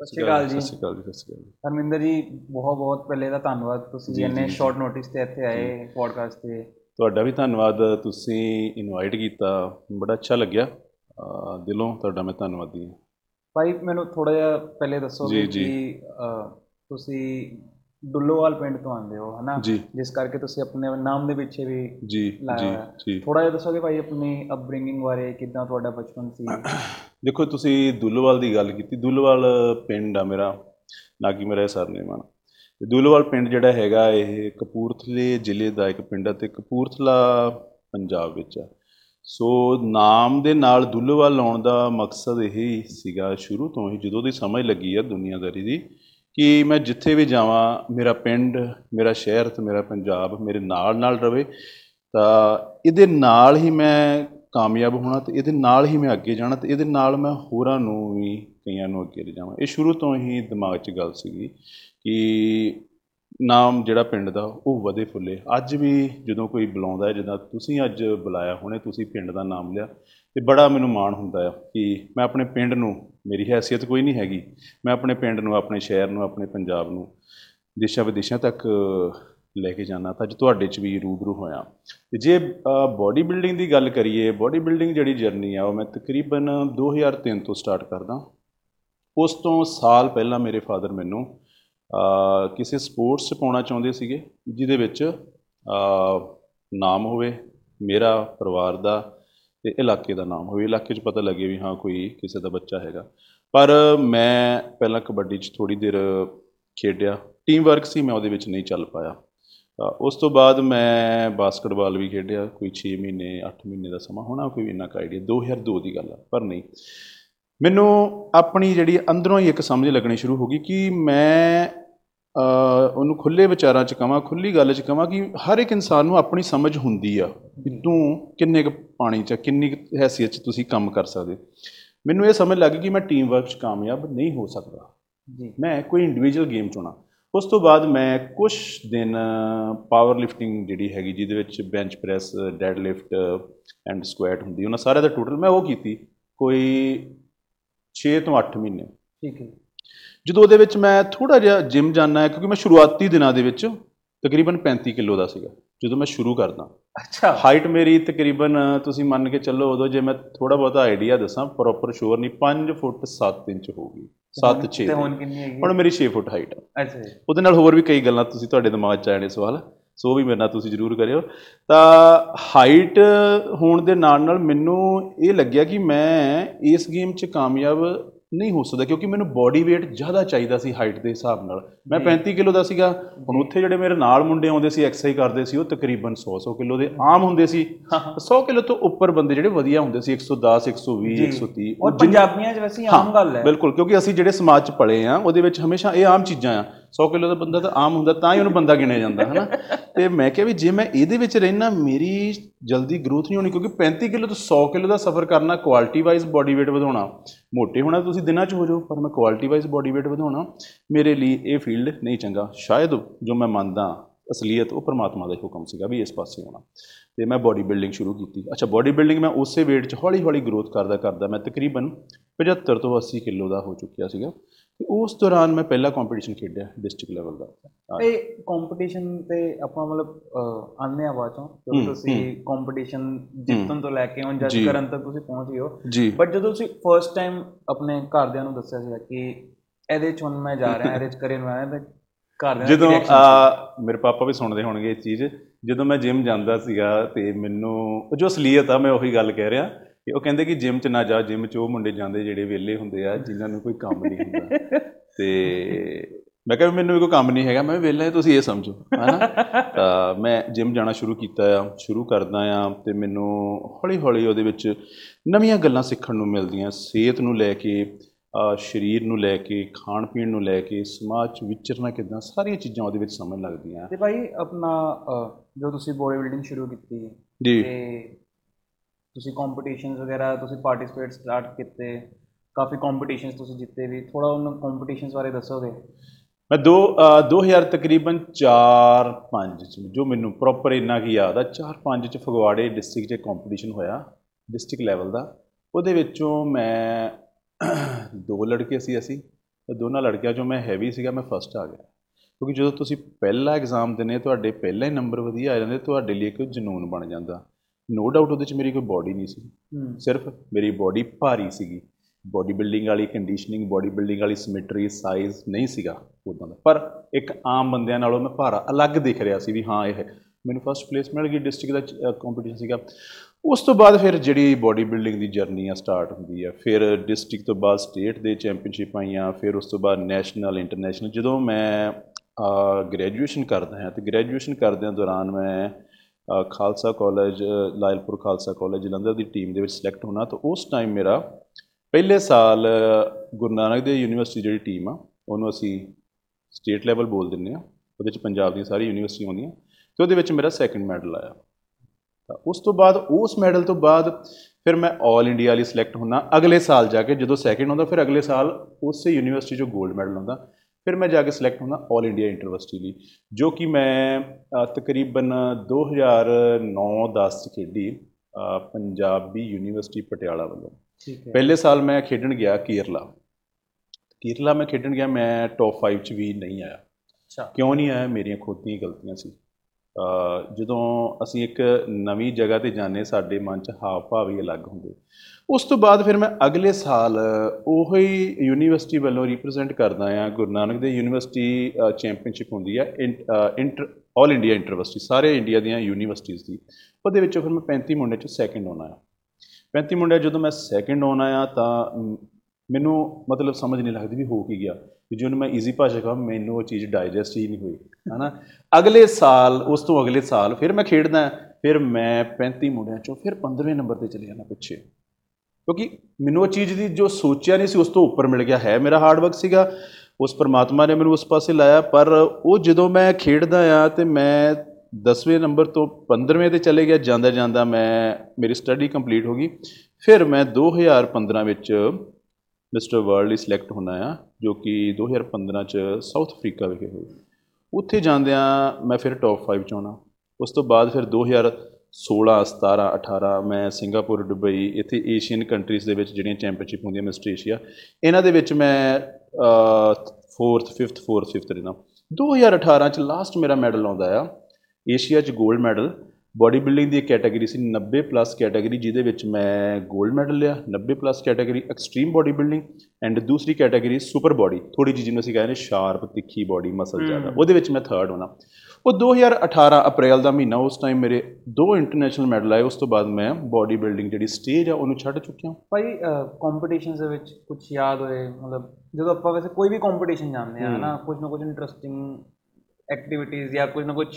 ਸਤਿ ਸ਼੍ਰੀ ਅਕਾਲ ਜੀ। ਸਤਿ ਸ਼੍ਰੀ ਅਕਾਲ ਜੀ ਸਤਿ ਸ਼੍ਰੀ ਅਕਾਲ ਜੀ। ਹਰਮਿੰਦਰ ਜੀ ਬਹੁਤ ਬਹੁਤ ਪਹਿਲੇ ਦਾ ਧੰਨਵਾਦ। ਤੁਸੀਂ ਇੰਨੇ ਸ਼ਾਰਟ ਨੋਟਿਸ ਤੇ ਇੱਥੇ ਆਏ ਪੋਡਕਾਸਟ ਤੇ। ਤੁਹਾਡਾ ਵੀ ਧੰਨਵਾਦ ਤੁਸੀਂ ਇਨਵਾਈਟ ਕੀਤਾ ਬੜਾ ਅੱਛਾ ਲੱਗਿਆ। ਦਿਲੋਂ ਤੁਹਾਡਾ ਮੈਂ ਧੰਨਵਾਦੀ ਹਾਂ। ਭਾਈ ਮੈਨੂੰ ਥੋੜਾ ਜਿਹਾ ਪਹਿਲੇ ਜੀ। ਕਿ ਤੁਸੀਂ ਡੁੱਲੋਵਾਲ ਪਿੰਡ ਤੋਂ ਆਉਂਦੇ ਹੋ ਹਨਾ? ਜਿਸ ਕਰਕੇ ਤੁਸੀਂ ਆਪਣੇ ਨਾਮ ਦੇ ਪਿੱਛੇ ਵੀ ਜੀ ਜੀ ਥੋੜਾ ਜਿਹਾ ਦੱਸੋਗੇ ਭਾਈ ਆਪਣੀ ਅਪਬ੍ਰਿੰਗਿੰਗ ਬਾਰੇ ਕਿੱਦਾਂ ਤੁਹਾਡਾ ਬਚਪਨ ਸੀ? ਦੇਖੋ ਤੁਸੀਂ ਦੁੱਲਵਾਲ ਦੀ ਗੱਲ ਕੀਤੀ। ਦੁੱਲਵਾਲ ਪਿੰਡ ਆ ਮੇਰਾ ਨਾ ਕਿ ਮੇਰਾ ਸਰਨੇਮ ਆ। ਦੁੱਲਵਾਲ ਪਿੰਡ ਜਿਹੜਾ ਹੈਗਾ ਇਹ ਕਪੂਰਥਲੇ ਜ਼ਿਲ੍ਹੇ ਦਾ ਇੱਕ ਪਿੰਡ ਹੈ ਤੇ ਕਪੂਰਥਲਾ ਪੰਜਾਬ ਵਿੱਚ ਆ। ਸੋ ਨਾਮ ਦੇ ਨਾਲ ਦੁੱਲਵਾਲ ਲਾਉਣ ਦਾ ਮਕਸਦ ਇਹ ਹੀ ਸੀਗਾ ਸ਼ੁਰੂ ਤੋਂ ਹੀ ਜਦੋਂ ਦੀ ਸਮਝ ਲੱਗੀ ਆ ਦੁਨੀਆਦਾਰੀ ਦੀ ਕਿ ਮੈਂ ਜਿੱਥੇ ਵੀ ਜਾਵਾਂ, ਮੇਰਾ ਪਿੰਡ, ਮੇਰਾ ਸ਼ਹਿਰ ਤੇ ਮੇਰਾ ਪੰਜਾਬ ਮੇਰੇ ਨਾਲ ਨਾਲ ਰਵੇ, ਤਾਂ ਇਹਦੇ ਨਾਲ ਹੀ ਮੈਂ ਕਾਮਯਾਬ ਹੋਣਾ ਤੇ ਇਹਦੇ ਨਾਲ ਹੀ ਮੈਂ ਅੱਗੇ ਜਾਣਾ ਤੇ ਇਹਦੇ ਨਾਲ ਮੈਂ ਹੋਰਾਂ ਨੂੰ ਵੀ ਕਈਆਂ ਨੂੰ ਅੱਗੇ ਲਿਜਾਵਾਂ। ਇਹ ਸ਼ੁਰੂ ਤੋਂ ਹੀ ਦਿਮਾਗ 'ਚ ਗੱਲ ਸੀਗੀ ਕਿ ਨਾਮ ਜਿਹੜਾ ਪਿੰਡ ਦਾ ਉਹ ਵਧੇ ਫੁੱਲੇ। ਅੱਜ ਵੀ ਜਦੋਂ ਕੋਈ ਬੁਲਾਉਂਦਾ ਹੈ, ਜਿੱਦਾਂ ਤੁਸੀਂ ਅੱਜ ਬੁਲਾਇਆ ਹੁਣੇ, ਤੁਸੀਂ ਪਿੰਡ ਦਾ ਨਾਮ ਲਿਆ, ਤੇ ਬੜਾ ਮੈਨੂੰ ਮਾਣ ਹੁੰਦਾ ਆ ਕਿ ਮੈਂ ਆਪਣੇ ਪਿੰਡ ਨੂੰ ਮੇਰੀ ਹੈਸੀਅਤ ਕੋਈ ਨਹੀਂ ਹੈਗੀ। ਮੈਂ ਆਪਣੇ ਪਿੰਡ ਨੂੰ ਆਪਣੇ ਸ਼ਹਿਰ ਨੂੰ ਆਪਣੇ ਪੰਜਾਬ ਨੂੰ ਦੇਸ਼ਾਂ ਵਿਦੇਸ਼ਾਂ ਤੱਕ ਲੈ ਕੇ ਜਾਣਾ ਤਾਂ ਅੱਜ ਤੁਹਾਡੇ 'ਚ ਵੀ ਰੂਬਰੂ ਹੋਇਆ। ਤੇ ਜੇ ਬਾਡੀ ਬਿਲਡਿੰਗ ਦੀ ਗੱਲ ਕਰੀਏ ਬਾਡੀ ਬਿਲਡਿੰਗ ਜਿਹੜੀ ਜਰਨੀ ਆ ਉਹ ਮੈਂ ਤਕਰੀਬਨ 2003 ਤੋਂ ਸਟਾਰਟ ਕਰਦਾ। ਉਸ ਤੋਂ ਸਾਲ ਪਹਿਲਾਂ ਮੇਰੇ ਫਾਦਰ ਮੈਨੂੰ ਅ, ਕਿਸੇ ਸਪੋਰਟਸ 'ਚ ਪਾਉਣਾ ਚਾਹੁੰਦੇ ਸੀਗੇ ਜਿਹਦੇ ਵਿੱਚ ਅ, ਨਾਮ ਹੋਵੇ ਮੇਰਾ ਪਰਿਵਾਰ ਦਾ ਤੇ ਇਲਾਕੇ ਦਾ ਨਾਮ ਹੋਵੇ ਇਲਾਕੇ 'ਚ ਪਤਾ ਲੱਗੇ ਵੀ ਹਾਂ ਕੋਈ ਕਿਸੇ ਦਾ ਬੱਚਾ ਹੈਗਾ। ਪਰ ਮੈਂ ਪਹਿਲਾਂ ਕਬੱਡੀ 'ਚ ਥੋੜੀ ਦੇਰ ਖੇਡਿਆ ਟੀਮ ਵਰਕ ਸੀ ਮੈਂ ਉਹਦੇ ਵਿੱਚ ਨਹੀਂ ਚੱਲ ਪਾਇਆ। ਤਾਂ ਉਸ ਤੋਂ ਬਾਅਦ ਮੈਂ ਬਾਸਕਟਬਾਲ ਵੀ ਖੇਡਿਆ ਕੋਈ 6 ਮਹੀਨੇ 8 ਮਹੀਨੇ ਦਾ ਸਮਾਂ ਹੋਣਾ ਕੋਈ ਇੰਨਾ ਕੁ ਆਈਡੀਆ 2002 ਦੀ ਗੱਲ ਆ ਪਰ ਨਹੀਂ। ਮੈਨੂੰ ਆਪਣੀ ਜਿਹੜੀ ਅੰਦਰੋਂ ਹੀ ਇੱਕ ਸਮਝ ਲੱਗਣੀ ਸ਼ੁਰੂ ਹੋ ਗਈ ਕਿ ਮੈਂ ਅਹ, ਉਹਨੂੰ ਖੁੱਲੇ ਵਿਚਾਰਾਂ 'ਚ ਕਵਾਂ ਖੁੱਲੀ ਗੱਲ 'ਚ ਕਵਾਂ ਕਿ ਹਰ ਇੱਕ ਇਨਸਾਨ ਨੂੰ ਆਪਣੀ ਸਮਝ ਹੁੰਦੀ ਆ ਵੀ ਤੂੰ ਕਿੰਨੇ ਕੁ ਪਾਣੀ 'ਚ ਕਿੰਨੀ ਕੁ ਹੈਸੀਅਤ 'ਚ ਤੁਸੀਂ ਕੰਮ ਕਰ ਸਕਦੇ। ਮੈਨੂੰ ਇਹ ਸਮਝ ਲੱਗ ਗਈ ਕਿ ਮੈਂ ਟੀਮ ਵਰਕ 'ਚ ਕਾਮਯਾਬ ਨਹੀਂ ਹੋ ਸਕਦਾ। ਜੀ। ਮੈਂ ਕੋਈ ਇੰਡੀਵਿਜੂਅਲ ਗੇਮ ਚੁਣਾ। ਉਸ ਤੋਂ ਬਾਅਦ ਮੈਂ ਕੁਝ ਦਿਨ ਪਾਵਰ ਲਿਫਟਿੰਗ ਜਿਹੜੀ ਹੈਗੀ ਜਿਹਦੇ ਵਿੱਚ bench press deadlift and squat ਹੁੰਦੀ ਉਹਨਾਂ ਸਾਰਿਆਂ ਦਾ ਟੋਟਲ ਮੈਂ ਉਹ ਕੀਤੀ ਕੋਈ 6 ਤੋਂ 8 ਮਹੀਨੇ। ਠੀਕ ਹੈ। ਜਦੋਂ ਉਹਦੇ ਵਿੱਚ ਮੈਂ ਥੋੜਾ ਜਿਹਾ ਜਿਮ ਜਾਣਾ ਹੈ ਕਿਉਂਕਿ ਮੈਂ ਸ਼ੁਰੂਆਤੀ ਦਿਨਾਂ ਦੇ ਵਿੱਚ ਤਕਰੀਬਨ 35 ਕਿਲੋ ਦਾ ਸੀਗਾ ਜਦੋਂ ਮੈਂ ਸ਼ੁਰੂ ਕਰਦਾ। ਅੱਛਾ। ਹਾਈਟ ਮੇਰੀ ਤਕਰੀਬਨ ਤੁਸੀਂ ਮੰਨ ਕੇ ਚੱਲੋ ਉਦੋਂ ਜੇ ਮੈਂ ਥੋੜਾ ਬਹੁਤਾ ਆਈਡੀਆ ਦੱਸਾਂ ਪ੍ਰੋਪਰ ਸ਼ੋਰ ਨਹੀਂ 5 ਫੁੱਟ 7 ਇੰਚ ਹੋਊਗੀ 7 6 ਤੇ ਹੁਣ ਕਿੰਨੀ ਹੈਗੀ? ਹੁਣ ਮੇਰੀ 6 ਫੁੱਟ ਹਾਈਟ ਆ। ਅੱਛਾ ਉਹਦੇ ਨਾਲ ਹੋਰ ਵੀ ਕਈ ਗੱਲਾਂ ਤੁਸੀਂ ਤੁਹਾਡੇ ਦਿਮਾਗ 'ਚ ਆਣੇ ਸਵਾਲ ਸੋ ਵੀ ਮੇਰੇ ਨਾਲ ਤੁਸੀਂ ਜ਼ਰੂਰ ਕਰਿਓ। ਤਾਂ ਹਾਈਟ ਹੋਣ ਦੇ ਨਾਲ ਨਾਲ ਮੈਨੂੰ ਇਹ ਲੱਗਿਆ ਕਿ ਮੈਂ ਇਸ ਗੇਮ 'ਚ ਕਾਮਯਾਬ ਨਹੀਂ ਹੋ ਸਕਦਾ ਕਿਉਂਕਿ ਮੈਨੂੰ ਬਾਡੀ weight ਜ਼ਿਆਦਾ ਚਾਹੀਦਾ ਸੀ ਹਾਈਟ ਦੇ ਹਿਸਾਬ ਨਾਲ। ਮੈਂ ਜੀ। 35 ਕਿਲੋ ਦਾ ਸੀਗਾ ਹੁਣ ਉੱਥੇ ਜਿਹੜੇ ਮੇਰੇ ਨਾਲ ਮੁੰਡੇ ਆਉਂਦੇ ਸੀ ਐਕਸਰਸਾਈਜ਼ ਕਰਦੇ ਸੀ ਉਹ ਤਕਰੀਬਨ 100 100 ਕਿਲੋ ਦੇ ਆਮ ਹੁੰਦੇ ਸੀ। 100 ਕਿਲੋ ਤੋਂ ਉੱਪਰ ਬੰਦੇ ਜਿਹੜੇ ਵਧੀਆ ਹੁੰਦੇ ਸੀ 110 120 ਜੀ। 130 ਔਰ ਪੰਜਾਬੀਆਂ 'ਚ ਵੈਸੇ ਆਮ ਗੱਲ ਹੈ। ਬਿਲਕੁਲ ਕਿਉਂਕਿ ਅਸੀਂ ਜਿਹੜੇ ਸਮਾਜ 'ਚ ਪਲੇ ਆ ਉਹਦੇ ਵਿੱਚ ਹਮੇਸ਼ਾ ਇਹ ਆਮ ਚੀਜ਼ਾਂ ਆ। 100 ਕਿਲੋ ਦਾ ਬੰਦਾ ਤਾਂ ਆਮ ਹੁੰਦਾ, ਤਾਂ ਹੀ ਉਹਨੂੰ ਬੰਦਾ ਗਿਣਿਆ ਜਾਂਦਾ, ਹਨਾ? ਤੇ ਮੈਂ ਕਿਹਾ ਵੀ ਜੇ ਮੈਂ ਇਹਦੇ ਵਿੱਚ ਰਹਿਣਾ ਮੇਰੀ ਜਲਦੀ ਗਰੋਥ ਨਹੀਂ ਹੋਣੀ, ਕਿਉਂਕਿ 35 ਕਿਲੋ ਤੋਂ 100 ਕਿਲੋ ਦਾ ਸਫ਼ਰ ਕਰਨਾ ਕੁਆਲਿਟੀ ਵਾਈਜ਼ ਬਾਡੀ weight ਵਧਾਉਣਾ, ਮੋਟੇ ਹੋਣਾ ਤੁਸੀਂ ਦਿਨਾਂ 'ਚ ਹੋ ਜਾਓ, ਪਰ ਮੈਂ ਕੁਆਲਿਟੀ ਵਾਈਜ਼ ਬਾਡੀ weight ਵਧਾਉਣਾ, ਮੇਰੇ ਲਈ ਇਹ ਫੀਲਡ ਨਹੀਂ ਚੰਗਾ। ਸ਼ਾਇਦ ਜੋ ਮੈਂ ਮੰਨਦਾ, ਅਸਲੀਅਤ, ਉਹ ਪਰਮਾਤਮਾ ਦਾ ਹੀ ਹੁਕਮ ਸੀਗਾ ਵੀ ਇਸ ਪਾਸੇ ਹੋਣਾ। ਤੇ ਮੈਂ ਬਾਡੀ ਬਿਲਡਿੰਗ ਸ਼ੁਰੂ ਕੀਤੀ। ਅੱਛਾ ਬਾਡੀ ਬਿਲਡਿੰਗ ਮੈਂ ਉਸੇ weight 'ਚ ਹੌਲੀ ਹੌਲੀ ਗਰੋਥ ਕਰਦਾ ਕਰਦਾ ਮੈਂ ਤਕਰੀਬਨ 75 ਤੋਂ 80 ਕਿਲੋ ਦਾ ਹੋ ਚੁੱਕਿਆ ਸੀਗਾ। ਤੇ ਉਸ ਦੌਰਾਨ ਮੈਂ ਪਹਿਲਾ ਕੰਪੀਟੀਸ਼ਨ ਖੇਡਿਆ ਡਿਸਟ੍ਰਿਕਟ ਲੈਵਲ ਦਾ। ਇਹ ਕੰਪੀਟੀਸ਼ਨ ਤੇ ਆਪਾਂ ਮਤਲਬ ਆਨੇ ਆ ਬਾਅਦ ਹੂੰ, ਤੁਸੀਂ ਕੰਪੀਟੀਸ਼ਨ ਜਿੱਤਣ ਤੋਂ ਲੈ ਕੇ ਹੁਣ ਜੱਜ। ਕਰਨ ਤੱਕ ਤੁਸੀਂ ਪਹੁੰਚ ਗਏ ਹੋ। ਬਟ ਜਦੋਂ ਤੁਸੀਂ ਫਰਸਟ ਟਾਈਮ ਆਪਣੇ ਘਰਦਿਆਂ ਨੂੰ ਦੱਸਿਆ ਸੀਗਾ ਕਿ ਇਹਦੇ ਚ ਹੁਣ ਮੈਂ ਜਾ ਰਿਹਾ ਇਹਦੇ ਚ ਕਰੀਅਰ ਬਣਾਉਣਾ ਤੇ ਘਰਦਿਆਂ ਜਦੋਂ ਮੇਰੇ ਪਾਪਾ ਵੀ ਸੁਣਦੇ ਹੋਣਗੇ ਇਹ ਚੀਜ਼। ਜਦੋਂ ਮੈਂ ਜਿਮ ਜਾਂਦਾ ਸੀਗਾ ਤੇ ਮੈਨੂੰ ਜੋ ਅਸਲੀਅਤ ਆ ਮੈਂ ਉਹੀ ਗੱਲ ਕਹਿ ਰਿਹਾ। ਕਿ ਉਹ ਕਹਿੰਦੇ ਕਿ ਜਿਮ 'ਚ ਨਾ ਜਾ ਜਿਮ 'ਚ ਉਹ ਮੁੰਡੇ ਜਾਂਦੇ ਜਿਹੜੇ ਵਿਹਲੇ ਹੁੰਦੇ ਆ ਜਿਨ੍ਹਾਂ ਨੂੰ ਕੋਈ ਕੰਮ ਨਹੀਂ ਹੁੰਦਾ। ਤੇ ਮੈਂ ਕਿਹਾ ਮੈਨੂੰ ਕੋਈ ਕੰਮ ਨਹੀਂ ਹੈਗਾ। ਮੈਂ ਵਿਹਲਾ ਹਾਂ ਤੁਸੀਂ ਇਹ ਸਮਝੋ ਹਨਾ? ਤਾਂ ਮੈਂ ਜਿਮ ਜਾਣਾ ਸ਼ੁਰੂ ਕੀਤਾ ਆ ਸ਼ੁਰੂ ਕਰਦਾ ਆ ਤੇ ਮੈਨੂੰ ਹੌਲੀ ਹੌਲੀ ਉਹਦੇ ਵਿੱਚ ਨਵੀਆਂ ਗੱਲਾਂ ਸਿੱਖਣ ਨੂੰ ਮਿਲਦੀਆਂ। ਸਿਹਤ ਨੂੰ ਲੈ ਕੇ ਸਰੀਰ ਨੂੰ ਲੈ ਕੇ ਖਾਣ ਪੀਣ ਨੂੰ ਲੈ ਕੇ ਸਮਾਜ 'ਚ ਵਿਚਰਨਾ ਕਿੱਦਾਂ ਸਾਰੀਆਂ ਚੀਜ਼ਾਂ ਉਹਦੇ ਵਿੱਚ ਸਮਝ ਲੱਗਦੀਆਂ। ਤੇ ਭਾਈ ਆਪਣਾ ਜੋ ਤੁਸੀਂ ਬੋਡੀ ਬਿਲਡਿੰਗ ਸ਼ੁਰੂ ਕੀਤੀ ਜੀ। ਤੇ ਤੁਸੀਂ ਕੰਪੀਟੀਸ਼ਨਸ ਵਗੈਰਾ ਤੁਸੀਂ ਪਾਰਟਿਸਿਪੇਟ ਸਟਾਰਟ ਕੀਤੇ ਕਾਫੀ ਕੰਪੀਟੀਸ਼ਨਸ ਤੁਸੀਂ ਜਿੱਤੇ ਵੀ ਥੋੜਾ ਉਹਨਾਂ ਕੰਪੀਟੀਸ਼ਨਸ ਬਾਰੇ ਦੱਸੋਗੇ ਮੈਂ ਦੋ ਅ, 2000 ਤਕਰੀਬਨ 4 5 ਚ ਜੋ ਮੈਨੂੰ ਪ੍ਰੋਪਰ ਇੰਨਾ ਕੀ ਯਾਦ ਆ 4 5 ਚ ਫਗਵਾੜੇ ਡਿਸਟ੍ਰਿਕਟ 'ਚ ਕੰਪੀਟੀਸ਼ਨ ਹੋਇਆ ਡਿਸਟ੍ਰਿਕਟ ਲੈਵਲ ਦਾ। ਉਹਦੇ ਵਿੱਚੋਂ ਮੈਂ ਦੋ ਲੜਕੇ ਸੀ ਅਸੀਂ ਤੇ ਦੋਨਾਂ ਲੜਕਿਆਂ 'ਚੋਂ ਮੈਂ ਹੈਵੀ ਸੀਗਾ ਮੈਂ ਫਸਟ ਆ ਗਿਆ। ਕਿਉਂਕਿ ਜਦੋਂ ਤੁਸੀਂ ਪਹਿਲਾ ਐਗਜ਼ਾਮ ਦਿੰਦੇ ਤੁਹਾਡੇ ਪਹਿਲਾ ਹੀ ਨੰਬਰ ਵਧੀਆ ਆ ਜਾਂਦੇ ਤੁਹਾਡੇ ਲਈ ਇੱਕ ਜਨੂਨ ਬਣ ਜਾਂਦਾ। ਨੋ ਡਾਊਟ ਉਹਦੇ 'ਚ ਮੇਰੀ ਕੋਈ ਬਾਡੀ ਨਹੀਂ ਸੀ। ਸਿਰਫ ਮੇਰੀ ਬਾਡੀ ਭਾਰੀ ਸੀਗੀ। ਬਾਡੀ ਬਿਲਡਿੰਗ ਵਾਲੀ ਕੰਡੀਸ਼ਨਿੰਗ ਬਾਡੀ ਬਿਲਡਿੰਗ ਵਾਲੀ ਸਿਮੈਟਰੀ ਸਾਈਜ਼ ਨਹੀਂ ਸੀਗਾ ਉਦਾਂ ਦਾ। ਪਰ ਇੱਕ ਆਮ ਬੰਦਿਆਂ ਨਾਲੋਂ ਮੈਂ ਭਾਰਾ ਅਲੱਗ ਦਿਖ ਰਿਹਾ ਸੀ ਵੀ ਹਾਂ ਇਹ ਮੈਨੂੰ ਫਸਟ ਪਲੇਸ ਮਿਲ ਗਈ ਡਿਸਟ੍ਰਿਕਟ ਦਾ ਕੰਪੀਟੀਸ਼ਨ ਸੀਗਾ। ਉਸ ਤੋਂ ਬਾਅਦ ਫਿਰ ਜਿਹੜੀ ਬਾਡੀ ਬਿਲਡਿੰਗ ਦੀ ਜਰਨੀ ਆ ਸਟਾਰਟ ਹੁੰਦੀ ਆ। ਫਿਰ ਡਿਸਟ੍ਰਿਕਟ ਤੋਂ ਬਾਅਦ ਸਟੇਟ ਦੇ ਚੈਂਪੀਅਨਸ਼ਿਪ ਆਈਆਂ ਫਿਰ ਉਸ ਤੋਂ ਬਾਅਦ ਨੈਸ਼ਨਲ ਇੰਟਰਨੈਸ਼ਨਲ ਜਦੋਂ ਮੈਂ ਗ੍ਰੈਜੂਏਸ਼ਨ ਕਰਦਾ ਹਾਂ ਤੇ ਗ੍ਰੈਜੂਏਸ਼ਨ ਕਰਦਿਆਂ ਦੌਰਾਨ ਮੈਂ ਖਾਲਸਾ ਕਾਲਜ ਲਾਇਲਪੁਰ ਖਾਲਸਾ ਕਾਲਜ ਜਲੰਧਰ ਦੀ ਟੀਮ ਦੇ ਵਿੱਚ ਸਿਲੈਕਟ ਹੋਣਾ। ਤਾਂ ਉਸ ਟਾਈਮ ਮੇਰਾ ਪਹਿਲੇ ਸਾਲ ਗੁਰੂ ਨਾਨਕ ਦੇਵ ਯੂਨੀਵਰਸਿਟੀ ਜਿਹੜੀ ਟੀਮ ਆ, ਉਹਨੂੰ ਅਸੀਂ ਸਟੇਟ ਲੈਵਲ ਬੋਲ ਦਿੰਦੇ ਆ ਉਹਦੇ ਵਿੱਚ ਪੰਜਾਬ ਦੀਆਂ ਸਾਰੀ ਯੂਨੀਵਰਸਿਟੀਆਂ ਆਉਂਦੀਆਂ। ਤੇ ਉਹਦੇ ਵਿੱਚ ਮੇਰਾ ਸੈਕੰਡ ਮੈਡਲ ਆਇਆ। ਤਾਂ ਉਸ ਤੋਂ ਬਾਅਦ, ਉਸ ਮੈਡਲ ਤੋਂ ਬਾਅਦ ਫਿਰ ਮੈਂ 올 ਇੰਡੀਆ ਲਈ ਸਿਲੈਕਟ ਹੁੰਨਾ ਅਗਲੇ ਸਾਲ ਜਾ ਕੇ ਜਦੋਂ ਸੈਕੰਡ ਆਉਂਦਾ, ਫਿਰ ਅਗਲੇ ਸਾਲ ਉਸੇ ਯੂਨੀਵਰਸਿਟੀ 'ਚੋਂ 골ਡ ਮੈਡਲ ਆਉਂਦਾ। ਫਿਰ ਮੈਂ ਜਾ ਕੇ ਸਿਲੈਕਟ ਹੁੰਦਾ 올 ਇੰਡੀਆ ਇੰਟਰਵਰਸਿਟੀ ਲਈ ਜੋ ਕਿ ਮੈਂ ਤਕਰੀਬਨ 2009-10 ਚ ਖੇਡੀ ਪੰਜਾਬੀ ਯੂਨੀਵਰਸਿਟੀ ਪਟਿਆਲਾ ਵੱਲੋਂ। ਪਹਿਲੇ ਸਾਲ ਮੈਂ ਖੇਡਣ ਗਿਆ ਕੇਰਲਾ। ਕੇਰਲਾ ਮੈਂ ਖੇਡਣ ਗਿਆ ਮੈਂ ਟੌਪ 5 ਚ ਵੀ ਨਹੀਂ ਆਇਆ। ਅੱਛਾ। ਕਿਉਂ ਨਹੀਂ ਆਇਆ? ਮੇਰੀਆਂ ਖੁਦ ਦੀਆਂ ਗਲਤੀਆਂ ਸੀ। ਜਦੋਂ ਅਸੀਂ ਇੱਕ ਨਵੀਂ ਜਗ੍ਹਾ ਤੇ ਜਾਂਦੇ ਸਾਡੇ ਮਨ 'ਚ ਹਾਵ ਭਾਵ ਹੀ ਅਲੱਗ ਹੁੰਦੇ। ਉਸ ਤੋਂ ਬਾਅਦ ਫਿਰ ਮੈਂ ਅਗਲੇ ਸਾਲ ਉਹੀ ਯੂਨੀਵਰਸਿਟੀ ਵੱਲੋਂ ਰਿਪਰੈਜ਼ੈਂਟ ਕਰਦਾ ਆ ਗੁਰੂ ਨਾਨਕ ਦੇਵ ਯੂਨੀਵਰਸਿਟੀ ਚੈਂਪੀਅਨਸ਼ਿਪ ਹੁੰਦੀ ਆ ਇੰਟਰ 올 ਇੰਡੀਆ ਇੰਟਰਵਰਸਿਟੀ ਸਾਰੇ ਇੰਡੀਆ ਦੀਆਂ ਯੂਨੀਵਰਸਿਟੀਜ਼ ਦੀ। ਉਹਦੇ ਵਿੱਚੋਂ ਫਿਰ ਮੈਂ 35 ਮੁੰਡੇ 'ਚੋਂ ਸੈਕਿੰਡ ਆਉਣਾ ਆ। 35 ਮੁੰਡਿਆਂ 'ਚ ਜਦੋਂ ਮੈਂ ਸੈਕਿੰਡ ਆਉਣਾ ਆ ਤਾਂ ਮ, ਮੈਨੂੰ ਮਤਲਬ ਸਮਝ ਨਹੀਂ ਲੱਗਦੀ ਵੀ ਹੋ ਕੀ ਗਿਆ। ਵੀ ਜਿਹਨੂੰ ਮੈਂ ਈਜ਼ੀ ਭਾਸ਼ਾ ਕਹਾਂ, ਮੈਨੂੰ ਉਹ ਚੀਜ਼ ਡਾਈਜੈਸਟ ਹੀ ਨਹੀਂ ਹੋਈ, ਹਨਾ? ਅਗਲੇ ਸਾਲ, ਉਸ ਤੋਂ ਅਗਲੇ ਸਾਲ ਫਿਰ ਮੈਂ ਖੇਡਦਾ, ਫਿਰ ਮੈਂ 35 ਮੁੰਡਿਆਂ 'ਚੋਂ ਫਿਰ 15ਵੇਂ ਨੰਬਰ ਤੇ ਚਲੇ ਜਾਣਾ ਪਿੱਛੇ। ਕਿਉਂਕਿ ਮੈਨੂੰ ਉਹ ਚੀਜ਼ ਦੀ ਜੋ ਸੋਚਿਆ ਨਹੀਂ ਸੀ, ਉਸ ਤੋਂ ਉੱਪਰ ਮਿਲ ਗਿਆ, ਹੈ ਮੇਰਾ ਹਾਰਡ ਵਰਕ ਸੀਗਾ। ਉਸ ਪਰਮਾਤਮਾ ਨੇ ਮੈਨੂੰ ਉਸ ਪਾਸੇ ਲਾਇਆ, ਪਰ ਉਹ ਜਦੋਂ ਮੈਂ ਖੇਡਦਾ ਆ ਤੇ ਮੈਂ 10ਵੇਂ ਨੰਬਰ ਤੋਂ 15ਵੇਂ ਤੇ ਚਲੇ ਗਿਆ, ਜਾਂਦਾ ਜਾਂਦਾ ਮੈਂ, ਮੇਰੀ ਸਟੱਡੀ ਕੰਪਲੀਟ ਹੋ ਗਈ। ਫਿਰ ਮੈਂ 2015 ਵਿੱਚ ਮਿਸਟਰ ਵਰਲਡ ਲਈ ਸਿਲੈਕਟ ਹੋਣਾ ਆ ਜੋ ਕਿ 2015 ਚ ਸਾਊਥ ਅਫਰੀਕਾ ਵਿਖੇ ਹੋਈ। ਉੱਥੇ ਜਾਂਦਿਆਂ ਮੈਂ ਫਿਰ ਟੌਪ 5 ਚ ਆਉਣਾ। ਉਸ ਤੋਂ ਬਾਅਦ ਫਿਰ 2016 17 18 ਮੈਂ ਸਿੰਗਾਪੁਰ, ਦੁਬਈ, ਇੱਥੇ ਏਸ਼ੀਅਨ ਕੰਟਰੀਜ਼ ਦੇ ਵਿੱਚ ਜਿਹੜੀਆਂ ਚੈਂਪੀਅਨਸ਼ਿਪ ਹੁੰਦੀਆਂ ਮਿਸਟਰ ਏਸ਼ੀਆ ਇਹਨਾਂ ਦੇ ਵਿੱਚ ਮੈਂ 4th 5th 4th 5th ਰਹਿਣਾ। 2018 ਚ ਲਾਸਟ ਮੇਰਾ ਮੈਡਲ ਆਉਂਦਾ ਆ। ਏਸ਼ੀਆ ਚ 골ਡ ਮੈਡਲ ਬਾਡੀ ਬਿਲਡਿੰਗ ਦੀ ਕੈਟਾਗਰੀ ਸੀ 90 ਪਲੱਸ ਕੈਟਾਗਰੀ ਜਿਹਦੇ ਵਿੱਚ ਮੈਂ 골ਡ ਮੈਡਲ ਲਿਆ 90 plus category extreme body building and ਦੂਸਰੀ ਕੈਟਾਗਰੀ ਸੁਪਰ ਬਾਡੀ ਥੋੜੀ ਜਿਹੀ ਜਿਹਨੂੰ ਅਸੀਂ ਕਹਿੰਦੇ ਸ਼ਾਰਪ ਤਿੱਖੀ ਬਾਡੀ ਮਸਲ ਜ਼ਿਆਦਾ। ਉਹਦੇ ਵਿੱਚ ਮੈਂ ਥਰਡ ਹੋਣਾ। ਉਹ 2018 ਅਪ੍ਰੈਲ ਦਾ ਮਹੀਨਾ ਉਸ ਟਾਈਮ ਮੇਰੇ ਦੋ ਇੰਟਰਨੈਸ਼ਨਲ ਮੈਡਲ ਆਏ ਉਸ ਤੋਂ ਬਾਅਦ ਮੈਂ ਬਾਡੀ ਬਿਲਡਿੰਗ ਜਿਹੜੀ ਸਟੇਜ ਆ ਉਹਨੂੰ ਛੱਡ ਚੁੱਕਿਆ। ਭਾਈ ਕੰਪੀਟੀਸ਼ਨਸ ਦੇ ਵਿੱਚ ਕੁਝ ਯਾਦ ਹੋਏ? ਮਤਲਬ ਜਦੋਂ ਆਪਾਂ ਵੈਸੇ ਕੋਈ ਵੀ ਕੰਪੀਟੀਸ਼ਨ ਜਾਂਦੇ ਆ ਨਾ ਕੁਝ ਨਾ ਕੁਝ ਇੰਟਰਸਟਿੰਗ ਐਕਟੀਵਿਟੀਜ਼ ਜਾਂ ਕੁਝ ਨਾ ਕੁਝ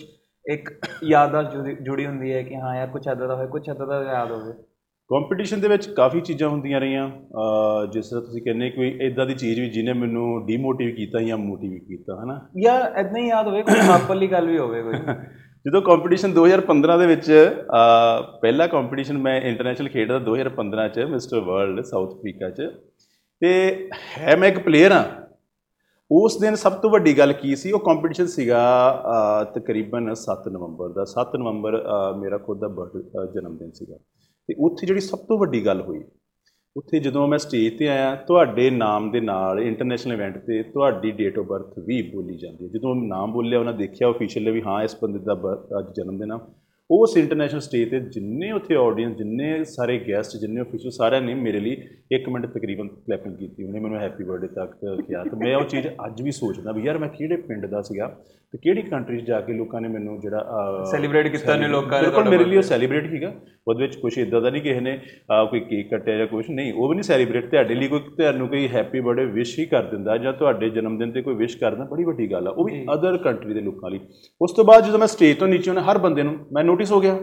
ਇੱਕ ਯਾਦਾਸ਼ਤ ਜੁੜੀ ਜੁੜੀ ਹੁੰਦੀ ਹੈ ਕਿ ਹਾਂ ਯਾਰ ਕੁਝ ਇੱਦਾਂ ਦਾ ਹੋਵੇ ਕੁਝ ਇੱਦਾਂ ਦਾ ਯਾਦ ਹੋਵੇ। ਕੰਪੀਟੀਸ਼ਨ ਦੇ ਵਿੱਚ ਕਾਫੀ ਚੀਜ਼ਾਂ ਹੁੰਦੀਆਂ ਰਹੀਆਂ। ਅਹ ਜਿਸ ਤਰ੍ਹਾਂ ਤੁਸੀਂ ਕਹਿੰਦੇ ਕੋਈ ਇਦਾਂ ਦੀ ਚੀਜ਼ ਵੀ ਜਿਹਨੇ ਮੈਨੂੰ ਡੀਮੋਟਿਵ ਕੀਤਾ ਜਾਂ ਮੋਟੀਵੇਟ ਕੀਤਾ ਹਨਾ? ਜਾਂ ਇਦਾਂ ਹੀ ਯਾਦ ਹੋਵੇ ਕੋਈ ਮਾਪਲੀ ਗੱਲ ਵੀ ਹੋਵੇ ਕੋਈ। ਜਦੋਂ ਕੰਪੀਟੀਸ਼ਨ 2015 ਦੇ ਵਿੱਚ ਅਹ ਪਹਿਲਾ ਕੰਪੀਟੀਸ਼ਨ ਮੈਂ ਇੰਟਰਨੈਸ਼ਨਲ ਖੇਡਦਾ 2015 ਚ ਮਿਸਟਰ ਵਰਲਡ ਸਾਊਥ ਅਫਰੀਕਾ ਚ। ਤੇ ਹੈ ਮੈਂ ਇੱਕ ਪਲੇਅਰ ਆ ਉਸ ਦਿਨ ਸਭ ਤੋਂ ਵੱਡੀ ਗੱਲ ਕੀ ਸੀ? ਉਹ ਕੰਪੀਟੀਸ਼ਨ ਸੀਗਾ, ਅਹ, ਤਕਰੀਬਨ 7 ਨਵੰਬਰ ਦਾ। 7 ਨਵੰਬਰ, ਅਹ, ਮੇਰਾ ਖੁਦ ਦਾ ਬਰਥ ਜਨਮ ਦਿਨ ਸੀਗਾ। ਤੇ ਉੱਥੇ ਜਿਹੜੀ ਸਭ ਤੋਂ ਵੱਡੀ ਗੱਲ ਹੋਈ, ਉੱਥੇ ਜਦੋਂ ਮੈਂ ਸਟੇਜ ਤੇ ਆਇਆ, ਤੁਹਾਡੇ ਨਾਮ ਦੇ ਨਾਲ ਇੰਟਰਨੈਸ਼ਨਲ ਇਵੈਂਟ ਤੇ ਤੁਹਾਡੀ ਡੇਟ ਆਫ ਬਰਥ ਵੀ ਬੋਲੀ ਜਾਂਦੀ ਹੈ। ਜਦੋਂ ਨਾਮ ਬੋਲਿਆ, ਉਹਨਾਂ ਦੇਖਿਆ ਅਫੀਸ਼ੀਅਲ ਵੀ ਹਾਂ, ਇਸ ਬੰਦੇ ਦਾ birth- ਅੱਜ ਜਨਮ ਦਿਨ ਆ। ਉਸ ਇੰਟਰਨੈਸ਼ਨਲ ਸਟੇਜ ਤੇ ਜਿੰਨੇ ਉੱਥੇ ਆਡੀਅנס ਜਿੰਨੇ ਸਾਰੇ ਗੈਸਟ ਜਿੰਨੇ ਅਫੀਸ਼ੀਅਲ ਸਾਰਿਆਂ ਨੇ ਮੇਰੇ ਲਈ 1 ਮਿੰਟ ਤਕਰੀਬਨ ਕਲੈਪਿੰਗ ਕੀਤੀ। ਉਹਨੇ ਮੈਨੂੰ ਹੈਪੀ ਬਰਥਡੇ ਤੱਕ ਕਿਹਾ। ਤੇ ਮੈਂ ਉਹ ਚੀਜ਼ ਅੱਜ ਵੀ ਸੋਚਦਾ ਵੀ ਯਾਰ ਮੈਂ ਕਿਹੜੇ ਪਿੰਡ ਦਾ ਸੀਗਾ? ਤੇ ਕਿਹੜੀ ਕੰਟਰੀ 'ਚ ਜਾ ਕੇ ਲੋਕਾਂ ਨੇ ਮੈਨੂੰ ਜਿਹੜਾ Celebrate ਕੀਤਾ ਨੇ ਲੋਕਾਂ ਨੇ ਬਿਲਕੁਲ ਮੇਰੇ ਲਈ ਉਹ ਸੈਲੀਬ੍ਰੇਟ ਸੀਗਾ। ਉਹਦੇ ਵਿੱਚ ਕੁਝ ਇਦਾਂ ਦਾ ਨਹੀਂ ਕਿਸੇ ਨੇ ਕੋਈ ਕੇਕ ਕੱਟਿਆ ਜਾਂ ਕੁਝ ਨਹੀਂ ਉਹ ਵੀ ਨਹੀਂ ਸੈਲੀਬ੍ਰੇਟ ਤੁਹਾਡੇ ਲਈ ਕੋਈ ਤੁਹਾਨੂੰ ਕੋਈ ਹੈਪੀ ਬਰਥਡੇ ਵਿਸ਼ ਹੀ ਕਰ ਦਿੰਦਾ ਜਾਂ ਤੁਹਾਡੇ ਜਨਮ ਦਿਨ ਤੇ ਕੋਈ ਵਿਸ਼ ਕਰਦਾ ਬੜੀ ਵੱਡੀ ਗੱਲ ਆ। ਉਹ ਵੀ ਅਦਰ ਕੰਟਰੀ ਦੇ ਲੋਕਾਂ ਲਈ। ਉਸ ਤੋਂ ਬਾਅਦ ਜਦੋਂ ਮੈਂ ਸਟੇਜ ਤੋਂ ਨੀਚੇ ਉਹਨੇ ਹਰ ਬੰਦੇ ਨੂੰ ਮੈਂ ਨੋਟਿਸ ਹੋ ਗਿਆ।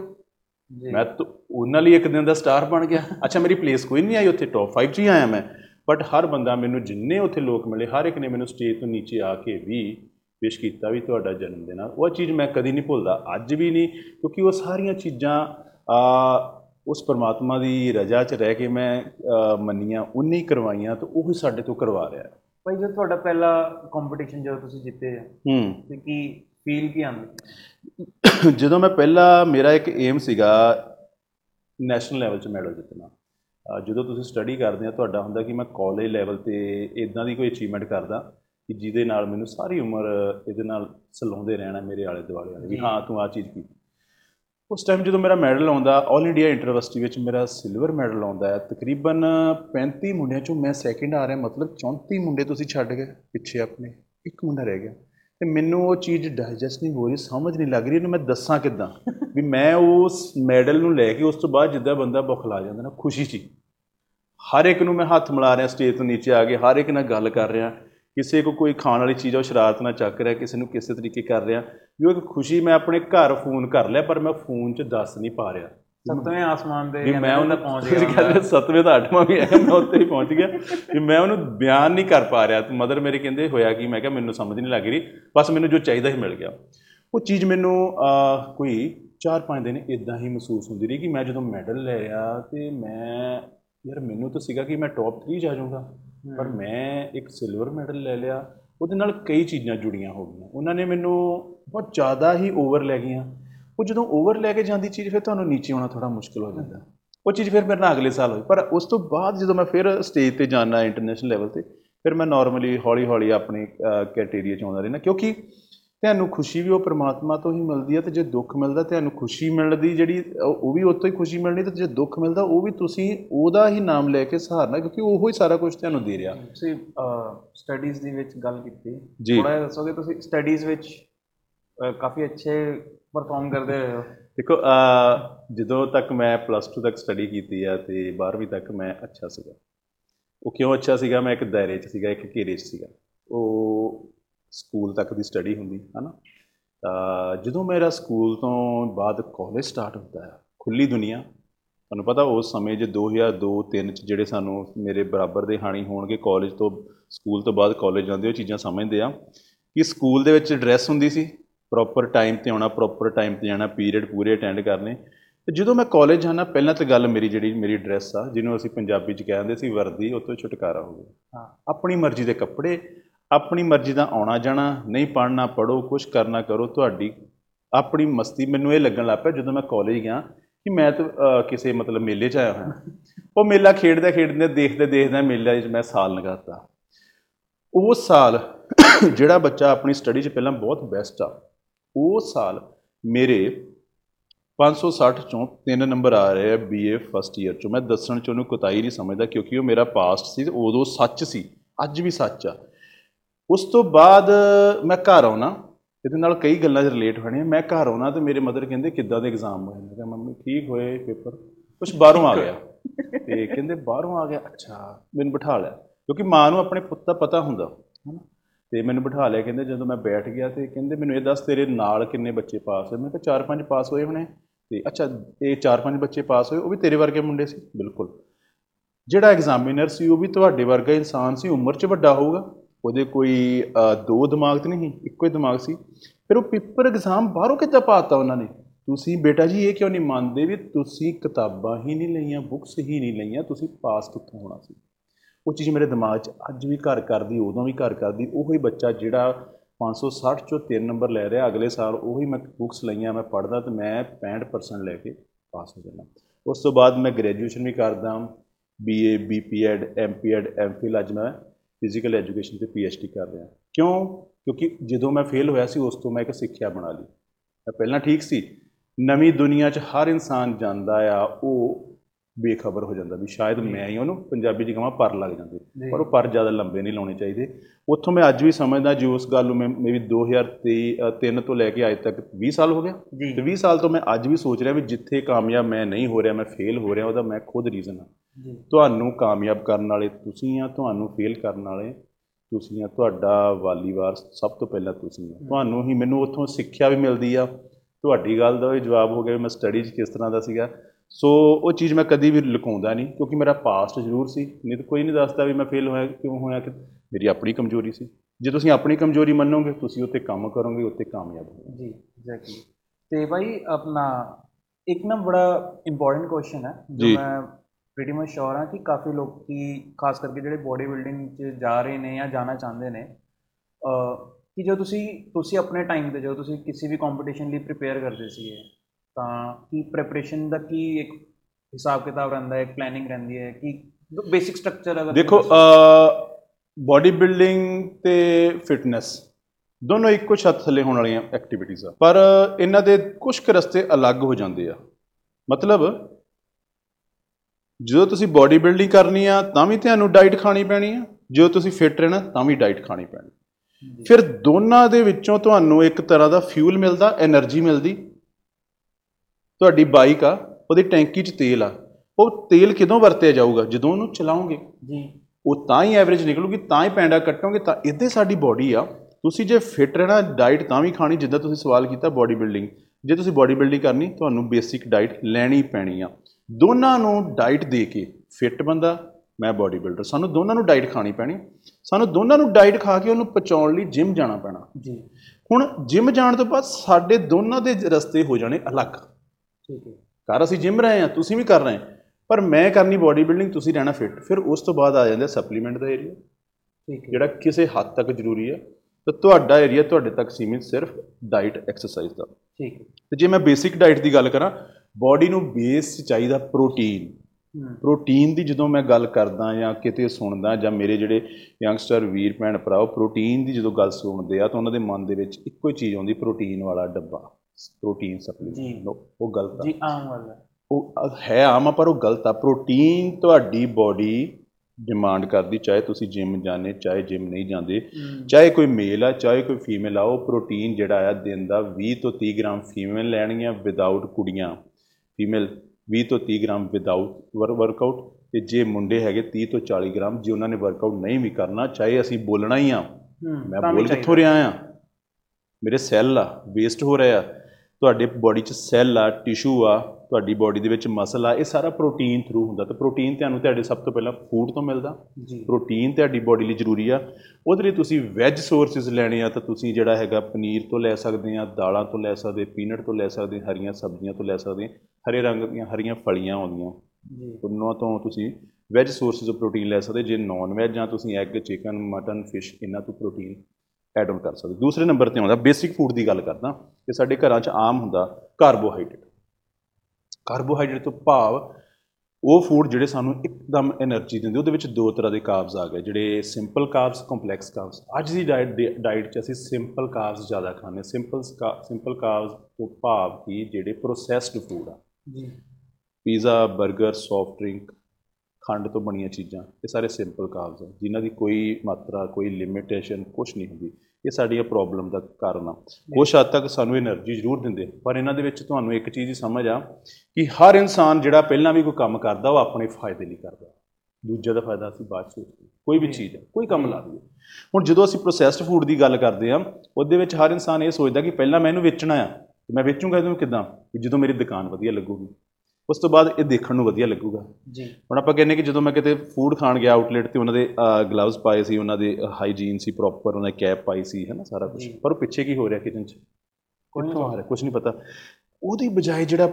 ਮੈਂ ਤਾਂ ਉਹਨਾਂ ਲਈ ਇੱਕ ਦਿਨ ਦਾ ਸਟਾਰ ਬਣ ਗਿਆ। ਅੱਛਾ ਮੇਰੀ ਪਲੇਸ ਕੋਈ ਨਹੀਂ ਆਈ ਉੱਥੇ ਟੌਪ 5 'ਚ ਹੀ ਆਇਆ ਮੈਂ। ਬਟ ਹਰ ਬੰਦਾ ਮੈਨੂੰ ਜਿੰਨੇ ਉੱਥੇ ਲੋਕ ਮਿਲੇ ਹਰ ਇੱਕ ਨੇ ਮੈਨੂੰ ਸਟੇਜ ਤੋਂ ਨੀਚੇ ਆ ਕੇ ਵੀ ਪੇਸ਼ ਕੀਤਾ ਵੀ ਤੁਹਾਡਾ ਜਨਮ ਦਿਨ ਆ। ਉਹ ਚੀਜ਼ ਮੈਂ ਕਦੀ ਨਹੀਂ ਭੁੱਲਦਾ ਅੱਜ ਵੀ ਨਹੀਂ ਕਿਉਂਕਿ ਉਹ ਸਾਰੀਆਂ ਚੀਜ਼ਾਂ ਆ ਉਸ ਪਰਮਾਤਮਾ ਦੀ ਰਜ਼ਾ 'ਚ ਰਹਿ ਕੇ ਮੈਂ ਮੰਨੀਆਂ ਉਹਨੇ ਹੀ ਕਰਵਾਈਆਂ ਤਾਂ ਉਹ ਹੀ ਸਾਡੇ ਤੋਂ ਕਰਵਾ ਰਿਹਾ। ਭਾਈ ਜਦੋਂ ਤੁਹਾਡਾ ਪਹਿਲਾ ਕੰਪੀਟੀਸ਼ਨ ਜਦੋਂ ਤੁਸੀਂ ਜਿੱਤੇ ਆ ਹੂੰ। ਤੇ ਕੀ ਫੀਲ ਕੀ ਆਉਂਦੀ? ਜਦੋਂ ਮੈਂ ਪਹਿਲਾ ਮੇਰਾ ਇੱਕ ਏਮ ਸੀਗਾ ਨੈਸ਼ਨਲ ਲੈਵਲ 'ਚ ਮੈਡਲ ਜਿੱਤਣਾ। ਜਦੋਂ ਤੁਸੀਂ ਸਟੱਡੀ ਕਰਦੇ ਆ ਤੁਹਾਡਾ ਹੁੰਦਾ ਕਿ ਮੈਂ ਕਾਲਜ ਲੈਵਲ ਤੇ ਇਦਾਂ ਦੀ ਕੋਈ ਅਚੀਵਮੈਂਟ ਕਰਦਾ। ਕਿ ਜਿਹਦੇ ਨਾਲ ਮੈਨੂੰ ਸਾਰੀ ਉਮਰ ਇਹਦੇ ਨਾਲ ਸਲਾਉਂਦੇ ਰਹਿਣਾ ਮੇਰੇ ਆਲੇ ਦੁਆਲੇ ਵਾਲੇ ਵੀ। ਹਾਂ ਤੂੰ ਆ ਚੀਜ਼ ਕੀਤੀ ਉਸ ਟਾਈਮ ਜਦੋਂ ਮੇਰਾ ਮੈਡਲ ਆਉਂਦਾ 올 ਇੰਡੀਆ ਇੰਟਰਵਿਊਸਟੀ ਵਿੱਚ ਮੇਰਾ ਸਿਲਵਰ ਮੈਡਲ ਆਉਂਦਾ ਹੈ ਤਕਰੀਬਨ 35 ਮੁੰਡਿਆਂ ਚੋਂ ਮੈਂ ਸੈਕਿੰਡ ਆ ਰਿਹਾ ਮਤਲਬ 34 ਮੁੰਡੇ ਤੁਸੀਂ ਛੱਡ ਗਏ ਪਿੱਛੇ ਆਪਣੇ ਇੱਕ ਮੁੰਡਾ ਰਹਿ ਗਿਆ ਤੇ ਮੈਨੂੰ ਉਹ ਚੀਜ਼ ਡਾਈਜੈਸਟ ਨਹੀਂ ਹੋ ਰਹੀ ਸਮਝ ਨਹੀਂ ਲੱਗ ਰਹੀ ਇਹਨੂੰ ਮੈਂ ਦੱਸਾਂ ਕਿੱਦਾਂ ਵੀ ਮੈਂ ਉਸ ਮੈਡਲ ਨੂੰ ਲੈ ਕੇ ਉਸ ਤੋਂ ਬਾਅਦ ਜਿੱਦਾਂ ਬੰਦਾ ਬੁਖਲਾ ਜਾਂਦਾ ਨਾ ਖੁਸ਼ੀ ਹੀ। ਹਰ ਇੱਕ ਨੂੰ ਮੈਂ ਹੱਥ ਮਿਲਾ ਰਿਹਾ ਸਟੇਜ ਤੋਂ ਨੀਚੇ ਆ ਕੇ ਹਰ ਇੱਕ ਨਾਲ ਗੱਲ ਕਰ ਰਿਹਾ ਕਿਸੇ ਕੋ ਕੋਈ ਖਾਣ ਵਾਲੀ ਚੀਜ਼ ਆ ਉਹ ਸ਼ਰਾਰਤ ਨਾਲ ਚੱਕ ਰਿਹਾ ਕਿਸੇ ਨੂੰ ਕਿਸੇ ਤਰੀਕੇ ਕਰ ਰਿਹਾ। ਵੀ ਉਹ ਇੱਕ ਖੁਸ਼ੀ ਮੈਂ ਆਪਣੇ ਘਰ ਫੋਨ ਕਰ ਲਿਆ ਪਰ ਮੈਂ ਫੋਨ 'ਚ ਦੱਸ ਨਹੀਂ ਪਾ ਰਿਹਾ। ਸੱਤਵੇਂ ਆਸਮਾਨ ਦੇ ਵੀ ਮੈਂ ਉਹਨਾਂ ਪਹੁੰਚ ਗਿਆ ਕਹਿੰਦੇ ਸੱਤਵੇਂ ਦਾ ਅੱਠਵਾਂ ਵੀ ਹੈ ਮੈਂ ਉੱਤੇ ਹੀ ਪਹੁੰਚ ਗਿਆ। ਵੀ ਮੈਂ ਉਹਨੂੰ ਬਿਆਨ ਨਹੀਂ ਕਰ ਪਾ ਰਿਹਾ। ਮਦਰ ਮੇਰੇ ਕਹਿੰਦੇ ਹੋਇਆ ਕਿ ਮੈਂ ਕਿਹਾ ਮੈਨੂੰ ਸਮਝ ਨਹੀਂ ਲੱਗ ਰਹੀ ਬਸ ਮੈਨੂੰ ਜੋ ਚਾਹੀਦਾ ਸੀ ਮਿਲ ਗਿਆ। ਉਹ ਚੀਜ਼ ਮੈਨੂੰ ਕੋਈ 4-5 ਦਿਨ ਇਦਾਂ ਹੀ ਮਹਿਸੂਸ ਹੁੰਦੀ ਰਹੀ ਕਿ ਮੈਂ ਜਦੋਂ ਮੈਡਲ ਲੈ ਆ ਤੇ ਮੈਂ ਯਾਰ ਮੈਨੂੰ ਤਾਂ ਸੀਗਾ ਕਿ ਮੈਂ ਟੌਪ 3 ਜਾ ਜਾਊਂਗਾ। ਪਰ ਮੈਂ ਇੱਕ ਸਿਲਵਰ ਮੈਡਲ ਲੈ ਲਿਆ ਉਹਦੇ ਨਾਲ ਕਈ ਚੀਜ਼ਾਂ ਜੁੜੀਆਂ ਹੋ ਗਈਆਂ। ਉਹਨਾਂ ਨੇ ਮੈਨੂੰ ਬਹੁਤ ਜ਼ਿਆਦਾ ਹੀ ਓਵਰ ਲੈ ਗਈਆਂ। ਉਹ ਜਦੋਂ ਓਵਰ ਲੈ ਕੇ ਜਾਂਦੀ ਚੀਜ਼ ਫਿਰ ਤੁਹਾਨੂੰ ਨੀਚੇ ਆਉਣਾ ਥੋੜਾ ਮੁਸ਼ਕਲ ਹੋ ਜਾਂਦਾ। ਉਹ ਚੀਜ਼ ਫਿਰ ਮੇਰੇ ਨਾਲ ਅਗਲੇ ਸਾਲ ਹੋਈ। ਪਰ ਉਸ ਤੋਂ ਬਾਅਦ ਜਦੋਂ ਮੈਂ ਫਿਰ ਸਟੇਜ ਤੇ ਜਾਣਾ ਇੰਟਰਨੈਸ਼ਨਲ ਲੈਵਲ ਤੇ ਫਿਰ ਮੈਂ ਨਾਰਮਲੀ ਹੌਲੀ ਹੌਲੀ ਆਪਣੇ ਕੈਟੇਰੀਆ ਚ ਆਉਂਦਾ ਰਹਿਣਾ ਕਿਉਂਕਿ ਤੁਹਾਨੂੰ ਖੁਸ਼ੀ ਵੀ ਉਹ ਪ੍ਰਮਾਤਮਾ ਤੋਂ ਹੀ ਮਿਲਦੀ ਹੈ ਤੇ ਜੇ ਦੁੱਖ ਮਿਲਦਾ ਤੁਹਾਨੂੰ ਖੁਸ਼ੀ ਮਿਲਦੀ ਜਿਹੜੀ ਉਹ ਵੀ ਉਹ ਤੋਂ ਹੀ ਖੁਸ਼ੀ ਮਿਲਣੀ ਤੇ ਜੇ ਦੁੱਖ ਮਿਲਦਾ ਉਹ ਵੀ ਤੁਸੀਂ ਉਹਦਾ ਹੀ ਨਾਮ ਲੈ ਕੇ ਸਹਾਰਨਾ ਕਿਉਂਕਿ ਉਹੋ ਹੀ ਸਾਰਾ ਕੁਝ ਤੁਹਾਨੂੰ ਦੇ ਰਿਹਾ। ਤੁਸੀਂ ਸਟੱਡੀਜ਼ ਦੀ ਵਿੱਚ ਗੱਲ ਕੀਤੀ। ਥੋੜਾ ਦੱਸੋਗੇ ਤੁਸੀਂ ਸਟੱਡੀਜ਼ ਵਿੱਚ ਕਾਫੀ ਅੱਛੇ ਪਰਫਾਰਮ ਕਰਦੇ ਰਹੇ ਹੋ। ਦੇਖੋ ਜਦੋਂ ਤੱਕ ਮੈਂ ਪਲੱਸ 2 ਤੱਕ ਸਟੱਡੀ ਕੀਤੀ ਆ ਤੇ 12ਵੀਂ ਤੱਕ ਮੈਂ ਅੱਛਾ ਸੀਗਾ। ਉਹ ਕਿਉਂ ਅੱਛਾ ਸੀਗਾ? ਮੈਂ ਇੱਕ ਦਾਇਰੇ 'ਚ ਸੀਗਾ ਇੱਕ ਘੇਰੇ 'ਚ ਸੀਗਾ। ਉਹ ਸਕੂਲ ਤੱਕ ਦੀ ਸਟੱਡੀ ਹੁੰਦੀ ਹਨਾ? ਤਾਂ ਜਦੋਂ ਮੇਰਾ ਸਕੂਲ ਤੋਂ ਬਾਅਦ ਕਾਲਜ ਸਟਾਰਟ ਹੁੰਦਾ ਹੈ ਖੁੱਲੀ ਦੁਨੀਆ ਤੁਹਾਨੂੰ ਪਤਾ ਉਸ ਸਮੇਂ ਜੇ 2002 3 ਚ ਜਿਹੜੇ ਸਾਨੂੰ ਮੇਰੇ ਬਰਾਬਰ ਦੇ ਹਾਣੀ ਹੋਣਗੇ ਕਾਲਜ ਤੋਂ ਸਕੂਲ ਤੋਂ ਬਾਅਦ ਕਾਲਜ ਜਾਂਦੇ ਉਹ ਚੀਜ਼ਾਂ ਸਮਝਦੇ ਆ ਕਿ ਸਕੂਲ ਦੇ ਵਿੱਚ ਡਰੈਸ ਹੁੰਦੀ ਸੀ ਪ੍ਰੋਪਰ ਟਾਈਮ ਤੇ ਆਉਣਾ ਪ੍ਰੋਪਰ ਟਾਈਮ ਤੇ ਜਾਣਾ ਪੀਰੀਅਡ ਪੂਰੇ ਅਟੈਂਡ ਕਰਨੇ। ਤੇ ਜਦੋਂ ਮੈਂ ਕਾਲਜ ਜਾਣਾ ਪਹਿਲਾਂ ਤਾਂ ਗੱਲ ਮੇਰੀ ਜਿਹੜੀ ਮੇਰੀ ਡਰੈਸ ਆ ਜਿਹਨੂੰ ਅਸੀਂ ਪੰਜਾਬੀ ਚ ਕਹਿੰਦੇ ਸੀ ਵਰਦੀ ਉਹ ਤੋਂ ਛੁਟਕਾਰਾ ਹੋ ਗਿਆ। ਹਾਂ। ਆਪਣੀ ਮਰਜ਼ੀ ਦੇ ਕੱਪੜੇ ਆਪਣੀ ਮਰਜ਼ੀ ਦਾ ਆਉਣਾ ਜਾਣਾ ਨਹੀਂ ਪੜ੍ਹਨਾ ਪੜੋ ਕੁਝ ਕਰਨਾ ਕਰੋ ਤੁਹਾਡੀ ਆਪਣੀ ਮਸਤੀ ਮੈਨੂੰ ਇਹ ਲੱਗਣ ਲੱਗ ਪਿਆ ਜਦੋਂ ਮੈਂ ਕਾਲਜ ਗਿਆ ਕਿ ਮੈਂ ਤਾਂ ਅਹ, ਕਿਸੇ ਮਤਲਬ ਮੇਲੇ 'ਚ ਆਇਆ ਹੋਇਆ। ਉਹ ਮੇਲਾ ਖੇਡਦਾ ਖੇਡਦੇ ਦੇਖਦੇ ਦੇਖਦੇ ਮੇਲੇ 'ਚ ਮੈਂ ਸਾਲ ਲਗਾਤਾ। ਉਹ ਸਾਲ ਜਿਹੜਾ ਬੱਚਾ ਆਪਣੀ ਸਟੱਡੀ 'ਚ ਪਹਿਲਾਂ ਬਹੁਤ ਬੈਸਟ ਆ ਉਹ ਸਾਲ ਮੇਰੇ 560 ਚੋਂ ਤਿੰਨ ਨੰਬਰ ਆ ਰਹੇ ਆ ਬੀਏ ਫਸਟ ਈਅਰ ਚੋਂ। ਮੈਂ ਦੱਸਣ ਚ ਉਹਨੂੰ ਕੁਤਾਈ ਨਹੀਂ ਸਮਝਦਾ ਕਿਉਂਕਿ ਉਹ ਮੇਰਾ ਪਾਸਟ ਸੀ ਤੇ ਉਦੋਂ ਸੱਚ ਸੀ ਅੱਜ ਵੀ ਸੱਚ ਆ। ਉਸ ਤੋਂ ਬਾਅਦ ਮੈਂ ਘਰ ਆਉਣਾ। ਇਹਦੇ ਨਾਲ ਕਈ ਗੱਲਾਂ ਰਿਲੇਟ ਹੋਣੀਆਂ। ਮੈਂ ਘਰ ਆਉਣਾ ਤੇ ਮੇਰੇ ਮਦਰ ਕਹਿੰਦੇ ਕਿੱਦਾਂ ਦੇ ਐਗਜ਼ਾਮ ਹੋਏ? ਮੈਂ ਕਿਹਾ ਮੰਮੀ ਠੀਕ ਹੋਏ ਪੇਪਰ ਕੁਝ ਬਾਹਰੋਂ ਆ ਗਿਆ। ਤੇ ਕਹਿੰਦੇ ਬਾਹਰੋਂ ਆ ਗਿਆ? ਅੱਛਾ ਮੈਨੂੰ ਬਿਠਾ ਲਿਆ। ਕਿਉਂਕਿ ਮਾਂ ਨੂੰ ਆਪਣੇ ਪੁੱਤ ਦਾ ਪਤਾ ਹੁੰਦਾ ਹਨਾ? ਤੇ ਮੈਨੂੰ ਬਿਠਾ ਲਿਆ ਕਹਿੰਦੇ ਜਦੋਂ ਮੈਂ ਬੈਠ ਗਿਆ ਤੇ ਕਹਿੰਦੇ ਮੈਨੂੰ ਇਹ ਦੱਸ ਤੇਰੇ ਨਾਲ ਕਿੰਨੇ ਬੱਚੇ ਪਾਸ ਹੋਏ? ਮੈਂ ਕਿਹਾ ਚਾਰ ਪੰਜ ਪਾਸ ਹੋਏ ਹੋਣੇ। ਤੇ ਅੱਛਾ ਇਹ ਚਾਰ ਪੰਜ ਬੱਚੇ ਪਾਸ ਹੋਏ ਉਹ ਵੀ ਤੇਰੇ ਵਰਗੇ ਮੁੰਡੇ ਸੀ? ਬਿਲਕੁਲ। ਜਿਹੜਾ ਐਗਜ਼ਾਮੀਨਰ ਸੀ ਉਹ ਵੀ ਤੁਹਾਡੇ ਵਰਗਾ ਇਨਸਾਨ ਸੀ ਉਮਰ 'ਚ ਵੱਡਾ ਹੋਊਗਾ। ਉਹਦੇ ਕੋਈ ਅ, ਦੋ ਦਿਮਾਗ ਤੇ ਨਹੀਂ ਇੱਕੋ ਹੀ ਦਿਮਾਗ ਸੀ। ਫਿਰ ਉਹ ਪੇਪਰ ਐਗਜ਼ਾਮ ਬਾਹਰੋਂ ਕਿੱਦਾਂ ਪਾਤਾ ਉਹਨਾਂ ਨੇ? ਤੁਸੀਂ ਬੇਟਾ ਜੀ ਇਹ ਕਿਉਂ ਨਹੀਂ ਮੰਨਦੇ ਵੀ ਤੁਸੀਂ ਕਿਤਾਬਾਂ ਹੀ ਨਹੀਂ ਲਈਆਂ ਬੁੱਕਸ ਹੀ ਨਹੀਂ ਲਈਆਂ ਤੁਸੀਂ ਪਾਸ ਕਿੱਥੋਂ ਹੋਣਾ ਸੀ? ਉਹ ਚੀਜ਼ ਮੇਰੇ ਦਿਮਾਗ 'ਚ ਅੱਜ ਵੀ ਘਰ ਕਰਦੀ ਉਦੋਂ ਵੀ ਘਰ ਕਰਦੀ ਉਹੋ ਹੀ ਬੱਚਾ ਜਿਹੜਾ 560 ਚੋਂ 3 ਨੰਬਰ ਲੈ ਰਿਹਾ ਅਗਲੇ ਸਾਲ ਉਹੀ ਮੈਂ ਬੁੱਕਸ ਲਈਆਂ ਮੈਂ ਪੜ੍ਹਦਾ ਤੇ ਮੈਂ 65% ਲੈ ਕੇ ਪਾਸ ਹੋ ਜਾਣਾ ਉਸ ਤੋਂ ਬਾਅਦ ਮੈਂ ਗ੍ਰੈਜੂਏਸ਼ਨ ਵੀ ਕਰਦਾ ਬੀਏ ਬੀਪੀਐਡ ਐਮਪੀਐਡ ਐਮਫਿਲ ਅੱਜ ਮੈਂ ਫਿਜ਼ੀਕਲ ਐਜੂਕੇਸ਼ਨ ਤੇ ਪੀਐਚਡੀ ਕਰ ਰਿਹਾ। ਕਿਉਂ? ਕਿਉਂਕਿ ਜਦੋਂ ਮੈਂ ਫੇਲ ਹੋਇਆ ਸੀ ਉਸ ਤੋਂ ਮੈਂ ਇੱਕ ਸਿੱਖਿਆ ਬਣਾ ਲਈ। ਮੈਂ ਪਹਿਲਾਂ ਠੀਕ ਸੀ। ਨਵੀਂ ਦੁਨੀਆ 'ਚ ਹਰ ਇਨਸਾਨ ਜਾਂਦਾ ਆ ਉਹ ਬੇਖਬਰ ਹੋ ਜਾਂਦਾ ਵੀ ਸ਼ਾਇਦ ਮੈਂ ਹੀ ਉਹਨੂੰ ਪੰਜਾਬੀ 'ਚ ਕਹਾਂ ਪਰ ਲੱਗ ਜਾਂਦੇ। ਪਰ ਉਹ ਪਰ ਜ਼ਿਆਦਾ ਲੰਬੇ ਨਹੀਂ ਲਾਉਣੇ ਚਾਹੀਦੇ। ਉੱਥੋਂ ਮੈਂ ਅੱਜ ਵੀ ਸਮਝਦਾ ਜੀ ਉਸ ਗੱਲ ਨੂੰ ਮੈਂ ਮੇਬੀ 2023 3 ਤੋਂ ਲੈ ਕੇ ਅੱਜ ਤੱਕ 20 ਸਾਲ ਹੋ ਗਿਆ ਤੇ 20 ਸਾਲ ਤੋਂ ਮੈਂ ਅੱਜ ਵੀ ਸੋਚ ਰਿਹਾ ਵੀ ਜਿੱਥੇ ਕਾਮਯਾਬ ਮੈਂ ਨਹੀਂ ਹੋ ਰਿਹਾ ਮੈਂ ਫੇਲ ਹੋ ਰਿਹਾ ਉਹਦਾ ਮੈਂ ਖੁਦ ਰੀਜ਼ਨ ਜੀ ਤੁਹਾਨੂੰ ਕਾਮਯਾਬ ਕਰਨ ਵਾਲੇ ਤੁਸੀਂ ਆ ਤੁਹਾਨੂੰ ਫੇਲ ਕਰਨ ਵਾਲੇ ਤੁਸੀਂ ਆ ਤੁਹਾਡਾ ਵਾਲੀਵਾਰ ਸਭ ਤੋਂ ਪਹਿਲਾਂ ਤੁਸੀਂ ਆ। ਤੁਹਾਨੂੰ ਹੀ ਮੈਨੂੰ ਉੱਥੋਂ ਸਿੱਖਿਆ ਵੀ ਮਿਲਦੀ ਆ। ਤੁਹਾਡੀ ਗੱਲ ਦਾ ਵੀ ਜਵਾਬ ਹੋ ਗਿਆ ਮੈਂ ਸਟੱਡੀ 'ਚ ਕਿਸ ਤਰ੍ਹਾਂ ਦਾ ਸੀਗਾ। ਸੋ ਉਹ ਚੀਜ਼ ਮੈਂ ਕਦੀ ਵੀ ਲੁਕਾਉਂਦਾ ਨਹੀਂ ਕਿਉਂਕਿ ਮੇਰਾ ਪਾਸਟ ਜ਼ਰੂਰ ਸੀ। ਨਹੀਂ ਤਾਂ ਕੋਈ ਨਹੀਂ ਦੱਸਦਾ ਵੀ ਮੈਂ ਫੇਲ ਹੋਇਆ ਕਿਉਂ ਹੋਇਆ ਕਿ ਮੇਰੀ ਆਪਣੀ ਕਮਜ਼ੋਰੀ ਸੀ। ਜੇ ਤੁਸੀਂ ਆਪਣੀ ਕਮਜ਼ੋਰੀ ਮੰਨੋਗੇ ਤੁਸੀਂ ਉੱਤੇ ਕੰਮ ਕਰੋਗੇ ਉੱਤੇ ਕਾਮਯਾਬ ਹੋਵੋਗੇ। ਜੀ ਐਗਜ਼ੈਕਟਲੀ ਤੇ ਭਾਈ ਆਪਣਾ ਇੱਕ ਨਾ ਬੜਾ ਇੰਪੋਰਟੈਂਟ ਕੁਐਸਚਨ ਹੈ ਜੀ। ਮੈਂ ਪ੍ਰੀਟੀ ਮਚ ਸ਼ੋਰ ਹਾਂ ਕਿ ਕਾਫੀ ਲੋਕੀ ਖਾਸ ਕਰਕੇ ਜਿਹੜੇ ਬੋਡੀ ਬਿਲਡਿੰਗ 'ਚ ਜਾ ਰਹੇ ਨੇ ਜਾਂ ਜਾਣਾ ਚਾਹੁੰਦੇ ਨੇ ਕਿ ਜੋ ਤੁਸੀਂ ਤੁਸੀਂ ਆਪਣੇ ਟਾਈਮ ਤੇ ਜਦੋਂ ਤੁਸੀਂ ਕਿਸੇ ਵੀ ਕੰਪੀਟੀਸ਼ਨ ਲਈ ਪ੍ਰਿਪੇਅਰ ਕਰਦੇ ਸੀਗੇ ਤਾਂ ਕੀ ਪ੍ਰੈਪਰੇਸ਼ਨ ਦਾ ਕੀ ਇੱਕ ਹਿਸਾਬ ਕਿਤਾਬ ਰਹਿੰਦਾ ਹੈ ਇੱਕ ਪਲੈਨਿੰਗ ਰਹਿੰਦੀ ਹੈ ਕਿ ਬੇਸਿਕ ਸਟਰਕਚਰ ਅਗਰ ਦੇਖੋ ਬਾਡੀ ਬਿਲਡਿੰਗ ਤੇ ਫਿਟਨੈਸ ਦੋਨੋਂ ਇੱਕੋ ਛੱਤ ਥੱਲੇ ਹੋਣ ਵਾਲੀਆਂ ਐਕਟੀਵਿਟੀਜ਼ ਆ। ਪਰ ਇਹਨਾਂ ਦੇ ਕੁਝ ਕੁ ਰਸਤੇ ਅਲੱਗ ਹੋ ਜਾਂਦੇ ਆ। ਮਤਲਬ ਜਦੋਂ ਤੁਸੀਂ ਬਾਡੀ ਬਿਲਡਿੰਗ ਕਰਨੀ ਆ ਤਾਂ ਵੀ ਤੁਹਾਨੂੰ ਡਾਈਟ ਖਾਣੀ ਪੈਣੀ ਆ। ਜਦੋਂ ਤੁਸੀਂ ਫਿਟ ਰਹਿਣਾ ਤਾਂ ਵੀ ਡਾਈਟ ਖਾਣੀ ਪੈਣੀ। ਫਿਰ ਦੋਨਾਂ ਦੇ ਵਿੱਚੋਂ ਤੁਹਾਨੂੰ ਇੱਕ ਤਰ੍ਹਾਂ ਦਾ ਫਿਊਲ ਮਿਲਦਾ એનર્ਜੀ ਮਿਲਦੀ। ਤੁਹਾਡੀ ਬਾਈਕ ਆ ਉਹਦੀ ਟੈਂਕੀ 'ਚ ਤੇਲ ਆ। ਉਹ ਤੇਲ ਕਿਦੋਂ ਵਰਤਿਆ ਜਾਊਗਾ? ਜਦੋਂ ਉਹਨੂੰ ਚਲਾਉਂਗੇ ਜੀ। ਉਹ ਤਾਂ ਹੀ ਐਵਰੇਜ ਨਿਕਲੂਗੀ ਤਾਂ ਹੀ ਪੈਂਡਾ ਕੱਟੋਗੇ। ਤਾਂ ਇੱਦੇ ਸਾਡੀ ਬਾਡੀ ਆ। ਤੁਸੀਂ ਜੇ ਫਿਟ ਰਹਿਣਾ ਡਾਈਟ ਤਾਂ ਵੀ ਖਾਣੀ ਜਿੱਦਾਂ ਤੁਸੀਂ ਸਵਾਲ ਕੀਤਾ ਬਾਡੀ ਬਿਲਡਿੰਗ ਜੇ ਤੁਸੀਂ ਬਾਡੀ ਬਿਲਡਿੰਗ ਕਰਨੀ ਤੁਹਾਨੂੰ ਬੇਸਿਕ ਡਾਈਟ ਲੈਣੀ ਪੈਣੀ ਆ। ਦੋਨਾਂ ਨੂੰ ਡਾਈਟ ਦੇ ਕੇ ਫਿਟ ਬੰਦਾ ਮੈਂ ਬਾਡੀ ਬਿਲਡਰ ਸਾਨੂੰ ਦੋਨਾਂ ਨੂੰ ਡਾਈਟ ਖਾਣੀ ਪੈਣੀ। ਸਾਨੂੰ ਦੋਨਾਂ ਨੂੰ ਡਾਈਟ ਖਾ ਕੇ ਉਹਨੂੰ ਪਚਾਉਣ ਲਈ ਜਿਮ ਜਾਣਾ ਪੈਣਾ। ਜੀ। ਹੁਣ ਜਿਮ ਜਾਣ ਤੋਂ ਬਾਅਦ ਸਾਡੇ ਦੋਨਾਂ ਦੇ ਰਸਤੇ ਹੋ ਜਾਣੇ ਅਲੱਗ। ਠੀਕ ਹੈ। ਕਰ ਅਸੀਂ ਜਿਮ ਰਹੇ ਆ ਤੁਸੀਂ ਵੀ ਕਰ ਰਹੇ ਪਰ ਮੈਂ ਕਰਨੀ ਬਾਡੀ ਬਿਲਡਿੰਗ ਤੁਸੀਂ ਰਹਿਣਾ ਫਿਟ ਫਿਰ ਉਸ ਤੋਂ ਬਾਅਦ ਆ ਜਾਂਦਾ ਸਪਲੀਮੈਂਟ ਦਾ ਏਰੀਆ ਠੀਕ ਹੈ। ਜਿਹੜਾ ਕਿਸੇ ਹੱਦ ਤੱਕ ਜ਼ਰੂਰੀ ਹੈ। ਤਾਂ ਤੁਹਾਡਾ ਏਰੀਆ ਤੁਹਾਡੇ ਤੱਕ ਸੀਮਿਤ ਸਿਰਫ ਡਾਈਟ ਐਕਸਰਸਾਈਜ਼ ਦਾ। ਠੀਕ ਹੈ। ਤੇ ਜੇ ਮੈਂ ਬੇਸਿਕ ਡਾਈਟ ਦੀ ਗੱਲ ਕਰਾਂ ਬਾਡੀ ਨੂੰ ਬੇਸ ਚਾਹੀਦਾ ਪ੍ਰੋਟੀਨ ਹੂੰ। ਪ੍ਰੋਟੀਨ ਦੀ ਜਦੋਂ ਮੈਂ ਗੱਲ ਕਰਦਾ ਜਾਂ ਕਿਤੇ ਸੁਣਦਾ ਜਾਂ ਮੇਰੇ ਜਿਹੜੇ ਯੰਗਸਟਰ ਵੀਰ ਭੈਣ ਭਰਾ ਉਹ ਪ੍ਰੋਟੀਨ ਦੀ ਜਦੋਂ ਗੱਲ ਸੁਣਦੇ ਆ ਤਾਂ ਉਹਨਾਂ ਦੇ ਮਨ ਦੇ ਵਿੱਚ ਇੱਕੋ ਹੀ ਚੀਜ਼ ਆਉਂਦੀ ਪ੍ਰੋਟੀਨ ਵਾਲਾ ਡੱਬਾ ਪ੍ਰੋਟੀਨ। ਸਪਲੀਮੈਂਟ ਉਹ ਗਲਤ ਆ। ਜੀ ਆਮ ਵਾਲਾ ਉਹ ਅ- ਹੈ ਆਮ ਪਰ ਉਹ ਗਲਤ ਆ। ਪ੍ਰੋਟੀਨ ਤੁਹਾਡੀ ਬਾਡੀ ਡਿਮਾਂਡ ਕਰਦੀ ਚਾਹੇ ਤੁਸੀਂ ਜਿਮ ਜਾਂਦੇ ਚਾਹੇ ਜਿਮ ਨਹੀਂ ਜਾਂਦੇ ਹੂੰ। ਚਾਹੇ ਕੋਈ ਮੇਲ ਆ ਚਾਹੇ ਕੋਈ ਫੀਮੇਲ ਆ ਉਹ ਪ੍ਰੋਟੀਨ ਜਿਹੜਾ ਆ ਦਿਨ ਦਾ 20 ਤੋਂ 30 ਗ੍ਰਾਮ ਫੀਮੇਲ ਲੈਣਗੀਆਂ ਵਿਦਆਊਟ ਕੁੜੀਆਂ। ਫੀਮੇਲ 20 ਤੋਂ 30 ਗ੍ਰਾਮ ਵਿਦਆਊਟ ਵਰਕਆਊਟ ਤੇ ਜੇ ਮੁੰਡੇ ਹੈਗੇ 30 ਤੋਂ 40 ਗ੍ਰਾਮ ਜੇ ਉਹਨਾਂ ਨੇ ਵਰਕਆਊਟ ਨਹੀਂ ਵੀ ਕਰਨਾ ਚਾਹੇ ਅਸੀਂ ਬੋਲਣਾ ਹੀ ਆ ਮੈਂ ਬੋਲ ਕਿੱਥੋਂ ਰਿਹਾ ਆ? ਮੇਰੇ ਸੈੱਲ ਆ ਵੇਸਟ ਹੋ ਰਿਹਾ ਤੁਹਾਡੇ ਬਾਡੀ 'ਚ ਸੈੱਲ ਆ ਟਿਸ਼ੂ ਆ ਤੁਹਾਡੀ ਬਾਡੀ ਦੇ ਵਿੱਚ ਮਸਲ ਆ ਇਹ ਸਾਰਾ ਪ੍ਰੋਟੀਨ ਥਰੂ ਹੁੰਦਾ। ਤੇ ਪ੍ਰੋਟੀਨ ਤੁਹਾਨੂੰ ਤੁਹਾਡੇ ਸਭ ਤੋਂ ਪਹਿਲਾਂ ਫੂਡ ਤੋਂ ਮਿਲਦਾ। ਪ੍ਰੋਟੀਨ ਤੁਹਾਡੀ ਬਾਡੀ ਲਈ ਜ਼ਰੂਰੀ ਆ। ਉਹਦੇ ਲਈ ਤੁਸੀਂ ਵੈਜ ਸੋਰਸਸ ਲੈਣੇ ਆ ਤਾਂ ਤੁਸੀਂ ਜਿਹੜਾ ਹੈਗਾ ਪਨੀਰ ਤੋਂ ਲੈ ਸਕਦੇ ਆ ਦਾਲਾਂ ਤੋਂ ਲੈ ਸਕਦੇ ਪੀਨਟ ਤੋਂ ਲੈ ਸਕਦੇ ਹਰੀਆਂ ਸਬਜ਼ੀਆਂ ਤੋਂ ਲੈ ਸਕਦੇ ਹਰੇ ਰੰਗ ਦੀਆਂ ਹਰੀਆਂ ਫਲੀਆਂ ਆਉਂਦੀਆਂ। ਜੀ। ਉਹਨਾਂ ਤੋਂ ਤੁਸੀਂ ਵੈਜ ਸੋਰਸਸ ਆਫ ਪ੍ਰੋਟੀਨ ਲੈ ਸਕਦੇ। ਜੇ ਨਾਨ ਵੈਜ ਜਾਂ ਤੁਸੀਂ ਐਗ ਚਿਕਨ ਮਟਨ ਫਿਸ਼ ਇਹਨਾਂ ਤੋਂ ਪ੍ਰੋਟੀਨ ਐਡ ਆਨ ਕਰ ਸਕਦੇ। ਦੂਸਰੇ ਨੰਬਰ ਤੇ ਆਉਂਦਾ ਬੇਸਿਕ ਫੂਡ ਦੀ ਗੱਲ ਕਰਦਾ ਕਿ ਸਾਡੇ ਘਰਾਂ 'ਚ ਆਮ ਹੁੰਦਾ ਕਾਰਬੋਹਾਈਡਰੇਟ ਕਾਰਬੋਹਾਈਡਰੇਟ ਤੋਂ ਭਾਵ ਉਹ ਫੂਡ ਜਿਹੜੇ ਸਾਨੂੰ ਇੱਕਦਮ એનર્ਜੀ ਦਿੰਦੇ ਉਹਦੇ ਵਿੱਚ ਦੋ ਤਰ੍ਹਾਂ ਦੇ ਕਾਰਬਸ ਆ ਗਏ ਜਿਹੜੇ ਸਿੰਪਲ ਕਾਰਬਸ ਕੰਪਲੈਕਸ ਕਾਰਬਸ ਅੱਜ ਦੀ ਡਾਈਟ ਡਾਈਟ 'ਚ ਅਸੀਂ ਸਿੰਪਲ ਕਾਰਬਸ ਜ਼ਿਆਦਾ ਖਾਂਦੇ ਸਿੰਪਲ ਸਿੰਪਲ ਕਾਰਬਸ ਤੋਂ ਭਾਵ ਕੀ ਜਿਹੜੇ ਪ੍ਰੋਸੈਸਡ ਫੂਡ ਆ। ਜੀ। ਪੀਜ਼ਾ 버ਗਰ ਸੌਫਟ ਡਰਿੰਕ ਖੰਡ ਤੋਂ ਬਣੀਆਂ ਚੀਜ਼ਾਂ ਇਹ ਸਾਰੇ ਸਿੰਪਲ ਕਾਰਬਸ ਆ ਜਿਨ੍ਹਾਂ ਦੀ ਕੋਈ ਮਾਤਰਾ ਕੋਈ ਲਿਮਿਟੇਸ਼ਨ ਕੁਝ ਨਹੀਂ ਹੁੰਦੀ। ਇਹ ਸਾਡੀਆਂ ਪ੍ਰੋਬਲਮ ਦਾ ਕਾਰਨ ਆ। ਕੁਝ ਹੱਦ ਤੱਕ ਸਾਨੂੰ એનર્ਜੀ ਜ਼ਰੂਰ ਦਿੰਦੇ ਪਰ ਇਹਨਾਂ ਦੇ ਵਿੱਚ ਤੁਹਾਨੂੰ ਇੱਕ ਚੀਜ਼ ਹੀ ਸਮਝ ਆ ਕਿ ਹਰ ਇਨਸਾਨ ਜਿਹੜਾ ਪਹਿਲਾਂ ਵੀ ਕੋਈ ਕੰਮ ਕਰਦਾ ਉਹ ਆਪਣੇ ਫਾਇਦੇ ਲਈ ਕਰਦਾ। ਦੂਜੇ ਦਾ ਫਾਇਦਾ ਅਸੀਂ ਬਾਅਦ ਸੋਚਦੇ ਕੋਈ ਵੀ ਚੀਜ਼ ਹੈ ਕੋਈ ਕੰਮ ਲਾ ਦਈਏ। ਹੁਣ ਜਦੋਂ ਅਸੀਂ ਪ੍ਰੋਸੈਸਡ ਫੂਡ ਦੀ ਗੱਲ ਕਰਦੇ ਆ ਉਹਦੇ ਵਿੱਚ ਹਰ ਇਨਸਾਨ ਇਹ ਸੋਚਦਾ ਕਿ ਪਹਿਲਾਂ ਮੈਂ ਇਹਨੂੰ ਵੇਚਣਾ ਆ ਮੈਂ ਵੇਚੂੰਗਾ ਇਹਨੂੰ ਕਿਦਾਂ? ਜਦੋਂ ਮੇਰੀ ਦੁਕਾਨ ਵਧੀਆ ਲੱਗੂਗੀ। ਉਸ ਤੋਂ ਬਾਅਦ ਇਹ ਦੇਖਣ ਨੂੰ ਵਧੀਆ ਲੱਗੂਗਾ। ਜੀ। ਹੁਣ ਆਪਾਂ ਕਹਿੰਦੇ ਕਿ ਜਦੋਂ ਮੈਂ ਕਿਤੇ ਫੂਡ ਖਾਣ ਗਿਆ ਆਊਟਲੈਟ ਤੇ ਉਹਨਾਂ ਦੇ ਗਲਵਜ਼ ਪਾਏ ਸੀ ਉਹਨਾਂ ਦੇ ਹਾਈਜੀਨ ਸੀ ਪ੍ਰੋਪਰ ਉਹਨਾਂ ਨੇ ਕੈਪ ਪਾਈ ਸੀ ਹੈ ਨਾ ਸਾਰਾ ਕੁਝ। ਪਰ ਉਹ ਪਿੱਛੇ ਕੀ ਹੋ ਰਿਹਾ ਕਿਚਨ 'ਚ? ਕੋਈ ਨਹੀਂ। ਆ ਰਿਹਾ? ਕੁਝ ਨਹੀਂ ਪਤਾ। ਉਹਦੀ ਬਜਾਏ ਜਿਹੜਾ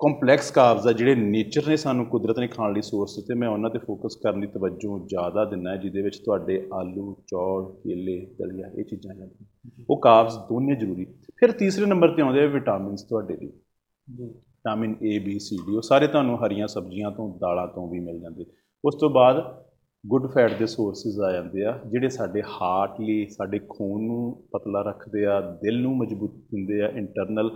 ਕੰਪਲੈਕਸ ਕਾਰਬਸ ਆ ਜਿਹੜੇ ਨੇਚਰ ਨੇ ਸਾਨੂੰ ਕੁਦਰਤ ਨੇ ਖਾਣ ਲਈ ਸੋਰਸ ਦਿੱਤੇ ਮੈਂ ਉਹਨਾਂ ਤੇ ਫੋਕਸ ਕਰਨ ਦੀ ਤਵੱਜੋ ਜ਼ਿਆਦਾ ਦਿੰਦਾ ਹੈ, ਜਿਹਦੇ ਵਿੱਚ ਤੁਹਾਡੇ ਆਲੂ ਚੌਲ ਕੇਲੇ ਦਲੀਆ ਇਹ ਚੀਜ਼ਾਂ ਜਾਂਦੀਆਂ। ਉਹ ਕਾਰਬਸ ਦੋਨੇ ਜ਼ਰੂਰੀ। ਫਿਰ ਤੀਸਰੇ ਨੰਬਰ ਤੇ ਆਉਂਦੇ ਆ ਵਿਟਾਮਿਨਸ ਤੁਹਾਡੇ ਲਈ। ਜੀ। Vitamin A B C D ਉਹ ਸਾਰੇ ਤੁਹਾਨੂੰ ਹਰੀਆਂ ਸਬਜ਼ੀਆਂ ਤੋਂ, ਦਾਲਾਂ ਤੋਂ ਵੀ ਮਿਲ ਜਾਂਦੇ। ਉਸ ਤੋਂ ਬਾਅਦ ਗੁੱਡ ਫੈਟ ਦੇ ਸੋਰਸਸ ਆ ਜਾਂਦੇ ਆ, ਜਿਹੜੇ ਸਾਡੇ ਹਾਰਟ ਲਈ, ਸਾਡੇ ਖੂਨ ਨੂੰ ਪਤਲਾ ਰੱਖਦੇ ਆ, ਦਿਲ ਨੂੰ ਮਜ਼ਬੂਤ ਦਿੰਦੇ ਆ ਇੰਟਰਨਲ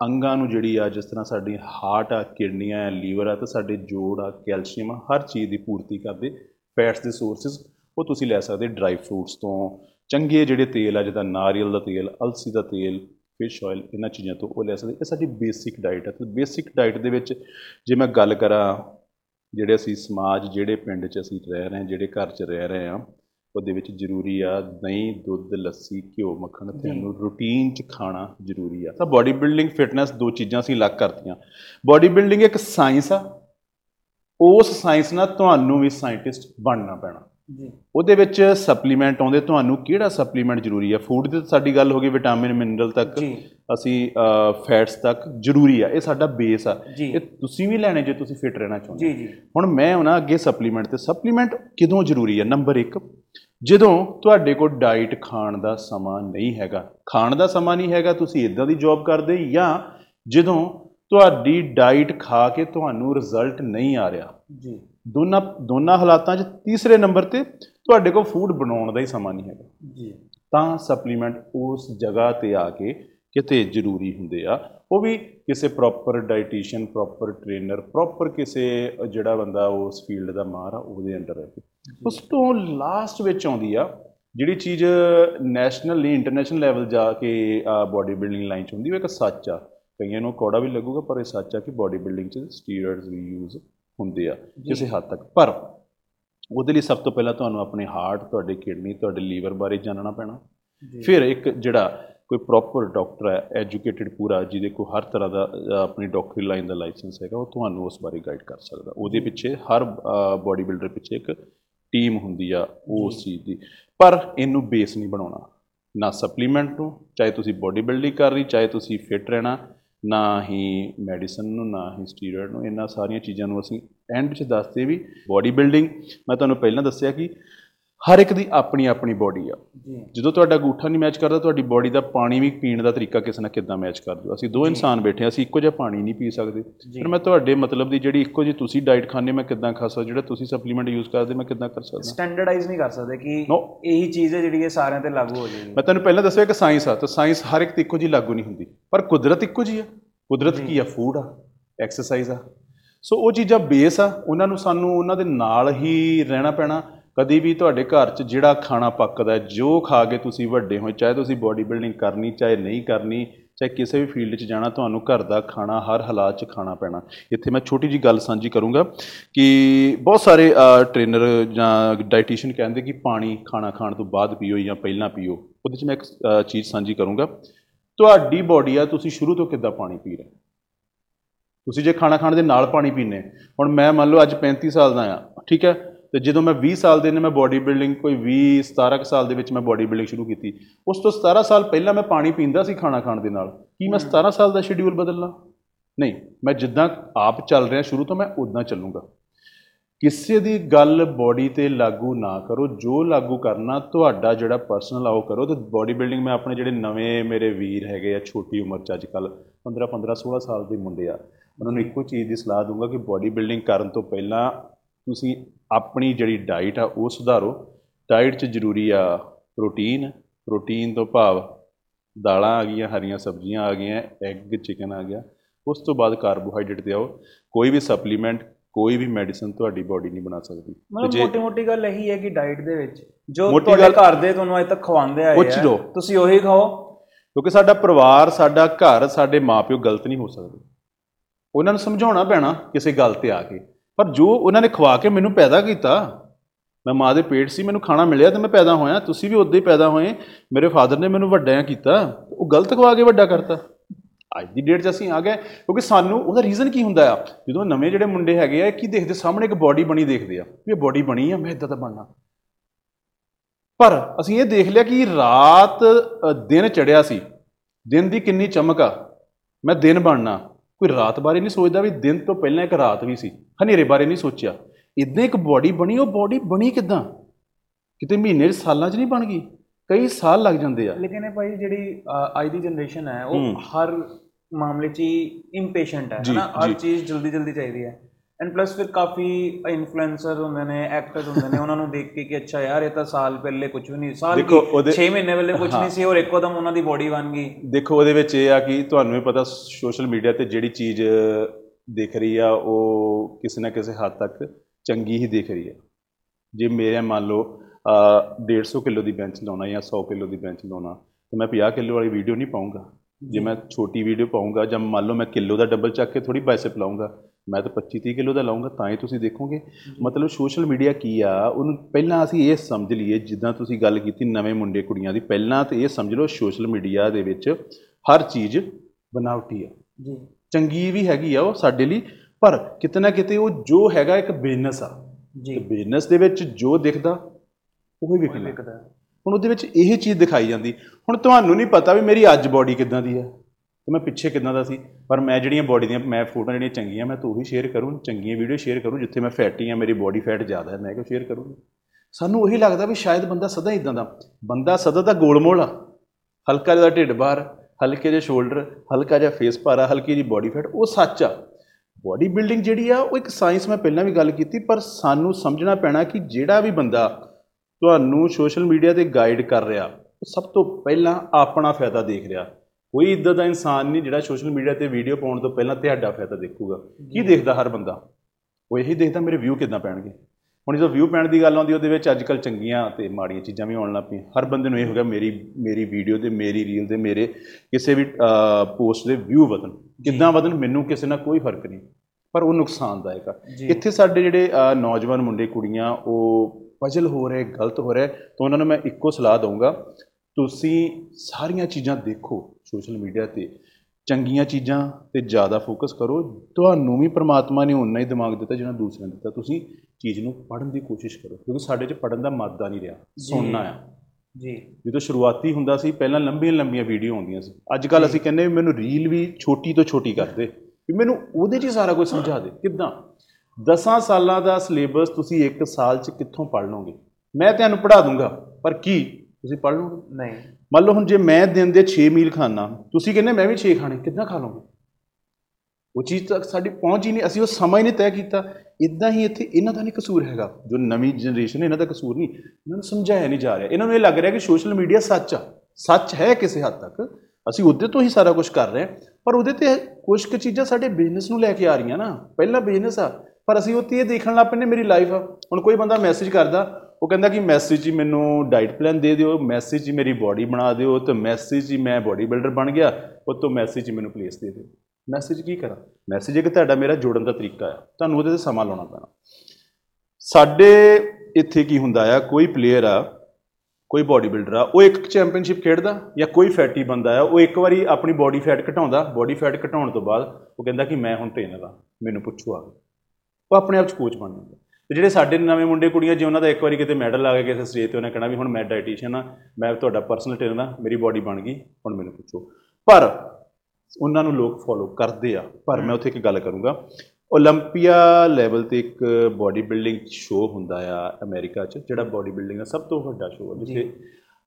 ਅੰਗਾਂ ਨੂੰ ਜਿਹੜੀ ਆ, ਜਿਸ ਤਰ੍ਹਾਂ ਸਾਡੀ ਹਾਰਟ ਆ, ਕਿਡਨੀਆਂ ਆ, ਲੀਵਰ ਆ, ਤੇ ਸਾਡੇ ਜੋੜ ਆ, ਕੈਲਸ਼ੀਅਮ ਆ, ਹਰ ਚੀਜ਼ ਦੀ ਪੂਰਤੀ ਕਰਦੇ ਫੈਟਸ ਦੇ ਸੋਰਸਸ ਉਹ ਤੁਸੀਂ ਲੈ ਸਕਦੇ ਡਰਾਈ ਫਰੂਟਸ ਤੋਂ, ਚੰਗੇ ਜਿਹੜੇ ਤੇਲ ਆ, ਜਿੱਦਾਂ ਨਾਰੀਅਲ ਦਾ ਤੇਲ, ਅਲਸੀ ਦਾ ਤੇਲ ਫਿਸ਼ ਆਇਲ ਇਹਨਾਂ ਚੀਜ਼ਾਂ ਤੋਂ ਉਹ ਲੈ ਸਕਦੇ। ਇਹ ਸਾਡੀ ਬੇਸਿਕ ਡਾਈਟ ਹੈ ਤੇ ਬੇਸਿਕ ਡਾਈਟ ਦੇ ਵਿੱਚ ਜੇ ਮੈਂ ਗੱਲ ਕਰਾਂ ਜਿਹੜੇ ਅਸੀਂ ਸਮਾਜ ਜਿਹੜੇ ਪਿੰਡ 'ਚ ਅਸੀਂ ਰਹਿ ਰਹੇ ਹਾਂ ਜਿਹੜੇ ਘਰ 'ਚ ਰਹਿ ਰਹੇ ਹਾਂ ਉਹਦੇ ਵਿੱਚ ਜ਼ਰੂਰੀ ਆ ਦਹੀਂ ਦੁੱਧ ਲੱਸੀ ਘਿਓ ਮੱਖਣ ਜੀ। ਤੁਹਾਨੂੰ ਰੂਟੀਨ 'ਚ ਖਾਣਾ ਜ਼ਰੂਰੀ ਆ। ਤਾਂ ਬਾਡੀ ਬਿਲਡਿੰਗ ਫਿਟਨੈਸ ਦੋ ਚੀਜ਼ਾਂ ਅਸੀਂ ਅਲੱਗ ਕਰਤੀਆਂ। ਬਾਡੀ ਬਿਲਡਿੰਗ ਇੱਕ ਸਾਇੰਸ ਆ। ਉਸ ਸਾਇੰਸ ਨਾਲ ਤੁਹਾਨੂੰ ਵੀ ਸਾਇੰਟਿਸਟ ਬਣਨਾ ਪੈਣਾ। ਜੀ। ਉਹਦੇ ਵਿੱਚ ਸਪਲੀਮੈਂਟ ਆਉਂਦੇ ਤੁਹਾਨੂੰ ਕਿਹੜਾ ਸਪਲੀਮੈਂਟ ਜ਼ਰੂਰੀ ਆ? ਫੂਡ ਦੀ ਸਾਡੀ ਗੱਲ ਹੋ ਗਈ ਵਿਟਾਮਿਨ ਮਿਨਰਲ ਤੱਕ। ਅਸੀਂ ਫੈਟਸ ਤੱਕ ਜ਼ਰੂਰੀ ਆ। ਇਹ ਸਾਡਾ ਬੇਸ ਆ। ਇਹ ਤੁਸੀਂ ਵੀ ਲੈਣੇ ਜੇ ਤੁਸੀਂ ਫਿਟ ਰਹਿਣਾ ਚਾਹੁੰਦੇ ਜੀ ਜੀ। ਹੁਣ ਮੈਂ ਉਹਨਾਂ ਅੱਗੇ ਸਪਲੀਮੈਂਟ ਤੇ। ਸਪਲੀਮੈਂਟ ਕਿਦੋਂ ਜ਼ਰੂਰੀ ਹੈ ਨੰਬਰ 1 ਜਦੋਂ ਤੁਹਾਡੇ ਕੋਲ ਡਾਈਟ ਖਾਣ ਦਾ ਸਮਾਂ ਨਹੀਂ ਹੈਗਾ। ਖਾਣ ਦਾ ਸਮਾਂ ਨਹੀਂ ਹੈਗਾ ਤੁਸੀਂ ਇਦਾਂ ਦੀ ਜੌਬ ਕਰਦੇ ਜਾਂ ਜਦੋਂ ਤੁਹਾਡੀ ਡਾਈਟ ਖਾ ਕੇ ਤੁਹਾਨੂੰ ਰਿਜ਼ਲਟ ਨਹੀਂ ਆ ਰਿਹਾ। ਜੀ। ਦੋਨਾਂ ਦੋਨਾਂ ਹਾਲਾਤਾਂ 'ਚ ਤੀਸਰੇ ਨੰਬਰ ਤੇ ਤੁਹਾਡੇ ਕੋਲ ਫੂਡ ਬਣਾਉਣ ਦਾ ਹੀ ਸਮਾਂ ਨਹੀਂ ਹੈਗਾ। ਜੀ। ਤਾਂ ਸਪਲੀਮੈਂਟ ਉਸ ਜਗ੍ਹਾ ਤੇ ਆ ਕੇ ਕਿਤੇ ਜ਼ਰੂਰੀ ਹੁੰਦੇ ਆ। ਉਹ ਵੀ ਕਿਸੇ proper dietician proper trainer proper ਕਿਸੇ ਜਿਹੜਾ ਬੰਦਾ ਉਸ ਫੀਲਡ ਦਾ ਮਾਹਰ ਆ ਉਹਦੇ ਅੰਡਰ ਹੈ ਉਸ ਤੋਂ ਲਾਸਟ ਵਿੱਚ ਆਉਂਦੀ ਆ ਜਿਹੜੀ ਚੀਜ਼ ਨੈਸ਼ਨਲ ਇੰਟਰਨੈਸ਼ਨਲ ਲੈਵਲ ਜਾ ਕੇ ਬਾਡੀ ਬਿਲਡਿੰਗ ਲਾਈਨ 'ਚ ਹੁੰਦੀ ਉਹ ਇੱਕ ਸੱਚ ਆ। ਕਈਆਂ ਨੂੰ ਕੌੜਾ ਵੀ ਲੱਗੂਗਾ ਪਰ ਇਹ ਸੱਚ ਆ ਕਿ ਬਾਡੀ ਬਿਲਡਿੰਗ 'ਚ ਸਟੀਰੋਇਡਸ ਵੀ ਯੂਜ਼ ਹੁੰਦੇ ਆ ਕਿਸੇ ਹੱਦ ਤੱਕ। ਪਰ ਉਹਦੇ ਲਈ ਸਭ ਤੋਂ ਪਹਿਲਾਂ ਤੁਹਾਨੂੰ ਆਪਣੇ ਹਾਰਟ ਤੁਹਾਡੇ ਕਿਡਨੀ ਤੁਹਾਡੇ ਲੀਵਰ ਬਾਰੇ ਜਾਣਨਾ ਪੈਣਾ। ਫਿਰ ਇੱਕ ਜਿਹੜਾ ਕੋਈ ਪ੍ਰੋਪਰ ਡਾਕਟਰ ਹੈ ਐਜੂਕੇਟਿਡ ਪੂਰਾ ਜਿਹਦੇ ਕੋਲ ਹਰ ਤਰ੍ਹਾਂ ਦਾ ਆਪਣੀ ਡਾਕਟਰੀ ਲਾਈਨ ਦਾ ਲਾਇਸੈਂਸ ਹੈਗਾ ਉਹ ਤੁਹਾਨੂੰ ਉਸ ਬਾਰੇ ਗਾਈਡ ਕਰ ਸਕਦਾ। ਉਹਦੇ ਪਿੱਛੇ ਹਰ ਬਾਡੀ ਬਿਲਡਰ ਪਿੱਛੇ ਇੱਕ ਟੀਮ ਹੁੰਦੀ ਆ ਉਸ ਚੀਜ਼ ਦੀ। ਪਰ ਇਹਨੂੰ ਬੇਸ ਨਹੀਂ ਬਣਾਉਣਾ। ਨਾ ਸਪਲੀਮੈਂਟ ਨੂੰ ਚਾਹੇ ਤੁਸੀਂ ਬਾਡੀ ਬਿਲਡਿੰਗ ਕਰ ਰਹੀ ਚਾਹੇ ਤੁਸੀਂ ਫਿਟ ਰਹਿਣਾ ਨਾ ਹੀ ਮੈਡੀਸਨ ਨੂੰ, ਨਾ ਹੀ ਸਟੀਰੋਇਡ ਨੂੰ, ਇਹਨਾਂ ਸਾਰੀਆਂ ਚੀਜ਼ਾਂ ਨੂੰ ਅਸੀਂ ਐਂਡ ਵਿੱਚ ਦੱਸਦੇ ਵੀ ਬਾਡੀ ਬਿਲਡਿੰਗ ਮੈਂ ਤੁਹਾਨੂੰ ਪਹਿਲਾਂ ਦੱਸਿਆ ਕਿ ਹਰ ਇੱਕ ਦੀ ਆਪਣੀ ਆਪਣੀ ਬਾਡੀ ਆ। ਜਦੋਂ ਤੁਹਾਡਾ ਅੰਗੂਠਾ ਨਹੀਂ ਮੈਚ ਕਰਦਾ ਤੁਹਾਡੀ ਬਾਡੀ ਦਾ ਪਾਣੀ ਵੀ ਪੀਣ ਦਾ ਤਰੀਕਾ ਕਿਸੇ ਨਾਲ ਕਿੱਦਾਂ ਮੈਚ ਕਰ ਦਿਓ ਅਸੀਂ ਦੋ ਇਨਸਾਨ ਬੈਠੇ ਅਸੀਂ ਇੱਕੋ ਜਿਹਾ ਪਾਣੀ ਨਹੀਂ ਪੀ ਸਕਦੇ। ਫਿਰ ਮੈਂ ਤੁਹਾਡੇ ਮਤਲਬ ਦੀ ਜਿਹੜੀ ਇੱਕੋ ਜਿਹੀ ਤੁਸੀਂ ਡਾਈਟ ਖਾਂਦੇ ਮੈਂ ਕਿੱਦਾਂ ਖਾ ਸਕਦਾ? ਜਿਹੜਾ ਤੁਸੀਂ ਸਪਲੀਮੈਂਟ ਯੂਜ਼ ਕਰਦੇ ਮੈਂ ਕਿੱਦਾਂ ਕਰ ਸਕਦਾ? ਸਟੈਂਡਰਡਾਈਜ਼ ਨਹੀਂ ਕਰ ਸਕਦੇ ਕਿ. ਇਹੀ ਚੀਜ਼ ਹੈ ਜਿਹੜੀ ਇਹ ਸਾਰਿਆਂ ਤੇ ਲਾਗੂ ਹੋ ਜਾਏਗੀ। ਮੈਂ ਤੁਹਾਨੂੰ ਪਹਿਲਾਂ ਦੱਸਿਆ ਕਿ ਸਾਇੰਸ ਆ ਤਾਂ ਸਾਇੰਸ ਹਰ ਇੱਕ ਤੇ ਇੱਕੋ ਜਿਹੀ ਲਾਗੂ ਨਹੀਂ ਹੁੰਦੀ। ਪਰ ਕੁਦਰਤ ਇੱਕੋ ਜਿਹੀ ਆ। ਕੁਦਰਤ ਕੀ ਆ? ਫੂਡ ਆ ਐਕਸਰਸਾਈਜ਼ ਆ। ਸੋ ਉਹ ਚੀਜ਼ਾਂ ਬੇਸ ਆ ਉਹਨਾਂ ਨੂੰ ਸਾਨੂੰ ਉਹਨਾਂ ਦੇ ਨਾਲ ਹੀ ਰਹਿਣਾ ਪੈਣਾ। ਕਦੀ ਵੀ ਤੁਹਾਡੇ ਘਰ 'ਚ ਜਿਹੜਾ ਖਾਣਾ ਪੱਕਦਾ ਹੈ, ਜੋ ਖਾ ਕੇ ਤੁਸੀਂ ਵੱਡੇ ਹੋਏ ਚਾਹੇ ਤੁਸੀਂ ਬਾਡੀ ਬਿਲਡਿੰਗ ਕਰਨੀ ਚਾਹੇ ਨਹੀਂ ਕਰਨੀ ਚਾਹੇ ਕਿਸੇ ਵੀ ਫੀਲਡ 'ਚ ਜਾਣਾ ਤੁਹਾਨੂੰ ਘਰ ਦਾ ਖਾਣਾ ਹਰ ਹਾਲਾਤ 'ਚ ਖਾਣਾ ਪੈਣਾ। ਇੱਥੇ ਮੈਂ ਛੋਟੀ ਜੀ ਗੱਲ ਸਾਂਝੀ ਕਰੂੰਗਾ ਕਿ ਬਹੁਤ ਸਾਰੇ ਟ੍ਰੇਨਰ ਜਾਂ ਡਾਈਟੀਸ਼ੀਅਨ ਕਹਿੰਦੇ ਕਿ ਪਾਣੀ ਖਾਣਾ ਖਾਣ ਤੋਂ ਬਾਅਦ ਪੀਓ ਜਾਂ ਪਹਿਲਾਂ ਪੀਓ। ਉਹਦੇ 'ਚ ਮੈਂ ਇੱਕ ਅ, ਚੀਜ਼ ਸਾਂਝੀ ਕਰੂੰਗਾ। ਤੁਹਾਡੀ ਬਾਡੀ ਆ ਤੁਸੀਂ ਸ਼ੁਰੂ ਤੋਂ ਕਿੱਦਾਂ ਪਾਣੀ ਪੀ ਰਹੇ? ਤੁਸੀਂ ਜੇ ਖਾਣਾ ਖਾਣ ਦੇ ਨਾਲ ਪਾਣੀ ਪੀਨੇ ਹੁਣ ਮੈਂ ਮੰਨ ਲਓ ਅੱਜ 35 ਸਾਲ ਦਾ ਆ ਠੀਕ ਹੈ? ਤੇ ਜਦੋਂ ਮੈਂ 20 ਸਾਲ ਦੇ ਨੇ ਮੈਂ ਬਾਡੀ ਬਿਲਡਿੰਗ ਕੋਈ 20 17 ਕੁ ਸਾਲ ਦੇ ਵਿੱਚ ਮੈਂ ਬਾਡੀ ਬਿਲਡਿੰਗ ਸ਼ੁਰੂ ਕੀਤੀ। ਉਸ ਤੋਂ 17 ਸਾਲ ਪਹਿਲਾਂ ਮੈਂ ਪਾਣੀ ਪੀਂਦਾ ਸੀ ਖਾਣਾ ਖਾਣ ਦੇ ਨਾਲ। ਕੀ ਮੈਂ 17 ਸਾਲ ਦਾ ਸ਼ਡਿਊਲ ਬਦਲਣਾ? ਨਹੀਂ ਮੈਂ ਜਿੱਦਾਂ ਆਪ ਚੱਲ ਰਿਹਾ ਸ਼ੁਰੂ ਤੋਂ ਮੈਂ ਉਦਾਂ ਚੱਲੂੰਗਾ। ਕਿਸੇ ਦੀ ਗੱਲ ਬਾਡੀ ਤੇ ਲਾਗੂ ਨਾ ਕਰੋ। ਜੋ ਲਾਗੂ ਕਰਨਾ ਤੁਹਾਡਾ ਜਿਹੜਾ ਪਰਸਨਲ ਆਓ ਕਰੋ। ਤੇ ਬਾਡੀ ਬਿਲਡਿੰਗ ਮੈਂ ਆਪਣੇ ਜਿਹੜੇ ਨਵੇਂ ਮੇਰੇ ਵੀਰ ਹੈਗੇ ਆ ਛੋਟੀ ਉਮਰ ਚ ਅੱਜ ਕੱਲ 15 15 16 ਸਾਲ ਦੇ ਮੁੰਡੇ ਆ। ਉਹਨਾਂ ਨੂੰ ਇੱਕੋ ਚੀਜ਼ ਦੀ ਸਲਾਹ ਦੂੰਗਾ ਕਿ ਬਾਡੀ ਬਿਲਡਿੰਗ ਕਰਨ ਤੋਂ ਪਹਿਲਾਂ ਤੁਸੀਂ ਆਪਣੀ ਜਿਹੜੀ ਡਾਈਟ ਆ ਉਹ ਸੁਧਾਰੋ। ਡਾਈਟ 'ਚ ਜ਼ਰੂਰੀ ਆ ਪ੍ਰੋਟੀਨ ਪ੍ਰੋਟੀਨ ਤੋਂ ਭਾਵ ਦਾਲਾਂ ਆ ਗਈਆਂ ਹਰੀਆਂ ਸਬਜ਼ੀਆਂ ਆ ਗਈਆਂ ਐਗ ਚਿਕਨ ਆ ਗਿਆ। ਉਸ ਤੋਂ ਬਾਅਦ ਕਾਰਬੋਹਾਈਡਰੇਟ ਤੇ ਆਓ। ਕੋਈ ਵੀ ਸਪਲੀਮੈਂਟ ਕੋਈ ਵੀ ਮੈਡੀਸਨ ਤੁਹਾਡੀ ਬਾਡੀ ਨਹੀਂ ਬਣਾ ਸਕਦੀ। ਮਤਲਬ ਮੋਟੀ ਮੋਟੀ ਗੱਲ ਇਹੀ ਹੈ ਕਿ ਡਾਈਟ ਦੇ ਵਿੱਚ ਜੋ ਤੁਹਾਡੇ ਘਰ ਦੇ ਤੁਹਾਨੂੰ ਅਜੇ ਤੱਕ ਖਵਾਉਂਦੇ ਆਏ ਆ। ਤੁਸੀਂ ਉਹੀ ਖਾਓ। ਕਿਉਂਕਿ ਸਾਡਾ ਪਰਿਵਾਰ ਸਾਡਾ ਘਰ ਸਾਡੇ ਮਾਪਿਓ ਗਲਤ ਨਹੀਂ ਹੋ ਸਕਦੇ। ਉਹਨਾਂ ਨੂੰ ਸਮਝਾਉਣਾ ਪੈਣਾ ਕਿਸੇ ਗੱਲ ਤੇ ਆ ਕੇ। ਪਰ ਜੋ ਉਹਨਾਂ ਨੇ ਖਵਾ ਕੇ ਮੈਨੂੰ ਪੈਦਾ ਕੀਤਾ ਮੈਂ ਮਾਂ ਦੇ ਪੇਟ ਸੀ ਮੈਨੂੰ ਖਾਣਾ ਮਿਲਿਆ ਤੇ ਮੈਂ ਪੈਦਾ ਹੋਇਆ ਤੁਸੀਂ ਵੀ ਉਦੋਂ ਹੀ ਪੈਦਾ ਹੋਏ ਮੇਰੇ ਫਾਦਰ ਨੇ ਮੈਨੂੰ ਵੱਡਿਆਂ ਕੀਤਾ ਉਹ ਗਲਤ ਖਵਾ ਕੇ ਵੱਡਾ ਕਰਤਾ। ਅੱਜ ਦੀ ਡੇਟ 'ਚ ਅਸੀਂ ਆ ਗਏ ਕਿਉਂਕਿ ਸਾਨੂੰ ਉਹਦਾ ਰੀਜ਼ਨ ਕੀ ਹੁੰਦਾ ਆ? ਜਦੋਂ ਨਵੇਂ ਜਿਹੜੇ ਮੁੰਡੇ ਹੈਗੇ ਆ ਇਹ ਕੀ ਦੇਖਦੇ? ਸਾਹਮਣੇ ਇੱਕ ਬਾਡੀ ਬਣੀ ਦੇਖਦੇ ਆ ਵੀ ਇਹ ਬਾਡੀ ਬਣੀ ਆ ਮੈਂ ਇਦਾਂ ਦਾ ਬਣਨਾ। ਪਰ ਅਸੀਂ ਇਹ ਦੇਖ ਲਿਆ ਕਿ ਰਾਤ ਅ, ਦਿਨ ਚੜਿਆ ਸੀ ਦਿਨ ਦੀ ਕਿੰਨੀ ਚਮਕ ਆ ਮੈਂ ਦਿਨ ਬਣਨਾ। ਕੋਈ ਰਾਤ ਬਾਰੇ ਨਹੀਂ ਸੋਚਦਾ ਵੀ ਦਿਨ ਤੋਂ ਪਹਿਲਾਂ ਇੱਕ ਰਾਤ ਵੀ ਸੀ। ਹਨੇਰੇ ਬਾਰੇ ਨਹੀਂ ਸੋਚਿਆ। ਇਦਾਂ ਇੱਕ ਬਾਡੀ ਬਣੀ ਉਹ ਬਾਡੀ ਬਣੀ ਕਿਦਾਂ? ਕਿਤੇ ਮਹੀਨੇ ਸਾਲਾਂ 'ਚ ਨਹੀਂ ਬਣ ਗਈ? ਕਈ ਸਾਲ ਲੱਗ ਜਾਂਦੇ ਆ। ਲੇਕਿਨ ਇਹ ਭਾਈ ਜਿਹੜੀ ਅੱਜ ਦੀ ਜਨਰੇਸ਼ਨ ਹੈ ਉਹ। ਹਰ ਮਾਮਲੇ 'ਚ ਹੀ ਇੰਪੇਸ਼ੈਂਟ ਹੈ ਹਨਾ? ਹਰ। ਚੀਜ਼ ਜਲਦੀ ਜਲਦੀ ਚਾਹੀਦੀ ਹੈ। ਐਂਡ ਪਲੱਸ ਫਿਰ ਕਾਫੀ ਇਨਫਲੂਐਂਸਰ ਹੁੰਦੇ ਨੇ ਐਕਟਰਸ ਹੁੰਦੇ ਨੇ ਉਹਨਾਂ ਨੂੰ ਦੇਖ ਕੇ ਕਿ ਅੱਛਾ ਯਾਰ ਇਹ ਤਾਂ ਸਾਲ ਪਹਿਲੇ ਕੁਝ ਵੀ ਨਹੀਂ ਸਾਲ ਕੀ ਉਹਦੇ- 6 ਮਹੀਨੇ ਪਹਿਲੇ ਕੁਝ। ਨਹੀਂ ਸੀ ਔਰ ਇੱਕੋ ਦਮ ਉਹਨਾਂ ਦੀ ਬੋਡੀ ਬਣ ਗਈ। ਦੇਖੋ ਉਹਦੇ ਵਿੱਚ ਇਹ ਆ ਕਿ ਤੁਹਾਨੂੰ ਵੀ ਪਤਾ ਸੋਸ਼ਲ ਮੀਡੀਆ ਤੇ ਜਿਹੜੀ ਚੀਜ਼ ਦਿਖ ਰਹੀ ਆ ਉਹ ਕਿਸੇ ਨਾ ਕਿਸੇ ਹੱਦ ਤੱਕ ਚੰਗੀ ਹੀ ਦਿਖ ਰਹੀ ਆ। ਜੇ ਮੇਰੇ ਮੰਨ ਲਓ ਅ, 150 ਕਿਲੋ ਦੀ ਬੈਂਚ ਲਾਉਣਾ ਜਾਂ 100 ਕਿਲੋ ਦੀ ਬੈਂਚ ਲਾਉਣਾ ਤੇ ਮੈਂ 50 ਕਿਲੋ ਵਾਲੀ ਵੀਡੀਓ ਨਹੀਂ ਪਾਉਂਗਾ ਜੇ ਮੈਂ ਛੋਟੀ ਵੀਡੀਓ ਪਾਉਂਗਾ ਜਾਂ ਮੰਨ ਲਓ ਮੈਂ ਕਿਲੋ ਦਾ ਡਬਲ ਚੱਕ ਕੇ ਥੋੜੀ ਬਾਈਸੈਪ ਲਾਉਂਗਾ ਮੈਂ ਤਾਂ 25 30 ਕਿਲੋ ਦਾ ਲਾਉਂਗਾ ਤਾਂ ਹੀ ਤੁਸੀਂ ਦੇਖੋਗੇ। ਮਤਲਬ ਸੋਸ਼ਲ ਮੀਡੀਆ ਕੀ ਆ ਉਹਨੂੰ ਪਹਿਲਾਂ ਅਸੀਂ ਇਹ ਸਮਝ ਲਈਏ ਜਿੱਦਾਂ ਤੁਸੀਂ ਗੱਲ ਕੀਤੀ ਨਵੇਂ ਮੁੰਡੇ ਕੁੜੀਆਂ ਦੀ ਪਹਿਲਾਂ ਤੇ ਇਹ ਸਮਝ ਲਓ ਸੋਸ਼ਲ ਮੀਡੀਆ ਦੇ ਵਿੱਚ ਹਰ ਚੀਜ਼ ਬਨਾਵਟੀ ਆ। ਜੀ। ਚੰਗੀ ਵੀ ਹੈਗੀ ਆ ਉਹ ਸਾਡੇ ਲਈ ਪਰ ਕਿਤੇ ਨਾ ਕਿਤੇ ਉਹ ਜੋ ਹੈਗਾ ਇੱਕ ਬਿਜ਼ਨਸ ਆ। ਜੀ। ਬਿਜ਼ਨਸ ਦੇ ਵਿੱਚ ਜੋ ਦਿਖਦਾ ਉਹ ਹੀ ਹੈ। ਹੁਣ ਉਹਦੇ ਵਿੱਚ ਇਹ ਚੀਜ਼ ਦਿਖਾਈ ਜਾਂਦੀ। ਹੁਣ ਤੁਹਾਨੂੰ ਨਹੀਂ ਪਤਾ ਵੀ ਮੇਰੀ ਅੱਜ ਬਾਡੀ ਕਿੱਦਾਂ ਦੀ ਹੈ ਤੇ ਮੈਂ ਪਿੱਛੇ ਕਿੱਦਾਂ ਦਾ ਸੀ? ਪਰ ਮੈਂ ਜਿਹੜੀਆਂ ਬਾਡੀ ਦੀਆਂ ਮੈਂ ਫੋਟੋਆਂ ਜਿਹੜੀਆਂ ਚੰਗੀਆਂ, ਮੈਂ ਤਾਂ ਉਹੀ ਸ਼ੇਅਰ ਕਰੂੰ, ਚੰਗੀਆਂ ਵੀਡੀਓ ਸ਼ੇਅਰ ਕਰੂੰ, ਜਿੱਥੇ ਮੈਂ ਫੈਟੀ ਆ, ਮੇਰੀ ਬਾਡੀ ਫੈਟ ਜ਼ਿਆਦਾ ਹੈ, ਮੈਂ ਕਿਉਂ ਸ਼ੇਅਰ ਕਰੂੰ? ਸਾਨੂੰ ਉਹੀ ਲੱਗਦਾ ਵੀ ਸ਼ਾਇਦ ਬੰਦਾ ਸਦਾ ਇਦਾਂ ਦਾ। ਬੰਦਾ ਸਦਾ ਦਾ ਗੋਲਮੋਲ ਆ। ਹਲਕਾ ਜਿਹਾ ਢਿੱਡ ਬਾਹਰ, ਹਲਕੇ ਜਿਹੇ ਸ਼ੋਲਡਰ ਹਲਕਾ ਜਿਹਾ ਫੇਸ ਭਾਰਾ ਹਲਕੀ ਜਿਹੀ ਬਾਡੀ ਫੈਟ ਉਹ ਸੱਚ ਆ। ਬਾਡੀ ਬਿਲਡਿੰਗ ਜਿਹੜੀ ਆ, ਉਹ ਇੱਕ ਸਾਇੰਸ ਮੈਂ ਪਹਿਲਾਂ ਵੀ ਗੱਲ ਕੀਤੀ, ਪਰ ਸਾਨੂੰ ਸਮਝਣਾ ਪੈਣਾ ਕਿ ਜਿਹੜਾ ਵੀ ਬੰਦਾ ਤੁਹਾਨੂੰ ਸੋਸ਼ਲ ਮੀਡੀਆ ਤੇ ਗਾਈਡ ਕਰ ਰਿਹਾ, ਉਹ ਸਭ ਤੋਂ ਪਹਿਲਾਂ ਆਪਣਾ ਫਾਇਦਾ ਦੇਖ ਰਿਹਾ। ਕੋਈ ਇਦਾਂ ਦਾ ਇਨਸਾਨ ਨਹੀਂ ਜਿਹੜਾ ਸੋਸ਼ਲ ਮੀਡੀਆ ਤੇ ਵੀਡੀਓ ਪਾਉਣ ਤੋਂ ਪਹਿਲਾਂ ਤੁਹਾਡਾ ਫਾਇਦਾ ਦੇਖੂਗਾ। ਕੀ ਦੇਖਦਾ ਹਰ ਬੰਦਾ? ਉਹ ਇਹੀ ਦੇਖਦਾ ਮੇਰੇ ਵਿਊ ਕਿੱਦਾਂ ਪੈਣਗੇ? ਹੁਣ ਜਦੋਂ ਵਿਊ ਪੈਣ ਦੀ ਗੱਲ ਆਉਂਦੀ ਉਹਦੇ ਵਿੱਚ ਅੱਜਕੱਲ ਚੰਗੀਆਂ ਤੇ ਮਾੜੀਆਂ ਚੀਜ਼ਾਂ ਵੀ ਆਉਣ ਲੱਗ ਪਈਆਂ। ਹਰ ਬੰਦੇ ਨੂੰ ਇਹ ਹੋ ਗਿਆ ਮੇਰੀ ਮੇਰੀ ਵੀਡੀਓ ਤੇ ਮੇਰੀ ਰੀਲ ਤੇ ਮੇਰੇ ਕਿਸੇ ਵੀ ਪੋਸਟ ਦੇ ਵਿਊ ਵਧਣ। ਕਿੱਦਾਂ ਵਧਣ ਮੈਨੂੰ ਕਿਸੇ ਨਾਲ ਕੋਈ ਫ਼ਰਕ ਨਹੀਂ। ਪਰ ਉਹ ਨੁਕਸਾਨਦਾਇਕ ਆ। ਇੱਥੇ ਸਾਡੇ ਜਿਹੜੇ ਨੌਜਵਾਨ ਮੁੰਡੇ ਕੁੜੀਆਂ ਉਹ ਪਜਲ ਹੋ ਰਹੇ ਗਲਤ ਹੋ ਰਹੇ ਤਾਂ ਉਹਨਾਂ ਨੂੰ ਮੈਂ ਇੱਕੋ ਸਲਾਹ ਦਊਂਗਾ ਤੁਸੀਂ ਸਾਰੀਆਂ ਚੀਜ਼ਾਂ ਦੇਖੋ ਸੋਸ਼ਲ ਮੀਡੀਆ ਤੇ ਚੰਗੀਆਂ ਚੀਜ਼ਾਂ ਤੇ ਜ਼ਿਆਦਾ ਫੋਕਸ ਕਰੋ। ਤੁਹਾਨੂੰ ਵੀ ਪ੍ਰਮਾਤਮਾ ਨੇ ਉਨਾ ਹੀ ਦਿਮਾਗ ਦਿੱਤਾ ਜਿੰਨਾ ਦੂਸਰਿਆਂ ਨੂੰ ਦਿੱਤਾ। ਤੁਸੀਂ ਚੀਜ਼ ਨੂੰ ਪੜ੍ਹਨ ਦੀ ਕੋਸ਼ਿਸ਼ ਕਰੋ ਕਿਉਂਕਿ ਸਾਡੇ 'ਚ ਪੜ੍ਹਨ ਦਾ ਮਾਦਾ ਨਹੀਂ ਰਿਹਾ ਸੁਣਨਾ ਆ। ਜੀ। ਜਦੋਂ ਸ਼ੁਰੂਆਤੀ ਹੁੰਦਾ ਸੀ ਪਹਿਲਾਂ ਲੰਬੀਆਂ ਲੰਬੀਆਂ ਵੀਡੀਓ ਆਉਂਦੀਆਂ ਸੀ। ਅੱਜ ਕੱਲ ਅਸੀਂ ਕਹਿੰਦੇ ਮੈਨੂੰ ਰੀਲ ਵੀ ਛੋਟੀ ਤੋਂ ਛੋਟੀ ਕਰ ਦੇ ਵੀ ਮੈਨੂੰ ਉਹਦੇ 'ਚ ਹੀ ਸਾਰਾ ਕੁਝ ਸਮਝਾ ਦੇ। ਕਿੱਦਾਂ? 10 ਸਾਲਾਂ ਦਾ ਸਿਲੇਬਸ ਤੁਸੀਂ ਇੱਕ ਸਾਲ 'ਚ ਕਿੱਥੋਂ ਪੜ੍ਹ ਲਓਗੇ? ਮੈਂ ਤੁਹਾਨੂੰ ਪੜ੍ਹਾ ਦੂੰਗਾ ਪਰ ਕੀ? ਤੁਸੀਂ ਪੜ੍ਹ ਲਓਗੇ? ਨਹੀਂ। ਮੰਨ ਲਓ ਹੁਣ ਜੇ ਮੈਂ ਦਿਨ ਦੇ 6 ਮੀਲ ਖਾਣਾ ਤੁਸੀਂ ਕਹਿੰਦੇ ਮੈਂ ਵੀ 6 ਖਾਣੇ ਕਿੱਦਾਂ ਖਾ ਲਓਗੇ? ਉਹ ਚੀਜ਼ ਤੱਕ ਸਾਡੀ ਪਹੁੰਚ ਹੀ ਨਹੀਂ ਅਸੀਂ ਉਹ ਸਮਾਂ ਹੀ ਨਹੀਂ ਤੈਅ ਕੀਤਾ। ਇਦਾਂ ਹੀ ਇੱਥੇ ਇਹਨਾਂ ਦਾ ਨਹੀਂ ਕਸੂਰ ਹੈਗਾ ਜੋ ਨਵੀਂ ਜਨਰੇਸ਼ਨ ਹੈ ਇਹਨਾਂ ਦਾ ਕਸੂਰ ਨਹੀਂ। ਇਹਨਾਂ ਨੂੰ ਸਮਝਾਇਆ ਨਹੀਂ ਜਾ ਰਿਹਾ। ਇਹਨਾਂ ਨੂੰ ਇਹ ਲੱਗ ਰਿਹਾ ਕਿ ਸੋਸ਼ਲ ਮੀਡੀਆ ਸੱਚ ਆ। ਸੱਚ ਹੈ ਕਿਸੇ ਹੱਦ ਤੱਕ। ਅਸੀਂ ਉਹਦੇ ਤੋਂ ਹੀ ਸਾਰਾ ਕੁਝ ਕਰ ਰਹੇ ਹਾਂ। ਪਰ ਉਹਦੇ ਤੇ ਕੁਝ ਕੁ ਚੀਜ਼ਾਂ ਸਾਡੇ ਬਿਜ਼ਨਸ ਨੂੰ ਲੈ ਕੇ ਆ ਰਹੀਆਂ ਨਾ। ਪਹਿਲਾ ਬਿਜ਼ਨਸ ਆ ਪਰ ਅਸੀਂ ਉੱਥੇ ਇਹ ਦੇਖਣ ਲੱਗ ਪੈਂਦੇ ਮੇਰੀ ਲਾਈਫ ਹੁਣ ਕੋਈ ਬੰਦਾ ਮੈਸੇਜ ਕਰਦਾ ਉਹ ਕਹਿੰਦਾ ਕਿ ਮੈਸੇਜ 'ਚ ਹੀ ਮੈਨੂੰ ਡਾਈਟ ਪਲਾਨ ਦੇ ਦਿਓ, ਮੈਸੇਜ 'ਚ ਹੀ ਮੇਰੀ ਬਾਡੀ ਬਣਾ ਦਿਓ, ਤੇ ਮੈਸੇਜ 'ਚ ਹੀ ਮੈਂ ਬਾਡੀ ਬਿਲਡਰ ਬਣ ਗਿਆ, ਉਹ ਤੋਂ ਮੈਸੇਜ 'ਚ ਹੀ ਮੈਨੂੰ ਪਲੇਸ ਦੇ ਦਿਓ। ਮੈਸੇਜ ਕੀ ਕਰਾਂ? ਮੈਸੇਜ ਇੱਕ ਤੁਹਾਡਾ ਮੇਰਾ ਜੋੜਨ ਦਾ ਤਰੀਕਾ ਆ। ਤੁਹਾਨੂੰ ਉਹਦੇ ਤੇ ਸਮਾਂ ਲਾਉਣਾ ਪੈਣਾ। ਸਾਡੇ ਇੱਥੇ ਕੀ ਹੁੰਦਾ ਆ, ਕੋਈ ਪਲੇਅਰ ਆ, ਕੋਈ ਬਾਡੀ ਬਿਲਡਰ ਆ, ਉਹ ਇੱਕ ਚੈਂਪੀਅਨਸ਼ਿਪ ਖੇਡਦਾ ਜਾਂ ਕੋਈ ਫੈਟੀ ਬੰਦਾ ਆ, ਉਹ ਇੱਕ ਵਾਰੀ ਆਪਣੀ ਬਾਡੀ ਫੈਟ ਘਟਾਉਂਦਾ ਬਾਡੀ ਫੈਟ ਘਟਾਉਣ ਤੋਂ ਬਾਅਦ ਉਹ ਕਹਿੰਦਾ ਕਿ ਮੈਂ ਹੁਣ ਟ੍ਰੇਨਰ ਆ, ਮੈਨੂੰ ਪੁੱਛੋ ਆ ਕੇ। ਉਹ ਆਪਣੇ ਆਪ ਚ ਕੋਚ ਬਣ ਜਾਂਦਾ। ਤੇ ਜਿਹੜੇ ਸਾਡੇ ਨਵੇਂ ਮੁੰਡੇ ਕੁੜੀਆਂ ਜੇ ਉਹਨਾਂ ਦਾ ਇੱਕ ਵਾਰੀ ਕਿਤੇ ਮੈਡਲ ਲਾ ਕੇ ਕਿਸੇ ਸਟੇਜ ਤੇ ਉਹਨੇ ਕਹਿਣਾ ਵੀ ਹੁਣ ਮੈਂ ਡਾਈਟੀਸ਼ੀਅਨ ਆ ਮੈਂ ਤੁਹਾਡਾ ਪਰਸਨਲ ਟ੍ਰੇਨਰ ਆ ਮੇਰੀ ਬਾਡੀ ਬਣ ਗਈ ਹੁਣ ਮੈਨੂੰ ਪੁੱਛੋ। ਪਰ ਉਹਨਾਂ ਨੂੰ ਲੋਕ ਫੋਲੋ ਕਰਦੇ ਆ ਪਰ ਮੈਂ ਉੱਥੇ ਇੱਕ ਗੱਲ ਕਰੂੰਗਾ। 올림ਪੀਆ ਲੈਵਲ ਤੇ ਇੱਕ ਬਾਡੀ ਬਿਲਡਿੰਗ ਸ਼ੋਅ ਹੁੰਦਾ ਆ ਅਮਰੀਕਾ 'ਚ ਜਿਹੜਾ ਬਾਡੀ ਬਿਲਡਿੰਗ ਦਾ ਸਭ ਤੋਂ ਵੱਡਾ ਸ਼ੋਅ ਹੈ ਜਿੱਥੇ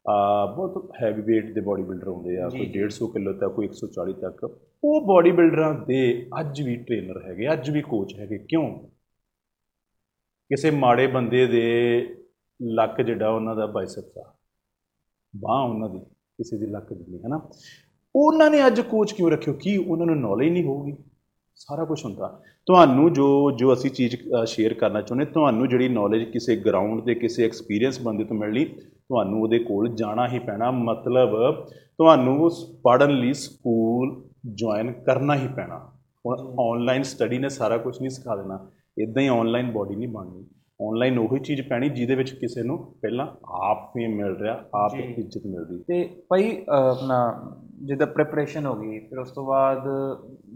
ਆ ਬਹੁਤ ਹੈਵੀ weight ਦੇ ਬਾਡੀ ਬਿਲਡਰ ਹੁੰਦੇ ਆ ਕੋਈ 150 ਕਿਲੋ ਤੱਕ ਕੋਈ 140 ਤੱਕ। ਉਹ ਬਾਡੀ ਬਿਲਡਰਾਂ ਦੇ ਅੱਜ ਵੀ ਟ੍ਰੇਨਰ ਹੈਗੇ ਅੱਜ ਵੀ ਕੋਚ ਹੈਗੇ। ਕਿਉਂ? ਕਿਸੇ ਮਾੜੇ ਬੰਦੇ ਦੇ ਲੱਕ ਜਿਹੜਾ ਉਹਨਾਂ ਦਾ ਬਾਈਸੈਪਸ ਆ। ਬਾਹ ਉਹਨਾਂ ਦੀ, ਕਿਸੇ ਦੀ ਲੱਕ ਜਿੰਨੀ ਹੈ ਨਾ ਉਹਨਾਂ ਨੇ ਅੱਜ ਕੋਚ ਕਿਉਂ ਰੱਖਿਓ? ਕੀ ਉਹਨਾਂ ਨੂੰ ਨੌਲੇਜ ਨਹੀਂ ਹੋਊਗੀ? ਸਾਰਾ ਕੁਝ ਹੁੰਦਾ। ਤੁਹਾਨੂੰ ਜੋ ਜੋ ਅਸੀਂ ਚੀਜ਼ ਸ਼ੇਅਰ ਕਰਨਾ ਚਾਹੁੰਦੇ, ਤੁਹਾਨੂੰ ਜਿਹੜੀ ਨੌਲੇਜ ਕਿਸੇ ਗਰਾਊਂਡ ਤੇ, ਕਿਸੇ ਐਕਸਪੀਰੀਅੰਸ ਬੰਦੇ ਤੋਂ ਮਿਲਣੀ, ਤੁਹਾਨੂੰ ਉਹਦੇ ਕੋਲ ਜਾਣਾ ਹੀ ਪੈਣਾ। ਮਤਲਬ ਤੁਹਾਨੂੰ ਪੜਨ ਲਈ ਸਕੂਲ ਜੁਆਇਨ ਕਰਨਾ ਹੀ ਪੈਣਾ। ਹੁਣ ਆਨਲਾਈਨ ਸਟੱਡੀ ਨੇ ਸਾਰਾ ਕੁਝ ਨਹੀਂ ਸਿਖਾ ਦੇਣਾ। ਇਦਾਂ ਹੀ ਆਨਲਾਈਨ ਬਾਡੀ ਨਹੀਂ ਬਣਨੀ। ਆਨਲਾਈਨ ਉਹੀ ਚੀਜ਼ ਪੈਣੀ ਜਿਹਦੇ ਵਿੱਚ ਕਿਸੇ ਨੂੰ ਪਹਿਲਾਂ ਆਪ ਫੇਮ ਮਿਲ ਰਿਹਾ ਆਪ। ਇੱਜ਼ਤ ਮਿਲ ਰਹੀ। ਤੇ ਭਾਈ ਆਪਣਾ ਜਿੱਦਾਂ ਪ੍ਰੈਪਰੇਸ਼ਨ ਹੋ ਗਈ ਫਿਰ ਉਸ ਤੋਂ ਬਾਅਦ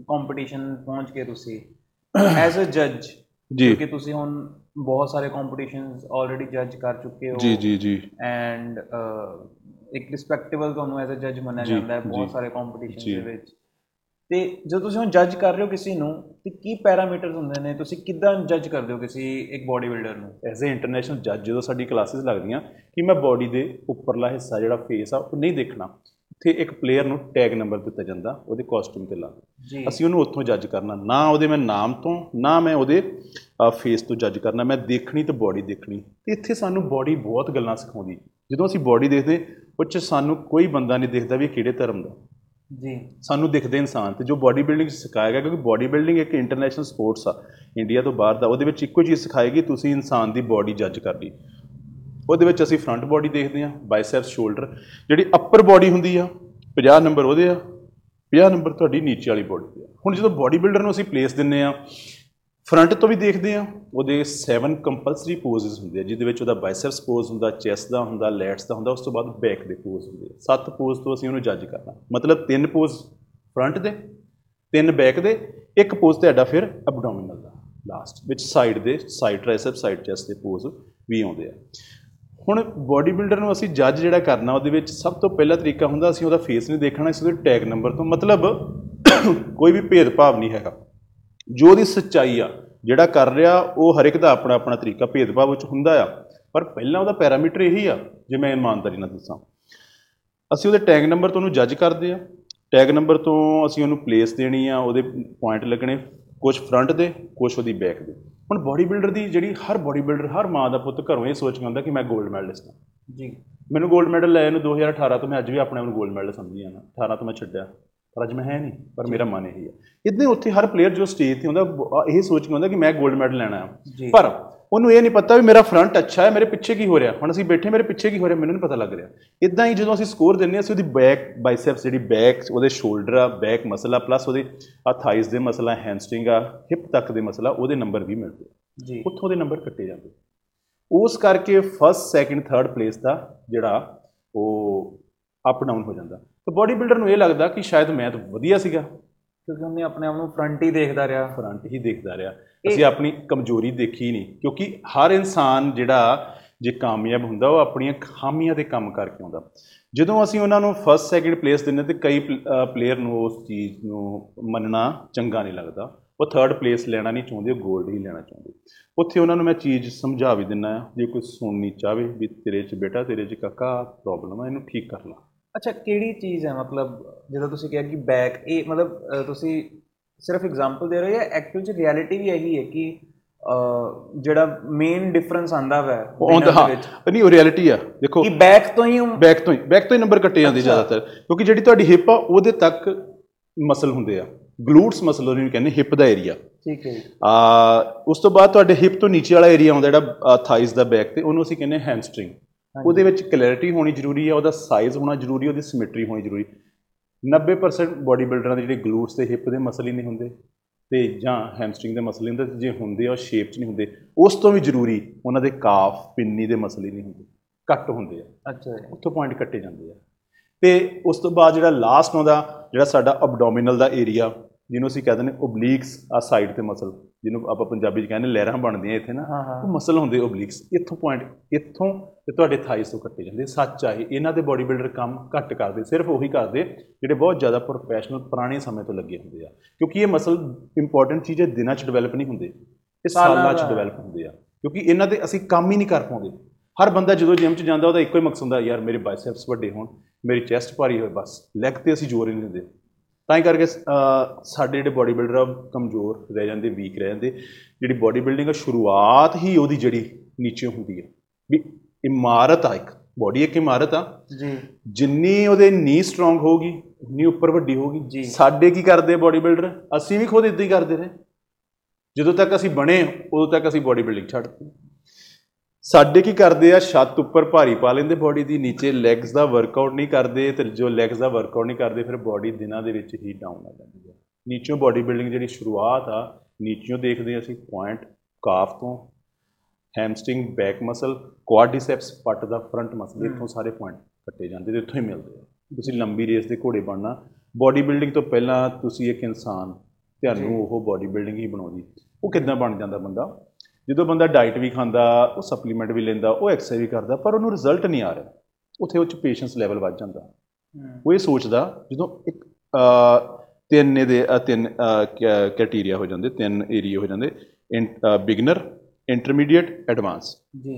ਕੰਪੀਟੀਸ਼ਨ ਪਹੁੰਚ ਕੇ ਤੁਸੀਂ। ਐਜ਼ ਅ ਜੱਜ ਜੀ। ਕਿਉਂਕਿ ਤੁਸੀਂ ਹੁਣ ਬਹੁਤ ਸਾਰੇ ਕੰਪੀਟੀਸ਼ਨਸ ਆਲਰੇਡੀ ਜੱਜ ਕਰ ਚੁੱਕੇ ਹੋ। ਜੀ ਜੀ ਜੀ। ਐਂਡ ਇੱਕ ਰਿਸਪੈਕਟੇਬਲ ਤੁਹਾਨੂੰ ਐਜ਼ ਅ ਜੱਜ ਮੰਨਿਆ ਜਾਂਦਾ ਹੈ ਬਹੁਤ। ਸਾਰੇ ਕੰਪੀਟੀਸ਼ਨ ਜੀ। ਦੇ ਵਿੱਚ। ਤੇ ਜਦੋਂ ਤੁਸੀਂ ਹੁਣ ਜੱਜ ਕਰ ਰਹੇ ਹੋ ਕਿਸੇ ਨੂੰ ਤੇ ਕੀ ਪੈਰਾਮੀਟਰਸ ਹੁੰਦੇ ਨੇ? ਤੁਸੀਂ ਕਿੱਦਾਂ ਜੱਜ ਕਰਦੇ ਹੋ ਕਿਸੇ ਇੱਕ ਬਾਡੀ ਬਿਲਡਰ ਨੂੰ? ਐਜ਼ ਅ ਇੰਟਰਨੈਸ਼ਨਲ ਜੱਜ ਜਦੋਂ ਸਾਡੀ ਕਲਾਸਿਸ ਲੱਗਦੀਆਂ ਕਿ ਮੈਂ ਬਾਡੀ ਦੇ ਉੱਪਰਲਾ ਹਿੱਸਾ ਜਿਹੜਾ ਫੇਸ ਆ ਉਹ ਨਹੀਂ ਦੇਖਣਾ ਉੱਥੇ ਇੱਕ ਪਲੇਅਰ ਨੂੰ ਟੈਗ ਨੰਬਰ ਦਿੱਤਾ ਜਾਂਦਾ ਉਹਦੇ ਕਾਸਟਿਊਮ ਤੇ ਲਾ ਕੇ। ਅਸੀਂ ਉਹਨੂੰ ਉੱਥੋਂ ਜੱਜ ਕਰਨਾ ਨਾ ਉਹਦੇ ਮੈਂ ਨਾਮ ਤੋਂ ਨਾ ਮੈਂ ਉਹਦੇ ਫੇਸ ਤੋਂ ਜੱਜ ਕਰਨਾ ਮੈਂ ਦੇਖਣੀ ਤੇ ਬਾਡੀ ਦੇਖਣੀ। ਤੇ ਇੱਥੇ ਸਾਨੂੰ ਬਾਡੀ ਬਹੁਤ ਗੱਲਾਂ ਸਿਖਾਉਂਦੀ। ਜਦੋਂ ਅਸੀਂ ਬਾਡੀ ਦੇਖਦੇ ਉਹ 'ਚ ਸਾਨੂੰ ਕੋਈ ਬੰਦਾ ਨਹੀਂ ਦਿਖਦਾ ਵੀ ਕਿਹੜੇ ਧਰਮ ਦਾ। ਜੀ। ਸਾਨੂੰ ਦਿਖਦੇ ਇਨਸਾਨ ਤੇ ਜੋ ਬਾਡੀ ਬਿਲਡਿੰਗ ਸਿਖਾਇਆ ਗਿਆ ਕਿਉਂਕਿ ਬਾਡੀ ਬਿਲਡਿੰਗ ਇੱਕ ਇੰਟਰਨੈਸ਼ਨਲ ਸਪੋਰਟਸ ਆ ਇੰਡੀਆ ਤੋਂ ਬਾਹਰ ਦਾ। ਉਹਦੇ ਵਿੱਚ ਇੱਕੋ ਚੀਜ਼ ਸਿਖਾਏਗੀ ਤੁਸੀਂ ਇਨਸਾਨ ਦੀ ਬਾਡੀ ਜੱਜ ਕਰਨੀ ਉਹਦੇ ਵਿੱਚ ਅਸੀਂ ਫਰੰਟ ਬਾਡੀ ਦੇਖਦੇ ਹਾਂ ਬਾਈਸੈਪਸ ਸ਼ੋਲਡਰ ਜਿਹੜੀ ਅੱਪਰ ਬਾਡੀ ਹੁੰਦੀ ਆ 50 ਨੰਬਰ ਉਹਦੇ ਆ 50 ਨੰਬਰ ਤੁਹਾਡੀ ਨੀਚੇ ਵਾਲੀ ਬਾਡੀ ਤੇ ਆ। ਹੁਣ ਜਦੋਂ ਬਾਡੀ ਬਿਲਡਰ ਨੂੰ ਅਸੀਂ ਪਲੇਸ ਦਿੰਨੇ ਆ ਫਰੰਟ ਤੋਂ ਵੀ ਦੇਖਦੇ ਆ ਉਹਦੇ 7 ਕੰਪਲਸਰੀ ਪੋਜ਼ਸ ਹੁੰਦੇ ਆ, ਜਿਹਦੇ ਵਿੱਚ ਉਹਦਾ ਬਾਈਸੈਪਸ ਪੋਜ਼ ਹੁੰਦਾ ਚੈਸਟ ਦਾ ਹੁੰਦਾ ਲੈਟਸ ਦਾ ਹੁੰਦਾ, ਉਸ ਤੋਂ ਬਾਅਦ ਬੈਕ ਦੇ ਪੋਜ਼ ਹੁੰਦੇ ਆ। ਸੱਤ ਪੋਜ਼ ਤੋਂ ਅਸੀਂ ਉਹਨੂੰ ਜੱਜ ਕਰਨਾ। ਮਤਲਬ ਤਿੰਨ ਪੋਜ਼ ਫਰੰਟ ਦੇ, ਤਿੰਨ ਬੈਕ ਦੇ, ਇੱਕ ਪੋਜ਼ ਤੁਹਾਡਾ ਫਿਰ ਅਬਡੋਮੀਨਲ ਦਾ ਲਾਸਟ ਵਿੱਚ ਸਾਈਡ ਦੇ ਸਾਈਡ ਟ੍ਰਾਈਸੈਪ ਸਾਈਡ ਚੈਸਟ ਦੇ ਪੋਜ਼ ਵੀ ਆਉਂਦੇ ਆ। ਹੁਣ ਬਾਡੀ ਬਿਲਡਰ ਨੂੰ ਅਸੀਂ ਜੱਜ ਜਿਹੜਾ ਕਰਨਾ, ਉਹਦੇ ਵਿੱਚ ਸਭ ਤੋਂ ਪਹਿਲਾ ਤਰੀਕਾ ਹੁੰਦਾ, ਅਸੀਂ ਉਹਦਾ ਫੇਸ ਨਹੀਂ ਦੇਖਣਾ ਅਸੀਂ ਉਹਦੇ ਟੈਗ ਨੰਬਰ ਤੋਂ। ਮਤਲਬ ਕੋਈ ਵੀ ਭੇਦਭਾਵ ਨਹੀਂ ਹੈਗਾ। ਜੋ ਉਹਦੀ ਸੱਚਾਈ ਆ ਜਿਹੜਾ ਕਰ ਰਿਹਾ ਉਹ ਹਰ ਇੱਕ ਦਾ ਆਪਣਾ ਆਪਣਾ ਤਰੀਕਾ ਭੇਦਭਾਵ ਵਿੱਚ ਹੁੰਦਾ ਆ। ਪਰ ਪਹਿਲਾਂ ਉਹਦਾ ਪੈਰਾਮੀਟਰ ਇਹੀ ਆ ਜੇ ਮੈਂ ਇਮਾਨਦਾਰੀ ਨਾਲ ਦੱਸਾਂ। ਅਸੀਂ ਉਹਦੇ ਟੈਗ ਨੰਬਰ ਤੋਂ ਉਹਨੂੰ ਜੱਜ ਕਰਦੇ ਆ। ਟੈਗ ਨੰਬਰ ਤੋਂ ਅਸੀਂ ਉਹਨੂੰ ਪਲੇਸ ਦੇਣੀ ਆ ਉਹਦੇ ਪੁਆਇੰਟ ਲੱਗਣੇ ਕੁਝ ਫਰੰਟ ਦੇ ਕੁਝ ਉਹਦੀ ਬੈਕ ਦੇ। ਹੁਣ ਬਾਡੀ ਬਿਲਡਰ ਦੀ ਜਿਹੜੀ ਹਰ ਬਾਡੀ ਬਿਲਡਰ ਹਰ ਮਾਂ ਦਾ ਪੁੱਤ ਘਰੋਂ ਇਹ ਸੋਚ ਕੇ ਆਉਂਦਾ ਕਿ ਮੈਂ 골ਡ ਮੈਡਲਿਸਟ ਹਾਂ ਜੀ। ਮੈਨੂੰ 골ਡ ਮੈਡਲ ਲੈ ਨੂੰ 2018 ਤੋਂ ਮੈਂ ਅੱਜ ਵੀ ਆਪਣੇ ਆਪ ਨੂੰ 골ਡ ਮੈਡਲ ਸਮਝੀ ਜਾਂਦਾ 18 ਤੋਂ ਮੈਂ ਛੱਡਿਆ। ਪਰ ਅੱਜ ਮੈਂ ਹੈ ਨਹੀਂ ਪਰ ਮੇਰਾ ਮਨ ਇਹੀ ਹੈ। ਇਦਾਂ ਉੱਥੇ ਹਰ ਪਲੇਅਰ ਜੋ ਸਟੇਜ ਤੇ ਹੁੰਦਾ ਇਹ ਸੋਚ ਕੇ ਹੁੰਦਾ ਕਿ ਮੈਂ 골ਡ ਮੈਡਲ ਲੈਣਾ ਹੈ। ਪਰ ਉਹਨੂੰ ਇਹ ਨਹੀਂ ਪਤਾ ਵੀ ਮੇਰਾ ਫਰੰਟ ਅੱਛਾ ਹੈ ਮੇਰੇ ਪਿੱਛੇ ਕੀ ਹੋ ਰਿਹਾ। ਹੁਣ ਅਸੀਂ ਬੈਠੇ ਮੇਰੇ ਪਿੱਛੇ ਕੀ ਹੋ ਰਿਹਾ ਮੈਨੂੰ ਨਹੀਂ ਪਤਾ ਲੱਗ ਰਿਹਾ। ਇਦਾਂ ਹੀ ਜਦੋਂ ਅਸੀਂ ਸਕੋਰ ਹਾਂ ਅਸੀਂ ਉਹਦੀ ਬੈਕ ਬਾਈਸੈਪਸ ਜਿਹੜੀ ਬੈਕ ਉਹਦੇ ਸ਼ੋਲਡਰ ਆ ਬੈਕ ਮਸਲਾ ਪਲੱਸ ਉਹਦੇ ਆ ਥਾਈਜ਼ ਦੇ ਮਸਲਾ ਹੈਮਸਟ੍ਰਿੰਗ ਆ ਹਿਪ ਤੱਕ ਦੇ ਮਸਲਾ ਉਹਦੇ ਨੰਬਰ ਵੀ ਮਿਲਦੇ ਜੀ। ਉੱਥੋਂ ਦੇ ਨੰਬਰ ਕੱਟੇ ਜਾਂਦੇ ਉਸ ਕਰਕੇ ਫਸਟ ਸੈਕਿੰਡ ਥਰਡ ਪਲੇਸ ਦਾ ਜਿਹੜਾ ਉਹ ਅਪ ਡਾਊਨ ਹੋ ਜਾਂਦਾ। ਤੇ ਬਾਡੀ ਬਿਲਡਰ ਨੂੰ ਇਹ ਲੱਗਦਾ ਕਿ ਸ਼ਾਇਦ ਮੈਂ ਤਾਂ ਵਧੀਆ ਸੀਗਾ। ਕਿਉਂਕਿ ਉਹਨੇ ਆਪਣੇ ਆਪ ਨੂੰ ਫਰੰਟ ਹੀ ਦੇਖਦਾ ਰਿਹਾ। ਫਰੰਟ ਹੀ ਦੇਖਦਾ ਰਿਹਾ। ਅਸੀਂ ਆਪਣੀ ਕਮਜ਼ੋਰੀ ਦੇਖੀ ਨਹੀਂ ਕਿਉਂਕਿ ਹਰ ਇਨਸਾਨ ਜਿਹੜਾ ਜੇ ਕਾਮਯਾਬ ਹੁੰਦਾ ਉਹ ਆਪਣੀਆਂ ਖਾਮੀਆਂ ਤੇ ਕੰਮ ਕਰਕੇ ਆਉਂਦਾ। ਜਦੋਂ ਅਸੀਂ ਉਹਨਾਂ ਨੂੰ ਫਸਟ ਸੈਕਿੰਡ ਪਲੇਸ ਦਿੰਦੇ ਤੇ ਕਈ ਪਲੇਅਰ ਨੂੰ ਉਸ ਚੀਜ਼ ਨੂੰ ਮੰਨਣਾ ਚੰਗਾ ਨਹੀਂ ਲੱਗਦਾ। ਉਹ ਥਰਡ ਪਲੇਸ ਲੈਣਾ ਨਹੀਂ ਚਾਹੁੰਦੇ ਉਹ 골ਡ ਹੀ ਲੈਣਾ ਚਾਹੁੰਦੇ। ਉੱਥੇ ਉਹਨਾਂ ਨੂੰ ਮੈਂ ਚੀਜ਼ ਸਮਝਾ ਵੀ ਆ ਜੇ ਕੋਈ ਸੁਣਨੀ ਚਾਹਵੇ ਵੀ ਤੇਰੇ 'ਚ ਬੇਟਾ ਤੇਰੇ 'ਚ ਕਾਕਾ ਪ੍ਰੋਬਲਮ ਆ ਇਹਨੂੰ ਠੀਕ ਕਰ ਲਾ। ਅੱਛਾ ਕਿਹੜੀ ਚੀਜ਼ ਹੈ? ਮਤਲਬ ਜਦੋਂ ਤੁਸੀਂ ਕਿਹਾ ਕਿ ਬੈਕ ਇਹ ਮਤਲਬ ਤੁਸੀਂ ਸਿਰਫ ਐਗਜ਼ਾਮਪਲ ਦੇ ਰਹੇ ਹੋ ਜਾਂ ਐਕਚੁਅਲ ਚ ਰਿਐਲਿਟੀ ਵੀ ਇਹੀ ਹੈ ਕਿ ਜਿਹੜਾ ਮੇਨ ਡਿਫਰੈਂਸ ਆਂਦਾ ਵੈ ਉਹ ਹਾਂ। ਨਹੀਂ ਉਹ ਰਿਐਲਿਟੀ ਆ। ਦੇਖੋ ਕਿ ਬੈਕ ਤੋਂ ਹੀ ਬੈਕ ਤੋਂ ਹੀ ਬੈਕ ਤੋਂ ਹੀ ਨੰਬਰ ਕੱਟੇ ਜਾਂਦੇ ਜ਼ਿਆਦਾਤਰ। ਕਿਉਂਕਿ ਜਿਹੜੀ ਤੁਹਾਡੀ ਹਿਪ ਆ ਉਹਦੇ ਤੱਕ ਮਸਲ ਹੁੰਦੇ ਆ। ਗਲੂਟਸ ਮਸਲ ਉਹਨੂੰ ਕਹਿੰਦੇ ਹਿਪ ਦਾ ਏਰੀਆ ਠੀਕ ਹੈ। ਆ ਉਸ ਤੋਂ ਬਾਅਦ ਤੁਹਾਡੇ ਹਿਪ ਤੋਂ ਨੀਚੇ ਵਾਲਾ ਏਰੀਆ ਆਉਂਦਾ ਜਿਹੜਾ ਥਾਈਜ਼ ਦਾ ਬੈਕ ਤੇ ਉਹਨੂੰ ਅਸੀਂ ਕਹਿੰਦੇ ਹੈਮਸਟ੍ਰਿੰਗ ਉਹਦੇ ਵਿੱਚ ਕਲੈਰਿਟੀ ਹੋਣੀ ਜ਼ਰੂਰੀ ਹੈ ਉਹਦਾ ਸਾਈਜ਼ ਹੋਣਾ ਜ਼ਰੂਰੀ ਉਹਦੀ ਸਿਮੈਟਰੀ ਹੋਣੀ ਜ਼ਰੂਰੀ। 90% ਬਾਡੀ ਬਿਲਡਰਾਂ ਦੇ ਜਿਹੜੇ ਗਲੂਟਸ ਤੇ ਹਿਪ ਦੇ ਮਸਲ ਹੀ ਨਹੀਂ ਹੁੰਦੇ ਤੇ ਜਾਂ ਹੈਮਸਟ੍ਰਿੰਗ ਦੇ ਮਸਲ ਹੁੰਦੇ ਜੇ ਹੁੰਦੇ ਆ ਸ਼ੇਪ 'ਚ ਨਹੀਂ ਹੁੰਦੇ। ਉਸ ਤੋਂ ਵੀ ਜ਼ਰੂਰੀ ਉਹਨਾਂ ਦੇ ਕਾਫ ਪਿੰਨੀ ਦੇ ਮਸਲ ਹੀ ਨਹੀਂ ਹੁੰਦੇ ਘੱਟ ਹੁੰਦੇ ਆ। ਅੱਛਾ ਉੱਥੋਂ ਪੁਆਇੰਟ ਕੱਟੇ ਜਾਂਦੇ ਆ। ਤੇ ਉਸ ਤੋਂ ਬਾਅਦ ਜਿਹੜਾ ਲਾਸਟ ਆਉਂਦਾ ਜਿਹੜਾ ਸਾਡਾ ਅਬਡੋਮੀਨਲ ਦਾ ਏਰੀਆ ਜਿਹਨੂੰ ਅਸੀਂ ਕਹਿੰਦੇ ਨੇ ਓਬਲੀਕਸ ਆ ਸਾਈਡ ਤੇ ਮਸਲ ਜਿਹਨੂੰ ਆਪਾਂ ਪੰਜਾਬੀ ਚ ਕਹਿੰਦੇ ਲਹਿਰਾਂ ਬਣਦੀਆਂ ਇੱਥੇ ਨਾ ਉਹ ਮਸਲ ਹੁੰਦੇ ਓਬਲੀਕਸ ਇੱਥੋਂ ਪੁਆਇੰਟ ਇੱਥੋਂ ਤੇ ਤੁਹਾਡੇ ਥਾਈਸ ਤੋਂ ਕੱਟੇ ਜਾਂਦੇ। ਸੱਚ ਆ ਇਹ ਇਹਨਾਂ ਦੇ ਬਾਡੀ ਬਿਲਡਰ ਕੰਮ ਘੱਟ ਕਰਦੇ ਸਿਰਫ ਉਹੀ ਕਰਦੇ ਜਿਹੜੇ ਬਹੁਤ ਜ਼ਿਆਦਾ ਪ੍ਰੋਫੈਸ਼ਨਲ ਪੁਰਾਣੇ ਸਮੇਂ ਤੋਂ ਲੱਗੇ ਹੁੰਦੇ ਆ। ਕਿਉਂਕਿ ਇਹ ਮਸਲ ਇੰਪੋਰਟੈਂਟ ਚੀਜ਼ ਹੈ ਦਿਨਾਂ ਚ ਡਿਵੈਲਪ ਨਹੀਂ ਹੁੰਦੇ ਇਹ ਸਾਲਾਂ ਚ। ਡਿਵੈਲਪ ਹੁੰਦੇ ਆ। ਕਿਉਂਕਿ ਇਹਨਾਂ ਦੇ ਅਸੀਂ ਕੰਮ ਹੀ ਨਹੀਂ ਕਰ ਪਾਉਂਦੇ। ਹਰ ਬੰਦਾ ਜਦੋਂ ਜਿਮ 'ਚ ਜਾਂਦਾ ਉਹਦਾ ਇੱਕੋ ਹੀ ਮਕਸਦ ਹੁੰਦਾ ਯਾਰ ਮੇਰੇ ਬਾਈਸੈਪਸ ਵੱਡੇ ਹੋਣ ਮੇਰੀ ਚੈਸਟ ਭਾਰੀ ਹੋਏ ਬਸ ਲੈਗ ਤੇ ਅਸੀਂ ਜ਼ੋਰ ਹੀ ਨਹੀਂ ਦਿੰਦੇ। ਤਾਂ ਹੀ ਕਰਕੇ ਸਾਡੇ ਜਿਹੜੇ ਬਾਡੀ ਬਿਲਡਰ ਆ ਕਮਜ਼ੋਰ ਰਹਿ ਜਾਂਦੇ ਵੀਕ ਰਹਿ ਜਾਂਦੇ। ਜਿਹੜੀ ਬਾਡੀ ਬਿਲਡਿੰਗ ਆ ਸ਼ੁਰੂਆਤ ਹੀ ਉਹਦੀ ਜਿਹੜੀ ਨੀਚੇ ਹੁੰਦੀ ਹੈ ਵੀ ਇਮਾਰਤ ਆ ਇੱਕ ਬਾਡੀ ਇੱਕ ਇਮਾਰਤ ਆ। ਜੀ। ਜਿੰਨੀ ਉਹਦੇ ਨੀ ਸਟਰੋਂਗ ਹੋਊਗੀ ਉਨੀ ਉੱਪਰ ਵੱਡੀ ਹੋਊਗੀ। ਜੀ। ਸਾਡੇ ਕੀ ਕਰਦੇ ਬਾਡੀ ਬਿਲਡਰ ਅਸੀਂ ਵੀ ਖੁਦ ਇਦਾਂ ਹੀ ਕਰਦੇ ਰਹੇ। ਜਦੋਂ ਤੱਕ ਅਸੀਂ ਬਣੇ ਉਦੋਂ ਤੱਕ ਅਸੀਂ ਬਾਡੀ ਬਿਲਡਿੰਗ ਛੱਡਤੀ ਸਾਡੇ ਕੀ ਕਰਦੇ ਆ? ਛੱਤ ਉੱਪਰ ਭਾਰੀ ਪਾ ਲੈਂਦੇ ਬਾਡੀ ਦੀ ਨੀਚੇ ਲੈਗਸ ਦਾ ਵਰਕਆਊਟ ਨਹੀਂ ਕਰਦੇ ਤੇ ਜੋ ਲੈਗਸ ਦਾ ਵਰਕਆਊਟ ਨਹੀਂ ਕਰਦੇ ਫਿਰ ਬਾਡੀ ਦਿਨਾਂ ਦੇ ਵਿੱਚ ਹੀ ਡਾਊਨ ਆ ਜਾਂਦੀ ਹੈ। ਨੀਚੋਂ ਬਾਡੀ ਬਿਲਡਿੰਗ ਜਿਹੜੀ ਸ਼ੁਰੂਆਤ ਆ ਨੀਚੋਂ ਦੇਖਦੇ ਅਸੀਂ ਪੁਆਇੰਟ ਕਾਫ ਤੋਂ ਹੈਮਸਟ੍ਰਿੰਗ ਬੈਕ ਮਸਲ ਕੁਆਡ੍ਰਿਸੈਪਸ ਪੱਟ ਦਾ ਫਰੰਟ ਮਸਲ ਇੱਥੋਂ ਸਾਰੇ ਪੁਆਇੰਟ ਕੱਟੇ ਜਾਂਦੇ ਤੇ ਇੱਥੋਂ ਹੀ ਮਿਲਦੇ ਆ। ਤੁਸੀਂ ਲੰਬੀ ਰੇਸ ਦੇ ਘੋੜੇ ਬਣਨਾ ਬਾਡੀ ਬਿਲਡਿੰਗ ਤੋਂ ਪਹਿਲਾਂ ਤੁਸੀਂ ਇੱਕ ਇਨਸਾਨ ਤੁਹਾਨੂੰ ਉਹ ਬਾਡੀ ਬਿਲਡਿੰਗ ਹੀ ਬਣਾਉਂਦੀ। ਉਹ ਕਿੱਦਾਂ ਬਣ ਜਾਂਦਾ ਬੰਦਾ? ਜਦੋਂ ਬੰਦਾ ਡਾਈਟ ਵੀ ਖਾਂਦਾ ਉਹ ਸਪਲੀਮੈਂਟ ਵੀ ਲੈਂਦਾ ਉਹ ਐਕਸਰਸਾਈਜ਼ ਵੀ ਕਰਦਾ ਪਰ ਉਹਨੂੰ ਰਿਜ਼ਲਟ ਨਹੀਂ ਆ ਰਿਹਾ। ਉੱਥੇ ਉਹ ਚ ਪੇਸ਼ੈਂਸ ਲੈਵਲ ਵੱਧ ਜਾਂਦਾ। ਉਹ ਇਹ ਸੋਚਦਾ ਜਦੋਂ ਇੱਕ ਤਿੰਨ ਅਹ, ਤਿੰਨ ਕ੍ਰਾਈਟੇਰੀਆ ਹੋ ਜਾਂਦੇ ਤਿੰਨ ਏਰੀਆ ਹੋ ਜਾਂਦੇ। ਬਿਗਨਰ ਇੰਟਰਮੀਡੀਏਟ ਐਡਵਾਂਸ ਜੀ।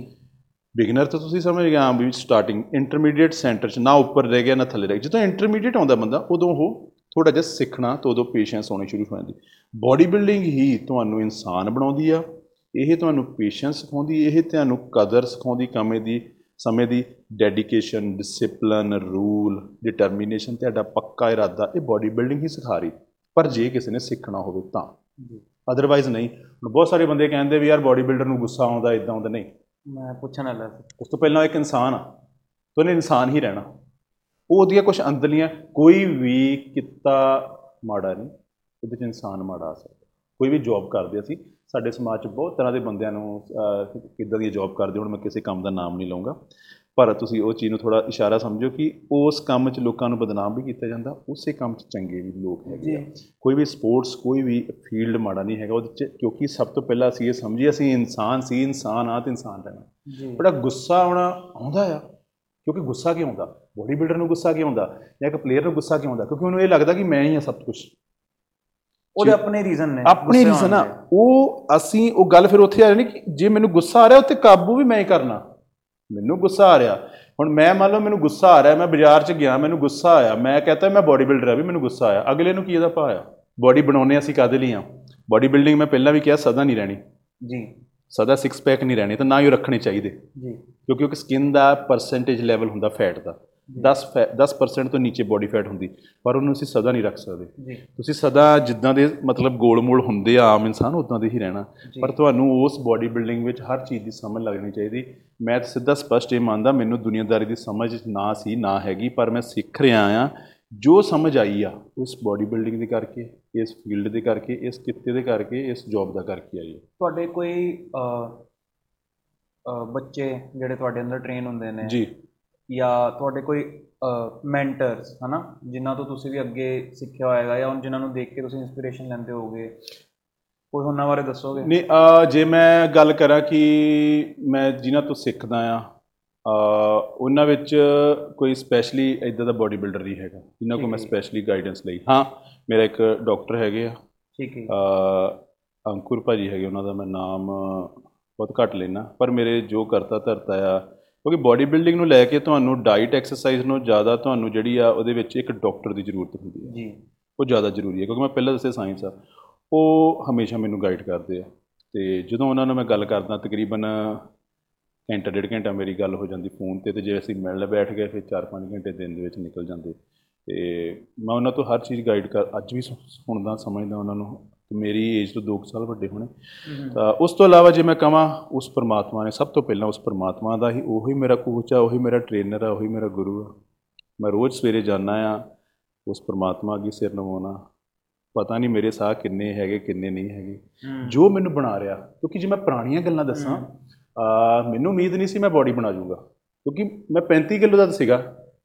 ਬਿਗਨਰ ਤਾਂ ਤੁਸੀਂ ਸਮਝ ਗਏ ਹਾਂ ਵੀ ਸਟਾਰਟਿੰਗ ਇੰਟਰਮੀਡੀਏਟ ਸੈਂਟਰ 'ਚ ਨਾ ਉੱਪਰ ਰਹਿ ਗਿਆ ਨਾ ਥੱਲੇ ਰਹਿ ਗਿਆ। ਜਦੋਂ ਇੰਟਰਮੀਡੀਏਟ ਆਉਂਦਾ ਬੰਦਾ ਉਦੋਂ ਉਹ ਥੋੜਾ ਜਿਹਾ ਸਿੱਖਣਾ ਤੇ ਉਦੋਂ ਪੇਸ਼ੈਂਸ ਆਉਣੀ ਸ਼ੁਰੂ ਹੋ ਜਾਂਦੀ। ਬਾਡੀ ਬਿਲਡਿੰਗ ਹੀ ਤੁਹਾਨੂੰ ਇਨਸਾਨ ਬਣਾਉਂਦੀ ਆ। ਇਹ ਤੁਹਾਨੂੰ ਪੇਸ਼ੈਂਸ ਸਿਖਾਉਂਦੀ ਇਹ ਤੁਹਾਨੂੰ ਕਦਰ ਸਿਖਾਉਂਦੀ ਕਮੇ ਦੀ ਸਮੇਂ ਦੀ ਡੈਡੀਕੇਸ਼ਨ ਡਿਸਪਲਿਨ ਰੂਲ ਡਿਟਰਮੀਨੇਸ਼ਨ ਤੁਹਾਡਾ ਪੱਕਾ ਇਰਾਦਾ ਇਹ ਬਾਡੀ ਬਿਲਡਿੰਗ ਹੀ ਸਿਖਾ ਰਹੀ। ਪਰ ਜੇ ਕਿਸੇ ਨੇ ਸਿੱਖਣਾ ਹੋਵੇ ਤਾਂ। ਅਦਰਵਾਈਜ਼ ਨਹੀਂ। ਹੁਣ ਬਹੁਤ ਸਾਰੇ ਬੰਦੇ ਕਹਿੰਦੇ ਵੀ ਯਾਰ ਬਾਡੀ ਬਿਲਡਰ ਨੂੰ ਗੁੱਸਾ ਆਉਂਦਾ ਇਦਾਂ ਆਉਂਦਾ ਨਹੀਂ। ਮੈਂ ਪੁੱਛਣ ਵਾਲਾ ਉਸ ਤੋਂ ਪਹਿਲਾਂ ਇੱਕ ਇਨਸਾਨ ਆ। ਤੇ ਇਨਸਾਨ ਹੀ ਰਹਿਣਾ। ਉਹ ਉਹਦੀਆਂ ਕੁਝ ਅੰਦਰਲੀਆਂ ਕੋਈ ਵੀ ਕਿੱਤਾ ਮਾੜਾ ਨਹੀਂ। ਉਹਦੇ ਚ ਇਨਸਾਨ ਮਾੜਾ ਆ ਸਕਦਾ। ਕੋਈ ਵੀ ਜੌਬ ਕਰਦੇ ਅਸੀਂ ਸਾਡੇ ਸਮਾਜ 'ਚ ਬਹੁਤ ਤਰ੍ਹਾਂ ਦੇ ਬੰਦਿਆਂ ਨੂੰ ਕਿੱਦਾਂ ਦੀ ਜੌਬ ਕਰਦੇ ਹੁਣ ਮੈਂ ਕਿਸੇ ਕੰਮ ਦਾ ਨਾਮ ਨਹੀਂ ਲਵਾਂਗਾ ਪਰ ਤੁਸੀਂ ਉਹ ਚੀਜ਼ ਨੂੰ ਥੋੜਾ ਇਸ਼ਾਰਾ ਸਮਝੋ ਕਿ ਉਸ ਕੰਮ 'ਚ ਲੋਕਾਂ ਨੂੰ ਬਦਨਾਮ ਵੀ ਕੀਤਾ ਜਾਂਦਾ ਉਸੇ ਕੰਮ 'ਚ ਚੰਗੇ ਵੀ ਲੋਕ ਹੈਗੇ ਆ। ਕੋਈ ਵੀ ਸਪੋਰਟਸ ਕੋਈ ਵੀ ਫੀਲਡ ਮਾੜਾ ਨਹੀਂ ਹੈਗਾ ਉਹਦੇ 'ਚ ਕਿਉਂਕਿ ਸਭ ਤੋਂ ਪਹਿਲਾਂ ਅਸੀਂ ਇਹ ਸਮਝੀਏ ਅਸੀਂ ਇਨਸਾਨ ਸੀ ਇਨਸਾਨ ਆ ਤੇ ਇਨਸਾਨ ਰਹਿਣਾ। ਬੜਾ ਗੁੱਸਾ ਆਉਣਾ ਆਉਂਦਾ ਆ ਕਿਉਂਕਿ ਗੁੱਸਾ ਕਿਉਂ ਆਉਂਦਾ? ਬੋਡੀ ਬਿਲਡਰ ਨੂੰ ਗੁੱਸਾ ਕਿਉਂ ਆਉਂਦਾ? ਜਾਂ ਇੱਕ ਪਲੇਅਰ ਨੂੰ ਗੁੱਸਾ ਕਿਉਂ ਆਉਂਦਾ? ਕਿਉਂਕਿ ਉਹਨੂੰ ਇਹ ਲੱਗਦਾ ਕਿ ਮੈਂ ਹੀ ਹਾਂ ਸਭ ਕੁਝ ਉਹਦੇ ਆਪਣੇ ਰੀਜ਼ਨ ਨੇ ਆਪਣੇ ਰੀਜ਼ਨ ਆ। ਉਹ ਅਸੀਂ ਉਹ ਗੱਲ ਫਿਰ ਉੱਥੇ ਆ ਜਾਣੀ ਕਿ ਜੇ ਮੈਨੂੰ ਗੁੱਸਾ ਆ ਰਿਹਾ ਉੱਤੇ ਕਾਬੂ ਵੀ ਮੈਂ ਹੀ ਕਰਨਾ। ਮੈਨੂੰ ਗੁੱਸਾ ਆ ਰਿਹਾ। ਹੁਣ ਮੈਂ ਮੰਨ ਲਓ ਮੈਨੂੰ ਗੁੱਸਾ ਆ ਰਿਹਾ ਮੈਂ ਬਾਜ਼ਾਰ 'ਚ ਗਿਆ ਮੈਨੂੰ ਗੁੱਸਾ ਆਇਆ। ਮੈਂ ਕਹਤਾ ਮੈਂ ਬੋਡੀ ਬਿਲਡਰ ਆ ਵੀ ਮੈਨੂੰ ਗੁੱਸਾ ਆਇਆ। ਅਗਲੇ ਨੂੰ ਕੀ ਇਹਦਾ ਭਾ ਆ? ਬੋਡੀ ਬਣਾਉਣੇ ਅਸੀਂ ਕਾਦੇ ਲਈ ਆ? ਬੋਡੀ ਬਿਲਡਿੰਗ ਮੈਂ ਪਹਿਲਾਂ ਵੀ ਕਿਹਾ ਸਦਾ ਨਹੀਂ ਰਹਿਣੀ। ਜੀ। ਸਦਾ ਸਿਕਸ ਪੈਕ ਨਹੀਂ ਰਹਿਣੀ ਤਾਂ ਨਾ ਹੀ ਰੱਖਣੇ ਚਾਹੀਦੇ। ਜੀ। ਕਿਉਂਕਿ ਉਹ ਸਕਿਨ ਦਾ ਪਰਸੈਂਟੇਜ ਲੈਵਲ ਹੁੰਦਾ ਫੈਟ ਦਾ। 10 ਫੈ- 10% ਤੋਂ ਨੀਚੇ ਬੋਡੀ ਫੈਟ ਹੁੰਦੀ ਪਰ ਉਹਨੂੰ ਅਸੀਂ ਸਦਾ ਨਹੀਂ ਰੱਖ ਸਕਦੇ। ਤੁਸੀਂ ਸਦਾ ਜਿੱਦਾਂ ਦੇ ਮਤਲਬ ਗੋਲ-ਮੋਲ ਹੁੰਦੇ ਆ ਆਮ ਇਨਸਾਨ ਉਦਾਂ ਦੇ ਹੀ ਰਹਿਣਾ। ਪਰ ਤੁਹਾਨੂੰ ਉਸ ਬੋਡੀ ਬਿਲਡਿੰਗ ਵਿੱਚ ਹਰ ਚੀਜ਼ ਦੀ ਸਮਝ ਲੱਗਣੀ ਚਾਹੀਦੀ। ਮੈਂ ਤਾਂ ਸਿੱਧਾ ਸਪਸ਼ਟ ਇਹ ਮੰਨਦਾ ਮੈਨੂੰ ਦੁਨੀਆਦਾਰੀ ਦੀ ਸਮਝ ਨਾ ਸੀ ਨਾ ਹੈਗੀ ਪਰ ਮੈਂ ਸਿੱਖ ਰਿਹਾ ਆ ਜੋ ਸਮਝ ਆਈ ਆ ਉਸ ਬੋਡੀ ਬਿਲਡਿੰਗ ਦੇ ਕਰਕੇ ਇਸ ਫੀਲਡ ਦੇ ਕਰਕੇ ਇਸ ਕਿੱਤੇ ਦੇ ਕਰਕੇ ਇਸ ਜੌਬ ਦਾ ਕਰਕੇ ਆਈ ਤੁਹਾਡੇ ਕੋਈ ਬੱਚੇ ਜਿਹੜੇ ਤੁਹਾਡੇ ਅੰਦਰ ਟ੍ਰੇਨ ਹੁੰਦੇ ਨੇ ਜੀ। ਜਾਂ ਤੁਹਾਡੇ ਕੋਈ ਮੈਂਟਰਸ ਹਨਾ ਜਿਨ੍ਹਾਂ ਤੋਂ ਤੁਸੀਂ ਵੀ ਅੱਗੇ ਸਿੱਖਿਆ ਹੋਏਗਾ ਜਾਂ ਜਿਨ੍ਹਾਂ ਨੂੰ ਦੇਖ ਕੇ ਤੁਸੀਂ ਇਨਸਪੀਰੇਸ਼ਨ ਲੈਂਦੇ ਹੋਵੋਗੇ ਕੋਈ ਉਹਨਾਂ ਬਾਰੇ ਦੱਸੋਗੇ? ਨਹੀਂ ਜੇ ਮੈਂ ਗੱਲ ਕਰਾਂ ਕਿ ਮੈਂ ਜਿਨ੍ਹਾਂ ਤੋਂ ਸਿੱਖਦਾ ਆ ਉਹਨਾਂ ਵਿੱਚ ਕੋਈ ਸਪੈਸ਼ਲੀ ਇਦਾਂ ਦਾ ਬੋਡੀ ਬਿਲਡਰ ਨਹੀਂ ਹੈਗਾ ਜਿਨ੍ਹਾਂ ਕੋਲ ਮੈਂ। ਸਪੈਸ਼ਲੀ ਗਾਈਡੈਂਸ ਲਈ। ਹਾਂ ਮੇਰਾ ਇੱਕ ਡਾਕਟਰ ਹੈਗੇ ਆ। ਠੀਕ ਹੈ। ਅੰਕੁਰ ਭਾਜੀ ਹੈਗੇ ਉਹਨਾਂ ਦਾ ਮੈਂ ਨਾਮ ਬਹੁਤ ਘੱਟ ਲੈਣਾ ਪਰ ਮੇਰੇ ਜੋ ਕਰਤਾ ਧਰਤਾ ਆ ਕਿਉਂਕਿ ਬੋਡੀ ਬਿਲਡਿੰਗ ਨੂੰ ਲੈ ਕੇ ਤੁਹਾਨੂੰ ਡਾਈਟ ਐਕਸਰਸਾਈਜ਼ ਨੂੰ ਜ਼ਿਆਦਾ ਤੁਹਾਨੂੰ ਜਿਹੜੀ ਆ ਉਹਦੇ ਵਿੱਚ ਇੱਕ ਡਾਕਟਰ ਦੀ ਜ਼ਰੂਰਤ ਹੁੰਦੀ ਹੈ ਜੀ। ਉਹ ਜ਼ਿਆਦਾ ਜ਼ਰੂਰੀ ਹੈ ਕਿਉਂਕਿ ਮੈਂ ਪਹਿਲਾਂ ਦੱਸਿਆ ਸਾਇੰਸ ਆ। ਉਹ ਹਮੇਸ਼ਾ ਮੈਨੂੰ ਗਾਈਡ ਕਰਦੇ ਆ। ਤੇ ਜਦੋਂ ਉਹਨਾਂ ਨਾਲ ਮੈਂ ਗੱਲ ਕਰਦਾ ਤਕਰੀਬਨ ਘੰਟਾ ਡੇਢ ਘੰਟਾ ਮੇਰੀ ਗੱਲ ਹੋ ਜਾਂਦੀ ਫੋਨ ਤੇ ਤੇ ਜੇ ਅਸੀਂ ਮਿਲਣ ਬੈਠ ਗਏ ਫਿਰ 4-5 ਘੰਟੇ ਦਿਨ ਦੇ ਵਿੱਚ ਨਿਕਲ ਜਾਂਦੇ। ਤੇ ਮੈਂ ਉਹਨਾਂ ਤੋਂ ਹਰ ਚੀਜ਼ ਗਾਈਡ ਕਰ ਅੱਜ ਵੀ ਸੁਣਦਾ ਸਮਝਦਾ ਉਹਨਾਂ ਨੂੰ ਤੇ ਮੇਰੀ ਏਜ ਤੋਂ 2 ਸਾਲ ਵੱਡੇ ਹੋਣੇ। ਤਾਂ ਉਸ ਤੋਂ ਇਲਾਵਾ ਜੇ ਮੈਂ ਕਹਾਂ ਉਸ ਪਰਮਾਤਮਾ ਨੇ ਸਭ ਤੋਂ ਪਹਿਲਾਂ ਉਸ ਪਰਮਾਤਮਾ ਦਾ ਹੀ ਉਹੀ ਮੇਰਾ ਕੋਚ ਆ ਉਹੀ ਮੇਰਾ ਟ੍ਰੇਨਰ ਆ ਉਹੀ ਮੇਰਾ ਗੁਰੂ ਆ। ਮੈਂ ਰੋਜ਼ ਸਵੇਰੇ ਜਾਂਦਾ ਆ ਉਸ ਪਰਮਾਤਮਾ ਅੱਗੇ ਸਿਰ ਨਵਾਉਣਾ। ਪਤਾ ਨਹੀਂ ਮੇਰੇ ਸਾਹ ਕਿੰਨੇ ਹੈਗੇ ਕਿੰਨੇ ਨਹੀਂ ਹੈਗੇ। ਜੋ ਮੈਨੂੰ ਬਣਾ ਰਿਹਾ ਕਿਉਂਕਿ ਜੇ ਮੈਂ ਪੁਰਾਣੀਆਂ ਗੱਲਾਂ ਦੱਸਾਂ ਆ ਮੈਨੂੰ ਉਮੀਦ ਨਹੀਂ ਸੀ ਮੈਂ ਬਾਡੀ ਬਣਾ ਜਾਊਂਗਾ ਕਿਉਂਕਿ ਮੈਂ 35 ਕਿਲੋ ਦਾ ਸੀਗਾ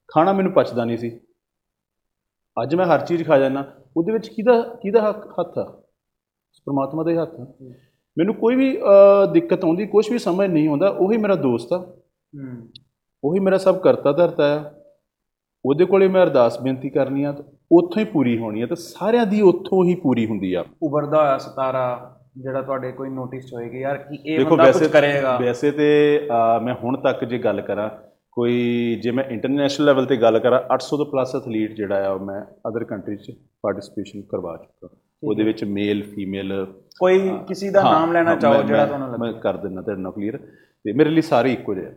ਖਾਣਾ ਮੈਨੂੰ ਪਚਦਾ ਨਹੀਂ ਸੀ। ਅੱਜ ਮੈਂ ਹਰ ਚੀਜ਼ ਖਾ ਜਾਂਦਾ ਉਹਦੇ ਵਿੱਚ ਕਿਹਦਾ ਕਿਹਦਾ ਹੱਥ ਆ? ਪ੍ਰਮਾਤਮਾ ਦਾ ਹੱਥ ਆ। ਮੈਨੂੰ ਕੋਈ ਵੀ ਦਿੱਕਤ ਆਉਂਦੀ ਕੁਝ ਵੀ ਸਮਝ ਨਹੀਂ ਆਉਂਦਾ ਉਹੀ ਮੇਰਾ ਦੋਸਤ ਆ। ਉਹੀ ਮੇਰਾ ਸਭ ਕਰਤਾ ਧਰਤਾ ਆ। ਉਹਦੇ ਕੋਲੇ ਮੈਂ ਅਰਦਾਸ ਬੇਨਤੀ ਕਰਨੀ ਆ ਤੇ ਉੱਥੋਂ ਹੀ ਪੂਰੀ ਹੋਣੀ ਆ ਤੇ ਸਾਰਿਆਂ ਦੀ ਉੱਥੋਂ ਹੀ ਪੂਰੀ ਹੁੰਦੀ ਆ। ਉਭਰਦਾ ਹੋਇਆ ਸਿਤਾਰਾ ਜਿਹੜਾ ਤੁਹਾਡੇ ਕੋਈ ਨੋਟਿਸ ਹੋਏਗੀ ਯਾਰ ਕਿ ਇਹ ਬੰਦਾ ਕੁਝ ਕਰੇਗਾ? ਵੈਸੇ ਤੇ ਮੈਂ ਹੁਣ ਤੱਕ ਜੇ ਗੱਲ ਕਰਾਂ ਕੋਈ ਜੇ ਮੈਂ ਇੰਟਰਨੈਸ਼ਨਲ ਲੈਵਲ ਤੇ ਗੱਲ ਕਰਾਂ 800 ਤੋਂ ਪਲੱਸ ਐਥਲੀਟ ਜਿਹੜਾ ਆ ਮੈਂ ਅਦਰ ਕੰਟਰੀ 'ਚ ਪਾਰਟਿਸਿਪੇਸ਼ਨ ਕਰਵਾ ਚੁੱਕਾ। ਉਹਦੇ ਵਿੱਚ ਮੇਲ ਫੀਮੇਲ ਕੋਈ ਕਿਸੇ ਦਾ ਨਾਮ ਲੈਣਾ ਚਾਹੋ ਜਿਹੜਾ ਤੁਹਾਨੂੰ ਮੈਂ ਲੱਗੇ ਕਰ ਦਿੰਦਾ ਤੁਹਾਡੇ ਨਾਲ ਕਲੀਅਰ ਤੇ ਮੇਰੇ ਲਈ ਸਾਰੇ ਇੱਕੋ ਜਿਹੇ।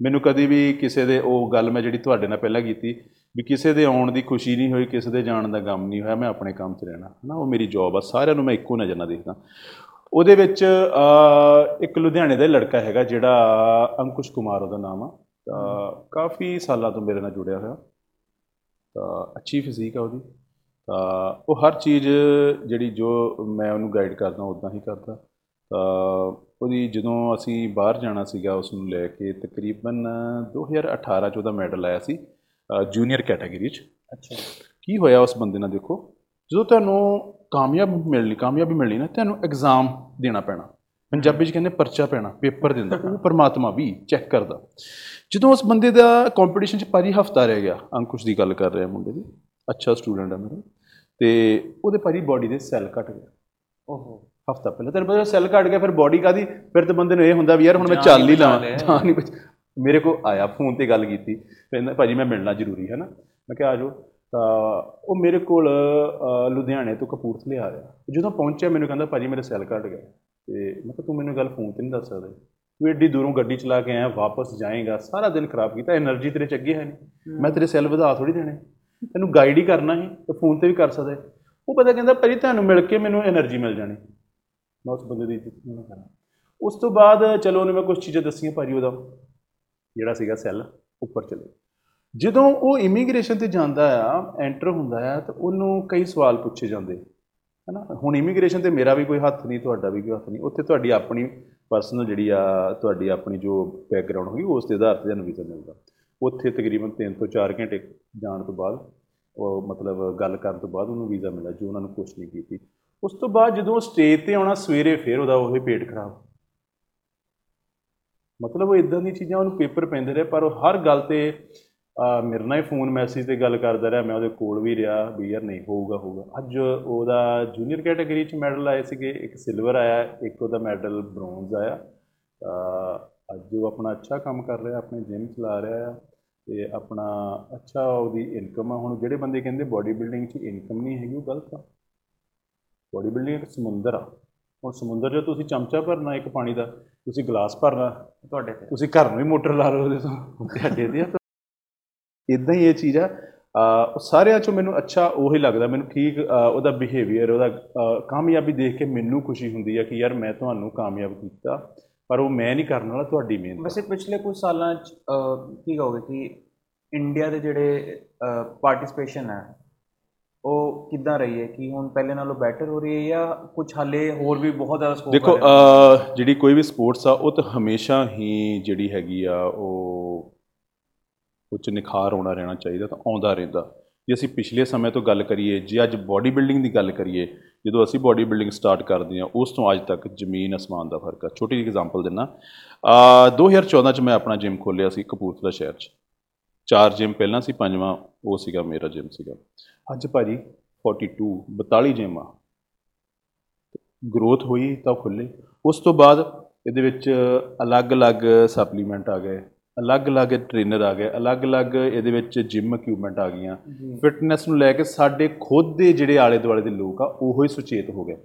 ਮੈਨੂੰ ਕਦੀ ਵੀ ਕਿਸੇ ਦੇ ਉਹ ਗੱਲ ਮੈਂ ਜਿਹੜੀ ਤੁਹਾਡੇ ਨਾਲ ਪਹਿਲਾਂ ਕੀਤੀ ਵੀ ਕਿਸੇ ਦੇ ਆਉਣ ਦੀ ਖੁਸ਼ੀ ਨਹੀਂ ਹੋਈ ਕਿਸੇ ਦੇ ਜਾਣ ਦਾ ਗਮ ਨਹੀਂ ਹੋਇਆ ਮੈਂ ਆਪਣੇ ਕੰਮ 'ਚ ਰਹਿਣਾ। ਹਨਾ ਉਹ ਮੇਰੀ ਜੌਬ ਆ ਸਾਰਿਆਂ ਨੂੰ ਮੈਂ ਇੱਕੋ ਨਜ਼ਰ ਨਾਲ ਦੇਖਦਾ। ਉਹਦੇ ਵਿੱਚ ਇੱਕ ਲੁਧਿਆਣੇ ਦਾ ਲੜਕਾ ਹੈਗਾ ਜਿਹੜਾ ਅੰਕੁਸ਼ ਕੁਮਾਰ ਉਹਦਾ ਨਾਮ ਆ। ਤਾਂ ਕਾਫੀ ਸਾਲਾਂ ਤੋਂ ਮੇਰੇ ਨਾਲ ਜੁੜਿਆ ਹੋਇਆ। ਤਾਂ ਅੱਛੀ ਫਿਜ਼ੀਕ ਆ ਉਹਦੀ। ਤਾਂ ਉਹ ਹਰ ਚੀਜ਼ ਜਿਹੜੀ ਜੋ ਮੈਂ ਉਹਨੂੰ ਗਾਈਡ ਕਰਦਾ ਉਦਾਂ ਹੀ ਕਰਦਾ। ਤਾਂ ਉਹਦੀ ਜਦੋਂ ਅਸੀਂ ਬਾਹਰ ਜਾਣਾ ਸੀਗਾ ਉਸ ਨੂੰ ਲੈ ਕੇ ਤਕਰੀਬਨ 2018 ਚ ਉਹਦਾ ਮੈਡਲ ਆਇਆ ਸੀ ਜੂਨੀਅਰ ਕੈਟਾਗਰੀ ਚ। ਅੱਛਾ ਕੀ ਹੋਇਆ ਉਸ ਬੰਦੇ ਨਾਲ ਦੇਖੋ ਜਦੋਂ ਤੁਹਾਨੂੰ ਕਾਮਯਾਬ ਮਿਲਣੀ ਕਾਮਯਾਬੀ ਮਿਲਣੀ ਨਾ ਤੁਹਾਨੂੰ ਐਗਜ਼ਾਮ ਦੇਣਾ ਪੈਣਾ। ਪੰਜਾਬੀ ਚ ਕਹਿੰਦੇ ਪਰਚਾ ਪੈਣਾ ਪੇਪਰ ਦਿੰਦਾ ਉਹ ਪਰਮਾਤਮਾ ਵੀ ਚੈੱਕ ਕਰਦਾ। ਜਦੋਂ ਉਸ ਬੰਦੇ ਦਾ ਕੰਪੀਟੀਸ਼ਨ ਚ ਭਾਜੀ ਹਫਤਾ ਰਹਿ ਗਿਆ ਅੰਕੁਸ਼ ਦੀ ਗੱਲ ਕਰ ਰਿਹਾ ਮੁੰਡੇ ਦੀ। ਅੱਛਾ ਸਟੂਡੈਂਟ ਹੈ ਮੇਰਾ। ਤੇ ਉਹਦੇ ਭਾਜੀ ਬਾਡੀ ਦੇ ਸੈੱਲ ਘਟ ਗਏ। ਓਹੋ। ਹਫਤਾ ਪਹਿਲਾਂ। ਤੈਨੂੰ ਪਤਾ ਸੈੱਲ ਘਟ ਗਿਆ ਫਿਰ ਬਾਡੀ ਕਾਦੀ ਫਿਰ ਤੇ ਬੰਦੇ ਨੂੰ ਇਹ ਹੁੰਦਾ ਵੀ ਯਾਰ ਹੁਣ ਮੈਂ ਚੱਲ ਹੀ ਲਵਾਂ। ਜਾਨ ਨਹੀਂ ਬਚ ਮੇਰੇ ਕੋ ਆਇਆ ਫੋਨ ਤੇ ਗੱਲ ਕੀਤੀ। ਕਹਿੰਦਾ ਭਾਜੀ ਮੈਂ ਮਿਲਣਾ ਜ਼ਰੂਰੀ ਹੈ ਨਾ। ਮੈਂ ਕਿਹਾ ਆਜੋ ਤਾਂ ਉਹ ਮੇਰੇ ਕੋਲ ਲੁਧਿਆਣੇ ਤੋਂ ਕਪੂਰਥਲੇ ਆ ਗਿਆ ਜਦੋਂ ਪਹੁੰਚਿਆ ਮੈਨੂੰ ਕਹਿੰਦਾ ਭਾਜੀ ਮੇਰੇ ਸੈੱਲ ਘਟ ਗਿਆ। ਤੇ ਮੈਂ ਕਿਹਾ ਤੂੰ ਮੈਨੂੰ ਗੱਲ ਫੋਨ ਤੇ ਨਹੀਂ ਦੱਸ ਸਕਦਾ। ਤੂੰ ਏਡੀ ਦੂਰੋਂ ਗੱਡੀ ਚਲਾ ਕੇ ਆਇਆ ਵਾਪਸ ਜਾਏਗਾ। ਸਾਰਾ ਦਿਨ ਖਰਾਬ ਕੀਤਾ। એનર્ਜੀ ਤੇਰੇ ਚ ਅੱਗੇ ਹੈ ਨਹੀਂ। ਮੈਂ ਤੇਰੇ ਸੈੱਲ ਵਧਾ ਥੋੜੀ ਦੇਣੇ। ਤੈਨੂੰ ਗਾਈਡ ਹੀ ਕਰਨਾ ਹੈ ਤੇ ਫੋਨ ਤੇ ਵੀ ਕਰ ਸਕਦਾ ਉਹ ਪਤਾ ਕਹਿੰਦਾ, ਭਾਜੀ, ਤੁਹਾਨੂੰ ਮਿਲ ਕੇ ਮੈਨੂੰ એનર્ਜੀ ਮਿਲ ਜਾਣੀ। ਮੈਂ ਉਸ ਬੰਦੇ ਦੀ ਮੈਂ ਕਰਾਂ। ਉਸ ਤੋਂ ਬਾਅਦ, ਚਲੋ, ਉਹਨੇ ਮੈਂ ਕੁਝ ਚੀਜ਼ਾਂ ਦੱਸੀਆਂ ਭਾਜੀ ਉਹਦਾ, ਜਿਹੜਾ ਸੀਗਾ ਸੈੱਲ ਉੱਪਰ ਚਲੇ। ਜਦੋਂ ਉਹ ਇਮੀਗ੍ਰੇਸ਼ਨ ਤੇ ਜਾਂਦਾ ਆ ਐਂਟਰ ਹੁੰਦਾ ਆ, ਤਾਂ ਉਹਨੂੰ ਕਈ ਸਵਾਲ ਪੁੱਛੇ ਜਾਂਦੇ। ਹਨਾ? ਹੁਣ ਇਮੀਗ੍ਰੇਸ਼ਨ ਤੇ ਮੇਰਾ ਵੀ ਕੋਈ ਹੱਥ ਨਹੀਂ, ਤੁਹਾਡਾ ਵੀ ਕੋਈ ਹੱਥ ਨਹੀਂ। ਉੱਥੇ ਤੁਹਾਡੀ ਆਪਣੀ ਪਰਸਨਲ ਜਿਹੜੀ ਆ, ਤੁਹਾਡੀ ਆਪਣੀ ਜੋ ਬੈਕਗ੍ਰਾਉਂਡ ਹੋਗੀ ਉਸ ਦੇ ਆਧਾਰ ਤੇ ਤੁਹਾਨੂੰ ਵੀਜ਼ਾ ਮਿਲਦਾ। ਉੱਥੇ ਤਕਰੀਬਨ 3 ਤੋਂ 4 ਘੰਟੇ ਜਾਣ ਤੋਂ ਬਾਅਦ ਉਹ ਮਤਲਬ ਗੱਲ ਕਰਨ ਤੋਂ ਬਾਅਦ ਉਹਨੂੰ ਵੀਜ਼ਾ ਮਿਲਿਆ ਜੋ ਉਹਨਾਂ ਨੂੰ ਕੁਛ ਨਹੀਂ ਕੀਤੀ। ਉਸ ਤੋਂ ਬਾਅਦ ਜਦੋਂ ਉਹ ਸਟੇਜ ਤੇ ਆਉਣਾ ਸਵੇਰੇ ਫਿਰ ਉਹਦਾ ਉਹੀ ਪੇਟ ਖਰਾਬ। ਮਤਲਬ ਉਹ ਇਦਾਂ ਦੀ ਚੀਜ਼ਾਂ ਉਹਨੂੰ ਪੇਪਰ ਪੈਂਦੇ ਰਹੇ ਪਰ ਉਹ ਹਰ ਗੱਲ ਤੇ ਅਹ, ਮੇਰੇ ਨਾਲ ਹੀ ਫੋਨ ਮੈਸੇਜ ਤੇ ਗੱਲ ਕਰਦਾ ਰਿਹਾ ਮੈਂ ਉਹਦੇ ਕੋਲ ਵੀ ਰਿਹਾ ਵੀ ਯਾਰ ਨਹੀਂ ਹੋਊਗਾ ਹੋਊਗਾ। ਅੱਜ ਉਹਦਾ ਜੂਨੀਅਰ ਕੈਟਾਗਰੀ ਚ ਮੈਡਲ ਆਏ ਸੀਗੇ ਇੱਕ ਸਿਲਵਰ ਆਇਆ ਇੱਕ ਉਹਦਾ ਮੈਡਲ ਬ੍ਰੌਂਜ਼ ਆਇਆ। ਤਾਂ ਅੱਜ ਉਹ ਆਪਣਾ ਅੱਛਾ ਕੰਮ ਕਰ ਰਿਹਾ ਆਪਣੇ ਜਿਮ ਚਲਾ ਰਿਹਾ ਆ ਤੇ ਆਪਣਾ ਅੱਛਾ ਉਹਦੀ ਇਨਕਮ ਆ। ਹੁਣ ਜਿਹੜੇ ਬੰਦੇ ਕਹਿੰਦੇ ਬੋਡੀ ਬਿਲਡਿੰਗ 'ਚ ਇਨਕਮ ਨਹੀਂ ਹੈਗੀ ਉਹ ਗਲਤ ਆ। ਬੋਡੀ ਬਿਲਡਿੰਗ ਇੱਕ ਸਮੁੰਦਰ ਆ। ਹੁਣ ਸਮੁੰਦਰ 'ਚ ਤੁਸੀਂ ਚਮਚਾ ਭਰਨਾ ਇੱਕ ਪਾਣੀ ਦਾ ਤੁਸੀਂ ਗਲਾਸ ਭਰਨਾ ਤੁਹਾਡੇ ਤੇ। ਤੁਸੀਂ ਘਰ ਨੂੰ ਹੀ ਮੋਟਰ ਲਾ ਲਓ ਉਹਦੇ ਤੋਂ ਤੁਹਾਡੇ ਦੀ ਆ। ਇਦਾਂ ਹੀ ਇਹ ਚੀਜ਼ ਆ। ਉਹ ਸਾਰਿਆਂ ਚੋਂ ਮੈਨੂੰ ਅੱਛਾ ਉਹੀ ਲੱਗਦਾ ਮੈਨੂੰ ਠੀਕ ਉਹਦਾ ਬਿਹੇਵੀਅਰ ਉਹਦਾ ਕਾਮਯਾਬੀ ਦੇਖ ਕੇ ਮੈਨੂੰ ਖੁਸ਼ੀ ਹੁੰਦੀ ਆ ਕਿ ਯਾਰ ਮੈਂ ਤੁਹਾਨੂੰ ਕਾਮਯਾਬ ਕੀਤਾ। ਪਰ ਉਹ ਮੈਂ ਨਹੀਂ ਕਰਨ ਵਾਲਾ ਤੁਹਾਡੀ ਮਿਹਨਤ ਵੈਸੇ ਪਿਛਲੇ ਕੁਝ ਸਾਲਾਂ ਚ ਕੀ ਕਹੋਗੇ ਕਿ ਇੰਡੀਆ ਦੇ ਜਿਹੜੇ ਪਾਰਟਿਸਿਪੇਸ਼ਨ ਹੈ ਉਹ ਕਿੱਦਾਂ ਰਹੀ ਹੈ? ਕਿ ਹੁਣ ਪਹਿਲੇ ਨਾਲੋਂ ਬੈਟਰ ਹੋ ਰਹੀ ਹੈ ਜਾਂ ਕੁਝ ਹਾਲੇ ਹੋਰ ਵੀ ਬਹੁਤ ਜ਼ਿਆਦਾ ਸਕੋਪ ਦੇਖੋ ਅਹ ਜਿਹੜੀ ਕੋਈ ਵੀ ਸਪੋਰਟਸ ਆ ਉਹ ਤਾਂ ਹਮੇਸ਼ਾ ਹੀ ਜਿਹੜੀ ਹੈਗੀ ਆ ਉਹ ਉੱਚ ਨਿਖਾਰ ਆਉਣਾ ਰਹਿਣਾ ਚਾਹੀਦਾ ਤਾਂ ਆਉਂਦਾ ਰਹਿੰਦਾ। ਜੇ ਅਸੀਂ ਪਿਛਲੇ ਸਮੇਂ ਤੋਂ ਗੱਲ ਕਰੀਏ, ਜੇ ਅੱਜ ਬਾਡੀ ਬਿਲਡਿੰਗ ਦੀ ਗੱਲ ਕਰੀਏ, ਜਦੋਂ ਅਸੀਂ ਬਾਡੀ ਬਿਲਡਿੰਗ ਸਟਾਰਟ ਕਰਦੇ ਹਾਂ, ਉਸ ਤੋਂ ਅੱਜ ਤੱਕ ਜ਼ਮੀਨ ਅਸਮਾਨ ਦਾ ਫ਼ਰਕ ਆ। ਛੋਟੀ ਜਿਹੀ ਐਗਜ਼ਾਮਪਲ ਦਿੰਨਾ ਅਹ 2014 ਚ ਮੈਂ ਆਪਣਾ ਜਿਮ ਖੋਲ੍ਹਿਆ ਸੀ ਕਪੂਰਥਲਾ ਸ਼ਹਿਰ 'ਚ। ਚਾਰ ਜਿਮ ਪਹਿਲਾਂ ਸੀ, ਪੰਜਵਾਂ ਉਹ ਸੀਗਾ, ਮੇਰਾ ਜਿਮ ਸੀਗਾ। ਅੱਜ ਭਾਜੀ 42 42 ਜਿਮ ਆ। ਗਰੋਥ ਹੋਈ ਤਾਂ ਖੁੱਲੇ ਉਸ ਤੋਂ ਬਾਅਦ ਇਹਦੇ ਵਿੱਚ ਅਲੱਗ-ਅਲੱਗ ਸਪਲੀਮੈਂਟ ਆ ਗਏ। ਅਲੱਗ-ਅਲੱਗ ਟ੍ਰੇਨਰ ਆ ਗਏ ਅਲੱਗ-ਅਲੱਗ ਇਹਦੇ ਵਿੱਚ ਜਿਮ ਇਕਵਿਪਮੈਂਟ ਆ ਗਈਆਂ। ਫਿਟਨੈਸ ਨੂੰ ਲੈ ਕੇ ਸਾਡੇ ਖੁਦ ਦੇ ਜਿਹੜੇ ਆਲੇ ਦੁਆਲੇ ਦੇ ਲੋਕ ਆ ਉਹੋ ਹੀ ਸੁਚੇਤ ਹੋ ਗਏ।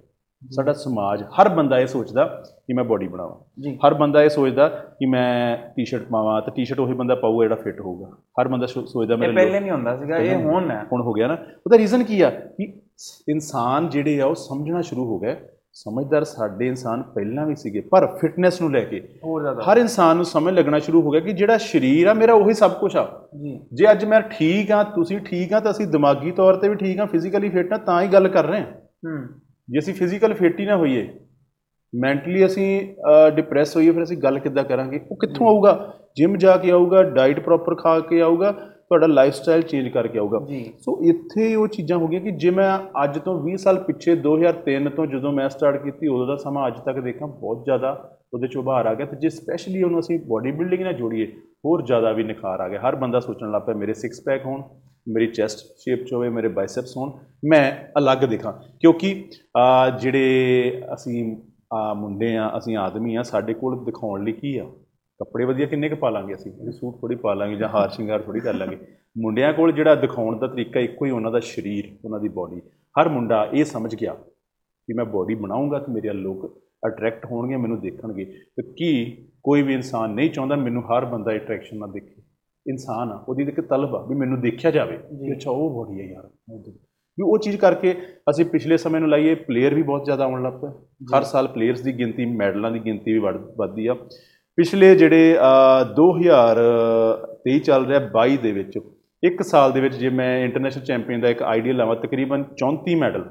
ਸਾਡਾ ਸਮਾਜ ਹਰ ਬੰਦਾ ਇਹ ਸੋਚਦਾ ਕਿ ਮੈਂ ਬੋਡੀ ਬਣਾਵਾਂ। ਹਰ ਬੰਦਾ ਇਹ ਸੋਚਦਾ ਕਿ ਮੈਂ ਟੀ-ਸ਼ਰਟ ਪਾਵਾਂ ਤਾਂ ਟੀ-ਸ਼ਰਟ ਉਹੀ ਬੰਦਾ ਪਾਊਗਾ ਜਿਹੜਾ ਫਿੱਟ ਹੋਊਗਾ। ਹਰ ਬੰਦਾ ਸੋਚਦਾ ਮੇਰੇ ਪਹਿਲੇ ਨਹੀਂ ਹੁੰਦਾ ਸੀਗਾ ਇਹ ਹੁਣ ਹੈ। ਹੁਣ ਹੋ ਗਿਆ ਨਾ। ਉਹਦਾ ਰੀਜ਼ਨ ਕੀ ਆ? ਕਿ ਇਨਸਾਨ ਜਿਹੜੇ ਆ ਉਹ ਸਮਝਣਾ ਸ਼ੁਰੂ ਹੋ ਗਏ ਸਮਝਦਾਰ ਸਾਡੇ ਇਨਸਾਨ ਪਹਿਲਾਂ ਵੀ ਸੀਗੇ ਪਰ ਫਿਟਨੈਸ ਨੂੰ ਲੈ ਕੇ ਹੋਰ ਜ਼ਿਆਦਾ। ਹਰ ਇਨਸਾਨ ਨੂੰ ਸਮਝ ਲੱਗਣਾ ਸ਼ੁਰੂ ਹੋ ਗਿਆ ਕਿ ਜਿਹੜਾ ਸਰੀਰ ਆ ਮੇਰਾ ਉਹੀ ਸਭ ਕੁਝ ਆ। ਜੀ। ਜੇ ਅੱਜ ਮੈਂ ਠੀਕ ਆ ਤੁਸੀਂ ਠੀਕ ਆ ਤਾਂ ਅਸੀਂ ਦਿਮਾਗੀ ਤੌਰ ਤੇ ਵੀ ਠੀਕ ਆ ਫਿਜ਼ੀਕਲੀ ਫਿਟ ਆ ਤਾਂ ਹੀ ਗੱਲ ਕਰ ਰਹੇ ਹਾਂ ਹੂੰ। ਜੇ ਅਸੀਂ ਫਿਜ਼ੀਕਲ ਫਿਟ ਹੀ ਨਾ ਹੋਈਏ ਮੈਂਟਲੀ ਅਸੀਂ ਡਿਪਰੈਸ ਹੋਈਏ ਫਿਰ ਅਸੀਂ ਗੱਲ ਕਿੱਦਾਂ ਕਰਾਂਗੇ? ਉਹ ਕਿੱਥੋਂ ਆਊਗਾ? ਜਿਮ ਜਾ ਕੇ ਆਊਗਾ ਡਾਈਟ ਪ੍ਰੋਪਰ ਖਾ ਕੇ ਆਊਗਾ ਤੁਹਾਡਾ ਲਾਈਫ ਸਟਾਈਲ ਚੇਂਜ ਕਰਕੇ ਆਊਗਾ। ਸੋ ਇੱਥੇ ਉਹ ਚੀਜ਼ਾਂ ਹੋ ਗਈਆਂ ਕਿ ਜੇ ਮੈਂ ਅੱਜ ਤੋਂ 20 ਸਾਲ ਪਿੱਛੇ 2003 ਤੋਂ ਜਦੋਂ ਮੈਂ ਸਟਾਰਟ ਕੀਤੀ ਉਦੋਂ ਦਾ ਸਮਾਂ ਅੱਜ ਤੱਕ ਦੇਖਾਂ ਬਹੁਤ ਜ਼ਿਆਦਾ ਉਹਦੇ ਚ ਉਭਾਰ ਆ ਗਿਆ ਤੇ ਜੇ ਸਪੈਸ਼ਲੀ ਉਹਨੂੰ ਅਸੀਂ ਬਾਡੀ ਬਿਲਡਿੰਗ ਨਾਲ ਜੋੜੀਏ ਹੋਰ ਜ਼ਿਆਦਾ ਵੀ ਨਿਖਾਰ ਆ ਗਿਆ। ਹਰ ਬੰਦਾ ਸੋਚਣ ਲੱਗ ਪਿਆ ਮੇਰੇ ਸਿਕਸ ਪੈਕ ਹੋਣ ਮੇਰੀ ਚੈਸਟ ਸ਼ੇਪ ਚ ਹੋਵੇ ਮੇਰੇ ਬਾਈਸੈਪਸ ਹੋਣ ਮੈਂ ਅਲੱਗ ਦਿਖਾਂ। ਕਿਉਂਕਿ ਜਿਹੜੇ ਅਸੀਂ ਮੁੰਡੇ ਆ ਅਸੀਂ ਆਦਮੀ ਆ ਸਾਡੇ ਕੋਲ ਦਿਖਾਉਣ ਲਈ ਕੀ ਆ? ਕੱਪੜੇ ਵਧੀਆ ਕਿੰਨੇ ਕੁ ਪਾ ਲਾਂਗੇ ਅਸੀਂ? ਅਸੀਂ ਸੂਟ ਥੋੜੀ ਪਾ ਲਾਂਗੇ ਜਾਂ ਹਾਰ ਸ਼ਿੰਗਾਰ ਥੋੜੀ ਕਰ ਲਾਂਗੇ। ਮੁੰਡਿਆਂ ਕੋਲ ਜਿਹੜਾ ਦਿਖਾਉਣ ਦਾ ਤਰੀਕਾ ਇੱਕੋ ਹੀ ਉਹਨਾਂ ਦਾ ਸਰੀਰ ਉਹਨਾਂ ਦੀ ਬਾਡੀ ਹਰ ਮੁੰਡਾ ਇਹ ਸਮਝ ਗਿਆ ਕਿ ਮੈਂ ਬਾਡੀ ਬਣਾਉਂਗਾ ਤੇ ਮੇਰੇ ਲੋਕ ਅਟਰੈਕਟ ਹੋਣਗੇ ਮੈਨੂੰ ਦੇਖਣਗੇ। ਤੇ ਕੀ ਕੋਈ ਵੀ ਇਨਸਾਨ ਨਹੀਂ ਚਾਹੁੰਦਾ ਮੈਨੂੰ ਹਰ ਬੰਦਾ ਅਟਰੈਕਸ਼ਨ ਨਾਲ ਦੇਖੇ। ਇਨਸਾਨ ਆ ਉਹਦੀ ਇੱਕ ਤਲਬ ਆ ਵੀ ਮੈਨੂੰ ਦੇਖਿਆ ਜਾਵੇ। ਕਿ ਅੱਛਾ ਉਹ ਬਾਡੀ ਹੈ ਯਾਰ ਵੀ ਉਹ ਚੀਜ਼ ਕਰਕੇ ਅਸੀਂ ਪਿਛਲੇ ਸਮੇਂ ਨੂੰ ਲਾਈਏ ਪਲੇਅਰ ਵੀ ਬਹੁਤ ਜ਼ਿਆਦਾ ਆਉਣ ਲੱਗ ਪਏ। ਹਰ ਸਾਲ ਪਲੇਅਰਸ ਦੀ ਗਿਣਤੀ ਮੈਡਲਾਂ ਦੀ ਗਿਣਤੀ ਵੀ ਵੱਧ- ਵੱਧਦੀ ਆ। ਪਿਛਲੇ ਜਿਹੜੇ ਅਹ, 2023 ਚੱਲ ਰਿਹਾ 22 ਦੇ ਵਿੱਚ ਇੱਕ ਸਾਲ ਦੇ ਵਿੱਚ ਜੇ ਮੈਂ ਇੰਟਰਨੈਸ਼ਨਲ ਚੈਂਪੀਅਨ ਦਾ ਇੱਕ ਆਈਡੀਅਲ ਲਾਵਾਂ ਤਕਰੀਬਨ 34 ਮੈਡਲ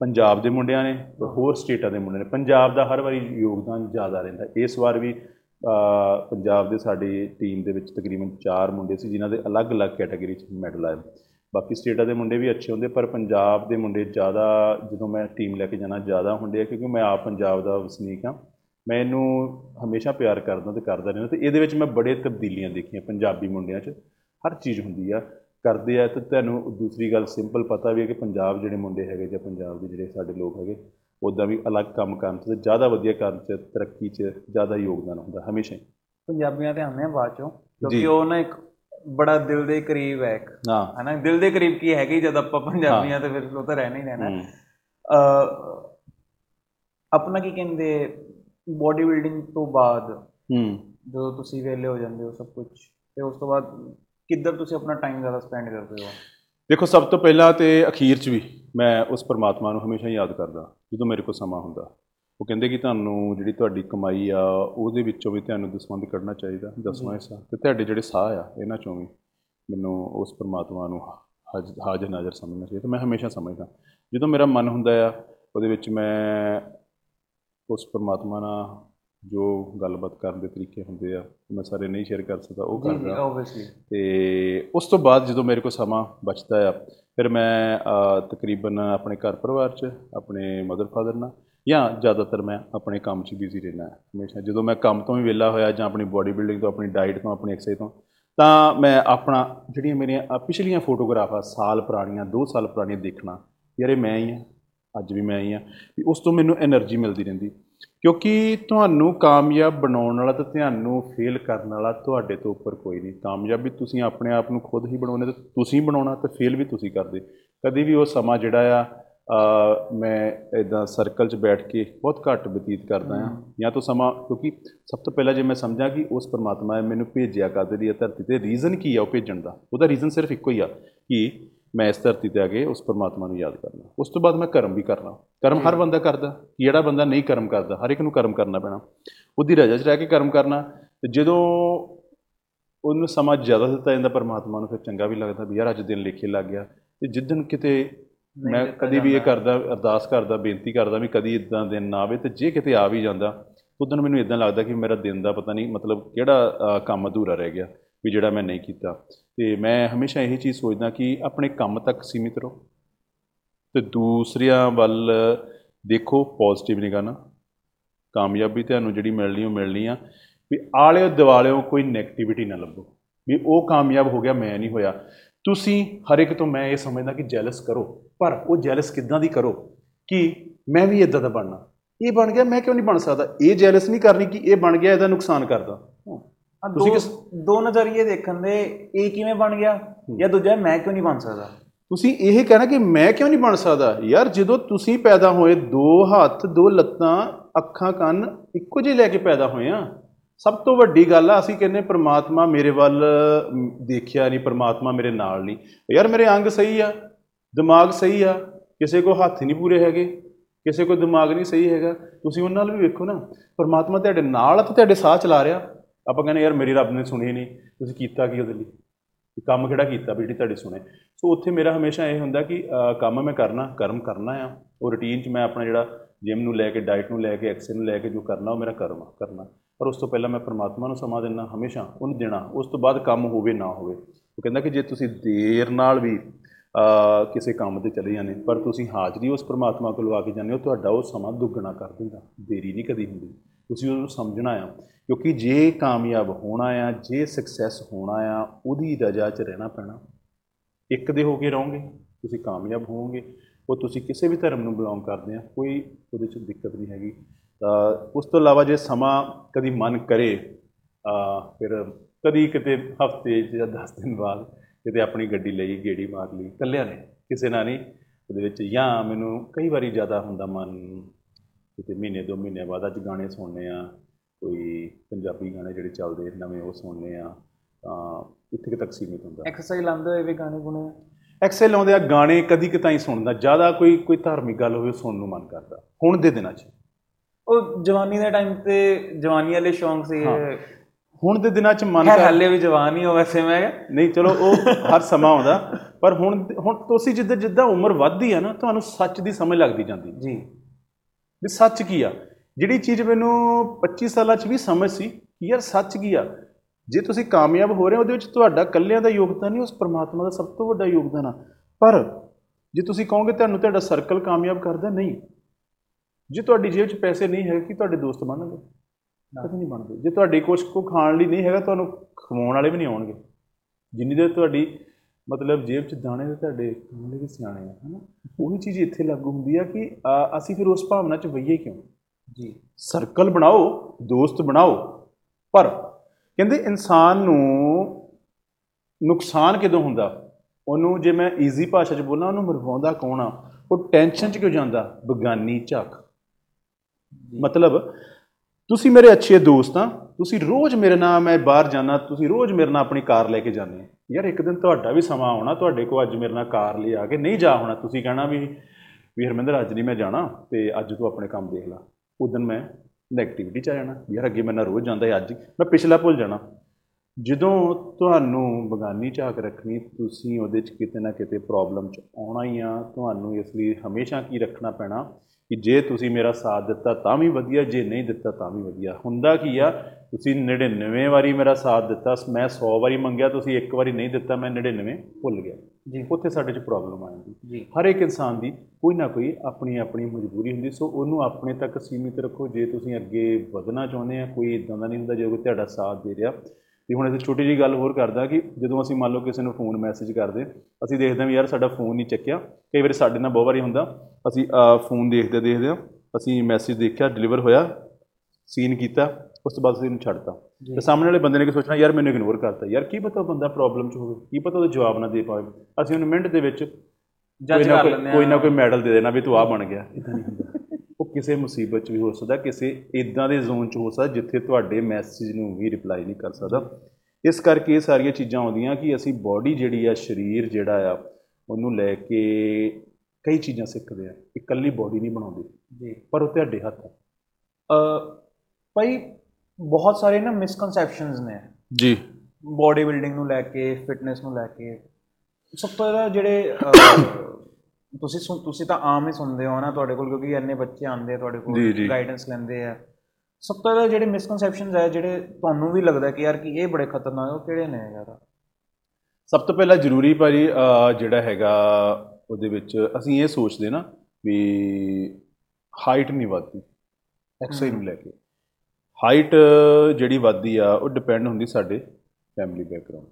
ਪੰਜਾਬ ਦੇ ਮੁੰਡਿਆਂ ਨੇ ਤੇ ਹੋਰ ਸਟੇਟਾਂ ਦੇ ਮੁੰਡਿਆਂ ਨੇ। ਪੰਜਾਬ ਦਾ ਹਰ ਵਾਰੀ ਯੋਗਦਾਨ ਜ਼ਿਆਦਾ ਰਹਿੰਦਾ। ਇਸ ਵਾਰ ਵੀ ਅਹ, ਪੰਜਾਬ ਦੇ ਸਾਡੀ ਟੀਮ ਦੇ ਵਿੱਚ ਤਕਰੀਬਨ 4 ਮੁੰਡੇ ਸੀ ਜਿਨ੍ਹਾਂ ਦੇ ਅਲੱਗ-ਅਲੱਗ ਕੈਟਾਗਰੀ 'ਚ ਮੈਡਲ ਆਏ। ਬਾਕੀ ਸਟੇਟਾਂ ਦੇ ਮੁੰਡੇ ਵੀ ਅੱਛੇ ਹੁੰਦੇ ਪਰ ਪੰਜਾਬ ਦੇ ਮੁੰਡੇ ਜ਼ਿਆਦਾ ਜਦੋਂ ਮੈਂ ਟੀਮ ਲੈ ਕੇ ਜਾਣਾ ਜ਼ਿਆਦਾ ਹੁੰਦੇ ਆ ਕਿਉਂਕਿ ਮੈਂ ਆਪ ਪੰਜਾਬ ਦਾ ਵਸਨੀਕ ਹਾਂ। ਮੈਂ ਇਹਨੂੰ ਹਮੇਸ਼ਾ ਪਿਆਰ ਕਰਦਾ ਤੇ ਕਰਦਾ ਰਹਿੰਦਾ ਤੇ ਇਹਦੇ ਵਿੱਚ ਮੈਂ ਬੜੇ ਤਬਦੀਲੀਆਂ ਦੇਖੀਆਂ ਪੰਜਾਬੀ ਮੁੰਡਿਆਂ 'ਚ। ਹਰ ਚੀਜ਼ ਹੁੰਦੀ ਆ ਕਰਦੇ ਆ ਤੇ ਤੁਹਾਨੂੰ ਦੂਸਰੀ ਗੱਲ ਸਿੰਪਲ ਪਤਾ ਵੀ ਹੈ ਕਿ ਪੰਜਾਬ ਜਿਹੜੇ ਮੁੰਡੇ ਹੈਗੇ ਜਾਂ ਪੰਜਾਬ ਦੇ ਜਿਹੜੇ ਸਾਡੇ ਲੋਕ ਹੈਗੇ ਉੱਦਾਂ ਵੀ ਅਲੱਗ ਕੰਮ ਕਰਨ ਤੇ ਜ਼ਿਆਦਾ ਵਧੀਆ ਕਰਨ 'ਚ ਤਰੱਕੀ 'ਚ ਜ਼ਿਆਦਾ ਯੋਗਦਾਨ ਹੁੰਦਾ ਹਮੇਸ਼ਾ ਹੀ। ਪੰਜਾਬੀਆਂ ਤੇ ਆਉਂਦੇ ਆ ਬਾਅਦ ਚੋਂ। ਕਿਉਂਕਿ ਉਹ ਨਾ ਇੱਕ ਬੜਾ ਦਿਲ ਦੇ ਕਰੀਬ ਹੈ ਇੱਕ। ਹਾਂ। ਹਨਾ ਦਿਲ ਦੇ ਕਰੀਬ ਕੀ ਹੈਗੀ ਜਦ ਆਪਾਂ ਪੰਜਾਬੀਆਂ ਤੇ ਫਿਰ ਉਹ ਤਾਂ ਰਹਿਣਾ ਹੀ ਰਹਿਣਾ। ਆਪਣਾ ਕੀ ਕਹਿੰਦੇ ਬੋਡੀ ਬਿਲਡਿੰਗ ਤੋਂ ਬਾਅਦ ਹੂੰ। ਜਦੋਂ ਤੁਸੀਂ ਵਿਹਲੇ ਹੋ ਜਾਂਦੇ ਹੋ ਸਭ ਕੁਝ ਤੇ ਉਸ ਤੋਂ ਬਾਅਦ ਕਿੱਧਰ ਤੁਸੀਂ ਆਪਣਾ ਟਾਈਮ ਜ਼ਿਆਦਾ ਸਪੈਂਡ ਕਰਦੇ ਹੋ? ਦੇਖੋ ਸਭ ਤੋਂ ਪਹਿਲਾਂ ਤੇ ਅਖੀਰ 'ਚ ਵੀ ਮੈਂ ਉਸ ਪਰਮਾਤਮਾ ਨੂੰ ਹਮੇਸ਼ਾ ਯਾਦ ਕਰਦਾ ਜਦੋਂ ਮੇਰੇ ਕੋਲ ਸਮਾਂ ਹੁੰਦਾ। ਉਹ ਕਹਿੰਦੇ ਕਿ ਤੁਹਾਨੂੰ ਜਿਹੜੀ ਤੁਹਾਡੀ ਕਮਾਈ ਆ ਉਹਦੇ ਵਿੱਚੋਂ ਵੀ ਤੁਹਾਨੂੰ ਦਸਵੰਧ ਕੱਢਣਾ ਚਾਹੀਦਾ ਦਸਵਾਂ ਹਿੱਸਾ। ਤੇ ਤੁਹਾਡੇ ਜਿਹੜੇ ਸਾਹ ਆ ਇਹਨਾਂ ਚੋਂ ਵੀ ਮੈਨੂੰ ਉਸ ਪਰਮਾਤਮਾ ਨੂੰ ਹਾਜ- ਹਾਜ਼ਰ ਨਾਜ਼ਰ ਸਮਝਣਾ ਚਾਹੀਦਾ। ਮੈਂ ਹਮੇਸ਼ਾ ਸਮਝਦਾ। ਜਦੋਂ ਮੇਰਾ ਮਨ ਹੁੰਦਾ ਆ ਉਹਦੇ ਵਿੱਚ ਮੈਂ ਉਸ ਪਰਮਾਤਮਾ ਨਾਲ ਜੋ ਗੱਲਬਾਤ ਕਰਨ ਦੇ ਤਰੀਕੇ ਹੁੰਦੇ ਆ ਮੈਂ ਸਾਰੇ ਨਹੀਂ ਸ਼ੇਅਰ ਕਰ ਸਕਦਾ ਉਹ ਜੀ ਕਰਦਾ ਆਬਵੀਅਸਲੀ ਤੇ ਉਸ ਤੋਂ ਬਾਅਦ ਜਦੋਂ ਮੇਰੇ ਕੋਲ ਸਮਾਂ ਬਚਦਾ ਆ ਫਿਰ ਮੈਂ ਤਕਰੀਬਨ ਆਪਣੇ ਘਰ ਪਰਿਵਾਰ 'ਚ ਆਪਣੇ ਮਦਰ ਫਾਦਰ ਨਾਲ ਜਾਂ ਜ਼ਿਆਦਾਤਰ ਮੈਂ ਆਪਣੇ ਕੰਮ 'ਚ ਬਿਜ਼ੀ ਰਹਿਣਾ ਹਮੇਸ਼ਾ। ਜਦੋਂ ਮੈਂ ਕੰਮ ਤੋਂ ਵੀ ਵਿਹਲਾ ਹੋਇਆ ਜਾਂ ਆਪਣੀ ਬਾਡੀ ਬਿਲਡਿੰਗ ਤੋਂ ਆਪਣੀ ਡਾਈਟ ਤੋਂ ਆਪਣੀ ਐਕਸਰਸਾਈਜ਼ ਤੋਂ ਤਾਂ ਮੈਂ ਆਪਣਾ ਜਿਹੜੀਆਂ ਮੇਰੀਆਂ ਪਿਛਲੀਆਂ ਫੋਟੋਗ੍ਰਾਫਾਂ ਸਾਲ ਪੁਰਾਣੀਆਂ 2 ਸਾਲ ਪੁਰਾਣੀਆਂ ਦੇਖਣਾ ਯਾਰ ਇਹ ਮੈਂ ਹੀ ਆ। ਅੱਜ ਵੀ ਮੈਂ ਹੀ ਆ ਵੀ ਉਸ ਤੋਂ ਮੈਨੂੰ એનર્ਜੀ ਮਿਲਦੀ ਰਹਿੰਦੀ। ਕਿਉਂਕਿ ਤੁਹਾਨੂੰ ਕਾਮਯਾਬ ਬਣਾਉਣ ਵਾਲਾ ਤੇ ਤੁਹਾਨੂੰ ਫੇਲ ਕਰਨ ਵਾਲਾ ਤੁਹਾਡੇ ਤੋਂ ਉੱਪਰ ਕੋਈ ਨਹੀਂ। ਕਾਮਯਾਬੀ ਤੁਸੀਂ ਆਪਣੇ ਆਪ ਨੂੰ ਖੁਦ ਹੀ ਬਣਾਉਣੇ ਤੇ ਤੁਸੀਂ ਬਣਾਉਣਾ ਤੇ ਫੇਲ ਵੀ ਤੁਸੀਂ ਕਰਦੇ। ਕਦੀ ਵੀ ਉਹ ਸਮਾਂ ਜਿਹੜਾ ਆ ਮੈਂ ਇਦਾਂ ਸਰਕਲ 'ਚ ਬੈਠ ਕੇ ਬਹੁਤ ਘੱਟ ਬਤੀਤ ਕਰਦਾ ਆ ਜਾਂ ਤਾਂ ਸਮਾਂ ਕਿਉਂਕਿ ਸਭ ਤੋਂ ਪਹਿਲਾਂ ਜੇ ਮੈਂ ਸਮਝਾਂ ਕਿ ਉਸ ਪਰਮਾਤਮਾ ਨੇ ਮੈਨੂੰ ਭੇਜਿਆ ਕਾਦੇ ਲਈ ਧਰਤੀ ਤੇ ਰੀਜ਼ਨ ਕੀ ਆ ਉਹ ਭੇਜਣ ਦਾ। ਉਹਦਾ ਰੀਜ਼ਨ ਸਿਰਫ ਇੱਕੋ ਹੀ ਆ ਕਿ ਮੈਂ ਇਸ ਧਰਤੀ ਤੇ ਆ ਕੇ ਉਸ ਪਰਮਾਤਮਾ ਨੂੰ ਯਾਦ ਕਰਨਾ। ਉਸ ਤੋਂ ਬਾਅਦ ਮੈਂ ਕਰਮ ਵੀ ਕਰਨਾ। ਕਰਮ ਹਰ ਬੰਦਾ ਕਰਦਾ। ਜਿਹੜਾ ਬੰਦਾ ਨਹੀਂ ਕਰਮ ਕਰਦਾ ਹਰ ਇੱਕ ਨੂੰ ਕਰਮ ਕਰਨਾ ਪੈਣਾ। ਉਹਦੀ ਰਜਾ 'ਚ ਰਹਿ ਕੇ ਕਰਮ ਕਰਨਾ। ਤੇ ਜਦੋਂ ਉਹਨੂੰ ਸਮਾਂ ਜ਼ਿਆਦਾ ਦਿੱਤਾ ਜਾਂਦਾ ਪਰਮਾਤਮਾ ਨੂੰ ਫਿਰ ਚੰਗਾ ਵੀ ਲੱਗਦਾ ਵੀ ਯਾਰ ਅੱਜ ਦਿਨ ਲਿਖੇ ਲੱਗ ਗਿਆ। ਤੇ ਜਿੱਦਣ ਕਿਤੇ ਮੈਂ ਕਦੀ ਵੀ ਇਹ। ਕਰਦਾ ਅਰਦਾਸ ਕਰਦਾ ਬੇਨਤੀ ਕਰਦਾ ਵੀ ਕਦੀ ਇਦਾਂ ਦਿਨ ਨਾ ਆਵੇ ਤੇ ਜੇ ਕਿਤੇ ਆ ਵੀ ਜਾਂਦਾ ਉਦੋਂ ਮੈਨੂੰ ਇਦਾਂ ਲੱਗਦਾ ਕਿ ਮੇਰਾ ਦਿਨ ਦਾ ਪਤਾ ਨਹੀਂ ਮਤਲਬ ਕਿਹੜਾ ਕੰਮ ਅਧੂਰਾ ਰਹਿ ਗਿਆ ਵੀ ਜਿਹੜਾ ਮੈਂ ਨਹੀਂ ਕੀਤਾ। ਤੇ ਮੈਂ ਹਮੇਸ਼ਾ ਇਹੀ ਚੀਜ਼ ਸੋਚਦਾ ਕਿ ਆਪਣੇ ਕੰਮ ਤੱਕ ਸੀਮਿਤ ਰਹੋ ਤੇ ਦੂਸਰਿਆਂ ਵੱਲ ਦੇਖੋ ਪੋਜ਼ਿਟਿਵ ਨਿਗਾਹ ਨਾਲ। ਕਾਮਯਾਬੀ ਤੁਹਾਨੂੰ ਜਿਹੜੀ ਮਿਲਣੀ ਉਹ ਮਿਲਣੀ ਆ। ਵੀ ਆਲੇ ਦੁਆਲਿਓ ਕੋਈ ਨੈਗੇਟਿਵਿਟੀ ਨਾ ਲੱਭੋ। ਵੀ ਉਹ ਕਾਮਯਾਬ ਹੋ ਗਿਆ ਮੈਂ ਨਹੀਂ ਹੋਇਆ। ਤੁਸੀਂ ਹਰ ਇੱਕ ਤੋਂ ਮੈਂ ਇਹ ਸਮਝਦਾ ਕਿ ਜੈਲਸ ਕਰੋ ਪਰ ਉਹ ਜੈਲਸ ਕਿੱਦਾਂ ਦੀ ਕਰੋ ਕਿ ਮੈਂ ਵੀ ਇਦਾਂ ਦਾ ਬਣਨਾ। ਇਹ ਬਣ ਗਿਆ ਮੈਂ ਕਿਉਂ ਨਹੀਂ ਬਣ ਸਕਦਾ? ਇਹ ਜੈਲਸ ਨਹੀਂ ਕਰਨੀ ਕਿ ਇਹ ਬਣ ਗਿਆ ਇਹਦਾ ਨੁਕਸਾਨ ਕਰਦਾ। ਹਾਂ, ਤੁਸੀਂ ਕਿਸ- ਦੋ ਨਜ਼ਰੀਏ ਦੇਖਣ ਦੇ ਇਹ ਕਿਵੇਂ ਬਣ ਗਿਆ ਜਾਂ ਦੂਜਾ ਮੈਂ ਕਿਉਂ ਨਹੀਂ ਬਣ ਸਕਦਾ? ਤੁਸੀਂ ਇਹ ਕਹਿਣਾ ਕਿ ਮੈਂ ਕਿਉਂ ਨਹੀਂ ਬਣ ਸਕਦਾ? ਯਾਰ ਜਦੋਂ ਤੁਸੀਂ ਪੈਦਾ ਹੋਏ ਦੋ ਹੱਥ ਦੋ ਲੱਤਾਂ ਅੱਖਾਂ ਕੰਨ ਇੱਕੋ ਜਿਹੇ ਲੈ ਕੇ ਪੈਦਾ ਹੋਏ ਆ। ਸਭ ਤੋਂ ਵੱਡੀ ਗੱਲ ਆ ਅਸੀਂ ਕਹਿੰਦੇ ਪ੍ਰਮਾਤਮਾ ਮੇਰੇ ਵੱਲ ਦੇਖਿਆ ਨਹੀਂ ਪ੍ਰਮਾਤਮਾ ਮੇਰੇ ਨਾਲ ਨਹੀਂ। ਯਾਰ ਮੇਰੇ ਅੰਗ ਸਹੀ ਆ ਦਿਮਾਗ ਸਹੀ ਆ ਕਿਸੇ ਕੋ ਹੱਥ ਨਹੀਂ ਪੂਰੇ ਹੈਗੇ ਕਿਸੇ ਕੋ ਦਿਮਾਗ ਨਹੀਂ ਸਹੀ ਹੈਗਾ। ਤੁਸੀਂ ਉਹਨਾਂ ਨਾਲ ਵੀ ਵੇਖੋ ਨਾ ਪ੍ਰਮਾਤਮਾ ਤੁਹਾਡੇ ਨਾਲ ਆ ਤੇ ਤੁਹਾਡੇ ਸਾਹ ਚਲਾ ਰਿਹਾ। ਆਪਾਂ ਕਹਿੰਦੇ ਯਾਰ ਮੇਰੀ ਰੱਬ ਨੇ ਸੁਣੀ ਨਹੀਂ ਤੁਸੀਂ ਕੀਤਾ ਕੀ ਉਹਦੇ ਲਈ? ਵੀ ਕੰਮ ਕਿਹੜਾ ਕੀਤਾ ਵੀ ਜਿਹੜੀ ਤੁਹਾਡੀ ਸੁਣੇ? ਸੋ ਉੱਥੇ ਮੇਰਾ ਹਮੇਸ਼ਾ ਇਹ ਹੁੰਦਾ ਕਿ ਅ, ਕੰਮ ਮੈਂ ਕਰਨਾ ਕਰਮ ਕਰਨਾ ਆ। ਉਹ ਰੁਟੀਨ 'ਚ ਮੈਂ ਆਪਣਾ ਜਿਹੜਾ ਜਿਮ ਨੂੰ ਲੈ ਕੇ ਡਾਈਟ ਨੂੰ ਲੈ ਕੇ ਐਕਸਰਸਾਈਜ਼ ਨੂੰ ਲੈ ਕੇ ਜੋ ਕਰਨਾ ਉਹ ਮੇਰਾ ਕਰਮ ਆ ਕਰਨਾ। ਪਰ ਉਸ ਤੋਂ ਪਹਿਲਾਂ ਮੈਂ ਪ੍ਰਮਾਤਮਾ ਨੂੰ ਸਮਾਂ ਦੇਣਾ ਹਮੇਸ਼ਾ ਉਹਨੂੰ ਦੇਣਾ। ਉਸ ਤੋਂ ਬਾਅਦ ਕੰਮ ਹੋਵੇ ਨਾ ਹੋਵੇ। ਉਹ ਕਹਿੰਦਾ ਕਿ ਜੇ ਤੁਸੀਂ ਦੇਰ ਨਾਲ ਵੀ ਅ, ਕਿਸੇ ਕੰਮ ਤੇ ਚਲੇ ਜਾਂਦੇ ਪਰ ਤੁਸੀਂ ਹਾਜ਼ਰੀ ਉਸ ਪ੍ਰਮਾਤਮਾ ਕੋਲ ਲਵਾ ਕੇ ਜਾਂਦੇ ਹੋ ਤੁਹਾਡਾ ਉਹ ਸਮਾਂ ਦੁੱਗਣਾ ਕਰ ਦਿੰਦਾ। ਦੇਰੀ ਨਹੀਂ ਕਦੀ ਹੁੰਦੀ। ਤੁਸੀਂ ਉਹਨੂੰ ਸਮਝਣਾ ਆ। ਕਿਉਂਕਿ ਜੇ ਕਾਮਯਾਬ ਹੋਣਾ ਆ, ਜੇ ਸਕਸੈਸ ਹੋਣਾ ਆ, ਉਹਦੀ ਰਜਾ 'ਚ ਰਹਿਣਾ ਪੈਣਾ। ਇੱਕ ਦੇ ਹੋ ਕੇ ਰਹੋਗੇ, ਤੁਸੀਂ ਕਾਮਯਾਬ ਹੋਵੋਗੇ। ਉਹ ਤੁਸੀਂ ਕਿਸੇ ਵੀ ਧਰਮ ਨੂੰ ਬਿਲੋਂਗ ਕਰਦੇ ਆ, ਕੋਈ ਉਹਦੇ 'ਚ ਦਿੱਕਤ ਨਹੀਂ ਹੈਗੀ। ਤਾਂ ਉਸ ਤੋਂ ਇਲਾਵਾ ਜੇ ਸਮਾਂ ਕਦੀ ਮਨ ਕਰੇ, ਆ ਫਿਰ ਕਦੀ ਕਿਤੇ ਹਫ਼ਤੇ ਜਾਂ 10 ਦਿਨ ਬਾਅਦ ਕਿਤੇ ਆਪਣੀ ਗੱਡੀ ਲਈ, ਗੇੜੀ ਮਾਰ ਲਈ, ਇਕੱਲਿਆਂ ਨੇ, ਕਿਸੇ ਨਾਲ ਨਹੀਂ। ਉਹਦੇ ਵਿੱਚ ਜਾਂ ਮੈਨੂੰ ਕਈ ਵਾਰੀ ਜ਼ਿਆਦਾ ਹੁੰਦਾ ਮਨ ਕਿਤੇ ਮਹੀਨੇ ਦੋ ਮਹੀਨੇ ਬਾਅਦ ਅੱਜ ਗਾਣੇ ਸੁਣਨੇ ਆ ਕੋਈ ਪੰਜਾਬੀ ਗਾਣੇ ਜਿਹੜੇ ਚੱਲਦੇ ਨਵੇਂ ਉਹ ਸੁਣਨੇ ਆ ਤਾਂ ਇੱਥੇ ਕੁ ਤੱਕ ਸੀਮਿਤ ਹੁੰਦਾ। ਐਕਸਰਸਾਈਜ਼ ਲਾਉਂਦੇ ਹੋਏ ਵੀ ਗਾਣੇ ਗੁਣੇ? ਐਕਸਲ ਲਾਉਂਦੇ ਆ ਗਾਣੇ ਕਦੀ ਕਿਤਾਈ ਸੁਣਦਾ ਜ਼ਿਆਦਾ ਕੋਈ ਕੋਈ ਧਾਰਮਿਕ ਗੱਲ ਹੋਵੇ ਸੁਣਨ ਨੂੰ ਮਨ ਕਰਦਾ ਹੁਣ ਦੇ ਦਿਨਾਂ 'ਚ। ਉਹ ਜਵਾਨੀ ਦੇ ਟਾਈਮ ਤੇ ਜਵਾਨੀ ਵਾਲੇ ਸ਼ੌਂਕ ਸੀ। ਹਾਂ। ਹੁਣ ਦੇ ਦਿਨਾਂ 'ਚ ਮਨ ਕਰ ਹਾਲੇ ਵੀ ਜਵਾਨ ਹੀ ਹੋ ਵੈਸੇ ਮੈਂ। ਨਹੀਂ ਚਲੋ ਉਹ ਹਰ ਸਮਾਂ ਆਉਂਦਾ ਪਰ ਹੁਣ ਹੁਣ ਤੁਸੀਂ ਜਿੱਦਾਂ ਜਿੱਦਾਂ ਉਮਰ ਵੱਧਦੀ ਆ ਨਾ ਤੁਹਾਨੂੰ ਸੱਚ ਦੀ ਸਮਝ ਲੱਗਦੀ ਜਾਂਦੀ। ਜੀ। ਵੀ ਸੱਚ ਕੀ ਆ? ਜਿਹੜੀ ਚੀਜ਼ ਮੈਨੂੰ 25 ਸਾਲਾਂ 'ਚ ਵੀ ਸਮਝ ਸੀ ਕਿ ਯਾਰ ਸੱਚ ਕੀ ਆ? ਜੇ ਤੁਸੀਂ ਕਾਮਯਾਬ ਹੋ ਰਹੇ ਹੋ ਉਹਦੇ ਵਿੱਚ ਤੁਹਾਡਾ ਇਕੱਲਿਆਂ ਦਾ ਯੋਗਦਾਨ ਨਹੀਂ ਉਸ ਪ੍ਰਮਾਤਮਾ ਦਾ ਸਭ ਤੋਂ ਵੱਡਾ ਯੋਗਦਾਨ ਆ। ਪਰ ਜੇ ਤੁਸੀਂ ਕਹੋਗੇ ਤੁਹਾਨੂੰ ਤੁਹਾਡਾ ਸਰਕਲ ਕਾਮਯਾਬ ਕਰਦਾ ਨਹੀਂ। ਜੇ ਤੁਹਾਡੀ ਜੇਬ 'ਚ ਪੈਸੇ ਨਹੀਂ ਹੈਗੇ ਕਿ ਤੁਹਾਡੇ ਦੋਸਤ ਬਣਨਗੇ? ਕਦੇ ਨਹੀਂ ਬਣਦੇ। ਜੇ ਤੁਹਾਡੇ ਕੁਛ ਕੋ ਖਾਣ ਲਈ ਨਹੀਂ ਹੈਗਾ ਤੁਹਾਨੂੰ ਖਵਾਉਣ ਵਾਲੇ ਵੀ ਨਹੀਂ ਆਉਣਗੇ। ਜਿੰਨੀ ਦੇਰ ਤੁਹਾਡੀ ਮਤਲਬ ਜੇਬ 'ਚ ਦਾਣੇ ਤੇ ਤੁਹਾਡੇ ਲਈ ਵੀ ਸਿਆਣੇ ਆ ਹਨਾ? ਉਹੀ ਚੀਜ਼ ਇੱਥੇ ਲਾਗੂ ਹੁੰਦੀ ਆ ਕਿ ਅਸੀਂ ਫਿਰ ਉਸ ਭਾਵਨਾ 'ਚ ਵਈਏ ਕਿਉਂ? ਜੀ। ਸਰਕਲ ਬਣਾਓ ਦੋਸਤ ਬਣਾਓ ਪਰ ਕਹਿੰਦੇ ਇਨਸਾਨ ਨੂੰ ਨੁਕਸਾਨ ਕਿਦੋਂ ਹੁੰਦਾ? ਉਹਨੂੰ ਜੇ ਮੈਂ ਈਜ਼ੀ ਭਾਸ਼ਾ 'ਚ ਬੋਲਾਂ ਉਹਨੂੰ ਮਰਵਾਉਂਦਾ ਕੌਣ ਆ? ਉਹ ਟੈਨਸ਼ਨ 'ਚ ਕਿਉਂ ਜਾਂਦਾ? ਬਗਾਨੀ ਝਾਕ ਮਤਲਬ ਤੁਸੀਂ ਮੇਰੇ ਅੱਛੇ ਦੋਸਤ ਆ ਤੁਸੀਂ ਰੋਜ਼ ਮੇਰੇ ਨਾਲ ਮੈਂ ਬਾਹਰ ਜਾਣਾ ਤੁਸੀਂ ਰੋਜ਼ ਮੇਰੇ ਨਾਲ ਆਪਣੀ ਕਾਰ ਲੈ ਕੇ ਜਾਂਦੇ ਆ। ਯਾਰ ਇੱਕ ਦਿਨ ਤੁਹਾਡਾ ਵੀ ਸਮਾਂ ਆਉਣਾ, ਤੁਹਾਡੇ ਕੋਲ ਅੱਜ ਮੇਰੇ ਨਾਲ ਕਾਰ ਲਈ ਆ ਕੇ ਨਹੀਂ ਜਾ ਹੋਣਾ। ਤੁਸੀਂ ਕਹਿਣਾ ਵੀ ਵੀ ਹਰਮਿੰਦਰ, ਅੱਜ ਨਹੀਂ ਮੈਂ ਜਾਣਾ ਤੇ ਅੱਜ ਤੂੰ ਆਪਣੇ ਕੰਮ ਦੇਖ ਲੈ। ਉਦੋਂ ਮੈਂ ਨੈਗੇਟਿਵਿਟੀ ਚ ਆ ਜਾਣਾ। ਵੀ ਯਾਰ ਅੱਗੇ ਮੈਂ ਨਾ ਰੋਜ਼ ਜਾਂਦਾ ਸੀ ਅੱਜ ਮੈਂ ਪਿਛਲਾ ਭੁੱਲ ਜਾਣਾ। ਜਦੋਂ ਤੁਹਾਨੂੰ ਬਗਾਨੀ ਝਾਕ ਰੱਖਣੀ, ਤੁਸੀਂ ਉਹਦੇ ਚ ਕਿਤੇ ਨਾ ਕਿਤੇ ਪ੍ਰੋਬਲਮ ਚ ਆਉਣਾ ਹੀ ਆ। ਤੁਹਾਨੂੰ ਇਸ ਲਈ ਹਮੇਸ਼ਾ ਕੀ ਰੱਖਣਾ ਪੈਣਾ? ਕਿ ਜੇ ਤੁਸੀਂ ਮੇਰਾ ਸਾਥ ਦਿੱਤਾ ਤਾਂ ਵੀ ਵਧੀਆ ਜੇ ਨਹੀਂ ਦਿੱਤਾ ਤਾਂ ਵੀ ਵਧੀਆ। ਹੁੰਦਾ ਕੀ ਆ? ਤੁਸੀਂ 99 ਵਾਰੀ ਮੇਰਾ ਸਾਥ ਦਿੱਤਾ ਮੈਂ 100 ਵਾਰੀ ਮੰਗਿਆ ਤੁਸੀਂ ਇੱਕ ਵਾਰੀ ਨਹੀਂ ਦਿੱਤਾ ਮੈਂ 99 ਭੁੱਲ ਗਿਆ। ਜੀ। ਉੱਥੇ ਸਾਡੇ 'ਚ ਪ੍ਰੋਬਲਮ ਆ ਜਾਂਦੀ। ਜੀ। ਹਰ ਇੱਕ ਇਨਸਾਨ ਦੀ ਕੋਈ ਨਾ ਕੋਈ ਆਪਣੀ ਆਪਣੀ ਮਜਬੂਰੀ ਹੁੰਦੀ ਸੋ ਉਹਨੂੰ ਆਪਣੇ ਤੱਕ ਸੀਮਿਤ ਰੱਖੋ। ਜੇ ਤੁਸੀਂ ਅੱਗੇ ਵਧਣਾ ਚਾਹੁੰਦੇ ਆ ਕੋਈ ਇਦਾਂ ਦਾ ਨਹੀਂ ਹੁੰਦਾ ਜੇ ਕੋਈ ਤੁਹਾਡਾ ਸਾਥ ਦੇ ਰਿਹਾ ਤੇ ਹੁਣ ਅਸੀਂ ਛੋਟੀ ਜਿਹੀ ਗੱਲ ਹੋਰ ਕਰਦਾ ਕਿ ਜਦੋਂ ਅਸੀਂ ਮੰਨ ਲਓ ਕਿਸੇ ਨੂੰ ਫੋਨ ਮੈਸੇਜ ਕਰਦੇ ਅਸੀਂ ਦੇਖਦੇ ਹਾਂ ਵੀ ਯਾਰ ਸਾਡਾ ਫੋਨ ਨਹੀਂ ਚੱਕਿਆ। ਕਈ ਵਾਰੀ ਸਾਡੇ ਨਾਲ ਬਹੁਤ ਵਾਰੀ ਹੁੰਦਾ ਅਸੀਂ ਫੋਨ ਦੇਖਦੇ ਦੇਖਦੇ ਅਸੀਂ ਮੈਸੇਜ ਦੇਖਿਆ ਡਿਲੀਵਰ ਹੋਇਆ ਸੀਨ ਕੀਤਾ ਉਸ ਤੋਂ ਬਾਅਦ ਅਸੀਂ ਇਹਨੂੰ ਛੱਡਤਾ। ਜੀ। ਤੇ ਸਾਹਮਣੇ ਵਾਲੇ ਬੰਦੇ ਨੇ ਕੀ ਸੋਚਣਾ ਯਾਰ ਮੈਨੂੰ ਇਗਨੋਰ ਕਰਤਾ ਯਾਰ ਕੀ ਪਤਾ ਬੰਦਾ ਪ੍ਰੋਬਲਮ 'ਚ ਹੋਵੇ ਕੀ ਪਤਾ ਉਹਦਾ ਜਵਾਬ ਨਾ ਦੇ ਪਾਵੇ। ਅਸੀਂ ਉਹਨੂੰ ਮਿੰਟ ਦੇ ਵਿੱਚ ਜੱਜ ਕਰ ਲੈਂਦੇ ਕੋਈ ਨਾ ਆ। ਕੋਈ ਮੈਡਲ ਦੇ ਦੇਣਾ ਵੀ ਤੂੰ ਆ ਬਣ ਗਿਆ। ਇਦਾਂ ਨਹੀਂ ਹੁੰਦਾ। ਕਿਸੇ ਮੁਸੀਬਤ 'ਚ ਵੀ ਹੋ ਸਕਦਾ ਕਿਸੇ ਇਦਾਂ ਦੇ ਜ਼ੋਨ 'ਚ ਹੋ ਸਕਦਾ ਜਿੱਥੇ ਤੁਹਾਡੇ ਮੈਸੇਜ ਨੂੰ ਵੀ ਰਿਪਲਾਈ ਨਹੀਂ ਕਰ ਸਕਦਾ। ਇਸ ਕਰਕੇ ਇਹ ਸਾਰੀਆਂ ਚੀਜ਼ਾਂ ਆਉਂਦੀਆਂ ਕਿ ਅਸੀਂ ਬਾਡੀ ਜਿਹੜੀ ਆ ਸਰੀਰ ਜਿਹੜਾ ਆ ਉਹਨੂੰ ਲੈ ਕੇ ਕਈ ਚੀਜ਼ਾਂ ਸਿੱਖਦੇ ਆ। ਇਕੱਲੀ ਬਾਡੀ ਨਹੀਂ ਬਣਾਉਂਦੀ ਜੀ। ਪਰ ਉਹ ਤੁਹਾਡੇ ਹੱਥ ਆ। ਅ ਭਾਈ ਬਹੁਤ ਸਾਰੇ ਨਾ ਮਿਸਕਨਸੈਪਸ਼ਨਸ ਨੇ। ਜੀ। ਬੋਡੀ ਬਿਲਡਿੰਗ ਨੂੰ ਲੈ ਕੇ ਫਿਟਨੈਸ ਨੂੰ ਲੈ ਕੇ ਸਭ ਤੋਂ ਜ਼ਿਆਦਾ ਜਿਹੜੇ ਤੁਸੀਂ ਸੁਣ ਤੁਸੀਂ ਤਾਂ ਆਮ ਹੀ ਸੁਣਦੇ ਹੋ ਨਾ ਤੁਹਾਡੇ ਕੋਲ ਕਿਉਂਕਿ ਇੰਨੇ ਬੱਚੇ ਆਉਂਦੇ ਆ ਤੁਹਾਡੇ ਕੋਲ। ਗਾਈਡੈਂਸ ਲੈਂਦੇ ਆ। ਸਭ ਤੋਂ ਜ਼ਿਆਦਾ ਜਿਹੜੇ ਮਿਸਕਨਸੈਪਸ਼ਨਸ ਹੈ ਜਿਹੜੇ ਤੁਹਾਨੂੰ ਵੀ ਲੱਗਦਾ ਕਿ ਯਾਰ ਕਿ ਇਹ ਬੜੇ ਖਤਰਨਾਕ ਆ, ਉਹ ਕਿਹੜੇ ਨੇ ਯਾਰ? ਸਭ ਤੋਂ ਪਹਿਲਾਂ ਜ਼ਰੂਰੀ ਭਾਜੀ ਜਿਹੜਾ ਹੈਗਾ ਉਹਦੇ ਵਿੱਚ ਅਸੀਂ ਇਹ ਸੋਚਦੇ ਨਾ ਵੀ ਹਾਈਟ ਨਹੀਂ ਵੱਧਦੀ ਐਕਸਰਸਾਈਜ਼ ਨੂੰ ਲੈ ਕੇ। ਹਾਈਟ ਜਿਹੜੀ ਵੱਧਦੀ ਆ ਉਹ ਡਿਪੈਂਡ ਹੁੰਦੀ ਸਾਡੇ ਫੈਮਿਲੀ ਬੈਕਗ੍ਰਾਉਂਡ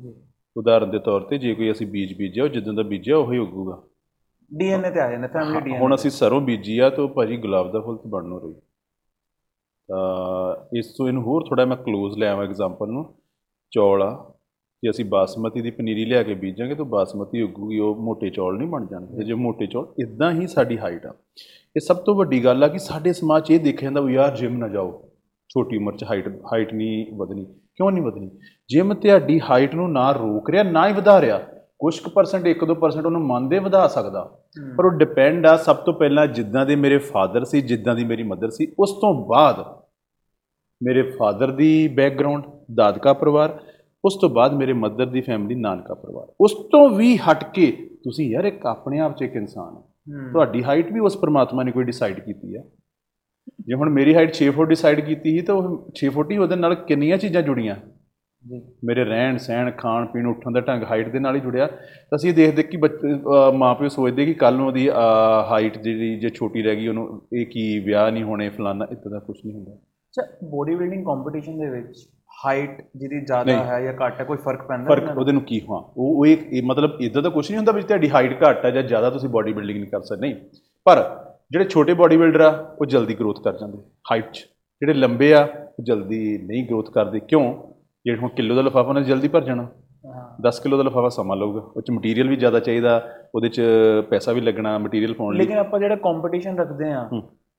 ਜੀ। ਉਦਾਹਰਨ ਦੇ ਤੌਰ ਤੇ ਜੇ ਕੋਈ ਅਸੀਂ ਬੀਜ ਬੀਜਿਆ ਉਹ ਜਿੱਦਾਂ ਦਾ ਬੀਜਿਆ ਉਹੀ ਉੱਗੂਗਾ। ਡੀਐਨਏ ਤੇ ਆ ਜਾਂਦਾ ਫੈਮਿਲੀ ਡੀਐਨਏ ਹੁਣ ਅਸੀਂ ਸਰੋਂ ਬੀਜੀ ਆ ਤਾਂ ਭਾਜੀ ਗੁਲਾਬ ਦਾ ਫੁੱਲ ਤੇ ਬਣਨ ਨੂੰ ਰਹੀ। ਤਾਂ ਇਸ ਤੋਂ ਇਹਨੂੰ ਹੋਰ ਥੋੜਾ ਮੈਂ ক্লোਜ਼ ਲੈ ਆਵਾਂ ਐਗਜ਼ਾਮਪਲ ਨੂੰ। ਚੌਲ ਆ ਜੇ ਅਸੀਂ ਬਾਸਮਤੀ ਦੀ ਪਨੀਰੀ ਲਿਆ ਕੇ ਬੀਜਾਂਗੇ ਤਾਂ ਬਾਸਮਤੀ ਉੱਗੂਗੀ ਉਹ ਮੋٹے ਚੌਲ ਨਹੀਂ ਬਣ ਜਾਣਗੇ। ਜੇ ਮੋٹے ਚੌਲ ਇਦਾਂ ਹੀ ਸਾਡੀ ਹਾਈਟ ਆ। ਇਹ ਸਭ ਤੋਂ ਵੱਡੀ ਗੱਲ ਆ ਕਿ ਸਾਡੇ ਸਮਾਜ 'ਚ ਇਹ ਦੇਖਿਆ ਜਾਂਦਾ ਵੀ ਯਾਰ ਜਿਮ ਨਾ ਜਾਓ। ਛੋਟੀ ਉਮਰ 'ਚ ਹਾਈਟ ਹਾਈਟ ਨਹੀਂ ਵਧਣੀ। ਕਿਉਂ ਨਹੀਂ ਵਧਣੀ? ਜਿਮ ਤੁਹਾਡੀ ਹਾਈਟ ਨੂੰ ਨਾ ਰੋਕ ਰਿਹਾ ਨਾ ਹੀ ਵਧਾ ਰਿਹਾ। ਕੁਝ ਕੁ ਪਰਸੈਂਟ 1-2% ਉਹਨੂੰ ਮੰਨਦੇ ਵਧਾ ਸਕਦਾ। ਪਰ ਉਹ ਡਿਪੈਂਡ ਆ ਸਭ ਤੋਂ ਪਹਿਲਾਂ ਜਿੱਦਾਂ ਦੇ ਮੇਰੇ ਫਾਦਰ ਸੀ ਜਿੱਦਾਂ ਦੀ ਮੇਰੀ ਮਦਰ ਸੀ ਉਸ ਤੋਂ ਬਾਅਦ ਮੇਰੇ ਫਾਦਰ ਦੀ ਬੈਕਗ੍ਰਾਉਂਡ ਦਾਦਕਾ ਪਰਿਵਾਰ ਉਸ ਤੋਂ ਬਾਅਦ ਮੇਰੇ ਮਦਰ ਦੀ ਫੈਮਿਲੀ ਨਾਨਕਾ ਪਰਿਵਾਰ। ਉਸ ਤੋਂ ਵੀ ਹਟ ਕੇ ਤੁਸੀਂ ਯਾਰ ਇੱਕ ਆਪਣੇ ਆਪ 'ਚ ਇੱਕ ਇਨਸਾਨ ਹੋ। ਤੁਹਾਡੀ ਹਾਈਟ ਵੀ ਉਸ ਪਰਮਾਤਮਾ ਨੇ ਕੋਈ ਡਿਸਾਈਡ ਕੀਤੀ ਆ। ਜੇ ਹੁਣ ਮੇਰੀ ਹਾਈਟ 6 ਫੁੱਟ ਡਿਸਾਈਡ ਕੀਤੀ ਸੀ ਤਾਂ ਉਹ 6 ਫੁੱਟ ਹੀ ਉਹਦੇ ਨਾਲ ਕਿੰਨੀਆਂ ਚੀਜ਼ਾਂ ਜੁੜੀਆਂ? ਮੇਰੇ ਰਹਿਣ ਸਹਿਣ ਖਾਣ ਪੀਣ ਉੱਠਣ ਦਾ ਢੰਗ ਹਾਈਟ ਦੇ ਨਾਲ ਹੀ ਜੁੜਿਆ। ਤਾਂ ਅਸੀਂ ਇਹ ਦੇਖਦੇ ਕਿ ਮਾਪਿਓ ਸੋਚਦੇ ਕਿ ਕੱਲ ਨੂੰ ਉਹਦੀ ਹਾਈਟ ਜਿਹੜੀ ਜੇ ਛੋਟੀ ਰਹਿ ਗਈ ਉਹਨੂੰ ਇਹ ਕੀ ਵਿਆਹ ਨਹੀਂ ਹੋਣੇ ਫਲਾਨਾ ਇਦਾਂ ਦਾ ਕੁਝ ਨਹੀਂ ਹੁੰਦਾ। ਅੱਛਾ ਬੋਡੀ ਬਿਲਡਿੰਗ ਕੰਪੀਟੀਸ਼ਨ ਦੇ ਵਿੱਚ ਹਾਈਟ ਜਿਹਦੀ ਜ਼ਿਆਦਾ। ਹੈ ਜਾਂ ਘੱਟ ਹੈ ਕੋਈ ਫ਼ਰਕ ਪੈਂਦਾ ਫ਼ਰਕ? ਉਹਦੇ ਨੂੰ ਕੀ ਹਾਂ। ਉਹ ਉਹ ਇੱਕ ਮਤਲਬ ਇਦਾਂ ਦਾ ਕੁਝ ਨਹੀਂ ਹੁੰਦਾ ਵੀ ਤੁਹਾਡੀ ਹਾਈਟ ਘੱਟ ਹੈ ਜਾਂ ਜ਼ਿਆਦਾ ਤੁਸੀਂ ਬਾਡੀ ਬਿਲਡਿੰਗ ਨਹੀਂ ਕਰ ਸਕਦੇ। ਨਹੀਂ। ਪਰ ਜਿਹੜੇ ਛੋਟੇ ਬਾਡੀ ਬਿਲਡਰ ਆ ਉਹ ਜਲਦੀ ਗਰੋਥ ਕਰ ਜਾਂਦੇ ਹਾਈਟ 'ਚ। ਜਿਹੜੇ ਲੰਬੇ ਆ ਉਹ ਜਲਦੀ ਨਹੀਂ ਗਰੋਥ ਕਰਦੇ। ਕਿਉਂ? ਜਿਹੜੇ ਹੁਣ ਕਿਲੋ ਦਾ ਲਿਫਾਫਾ ਉਹਨਾਂ ਨੇ ਜਲਦੀ ਭਰ ਜਾਣਾ। ਹਾਂ। 10 ਕਿਲੋ ਦਾ ਲਿਫਾਫਾ ਸਮਾਂ ਲਊਗਾ। ਉਹ 'ਚ ਮਟੀਰੀਅਲ ਵੀ ਜ਼ਿਆਦਾ ਚਾਹੀਦਾ ਉਹਦੇ 'ਚ ਪੈਸਾ ਵੀ ਲੱਗਣਾ ਮਟੀਰੀਅਲ ਪਾਉਣ ਲਈ। ਲੇਕਿਨ ਆਪਾਂ ਜਿਹੜਾ ਕੰਪੀਟੀਸ਼ਨ ਰੱਖਦੇ ਆ।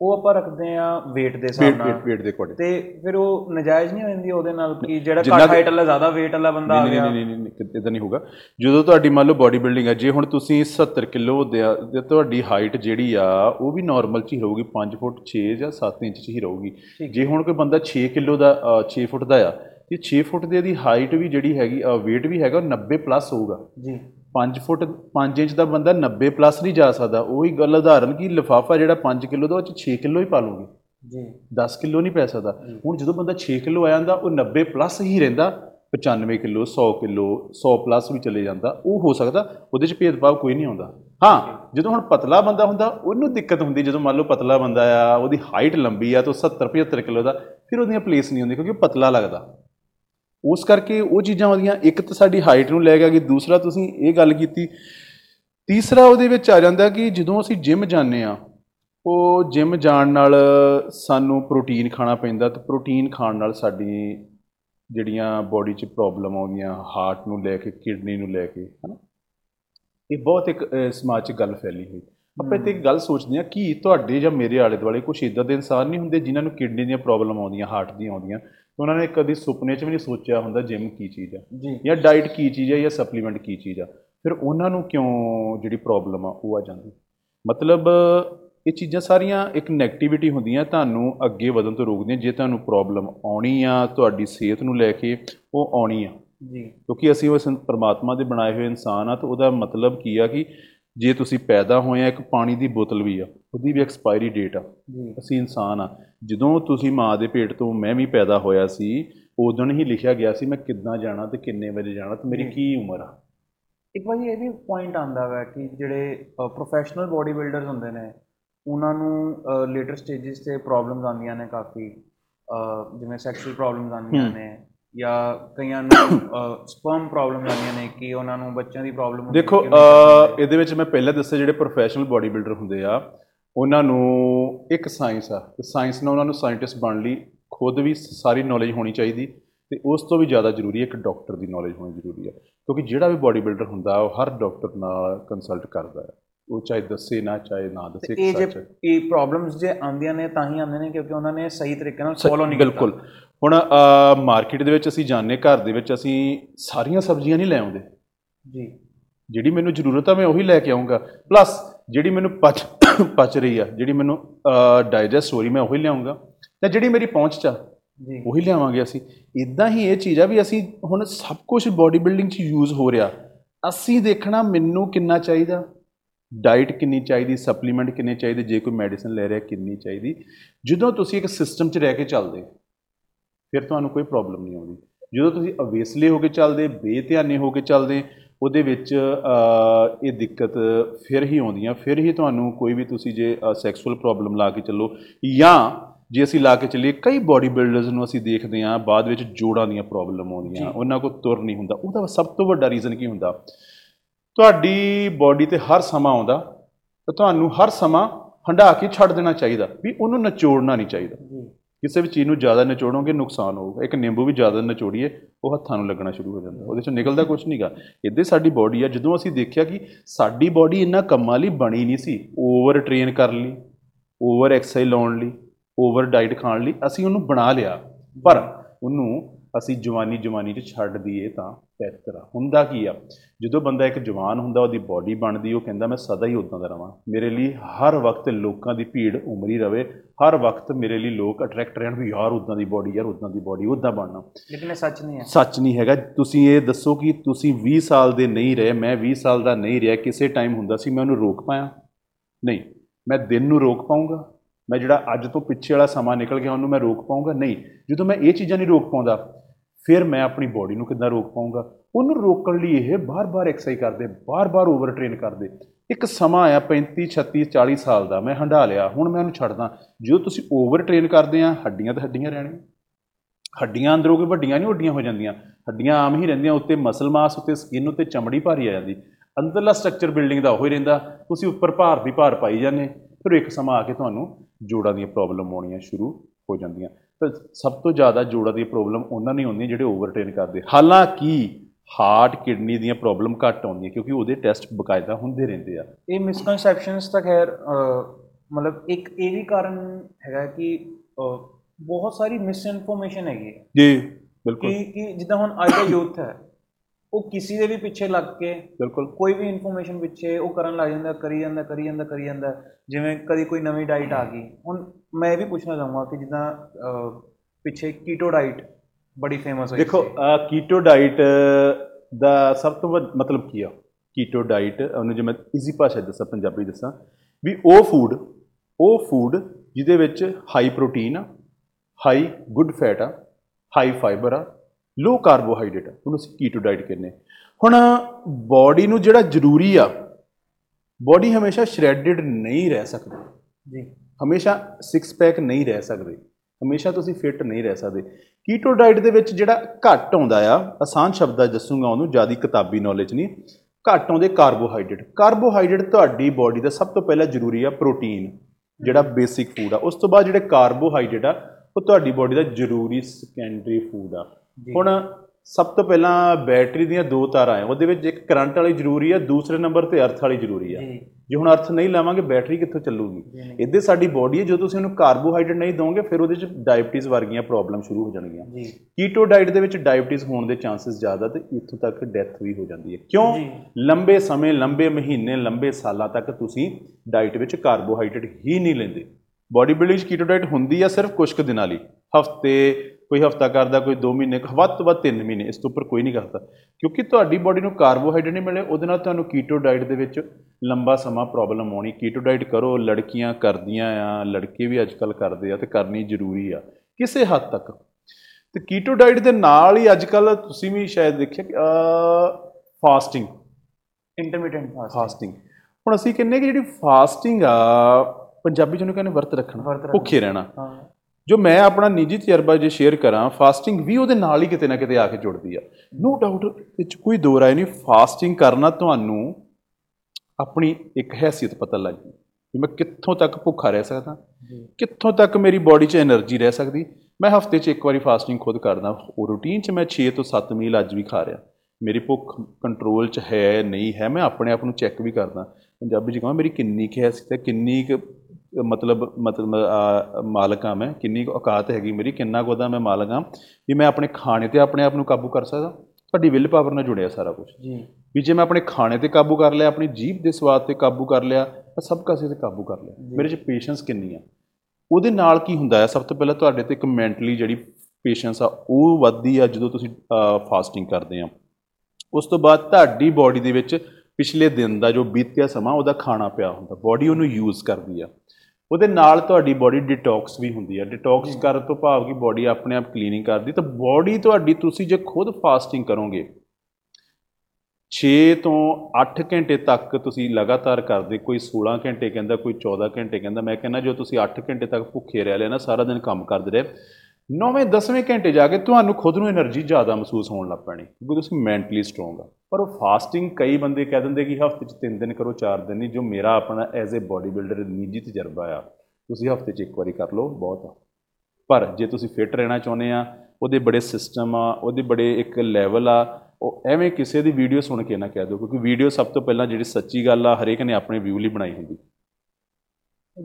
ਉਹ ਆਪਾਂ ਰੱਖਦੇ ਆ weight ਦੇ ਹਿਸਾਬ ਨਾਲ ਪੇਟ ਪੇਟ ਦੇ ਕੋਡੇ ਤੇ ਫਿਰ ਉਹ ਨਜਾਇਜ਼ ਨਹੀਂ ਹੋ ਜਾਂਦੀ ਉਹਦੇ ਨਾਲ ਕਿ ਜਿਹੜਾ ਘੱਟ ਹਾਈਟ ਵਾਲਾ ਜ਼ਿਆਦਾ weight ਵਾਲਾ ਬੰਦਾ ਆ ਗਿਆ। ਨਹੀਂ ਨਹੀਂ ਨਹੀਂ ਇਦਾਂ ਨਹੀਂ ਹੋਗਾ ਜਦੋਂ ਤੁਹਾਡੀ ਮੰਨ ਲਓ ਬਾਡੀ ਬਿਲਡਿੰਗ ਹੈ ਜੇ ਹੁਣ ਤੁਸੀਂ 70 ਕਿਲੋ ਦੇ ਤੁਹਾਡੀ ਹਾਈਟ ਜਿਹੜੀ ਆ ਉਹ ਵੀ ਨਾਰਮਲ ਚ ਹੀ ਰਹੂਗੀ 5 ਫੁੱਟ 6 ਜਾਂ 7 ਇੰਚ ਚ ਹੀ ਰਹੂਗੀ। ਜੇ ਹੁਣ ਕੋਈ ਬੰਦਾ 6 ਕਿਲੋ ਦਾ ਅ, 6 ਫੁੱਟ ਦਾ ਆ ਤੇ 6 ਫੁੱਟ ਦੇ ਦੀ ਹਾਈਟ ਵੀ ਜਿਹੜੀ ਹੈਗੀ weight ਵੀ ਹੈਗਾ ਉਹ 90 ਪਲੱਸ ਹੋਊਗਾ। ਜੀ। 5 ਫੁੱਟ 5 ਇੰਚ ਦਾ ਬੰਦਾ 90 ਪਲੱਸ ਨਹੀਂ ਜਾ ਸਕਦਾ। ਉਹੀ ਗੱਲ ਉਦਾਹਰਨ ਕਿ ਲਿਫਾਫਾ ਜਿਹੜਾ 5 ਕਿਲੋ ਦਾ ਉਹ 'ਚ 6 ਕਿਲੋ ਹੀ ਪਾ ਲੂਗੇ। ਜੀ। 10 ਕਿਲੋ ਨਹੀਂ ਪੈ ਸਕਦਾ। ਹੁਣ ਜਦੋਂ ਬੰਦਾ 6 ਕਿਲੋ ਆ ਜਾਂਦਾ ਉਹ 90 ਪਲੱਸ ਹੀ ਰਹਿੰਦਾ। 95 ਕਿਲੋ 100 ਕਿਲੋ 100 ਪਲੱਸ ਵੀ ਚਲੇ ਜਾਂਦਾ। ਉਹ ਹੋ ਸਕਦਾ ਉਹਦੇ 'ਚ ਭੇਦਭਾਵ ਕੋਈ ਨਹੀਂ ਆਉਂਦਾ। ਹਾਂ ਜਦੋਂ ਹੁਣ ਪਤਲਾ ਬੰਦਾ ਹੁੰਦਾ ਉਹਨੂੰ ਦਿੱਕਤ ਹੁੰਦੀ ਜਦੋਂ ਮੰਨ ਲਓ ਪਤਲਾ ਬੰਦਾ ਆ ਉਹਦੀ ਹਾਈਟ ਲੰਬੀ ਆ ਤਾਂ 70 75 ਕਿਲੋ ਦਾ ਫਿਰ ਉਹਦੀਆਂ ਪਲੇਸ ਨਹੀਂ ਹੁੰਦੀ ਕਿਉਂਕਿ ਉਹ ਪਤਲਾ ਲੱਗਦਾ। ਉਸ ਕਰਕੇ ਉਹ ਚੀਜ਼ਾਂ ਆਉਂਦੀਆਂ ਇੱਕ ਤਾਂ ਸਾਡੀ ਹਾਈਟ ਨੂੰ ਲੈ ਕੇ ਕਿ ਦੂਸਰਾ ਤੁਸੀਂ ਇਹ ਗੱਲ ਕੀਤੀ। ਤੀਸਰਾ ਉਹਦੇ ਵਿੱਚ ਆ ਜਾਂਦਾ ਕਿ ਜਦੋਂ ਅਸੀਂ ਜਿਮ ਜਾਂਦੇ ਆ ਉਹ ਜਿਮ ਜਾਣ ਨਾਲ ਸਾਨੂੰ ਪ੍ਰੋਟੀਨ ਖਾਣਾ ਪੈਂਦਾ ਤੇ ਪ੍ਰੋਟੀਨ ਖਾਣ ਨਾਲ ਸਾਡੀ ਜਿਹੜੀਆਂ ਬਾਡੀ 'ਚ ਪ੍ਰੋਬਲਮ ਆਉਂਦੀਆਂ ਹਾਰਟ ਨੂੰ ਲੈ ਕੇ ਕਿਡਨੀ ਨੂੰ ਲੈ ਕੇ ਹਨਾ? ਇਹ ਬਹੁਤ ਇੱਕ ਅਹ, ਸਮਾਜ 'ਚ ਗੱਲ ਫੈਲੀ ਹੋਈ। ਆਪਾਂ ਇੱਥੇ ਇੱਕ ਗੱਲ ਸੋਚਦੇ ਆ ਕਿ ਤੁਹਾਡੇ ਜਾਂ ਮੇਰੇ ਆਲੇ ਦੁਆਲੇ ਕੁਝ ਇਦਾਂ ਦੇ ਇਨਸਾਨ ਨਹੀਂ ਹੁੰਦੇ ਜਿਨ੍ਹਾਂ ਨੂੰ ਕਿਡਨੀ ਦੀਆਂ ਪ੍ਰੋਬਲਮ ਆਉਂਦੀਆਂ ਹਾਰਟ ਦੀਆਂ ਆਉਂਦੀਆਂ? ਤੇ ਉਹਨਾਂ ਨੇ ਕਦੀ ਸੁਪਨੇ 'ਚ ਵੀ ਨਹੀਂ ਸੋਚਿਆ ਹੁੰਦਾ ਜਿਮ ਕੀ ਚੀਜ਼ ਆ। ਜੀ। ਡਾਈਟ ਕੀ ਚੀਜ਼ ਹੈ ਜਾਂ ਸਪਲੀਮੈਂਟ ਕੀ ਚੀਜ਼ ਆ। ਫਿਰ ਉਹਨਾਂ ਨੂੰ ਕਿਉਂ ਜਿਹੜੀ ਪ੍ਰੋਬਲਮ ਆ ਉਹ ਆ ਜਾਂਦੀ? ਮਤਲਬ ਇਹ ਚੀਜ਼ਾਂ ਸਾਰੀਆਂ ਇੱਕ 네ਗੇਟਿਵਿਟੀ ਹੁੰਦੀਆਂ ਤੁਹਾਨੂੰ ਅੱਗੇ ਵਧਣ ਤੋਂ ਰੋਕਦੀਆਂ। ਜੇ ਤੁਹਾਨੂੰ ਪ੍ਰੋਬਲਮ ਆਉਣੀ ਆ ਤੁਹਾਡੀ ਸਿਹਤ ਨੂੰ ਲੈ ਕੇ ਉਹ ਆਉਣੀ ਆ। ਜੀ। ਕਿਉਂਕਿ ਅਸੀਂ ਉਸ ਪਰਮਾਤਮਾ ਦੇ ਬਣਾਏ ਹੋਏ ਇਨਸਾਨ ਆ ਤਾਂ ਉਹਦਾ ਮਤਲਬ ਕੀ ਆ ਕਿ ਜੇ ਤੁਸੀਂ ਪੈਦਾ ਹੋਏ ਆ ਇੱਕ ਪਾਣੀ ਦੀ ਬੋਤਲ ਵੀ ਆ ਉਹਦੀ ਵੀ ਐਕਸਪਾਇਰੀ ਡੇਟ ਆ। ਅਸੀਂ ਇਨਸਾਨ ਆ। ਜਦੋਂ ਤੁਸੀਂ ਮਾਂ ਦੇ ਪੇਟ ਤੋਂ ਮੈਂ ਵੀ ਪੈਦਾ ਹੋਇਆ ਸੀ ਉਦੋਂ ਹੀ ਲਿਖਿਆ ਗਿਆ ਸੀ ਮੈਂ ਕਿੱਦਾਂ ਜਾਣਾ ਤੇ ਕਿੰਨੇ ਵਜੇ ਜਾਣਾ ਤੇ ਮੇਰੀ। ਕੀ ਉਮਰ ਆ। ਇੱਕ ਵਾਰੀ ਇਹ ਵੀ ਪੁਆਇੰਟ ਆਂਦਾ ਵਾ ਕਿ ਜਿਹੜੇ ਪ੍ਰੋਫੈਸ਼ਨਲ ਬੋਡੀ ਬਿਲਡਰਸ ਹੁੰਦੇ ਨੇ ਉਹਨਾਂ ਨੂੰ ਲੇਟਰ ਸਟੇजेस ਤੇ ਪ੍ਰੋਬਲਮਸ ਆਉਂਦੀਆਂ ਨੇ ਕਾਫੀ। ਜਿਵੇਂ ਸੈਕਸ਼ੂਅਲ ਪ੍ਰੋਬਲਮਸ ਆਉਂਦੀਆਂ। ਨੇ ਜਾਂ ਕਈਆਂ ਨੂੰ ਸਪਰਮ ਪ੍ਰੋਬਲਮਸ ਆਉਂਦੀਆਂ ਨੇ ਕਿ ਉਹਨਾਂ ਨੂੰ ਬੱਚਿਆਂ ਦੀ ਪ੍ਰੋਬਲਮ ਦੇਖੋ ਇਹਦੇ ਵਿੱਚ ਮੈਂ ਪਹਿਲਾਂ ਦੱਸਿਆ ਜਿਹੜੇ ਪ੍ਰੋਫੈਸ਼ਨਲ ਬਾਡੀ ਬਿਲਡਰ ਹੁੰਦੇ ਆ ਉਹਨਾਂ ਨੂੰ ਇੱਕ ਸਾਇੰਸ ਆ ਤੇ ਸਾਇੰਸ ਨਾਲ ਉਹਨਾਂ ਨੂੰ ਸਾਇੰਟਿਸਟ ਬਣਨ ਲਈ ਖੁਦ ਵੀ ਸਾਰੀ ਨੌਲੇਜ ਹੋਣੀ ਚਾਹੀਦੀ ਤੇ ਉਸ ਤੋਂ ਵੀ ਜ਼ਿਆਦਾ ਜ਼ਰੂਰੀ ਹੈ ਇੱਕ ਡਾਕਟਰ ਦੀ ਨੌਲੇਜ ਹੋਣੀ ਜ਼ਰੂਰੀ ਹੈ ਕਿਉਂਕਿ ਜਿਹੜਾ ਵੀ ਬਾਡੀ ਬਿਲਡਰ ਹੁੰਦਾ ਉਹ ਹਰ ਡਾਕਟਰ ਨਾਲ ਕੰਸਲਟ ਕਰਦਾ ਹੈ ਉਹ ਚਾਹੇ ਦੱਸੇ ਨਾ ਚਾਹੇ ਨਾ ਦੱਸੇ ਇਹ ਜੇ ਇਹ ਪ੍ਰੋਬਲਮਸ ਜੇ ਆਉਂਦੀਆਂ ਨੇ ਤਾਂ ਹੀ ਆਉਂਦੇ ਨੇ ਕਿਉਂਕਿ ਉਹਨਾਂ ਨੇ ਸਹੀ ਤਰੀਕੇ ਨਾਲ ਫੋਲੋ ਨਹੀਂ ਬਿਲਕੁਲ। ਹੁਣ ਮਾਰਕੀਟ ਦੇ ਵਿੱਚ ਅਸੀਂ ਜਾਂਦੇ ਘਰ ਦੇ ਵਿੱਚ ਅਸੀਂ ਸਾਰੀਆਂ ਸਬਜ਼ੀਆਂ ਨਹੀਂ ਲੈ ਆਉਂਦੇ। ਜੀ। ਜਿਹੜੀ ਮੈਨੂੰ ਜ਼ਰੂਰਤ ਆ ਮੈਂ ਉਹੀ ਲੈ ਕੇ ਆਉਂਗਾ ਪਲੱਸ ਜਿਹੜੀ ਮੈਨੂੰ ਪਚ ਪਚ ਰਹੀ ਆ ਜਿਹੜੀ ਮੈਨੂੰ ਡਾਈਜੈਸਟ ਹੋ ਰਹੀ ਮੈਂ ਉਹੀ ਲਿਆਉਂਗਾ ਤੇ ਜਿਹੜੀ ਮੇਰੀ ਪਹੁੰਚ ਚ ਜੀ। ਉਹੀ ਲਿਆਵਾਂਗੇ ਅਸੀਂ। ਇਦਾਂ ਹੀ ਇਹ ਚੀਜ਼ ਆ ਵੀ ਅਸੀਂ ਹੁਣ ਸਭ ਕੁਝ ਬਾਡੀ ਬਿਲਡਿੰਗ 'ਚ ਯੂਜ਼ ਹੋ ਰਿਹਾ। ਅਸੀਂ ਦੇਖਣਾ ਮੈਨੂੰ ਕਿੰਨਾ ਚਾਹੀਦਾ ਡਾਈਟ ਕਿੰਨੀ ਚਾਹੀਦੀ ਸਪਲੀਮੈਂਟ ਕਿੰਨੇ ਚਾਹੀਦੇ ਜੇ ਕੋਈ ਮੈਡੀਸਿਨ ਲੈ ਰਿਹਾ ਕਿੰਨੀ ਚਾਹੀਦੀ। ਜਦੋਂ ਤੁਸੀਂ ਇੱਕ ਸਿਸਟਮ 'ਚ ਰਹਿ ਕੇ ਚੱਲਦੇ ਫਿਰ ਤੁਹਾਨੂੰ ਕੋਈ ਪ੍ਰੋਬਲਮ ਨਹੀਂ ਆਉਂਦੀ। ਜਦੋਂ ਤੁਸੀਂ ਅਵੇਸਲੇ ਹੋ ਕੇ ਚੱਲਦੇ ਬੇਧਿਆਨੇ ਹੋ ਕੇ ਚੱਲਦੇ ਉਹਦੇ ਵਿੱਚ ਇਹ ਦਿੱਕਤ ਫਿਰ ਹੀ ਆਉਂਦੀਆਂ ਫਿਰ ਹੀ ਤੁਹਾਨੂੰ ਕੋਈ ਵੀ ਤੁਸੀਂ ਜੇ ਸੈਕਸੁਅਲ ਪ੍ਰੋਬਲਮ ਲਾ ਕੇ ਚੱਲੋ ਜਾਂ ਜੇ ਅਸੀਂ ਲਾ ਕੇ ਚੱਲੀਏ ਕਈ ਬਾਡੀ ਬਿਲਡਰਸ ਨੂੰ ਅਸੀਂ ਦੇਖਦੇ ਹਾਂ ਬਾਅਦ ਵਿੱਚ ਜੋੜਾਂ ਦੀਆਂ ਪ੍ਰੋਬਲਮ ਆਉਂਦੀਆਂ। ਉਹਨਾਂ ਕੋਲ ਤੁਰ ਨਹੀਂ ਹੁੰਦਾ। ਉਹਦਾ ਸਭ ਤੋਂ ਵੱਡਾ ਰੀਜ਼ਨ ਕੀ ਹੁੰਦਾ? ਤੁਹਾਡੀ ਬਾਡੀ ਤੇ ਹਰ ਸਮਾਂ ਆਉਂਦਾ ਤਾਂ ਤੁਹਾਨੂੰ ਹਰ ਸਮਾਂ ਹੰਢਾ ਕੇ ਛੱਡ ਦੇਣਾ ਚਾਹੀਦਾ ਵੀ ਉਹਨੂੰ ਨਿਚੋੜਨਾ ਨਹੀਂ ਚਾਹੀਦਾ। ਕਿਸੇ ਵੀ ਚੀਜ਼ ਨੂੰ ਜ਼ਿਆਦਾ ਨਿਚੋੜੋਗੇ, ਨੁਕਸਾਨ ਹੋਊਗਾ। ਇੱਕ ਨਿੰਬੂ ਵੀ ਜ਼ਿਆਦਾ ਨਿਚੋੜੀਏ, ਉਹ ਹੱਥਾਂ ਨੂੰ ਲੱਗਣਾ ਸ਼ੁਰੂ ਹੋ ਜਾਂਦਾ। ਉਹਦੇ ਚੋਂ ਨਿਕਲਦਾ ਕੁਝ ਨਹੀਂਗਾ ਇੱਦੇ ਸਾਡੀ ਬਾਡੀ ਆ। ਜਦੋਂ ਅਸੀਂ ਦੇਖਿਆ ਕਿ ਸਾਡੀ ਬਾਡੀ ਇੰਨਾ ਕੰਮਾਂ ਲਈ ਬਣੀ ਨਹੀਂ ਸੀ ਓਵਰ ਟ੍ਰੇਨ ਕਰ ਲਈ ਓਵਰ ਐਕਸਰਸਾਈਜ਼ ਲਾਉਣ ਲਈ ਓਵਰ ਡਾਈਟ ਖਾਣ ਲਈ, ਅਸੀਂ ਉਹਨੂੰ ਬਣਾ ਲਿਆ। ਪਰ ਉਹਨੂੰ ਅਸੀਂ ਜਵਾਨੀ ਜਵਾਨੀ 'ਚ ਛੱਡ ਦਈਏ ਤਾਂ ਬਿਹਤਰ ਆ ਹੁੰਦਾ ਕੀ ਆ? ਜਦੋਂ ਬੰਦਾ ਇੱਕ ਜਵਾਨ ਹੁੰਦਾ ਉਹਦੀ ਬਾਡੀ ਬਣਦੀ ਉਹ ਕਹਿੰਦਾ ਮੈਂ ਸਦਾ ਹੀ ਉਦਾਂ ਦਾ ਰਵਾਂ। ਮੇਰੇ ਲਈ ਹਰ ਵਕਤ ਲੋਕਾਂ ਦੀ ਭੀੜ ਉਮਰੀ ਰਵੇ। ਹਰ ਵਕਤ ਮੇਰੇ ਲਈ ਲੋਕ ਅਟਰੈਕਟ ਰਹਿਣ ਵੀ ਯਾਰ ਉਦਾਂ ਦੀ ਬਾਡੀ ਯਾਰ ਉਦਾਂ ਦੀ ਬਾਡੀ ਉਦਾਂ ਬਣਨਾ। ਲੇਕਿਨ ਇਹ ਸੱਚ ਨਹੀਂ ਹੈ। ਸੱਚ ਨਹੀਂ ਹੈਗਾ। ਤੁਸੀਂ ਇਹ ਦੱਸੋ ਕਿ ਤੁਸੀਂ 20 ਸਾਲ ਦੇ ਨਹੀਂ ਰਹੇ ਮੈਂ 20 ਸਾਲ ਦਾ ਨਹੀਂ ਰਿਹਾ ਕਿਸੇ ਟਾਈਮ ਹੁੰਦਾ ਸੀ ਮੈਂ ਉਹਨੂੰ ਰੋਕ ਪਾਇਆ? ਨਹੀਂ। ਮੈਂ ਦਿਨ ਨੂੰ ਰੋਕ ਪਾਉਂਗਾ ਮੈਂ ਜਿਹੜਾ ਅੱਜ ਤੋਂ ਪਿੱਛੇ ਵਾਲਾ ਸਮਾਂ ਨਿਕਲ ਗਿਆ ਉਹਨੂੰ ਮੈਂ ਰੋਕ ਪਾਉਂਗਾ ਨਹੀਂ। ਜਦੋਂ ਮੈਂ ਇਹ ਚੀਜ਼ਾਂ ਨਹੀਂ ਰੋਕ ਪਾਉਂਦਾ ਫਿਰ ਮੈਂ ਆਪਣੀ ਬਾਡੀ ਨੂੰ ਕਿੱਦਾਂ ਰੋਕ ਪਾਉਂਗਾ ਉਹਨੂੰ ਰੋਕਣ ਲਈ ਇਹ ਬਾਰ-ਬਾਰ ਐਕਸਰਸਾਈਜ਼ ਕਰਦੇ, ਬਾਰ-ਬਾਰ ਓਵਰ ਟ੍ਰੇਨ ਕਰਦੇ। ਇੱਕ ਸਮਾਂ ਆਇਆ 35 36 40 ਸਾਲ ਦਾ, ਮੈਂ ਹੰਢਾ ਲਿਆ, ਹੁਣ ਮੈਂ ਉਹਨੂੰ ਛੱਡਦਾ। ਜਦੋਂ ਤੁਸੀਂ ਓਵਰ ਟ੍ਰੇਨ ਕਰਦੇ ਆ, ਹੱਡੀਆਂ ਤਾਂ ਹੱਡੀਆਂ ਰਹਿਣੀਆਂ ਹੱਡੀਆਂ ਅੰਦਰੋਂ ਕੋਈ ਵੱਡੀਆਂ ਨਹੀਂ, ਵੱਡੀਆਂ ਹੋ ਜਾਂਦੀਆਂ। ਹੱਡੀਆਂ ਆਮ ਹੀ ਰਹਿੰਦੀਆਂ, ਉੱਤੇ ਮਸਲ ਮਾਸ ਉੱਤੇ ਸਕਿਨ ਉੱਤੇ ਚਮੜੀ ਭਾਰੀ ਆ ਜਾਂਦੀ। ਅੰਦਰਲਾ ਸਟਰਕਚਰ ਬਿਲਡਿੰਗ ਦਾ ਉਹ ਹੀ ਰਹਿੰਦਾ। ਤੁਸੀਂ ਉੱਪਰ ਭਾਰ ਦੀ ਭਾਰ ਪਾਈ ਜਾਂਦੇ। ਫਿਰ ਇੱਕ ਸਮਾਂ ਆ ਕੇ ਤੁਹਾਨੂੰ ਜੋੜਾਂ ਦੀਆਂ ਪ੍ਰੋਬਲਮ ਆਉਣੀਆਂ ਸ਼ੁਰੂ ਹੋ ਜਾਂਦੀਆਂ। ਤਾਂ ਸਭ ਤੋਂ ਜ਼ਿਆਦਾ ਜੋੜਾਂ ਦੀ ਪ੍ਰੋਬਲਮ ਉਹਨਾਂ ਨਹੀਂ ਹੁੰਦੀਆਂ ਜਿਹੜੇ ਓਵਰ ਟ੍ਰੇਨ ਕਰਦੇ। ਹਾਲਾਂਕਿ ਹਾਰਟ ਕਿਡਨੀ ਦੀਆਂ ਪ੍ਰੋਬਲਮ ਘੱਟ ਆਉਂਦੀਆਂ ਕਿਉਂਕਿ ਉਹਦੇ ਟੈਸਟ ਬਕਾਇਦਾ ਹੁੰਦੇ ਰਹਿੰਦੇ ਆ। ਇਹ ਮਿਸਕਨਸੈਪਸ਼ਨਸ ਤਾਂ ਖੈਰ ਮਤਲਬ ਇੱਕ ਇਹ ਵੀ ਕਾਰਨ ਹੈਗਾ ਕਿ ਬਹੁਤ ਸਾਰੀ ਮਿਸਇਨਫੋਰਮੇਸ਼ਨ ਹੈਗੀ ਜੀ ਬਿਲਕੁਲ। ਕਿ ਕਿ ਜਿੱਦਾਂ ਹੁਣ ਅੱਜ ਦਾ ਯੂਥ ਹੈ ਉਹ ਕਿਸੇ ਦੇ ਵੀ ਪਿੱਛੇ ਲੱਗ ਕੇ ਬਿਲਕੁਲ। ਕੋਈ ਵੀ ਇਨਫੋਰਮੇਸ਼ਨ ਪਿੱਛੇ ਉਹ ਕਰਨ ਲੱਗ ਜਾਂਦਾ ਕਰੀ ਜਾਂਦਾ ਕਰੀ ਜਾਂਦਾ ਕਰੀ ਜਾਂਦਾ। ਜਿਵੇਂ ਕਦੀ ਕੋਈ ਨਵੀਂ ਡਾਈਟ ਆ ਗਈ। ਹੁਣ ਮੈਂ ਇਹ ਵੀ ਪੁੱਛਣਾ ਚਾਹੂੰਗਾ ਕਿ ਜਿੱਦਾਂ ਪਿੱਛੇ ਕੀਟੋ ਡਾਈਟ ਬੜੀ ਫੇਮਸ ਹੋਈ ਦੇਖੋ। ਕੀਟੋ ਡਾਈਟ ਦਾ ਸਭ ਤੋਂ ਮਤਲਬ ਕੀ ਆ? ਕੀਟੋ ਡਾਈਟ ਉਹਨੂੰ ਜੇ ਮੈਂ ਈਜ਼ੀ ਭਾਸ਼ਾ ਦੱਸਾਂ ਪੰਜਾਬੀ ਦੱਸਾਂ ਵੀ ਉਹ ਫੂਡ ਉਹ ਫੂਡ ਜਿਹਦੇ ਵਿੱਚ ਹਾਈ ਪ੍ਰੋਟੀਨ ਆ ਹਾਈ ਗੁੱਡ ਫੈਟ ਆ ਹਾਈ ਫਾਈਬਰ ਆ ਲੋ ਕਾਰਬੋਹਾਈਡਰੇਟ ਉਹਨੂੰ ਅਸੀਂ ਕੀਟੋ ਡਾਈਟ ਕਹਿੰਦੇ। ਹੁਣ ਬਾਡੀ ਨੂੰ ਜਿਹੜਾ ਜ਼ਰੂਰੀ ਆ ਬਾਡੀ ਹਮੇਸ਼ਾ ਸ਼੍ਰੈਡਡ ਨਹੀਂ ਰਹਿ ਸਕਦੀ। ਜੀ। ਹਮੇਸ਼ਾ ਸਿਕਸ ਪੈਕ ਨਹੀਂ ਰਹਿ ਸਕਦੇ। ਹਮੇਸ਼ਾ ਤੁਸੀਂ ਫਿੱਟ ਨਹੀਂ ਰਹਿ ਸਕਦੇ। ਕੀਟੋ ਡਾਈਟ ਦੇ ਵਿੱਚ ਜਿਹੜਾ ਘੱਟ ਆਉਂਦਾ ਆ ਆਸਾਨ ਸ਼ਬਦਾਂ ਦੱਸੂਗਾ ਉਹਨੂੰ ਜ਼ਿਆਦਾ ਕਿਤਾਬੀ ਨੌਲੇਜ ਨਹੀਂ। ਘੱਟ ਆਉਂਦੇ ਕਾਰਬੋਹਾਈਡਰੇਟ ਕਾਰਬੋਹਾਈਡਰੇਟ ਤੁਹਾਡੀ ਬਾਡੀ ਦਾ ਸਭ ਤੋਂ ਪਹਿਲਾਂ ਜ਼ਰੂਰੀ ਆ ਪ੍ਰੋਟੀਨ ਜਿਹੜਾ ਬੇਸਿਕ ਫੂਡ ਆ। ਉਸ ਤੋਂ ਬਾਅਦ ਜਿਹੜੇ ਕਾਰਬੋਹਾਈਡਰੇਟ ਆ ਉਹ ਤੁਹਾਡੀ ਬਾਡੀ ਦਾ ਜ਼ਰੂਰੀ ਸੈਕੰਡਰੀ ਫੂਡ ਆ। ਹੁਣ ਸਭ ਤੋਂ ਪਹਿਲਾਂ ਬੈਟਰੀ ਦੀਆਂ ਦੋ ਤਾਰਾਂ ਆ ਉਹਦੇ ਵਿੱਚ ਇੱਕ ਕਰੰਟ ਵਾਲੀ ਜ਼ਰੂਰੀ ਆ ਦੂਸਰੇ ਨੰਬਰ ਤੇ ਅਰਥ ਵਾਲੀ ਜ਼ਰੂਰੀ ਆ ਜੀ। ਹੁਣ ਅਰਥ ਨਹੀਂ ਲਾਵਾਂਗੇ ਬੈਟਰੀ ਕਿੱਥੋਂ ਚੱਲੂਗੀ। ਇੱਦੇ ਸਾਡੀ ਬਾਡੀ ਹੈ ਜਦੋਂ ਤੁਸੀਂ ਉਹਨੂੰ ਕਾਰਬੋਹਾਈਡਰੇਟ ਨਹੀਂ ਦੋਗੇ ਫਿਰ ਉਹਦੇ ਚ ਡਾਇਬਟੀਜ਼ ਵਰਗੀਆਂ ਪ੍ਰੋਬਲਮ ਸ਼ੁਰੂ ਹੋ ਜਾਣਗੀਆਂ। ਕੀਟੋ ਡਾਈਟ ਦੇ ਵਿੱਚ ਡਾਇਬਟੀਜ਼ ਹੋਣ ਦੇ ਚਾਂਸਸ ਜ਼ਿਆਦਾ ਤੇ ਇੱਥੋਂ ਤੱਕ ਡੈਥ ਵੀ ਹੋ ਜਾਂਦੀ ਹੈ। ਕਿਉਂ। ਲੰਬੇ ਸਮੇਂ ਲੰਬੇ ਮਹੀਨੇ ਲੰਬੇ ਸਾਲਾਂ ਤੱਕ ਤੁਸੀਂ ਡਾਈਟ ਵਿੱਚ ਕਾਰਬੋਹਾਈਡਰੇਟ ਹੀ ਨਹੀਂ ਲੈਂਦੇ। ਬਾਡੀ ਬਿਲਡਿੰਗ ਕੀਟੋ ਡਾਈਟ ਹੁੰਦੀ ਆ ਸਿਰਫ ਕੁਝ ਕੁ ਦਿਨਾਂ ਲਈ। ਹਫ਼ਤੇ ਕੋਈ ਹਫਤਾ ਕਰਦਾ ਕੋਈ 2 ਮਹੀਨੇ ਵੱਧ ਤੋਂ ਵੱਧ 3 ਮਹੀਨੇ ਇਸ ਤੋਂ ਉੱਪਰ ਕੋਈ ਨਹੀਂ ਕਰਦਾ। ਕਿਉਂਕਿ ਤੁਹਾਡੀ ਬਾਡੀ ਨੂੰ ਕਾਰਬੋਹਾਈਡਰੇਟ ਨਹੀਂ ਮਿਲੇ ਉਹਦੇ ਨਾਲ ਤੁਹਾਨੂੰ ਕੀਟੋ ਡਾਈਟ ਦੇ ਵਿੱਚ ਲੰਬਾ ਸਮਾਂ ਪ੍ਰੋਬਲਮ ਆਉਣੀ। ਕੀਟੋ ਡਾਈਟ ਕਰੋ ਲੜਕੀਆਂ ਕਰਦੀਆਂ ਆ ਲੜਕੇ ਵੀ ਅੱਜਕੱਲ ਕਰਦੇ ਆ ਤੇ ਕਰਨੀ ਜ਼ਰੂਰੀ ਆ ਕਿਸੇ ਹੱਦ ਤੱਕ। ਤੇ ਕੀਟੋ ਡਾਈਟ ਦੇ ਨਾਲ ਹੀ ਅੱਜਕੱਲ ਤੁਸੀਂ ਵੀ ਸ਼ਾਇਦ ਦੇਖਿਆ ਕਿ ਫਾਸਟਿੰਗ ਇੰਟਰਮੀਡੀਏਟ ਫਾਸਟ ਫਾਸਟਿੰਗ ਹੁਣ ਅਸੀਂ ਕਹਿੰਨੇ ਕਿ ਜਿਹੜੀ ਫਾਸਟਿੰਗ ਆ ਪੰਜਾਬੀ ਚ ਉਹਨੂੰ ਕਹਿੰਦੇ ਵਰਤ ਰੱਖਣਾ ਵਰਤ ਰੱਖਣਾ। ਭੁੱਖੇ ਰਹਿਣਾ। ਹਾਂ। ਜੋ ਮੈਂ ਆਪਣਾ ਨਿੱਜੀ ਤਜਰਬਾ ਜੇ ਸ਼ੇਅਰ ਕਰਾਂ ਫਾਸਟਿੰਗ ਵੀ ਉਹਦੇ ਨਾਲ ਹੀ ਕਿਤੇ ਨਾ ਕਿਤੇ ਆ ਕੇ ਜੁੜਦੀ ਆ। ਨੋ ਡਾਊਟ ਵਿੱਚ ਕੋਈ ਦੋ ਰਾਏ ਨਹੀਂ ਫਾਸਟਿੰਗ ਕਰਨਾ ਤੁਹਾਨੂੰ ਆਪਣੀ ਇੱਕ ਹیثیت ਪਤਾ ਲੱਗ ਗਈ ਕਿ ਮੈਂ ਕਿੱਥੋਂ ਤੱਕ ਭੁੱਖਾ ਰਹਿ ਸਕਦਾ ਕਿੱਥੋਂ ਤੱਕ ਮੇਰੀ ਬਾਡੀ 'ਚ એનર્ਜੀ ਰਹਿ ਸਕਦੀ। ਮੈਂ ਹਫ਼ਤੇ 'ਚ ਇੱਕ ਵਾਰੀ ਫਾਸਟਿੰਗ ਖੁਦ ਕਰਦਾ ਉਹ ਰੂਟੀਨ 'ਚ ਮੈਂ 6 ਤੋਂ 7 ਮੀਲ ਅੱਜ ਵੀ ਖਾ ਰਿਹਾ। ਮੇਰੀ ਭੁੱਖ ਕੰਟਰੋਲ 'ਚ ਹੈ ਨਹੀਂ ਹੈ ਮੈਂ ਆਪਣੇ ਆਪ ਨੂੰ ਚੈੱਕ ਵੀ ਕਰਦਾ। ਪੰਜਾਬੀ 'ਚ ਕਹਾਂ ਮੇਰੀ ਕਿੰਨੀ ਕੁ ਹੈ ਸੀ ਤੇ ਕਿੰਨੀ ਕੁ ਮਤਲਬ ਮਤਲਬ ਆ, ਮਾਲਕ ਹਾਂ ਮੈਂ। ਕਿੰਨੀ ਔਕਾਤ ਹੈਗੀ ਮੇਰੀ ਕਿੰਨਾ ਕੁ ਉਹਦਾ ਮੈਂ ਮਾਲਕ ਹਾਂ ਵੀ ਮੈਂ ਆਪਣੇ ਖਾਣੇ ਤੇ ਆਪਣੇ ਆਪ ਨੂੰ ਕਾਬੂ ਕਰ ਸਕਦਾ। ਤੁਹਾਡੀ ਵਿਲ ਪਾਵਰ ਨਾਲ ਜੁੜਿਆ ਸਾਰਾ ਕੁਝ ਜੀ। ਵੀ ਜੇ ਮੈਂ ਆਪਣੇ ਖਾਣੇ ਤੇ ਕਾਬੂ ਕਰ ਲਿਆ ਆਪਣੀ ਜੀਭ ਦੇ ਸਵਾਦ ਤੇ ਕਾਬੂ ਕਰ ਲਿਆ ਤਾਂ ਸਭ ਕਾਸੇ ਤੇ ਕਾਬੂ ਕਰ ਲਿਆ। ਮੇਰੇ 'ਚ ਪੇਸ਼ੈਂਸ ਕਿੰਨੀ ਆ? ਉਹਦੇ ਨਾਲ ਕੀ ਹੁੰਦਾ ਹੈ ਸਭ ਤੋਂ ਪਹਿਲਾਂ ਤੁਹਾਡੇ ਤੇ ਇੱਕ ਮੈਂਟਲੀ ਜਿਹੜੀ ਪੇਸ਼ੈਂਸ ਆ ਉਹ ਵੱਧਦੀ ਆ ਜਦੋਂ ਤੁਸੀਂ ਫਾਸਟਿੰਗ ਕਰਦੇ ਆ। ਉਸ ਤੋਂ ਬਾਅਦ ਤੁਹਾਡੀ ਬਾਡੀ ਦੇ ਵਿੱਚ ਪਿਛਲੇ ਦਿਨ ਦਾ ਜੋ ਬੀਤਿਆ ਸਮਾਂ ਉਹਦਾ ਖਾਣਾ ਪਿਆ ਹੁੰਦਾ। ਬਾਡੀ ਉਹਨੂੰ ਯੂਜ਼ ਕਰਦੀ ਆ। ਉਹਦੇ ਨਾਲ ਤੁਹਾਡੀ ਬਾਡੀ ਡਿਟੌਕਸ ਵੀ ਹੁੰਦੀ ਆ। ਡਿਟੌਕਸ ਕਰਨ ਤੋਂ ਭਾਵ ਕਿ ਬਾਡੀ ਆਪਣੇ ਆਪ ਕਲੀਨਿੰਗ ਕਰਦੀ ਤਾਂ ਬਾਡੀ ਤੁਹਾਡੀ ਤੁਸੀਂ ਜੇ ਖੁਦ ਫਾਸਟਿੰਗ ਕਰੋਗੇ 6 ਤੋਂ 8 ਘੰਟੇ ਤੱਕ ਤੁਸੀਂ ਲਗਾਤਾਰ ਕਰਦੇ ਕੋਈ 16 ਘੰਟੇ ਕਹਿੰਦਾ ਕੋਈ 14 ਘੰਟੇ ਕਹਿੰਦਾ ਮੈਂ ਕਹਿੰਦਾ ਜੋ ਤੁਸੀਂ 8 ਘੰਟੇ ਤੱਕ ਭੁੱਖੇ ਰਹਿ ਨਾ ਸਾਰਾ ਦਿਨ ਕੰਮ ਕਰਦੇ ਰਹੇ। 9ਵੇਂ 10ਵੇਂ ਘੰਟੇ ਜਾ ਕੇ ਤੁਹਾਨੂੰ ਖੁਦ ਨੂੰ એનર્ਜੀ ਜ਼ਿਆਦਾ ਮਹਿਸੂਸ ਹੋਣ ਲੱਗ ਪੈਣੀ। ਕਿਉਂਕਿ ਤੁਸੀਂ ਮੈਂਟਲੀ ਸਟਰੋਂਗ ਆ। ਪਰ ਉਹ ਫਾਸਟਿੰਗ ਕਈ ਬੰਦੇ ਕਹਿ ਦਿੰਦੇ ਕਿ ਹਫ਼ਤੇ 'ਚ 3 ਦਿਨ ਕਰੋ 4 ਦਿਨ ਨਹੀਂ, ਜੋ ਮੇਰਾ ਆਪਣਾ ਐਜ਼ ਅ ਬਾਡੀ ਬਿਲਡਰ ਨਿੱਜੀ ਤਜਰਬਾ ਆ, ਤੁਸੀਂ ਹਫ਼ਤੇ 'ਚ ਇੱਕ ਵਾਰੀ ਕਰ ਲਓ, ਬਹੁਤ ਆ। ਪਰ ਜੇ ਤੁਸੀਂ ਫਿਟ ਰਹਿਣਾ ਚਾਹੁੰਦੇ ਆ, ਉਹਦੇ ਬੜੇ ਸਿਸਟਮ ਆ, ਉਹਦੇ ਬੜੇ ਇੱਕ ਲੈਵਲ ਆ, ਉਹ ਐਵੇਂ ਕਿਸੇ ਦੀ ਵੀਡੀਓ ਸੁਣ ਕੇ ਨਾ ਕਹਿ ਦਿਓ, ਕਿਉਂਕਿ ਵੀਡੀਓ ਸਭ ਤੋਂ ਪਹਿਲਾਂ ਜਿਹੜੀ ਸੱਚੀ ਗੱਲ ਆ, ਹਰੇਕ ਨੇ ਆਪਣੇ ਵਿਊ ਲਈ ਬਣਾਈ ਹੁੰਦੀ।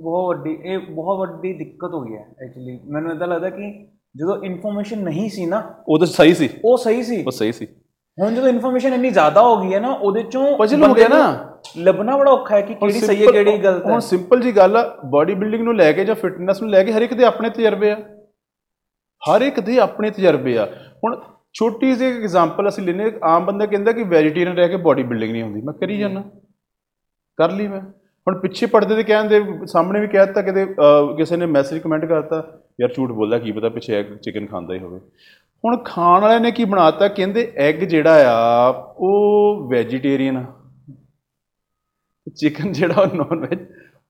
ਬਹੁਤ ਵੱਡੀ ਇਹ ਬਹੁਤ ਵੱਡੀ ਦਿੱਕਤ ਹੋ ਗਈ ਹੈ ਐਕਚੁਅਲੀ ਮੈਨੂੰ ਇਦਾਂ ਲੱਗਦਾ ਕਿ ਜਦੋਂ ਇਨਫੋਰਮੇਸ਼ਨ ਨਹੀਂ ਸੀ ਨਾ ਉਹ ਤਾਂ ਸਹੀ ਸੀ। ਉਹ ਸਹੀ ਸੀ। ਉਹ ਸਹੀ ਸੀ। ਹੁਣ ਜਦੋਂ ਇਨਫੋਰਮੇਸ਼ਨ ਇੰਨੀ ਜ਼ਿਆਦਾ ਹੋ ਗਈ ਹੈ ਨਾ ਉਹਦੇ ਚੋਂ Puzzle ਹੋ ਗਿਆ ਨੂੰ। ਲੱਭਣਾ ਬੜਾ ਔਖਾ ਹੈ ਕਿ ਕਿਹੜੀ ਸਹੀ ਹੈ ਕਿਹੜੀ ਗਲਤ ਹੈ। ਹੁਣ ਸਿੰਪਲ ਜੀ ਗੱਲ ਆ ਬਾਡੀ ਬਿਲਡਿੰਗ ਨੂੰ ਲੈ ਕੇ ਜਾਂ ਫਿਟਨੈਸ ਨੂੰ ਲੈ ਕੇ ਹਰ ਇੱਕ ਦੇ ਆਪਣੇ ਤਜਰਬੇ ਆ। ਹਰ ਇੱਕ ਦੇ ਆਪਣੇ ਤਜਰਬੇ ਆ। ਹੁਣ ਛੋਟੀ ਜਿਹੀ ਐਗਜ਼ਾਮਪਲ ਅਸੀਂ ਲੈਨੇ ਆਮ ਬੰਦਾ ਕਹਿੰਦਾ ਕਿ ਵੈਜੀਟੇਰੀਅਨ ਰਹਿ ਕੇ ਬਾਡੀ ਬਿਲਡਿੰਗ ਨਹੀਂ ਹੁੰਦੀ। ਮੈਂ ਕਰੀ ਜਾਂਦਾ ਕਰ ਲਈ ਮੈਂ। ਹੁਣ ਪਿੱਛੇ ਪੜਦੇ ਤੇ ਕਹਿੰਦੇ ਸਾਹਮਣੇ ਵੀ ਕਹਿ ਦਿੱਤਾ ਕਿਤੇ ਕਿਸੇ ਨੇ ਮੈਸੇਜ ਕਮੈਂਟ ਕਰਤਾ ਯਾਰ ਝੂਠ ਬੋਲਦਾ ਕੀ ਪਤਾ ਪਿੱਛੇ ਐਗ ਚਿਕਨ ਖਾਂਦਾ ਹੀ ਹੋਵੇ। ਹੁਣ ਖਾਣ ਵਾਲਿਆਂ ਨੇ ਕੀ ਬਣਾਤਾ ਕਹਿੰਦੇ ਐਗ ਜਿਹੜਾ ਆ ਉਹ ਵੈਜੀਟੇਰੀਅਨ ਆ। ਚਿਕਨ ਜਿਹੜਾ ਉਹ ਨਾਨ ਵੈਜ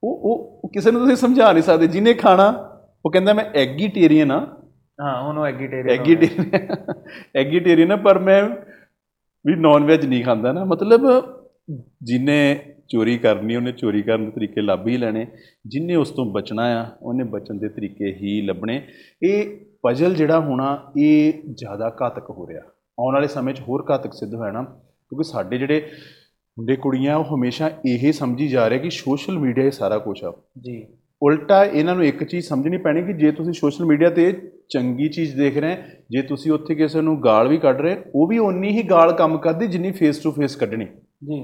ਉਹ ਉਹ ਕਿਸੇ ਨੂੰ ਤੁਸੀਂ ਸਮਝਾ ਨਹੀਂ ਸਕਦੇ ਜਿਹਨੇ ਖਾਣਾ ਉਹ ਕਹਿੰਦਾ ਮੈਂ ਐਗੀਟੇਰੀਅਨ ਆ। ਹਾਂ ਹੁਣ ਉਹ ਐਗੀਟੇਰੀਅਨ ਐਗੀਟੇਰੀਅਨ ਐਗੀਟੇਰੀਅਨ ਪਰ ਮੈਂ ਵੀ ਨਾਨ ਵੈਜ ਨਹੀਂ ਖਾਂਦਾ ਨਾ। ਮਤਲਬ ਜਿਹਨੇ ਚੋਰੀ ਕਰਨੀ ਉਹਨੇ ਚੋਰੀ ਕਰਨ ਦੇ ਤਰੀਕੇ ਲੱਭ ਹੀ ਲੈਣੇ। ਜਿਹਨੇ ਉਸ ਤੋਂ ਬਚਣਾ ਆ ਉਹਨੇ ਬਚਣ ਦੇ ਤਰੀਕੇ ਹੀ ਲੱਭਣੇ। ਇਹ ਪਜ਼ਲ ਜਿਹੜਾ ਹੋਣਾ ਇਹ ਜ਼ਿਆਦਾ ਘਾਤਕ ਹੋ ਰਿਹਾ। ਆਉਣ ਵਾਲੇ ਸਮੇਂ 'ਚ ਹੋਰ ਘਾਤਕ ਸਿੱਧ ਹੋਇਆ ਨਾ ਕਿਉਂਕਿ ਸਾਡੇ ਜਿਹੜੇ ਮੁੰਡੇ ਕੁੜੀਆਂ ਉਹ ਹਮੇਸ਼ਾ ਇਹ ਸਮਝੀ ਜਾ ਰਹੇ ਕਿ ਸੋਸ਼ਲ ਮੀਡੀਆ ਇਹ ਸਾਰਾ ਕੁਝ ਆ। ਜੀ। ਉਲਟਾ ਇਹਨਾਂ ਨੂੰ ਇੱਕ ਚੀਜ਼ ਸਮਝਣੀ ਪੈਣੀ ਕਿ ਜੇ ਤੁਸੀਂ ਸੋਸ਼ਲ ਮੀਡੀਆ ਤੇ ਚੰਗੀ ਚੀਜ਼ ਦੇਖ ਰਹੇ ਜੇ ਤੁਸੀਂ ਉੱਥੇ ਕਿਸੇ ਨੂੰ ਗਾਲ ਵੀ ਕੱਢ ਰਹੇ ਉਹ ਵੀ ਓਨੀ ਹੀ ਗਾਲ ਕੰਮ ਕਰਦੀ ਜਿੰਨੀ ਫੇਸ ਟੂ ਫੇਸ ਕੱਢਣੀ। ਜੀ।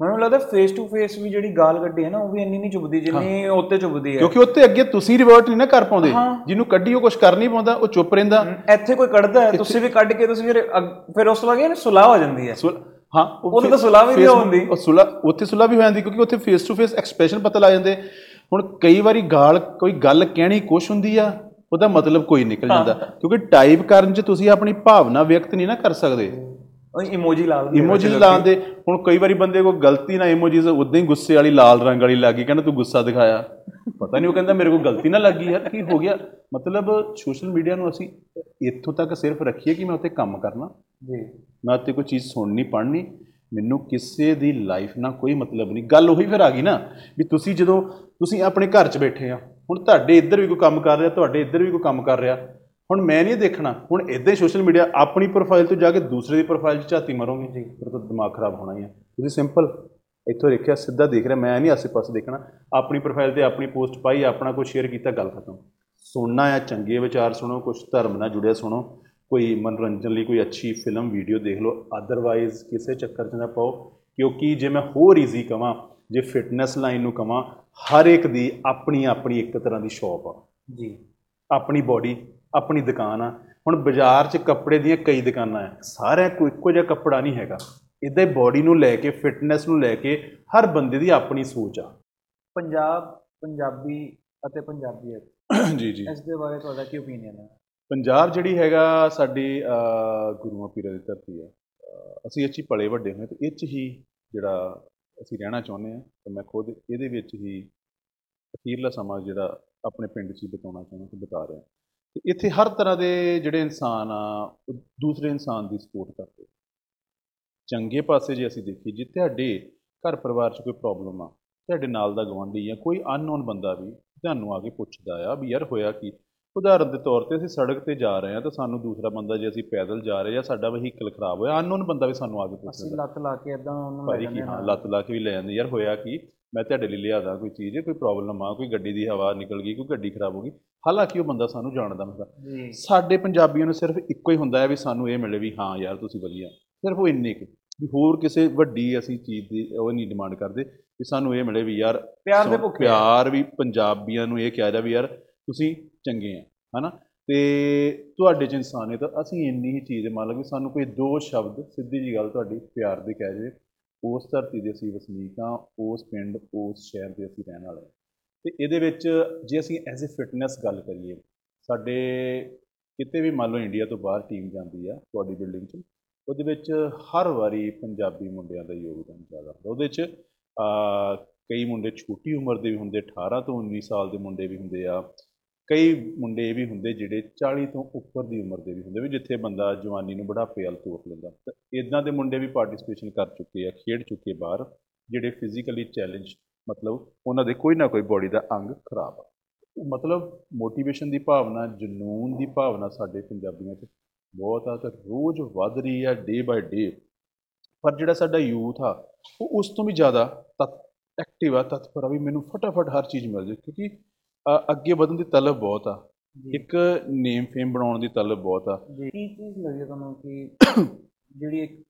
ਮੈਨੂੰ ਲੱਗਦਾ ਫੇਸ ਟੂ ਫੇਸ ਵੀ ਜਿਹੜੀ ਗਾਲ ਕੱਢੀ ਹੈ ਨਾ ਉਹ ਵੀ ਇੰਨੀ ਨਹੀਂ ਚੁੱਭਦੀ ਜਿੰਨੀ ਉੱਤੇ ਚੁੱਭਦੀ ਹੈ। ਕਿਉਂਕਿ ਉੱਤੇ ਅੱਗੇ ਤੁਸੀਂ ਰਿਵਰਟ ਨਹੀਂ ਨਾ ਕਰ ਪਾਉਂਦੇ। ਜਿਹਨੂੰ ਕੱਢੀ ਉਹ ਕੁਝ ਕਰ ਨਹੀਂ ਪਾਉਂਦਾ ਉਹ ਚੁੱਪ ਰਹਿੰਦਾ। ਇੱਥੇ ਕੋਈ ਕੱਢਦਾ ਹੈ ਤੁਸੀਂ ਵੀ ਕੱਢ ਕੇ ਤੁਸੀਂ ਫਿਰ ਫਿਰ ਉਸ ਤੋਂ ਬਾਅਦ ਇਹ ਸੁਲਾਹ ਹੋ ਜਾਂਦੀ ਹੈ। ਹਾਂ ਉਹਦੇ ਤਾਂ ਸੁਲ੍ਹਾ ਵੀ ਨਹੀਂ ਹੁੰਦੀ। ਉਹ ਸੁਲਾ ਉੱਥੇ ਸੁਲਾ ਵੀ ਹੋ ਜਾਂਦੀ ਕਿਉਂਕਿ ਉੱਥੇ ਫੇਸ ਟੂ ਫੇਸ ਐਕਸਪ੍ਰੈਸ਼ਨ ਪਤਾ ਲੱਗ ਜਾਂਦੇ। ਹੁਣ ਕਈ ਵਾਰੀ ਗਾਲ ਕੋਈ ਗੱਲ ਕਹਿਣੀ ਕੁਛ ਹੁੰਦੀ ਆ ਉਹਦਾ ਮਤਲਬ ਕੋਈ ਨਿਕਲ ਜਾਂਦਾ। ਕਿਉਂਕਿ ਟਾਈਪ ਕਰਨ 'ਚ ਤੁਸੀਂ ਆਪਣੀ ਭਾਵਨਾ ਵਿਅਕਤ ਨਹੀਂ ਨਾ ਕਰ ਸਕਦੇ। ਇਮੋਜੀ ਲਾ ਦਿੰਦੇ ਆ ਇਮੋਜੀਜ਼ ਲੋਕੀ। ਲਾਉਂਦੇ ਹੁਣ ਕਈ ਵਾਰੀ ਬੰਦੇ ਕੋ ਗਲਤੀ ਨਾਲ ਇਮੋਜੀਜ਼ ਉਦਾਂ ਹੀ ਗੁੱਸੇ ਵਾਲੀ ਲਾਲ ਰੰਗ ਵਾਲੀ ਲੱਗੀ ਕਹਿੰਦਾ ਤੂੰ ਗੁੱਸਾ ਦਿਖਾਇਆ। ਪਤਾ ਨਹੀਂ ਉਹ ਕਹਿੰਦਾ ਮੇਰੇ ਕੋ ਗਲਤੀ ਨਾ ਲੱਗੀ ਯਾਰ ਕੀ ਹੋ ਗਿਆ? ਮਤਲਬ ਸੋਸ਼ਲ ਮੀਡੀਆ ਨੂੰ ਅਸੀਂ ਇੱਥੋਂ ਤੱਕ ਸਿਰਫ ਰੱਖੀਏ ਕਿ ਮੈਂ ਉੱਤੇ ਕੰਮ ਕਰਨਾ। ਜੀ। ਮੈਂ ਉੱਤੇ ਕੋਈ ਚੀਜ਼ ਸੁਣਨੀ ਪੜ੍ਹਨੀ ਮੈਨੂੰ ਕਿਸੇ ਦੀ ਲਾਈਫ ਨਾਲ ਕੋਈ ਮਤਲਬ ਨਹੀਂ। ਗੱਲ ਉਹੀ ਫਿਰ ਆ ਗਈ ਨਾ ਵੀ ਤੁਸੀਂ ਜਦੋਂ ਤੁਸੀਂ ਆਪਣੇ ਘਰ 'ਚ ਬੈਠੇ ਆ ਹੁਣ ਤੁਹਾਡੇ ਇੱਧਰ ਵੀ ਕੋਈ ਕੰਮ ਕਰ ਰਿਹਾ ਤੁਹਾਡੇ ਇੱਧਰ ਵੀ ਕੋਈ ਕੰਮ ਕਰ ਰਿਹਾ ਹੁਣ ਮੈਂ ਨਹੀਂ ਦੇਖਣਾ ਹੁਣ ਇਦਾਂ ਹੀ ਸੋਸ਼ਲ ਮੀਡੀਆ ਆਪਣੀ ਪ੍ਰੋਫਾਈਲ ਤੋਂ ਜਾ ਕੇ ਦੂਸਰੇ ਦੀ ਪ੍ਰੋਫਾਈਲ 'ਚ ਝਾਤੀ ਮਾਰੋਗੇ। ਜੀ। ਫਿਰ ਤਾਂ ਦਿਮਾਗ ਖਰਾਬ ਹੋਣਾ ਹੀ ਆ। ਤੁਸੀਂ ਸਿੰਪਲ ਇੱਥੋਂ ਦੇਖਿਆ ਸਿੱਧਾ ਦੇਖ ਰਿਹਾ ਮੈਂ ਨਹੀਂ ਆਸੇ-ਪਾਸੇ ਦੇਖਣਾ। ਆਪਣੀ ਪ੍ਰੋਫਾਈਲ ਤੇ ਆਪਣੀ ਪੋਸਟ ਪਾਈ ਆਪਣਾ ਕੁਝ ਸ਼ੇਅਰ ਕੀਤਾ ਗੱਲ ਖਤਮ। ਸੁਣਨਾ ਆ ਚੰਗੇ ਵਿਚਾਰ ਸੁਣੋ ਕੁਝ ਧਰਮ ਨਾਲ ਜੁੜਿਆ ਸੁਣੋ। ਕੋਈ ਮਨੋਰੰਜਨ ਲਈ ਕੋਈ ਅੱਛੀ ਫਿਲਮ ਵੀਡੀਓ ਦੇਖ ਲਓ। ਅਦਰਵਾਈਜ਼ ਕਿਸੇ ਚੱਕਰ 'ਚ ਨਾ ਪਾਓ ਕਿਉਂਕਿ ਜੇ ਮੈਂ ਹੋਰ ਈਜ਼ੀ ਕਵਾਂ ਜੇ ਫਿਟਨੈਸ ਲਾਈਨ ਨੂੰ ਕਵਾਂ ਹਰ ਇੱਕ ਦੀ ਆਪਣੀ ਆਪਣੀ ਇੱਕ ਤਰ੍ਹਾਂ ਦੀ ਸ਼ੌਪ ਆ। ਜੀ। ਆਪਣੀ ਬਾਡੀ ਆਪਣੀ ਦੁਕਾਨ ਆ। ਹੁਣ ਬਾਜ਼ਾਰ 'ਚ ਕੱਪੜੇ ਦੀਆਂ ਕਈ ਦੁਕਾਨਾਂ ਆ। ਸਾਰਿਆਂ ਕੋਈ ਇੱਕੋ ਜਿਹਾ ਕੱਪੜਾ ਨਹੀਂ ਹੈਗਾ। ਇਦਾਂ ਹੀ ਬਾਡੀ ਨੂੰ ਲੈ ਕੇ ਫਿਟਨੈਸ ਨੂੰ ਲੈ ਕੇ ਹਰ ਬੰਦੇ ਦੀ ਆਪਣੀ ਸੋਚ ਆ। ਪੰਜਾਬ ਪੰਜਾਬੀ ਅਤੇ ਪੰਜਾਬੀਅਤ ਜੀ ਜੀ। ਇਸ ਦੇ ਬਾਰੇ ਤੁਹਾਡਾ ਕੀ ਓਪੀਨੀਅਨ ਹੈ? ਪੰਜਾਬ ਜਿਹੜੀ ਹੈਗਾ ਸਾਡੀ ਗੁਰੂਆਂ ਪੀਰਾਂ ਦੀ ਧਰਤੀ ਹੈ ਅਸੀਂ ਹੀ ਪਲੇ ਵੱਡੇ ਹੋਏ ਤੇ 'ਚ ਹੀ ਜਿਹੜਾ ਅਸੀਂ ਰਹਿਣਾ ਚਾਹੁੰਦੇ ਹਾਂ ਤੇ ਮੈਂ ਖੁਦ ਇਹਦੇ ਵਿੱਚ ਹੀ ਅਖੀਰਲਾ ਸਮਾਂ ਜਿਹੜਾ ਆਪਣੇ ਪਿੰਡ 'ਚ ਹੀ ਬਿਤਾਉਣਾ ਚਾਹੁੰਦਾ ਤੇ ਬਿਤਾ ਰਿਹਾ। ਇੱਥੇ ਹਰ ਤਰ੍ਹਾਂ ਦੇ ਜਿਹੜੇ ਇਨਸਾਨ ਆ ਉਹ ਦੂਸਰੇ ਇਨਸਾਨ ਦੀ ਸਪੋਰਟ ਕਰਦੇ ਚੰਗੇ ਪਾਸੇ ਜੇ ਅਸੀਂ ਦੇਖੀ ਜੇ ਤੁਹਾਡੇ ਘਰ ਪਰਿਵਾਰ 'ਚ ਕੋਈ ਪ੍ਰੋਬਲਮ ਆ ਤੁਹਾਡੇ ਨਾਲ ਦਾ ਗਵਾਂਢੀ ਜਾਂ ਕੋਈ ਅਨਨੋਨ ਬੰਦਾ ਵੀ ਤੁਹਾਨੂੰ ਆ ਕੇ ਪੁੱਛਦਾ ਆ ਵੀ ਯਾਰ ਹੋਇਆ ਕੀ? ਉਦਾਹਰਨ ਦੇ ਤੌਰ ਤੇ ਅਸੀਂ ਸੜਕ ਤੇ ਜਾ ਰਹੇ ਹਾਂ ਤਾਂ ਸਾਨੂੰ ਦੂਸਰਾ ਬੰਦਾ ਜੇ ਅਸੀਂ ਪੈਦਲ ਜਾ ਰਹੇ ਜਾਂ ਸਾਡਾ ਵਹੀਕਲ ਖਰਾਬ ਹੋਇਆ ਅਨਨੋਨ ਬੰਦਾ ਵੀ ਸਾਨੂੰ ਆ ਕੇ ਅਸੀਂ ਪੁੱਛਦਾ ਲੱਤ ਲਾ ਕੇ ਇਦਾਂ ਉਹਨੂੰ ਲੈ ਜਾਂਦੇ ਹਾਂ ਲੱਤ ਲਾ ਕੇ ਵੀ ਲੈ ਜਾਂਦੇ ਯਾਰ ਹੋਇਆ ਕੀ? ਮੈਂ ਤੁਹਾਡੇ ਲਈ ਲਿਆਦਾ ਕੋਈ ਚੀਜ਼ ਕੋਈ ਪ੍ਰੋਬਲਮ ਆ ਕੋਈ ਗੱਡੀ ਦੀ ਹਵਾ ਨਿਕਲ ਗਈ ਕੋਈ ਗੱਡੀ ਖਰਾਬ ਹੋ ਗਈ ਹਾਲਾਂਕਿ ਉਹ ਬੰਦਾ ਸਾਨੂੰ ਜਾਣਦਾ ਹੁੰਦਾ ਸਾਡੇ ਪੰਜਾਬੀਆਂ ਨੂੰ ਸਿਰਫ ਇੱਕੋ ਹੀ ਹੁੰਦਾ ਹੈ ਵੀ ਸਾਨੂੰ ਇਹ ਮਿਲੇ ਵੀ ਹਾਂ ਯਾਰ ਤੁਸੀਂ ਵਧੀਆ। ਸਿਰਫ ਉਹ ਇੰਨੇ ਕੁ ਵੀ ਹੋਰ ਕਿਸੇ ਵੱਡੀ ਅਸੀਂ ਚੀਜ਼ ਦੀ ਉਹ ਨਹੀਂ ਡਿਮਾਂਡ ਕਰਦੇ ਵੀ ਸਾਨੂੰ ਇਹ ਮਿਲੇ ਵੀ ਯਾਰ ਪਿਆਰ ਦੇ ਭੁੱਖੇ। ਪਿਆਰ ਵੀ ਪੰਜਾਬੀਆਂ ਨੂੰ ਇਹ ਕਿਹਾ ਜਾ ਵੀ ਯਾਰ ਤੁਸੀਂ ਚੰਗੇ ਆ ਹਨਾ? ਤੇ ਤੁਹਾਡੇ ਚ ਇਨਸਾਨੀਅਤ ਅਸੀਂ ਇੰਨੀ ਹੀ ਚੀਜ਼ ਮੰਨ ਲਓ ਕਿ ਸਾਨੂੰ ਕੋਈ ਦੋ ਸ਼ਬਦ ਸਿੱਧੀ ਜੀ ਗੱਲ ਤੁਹਾਡੀ ਪਿਆਰ ਦੇ ਕਹਿ ਜੇ ਉਸ ਧਰਤੀ ਦੇ ਅਸੀਂ ਵਸਨੀਕ ਆ ਉਸ ਪਿੰਡ ਉਸ ਸ਼ਹਿਰ ਦੇ ਅਸੀਂ ਰਹਿਣ ਵਾਲੇ ਹਾਂ। ਤੇ ਇਹਦੇ ਵਿੱਚ ਜੇ ਅਸੀਂ ਐਜ਼ ਅ ਫਿਟਨੈਸ ਗੱਲ ਕਰੀਏ ਸਾਡੇ ਕਿਤੇ ਵੀ ਮੰਨ ਲਓ ਇੰਡੀਆ ਤੋਂ ਬਾਹਰ ਟੀਮ ਜਾਂਦੀ ਆ ਬਾਡੀ ਬਿਲਡਿੰਗ 'ਚ ਉਹਦੇ ਵਿੱਚ ਹਰ ਵਾਰੀ ਪੰਜਾਬੀ ਮੁੰਡਿਆਂ ਦਾ ਯੋਗਦਾਨ ਜ਼ਿਆਦਾ ਹੁੰਦਾ ਉਹਦੇ 'ਚ ਆ, ਕਈ ਮੁੰਡੇ ਛੋਟੀ ਉਮਰ ਦੇ ਵੀ ਹੁੰਦੇ 18 ਤੋਂ 19 ਸਾਲ ਦੇ ਮੁੰਡੇ ਵੀ ਹੁੰਦੇ ਆ ਕਈ ਮੁੰਡੇ ਇਹ ਵੀ ਹੁੰਦੇ ਜਿਹੜੇ 40 ਤੋਂ ਉੱਪਰ ਦੀ ਉਮਰ ਦੇ ਵੀ ਹੁੰਦੇ ਵੀ ਜਿੱਥੇ ਬੰਦਾ ਜਵਾਨੀ ਨੂੰ ਬੁਢਾਪੇ ਵੱਲ ਤੋਰ ਲੈਂਦਾ। ਤਾਂ ਇਦਾਂ ਦੇ ਮੁੰਡੇ ਵੀ ਪਾਰਟਿਸਿਪੇਸ਼ਨ ਕਰ ਚੁੱਕੇ ਆ ਖੇਡ ਚੁੱਕੇ ਬਾਹਰ ਜਿਹੜੇ ਫਿਜ਼ੀਕਲੀ ਚੈਲੰਜ ਮਤਲਬ ਉਹਨਾਂ ਦੇ ਕੋਈ ਨਾ ਕੋਈ ਬੋਡੀ ਦਾ ਅੰਗ ਖਰਾਬ ਆ। ਮਤਲਬ ਮੋਟੀਵੇਸ਼ਨ ਦੀ ਭਾਵਨਾ ਜਨੂਨ ਦੀ ਭਾਵਨਾ ਸਾਡੇ ਪੰਜਾਬੀਆਂ 'ਚ ਬਹੁਤ ਆ ਤੇ ਰੋਜ਼ ਵੱਧ ਰਹੀ ਆ ਡੇ ਬਾਏ ਡੇ ਪਰ ਜਿਹੜਾ ਸਾਡਾ ਯੂਥ ਆ ਉਹ ਉਸ ਤੋਂ ਵੀ ਜ਼ਿਆਦਾ ਐਕਟਿਵ ਆ ਤਤਪਰ ਆ ਵੀ ਮੈਨੂੰ ਫਟਾਫਟ ਹਰ ਚੀਜ਼ ਮਿਲ ਜਾਏ। ਕਿਉਂਕਿ ਅ, ਅੱਗੇ ਵਧਣ ਦੀ ਤਲਬ ਬਹੁਤ ਆ। ਇੱਕ ਨੇਮ ਫੇਮ ਬਣਾਉਣ ਦੀ ਤਲਬ ਬਹੁਤ ਆ। ਜੀ। ਕੀ ਚੀਜ਼ ਲੱਗੀ ਹੈ ਤੁਹਾਨੂੰ ਕਿ ਜਿਹੜੀ ਇੱਕ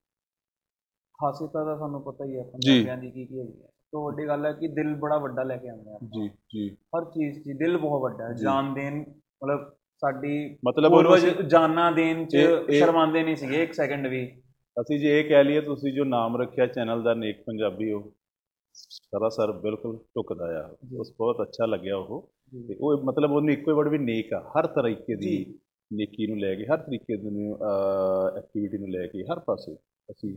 ਖਾਸੀਅਤ ਦਾ ਸਾਨੂੰ ਪਤਾ ਹੀ ਹੈ ਪੰਜਾਬੀਆਂ ਦੀ ਕੀ ਕੀ ਹੈਗੀ ਹੈ ਤੋਂ ਵੱਡੀ ਗੱਲ ਹੈ ਕਿ ਦਿਲ ਬੜਾ ਵੱਡਾ ਲੈ ਕੇ ਆਉਂਦੇ ਆ। ਜੀ ਜੀ। ਹਰ ਚੀਜ਼ 'ਚ ਦਿਲ ਬਹੁਤ ਵੱਡਾ ਹੈ। ਜਾਨ ਦੇਣ ਮਤਲਬ ਸਾਡੀ ਮਤਲਬ ਅਸੀਂ- ਜਾਨਾਂ ਦੇਣ 'ਚ ਸ਼ਰਮਾਂਦੇ ਨਹੀਂ ਸੀਗੇ ਇੱਕ ਸੈਕਿੰਡ ਵੀ। ਅਸੀਂ ਜੇ ਇਹ ਕਹਿ ਲਈਏ ਤੁਸੀਂ ਜੋ ਨਾਮ ਰੱਖਿਆ ਚੈਨਲ ਦਾ ਨੇਕ ਪੰਜਾਬੀ ਉਹ ਸਰਾਸਰ ਬਿਲਕੁਲ ਟੁਕਦਾ ਆ। ਉਸ ਬਹੁਤ ਅੱਛਾ ਲੱਗਿਆ ਉਹ। ਤੇ ਉਹ ਮਤਲਬ ਉਹਨੂੰ ਇੱਕੋ ਹੀ ਵਰਡ ਵੀ ਨੇਕ ਆ। ਹਰ ਤਰੀਕੇ ਦੀ। ਨੇਕੀ ਨੂੰ ਲੈ ਕੇ ਹਰ ਤਰੀਕੇ ਦੀ ਐਕਟੀਵਿਟੀ ਨੂੰ ਲੈ ਕੇ ਹਰ ਪਾਸੇ ਅਸੀਂ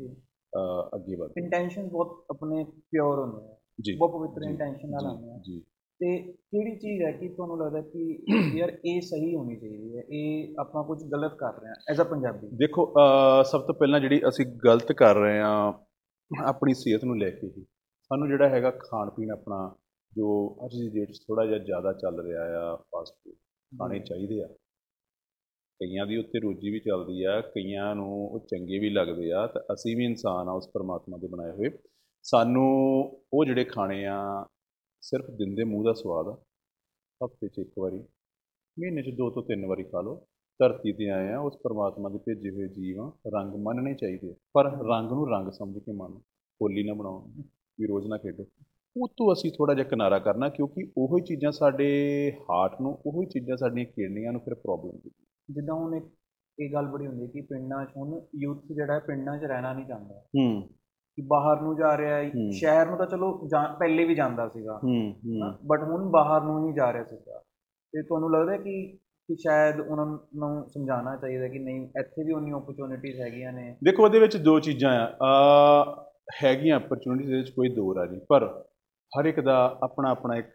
ਅੱਗੇ ਵਧਦੇ ਹਾਂ। ਇੰਟੈਂਸ਼ਨ ਬਹੁਤ ਆਪਣੇ ਪਿਓਰ ਹੁੰਦੇ ਆ। ਜੀ। ਬਹੁਤ ਪਵਿੱਤਰ ਇੰਟੈਂਸ਼ਨ ਨਾਲ ਆਉਂਦੇ ਆ। ਜੀ। ਤੇ ਕਿਹੜੀ ਚੀਜ਼ ਹੈ ਕਿ ਤੁਹਾਨੂੰ ਲੱਗਦਾ ਕਿ ਯਾਰ ਇਹ ਸਹੀ ਹੋਣੀ ਚਾਹੀਦੀ ਹੈ? ਇਹ ਆਪਾਂ ਕੁਝ ਗਲਤ ਕਰ ਰਹੇ ਹਾਂ ਐਜ਼ ਅ ਪੰਜਾਬੀ। ਦੇਖੋ ਸਭ ਤੋਂ ਪਹਿਲਾਂ ਜਿਹੜੀ ਅਸੀਂ ਗਲਤ ਕਰ ਰਹੇ ਹਾਂ ਆਪਣੀ ਸਿਹਤ ਨੂੰ ਲੈ ਕੇ ਹੀ। ਸਾਨੂੰ ਜਿਹੜਾ ਹੈਗਾ ਖਾਣ ਪੀਣ ਆਪਣਾ ਜੋ ਅੱਜ ਦੀ ਡੇਟ 'ਚ ਥੋੜਾ ਜਿਹਾ ਜ਼ਿਆਦਾ ਚੱਲ ਰਿਹਾ ਆ ਫਾਸਟ ਫੂਡ ਖਾਣੇ ਚਾਹੀਦੇ ਆ। ਕਈਆਂ ਦੀ ਉੱਤੇ ਰੋਜੀ ਵੀ ਚੱਲਦੀ ਆ ਕਈਆਂ ਨੂੰ ਉਹ ਚੰਗੇ ਵੀ ਲੱਗਦੇ ਆ ਤਾਂ ਅਸੀਂ ਵੀ ਇਨਸਾਨ ਆ ਉਸ ਪਰਮਾਤਮਾ ਦੇ ਬਣਾਏ ਹੋਏ। ਸਾਨੂੰ ਉਹ ਜਿਹੜੇ ਖਾਣੇ ਆ ਸਿਰਫ ਦਿਨ ਦੇ ਮੂੰਹ ਦਾ ਸਵਾਦ ਆ ਹਫ਼ਤੇ 'ਚ ਇੱਕ ਵਾਰੀ ਮਹੀਨੇ 'ਚ ਦੋ ਤੋਂ ਤਿੰਨ ਵਾਰੀ ਖਾ ਲਓ। ਧਰਤੀ ਤੇ ਆਏ ਆ ਉਸ ਪਰਮਾਤਮਾ ਦੇ ਭੇਜੇ ਹੋਏ ਜੀਵ ਆ ਰੰਗ ਮੰਨਣੇ ਚਾਹੀਦੇ। ਪਰ ਰੰਗ ਨੂੰ ਰੰਗ ਸਮਝ ਕੇ ਮੰਨੋ ਹੋਲੀ ਨਾ ਬਣਾਓ ਵੀ ਰੋਜ਼ ਨਾ ਖੇਡੋ। ਉਹ ਤੋਂ ਅਸੀਂ ਥੋੜਾ ਜਿਹਾ ਕਿਨਾਰਾ ਕਰਨਾ ਕਿਉਂਕਿ ਉਹੋ ਹੀ ਚੀਜ਼ਾਂ ਸਾਡੇ ਹਾਰਟ ਨੂੰ ਉਹੋ ਹੀ ਚੀਜ਼ਾਂ ਸਾਡੀਆਂ ਕਿਡਨੀਆਂ ਨੂੰ ਫਿਰ ਪ੍ਰੋਬਲਮ ਦਿੰਦੀਆਂ। ਜਿੱਦਾਂ ਹੁਣ ਇੱਕ ਇਹ ਗੱਲ ਬੜੀ ਹੁੰਦੀ ਹੈ ਕਿ ਪਿੰਡਾਂ 'ਚ ਹੁਣ ਯੂਥ ਜਿਹੜਾ ਹੈ ਪਿੰਡਾਂ 'ਚ ਰਹਿਣਾ ਨਹੀਂ ਚਾਹੁੰਦਾ। ਹੂੰ। ਕਿ ਬਾਹਰ ਨੂੰ ਜਾ ਰਿਹਾ ਹੈ। ਸ਼ਹਿਰ ਨੂੰ ਤਾਂ ਚਲੋ ਪਹਿਲੇ ਵੀ ਜਾਂਦਾ ਸੀਗਾ। ਹੂੰ ਹੂੰ। ਬਟ ਹੁਣ ਬਾਹਰ ਨੂੰ ਹੀ ਜਾ ਰਿਹਾ ਸੀਗਾ। ਤੇ ਤੁਹਾਨੂੰ ਲੱਗਦਾ ਕਿ ਕਿ ਸ਼ਾਇਦ ਉਹਨਾਂ ਨੂੰ ਸਮਝਾਉਣਾ ਚਾਹੀਦਾ ਕਿ ਨਹੀਂ ਇੱਥੇ ਵੀ ਉਨੀ ਓਪਰਚੁਨਿਟੀਜ਼ ਹੈਗੀਆਂ ਨੇ? ਦੇਖੋ ਉਹਦੇ ਵਿੱਚ ਦੋ ਚੀਜ਼ਾਂ ਆ। ਹੈਗੀਆਂ ਅਪਰਚੁਨਿਟੀਜ਼ ਦੇ ਵਿੱਚ ਕੋਈ ਦੋ ਰਾਜੀ। ਪਰ ਹਰ ਇੱਕ ਦਾ ਆਪਣਾ ਆਪਣਾ ਇੱਕ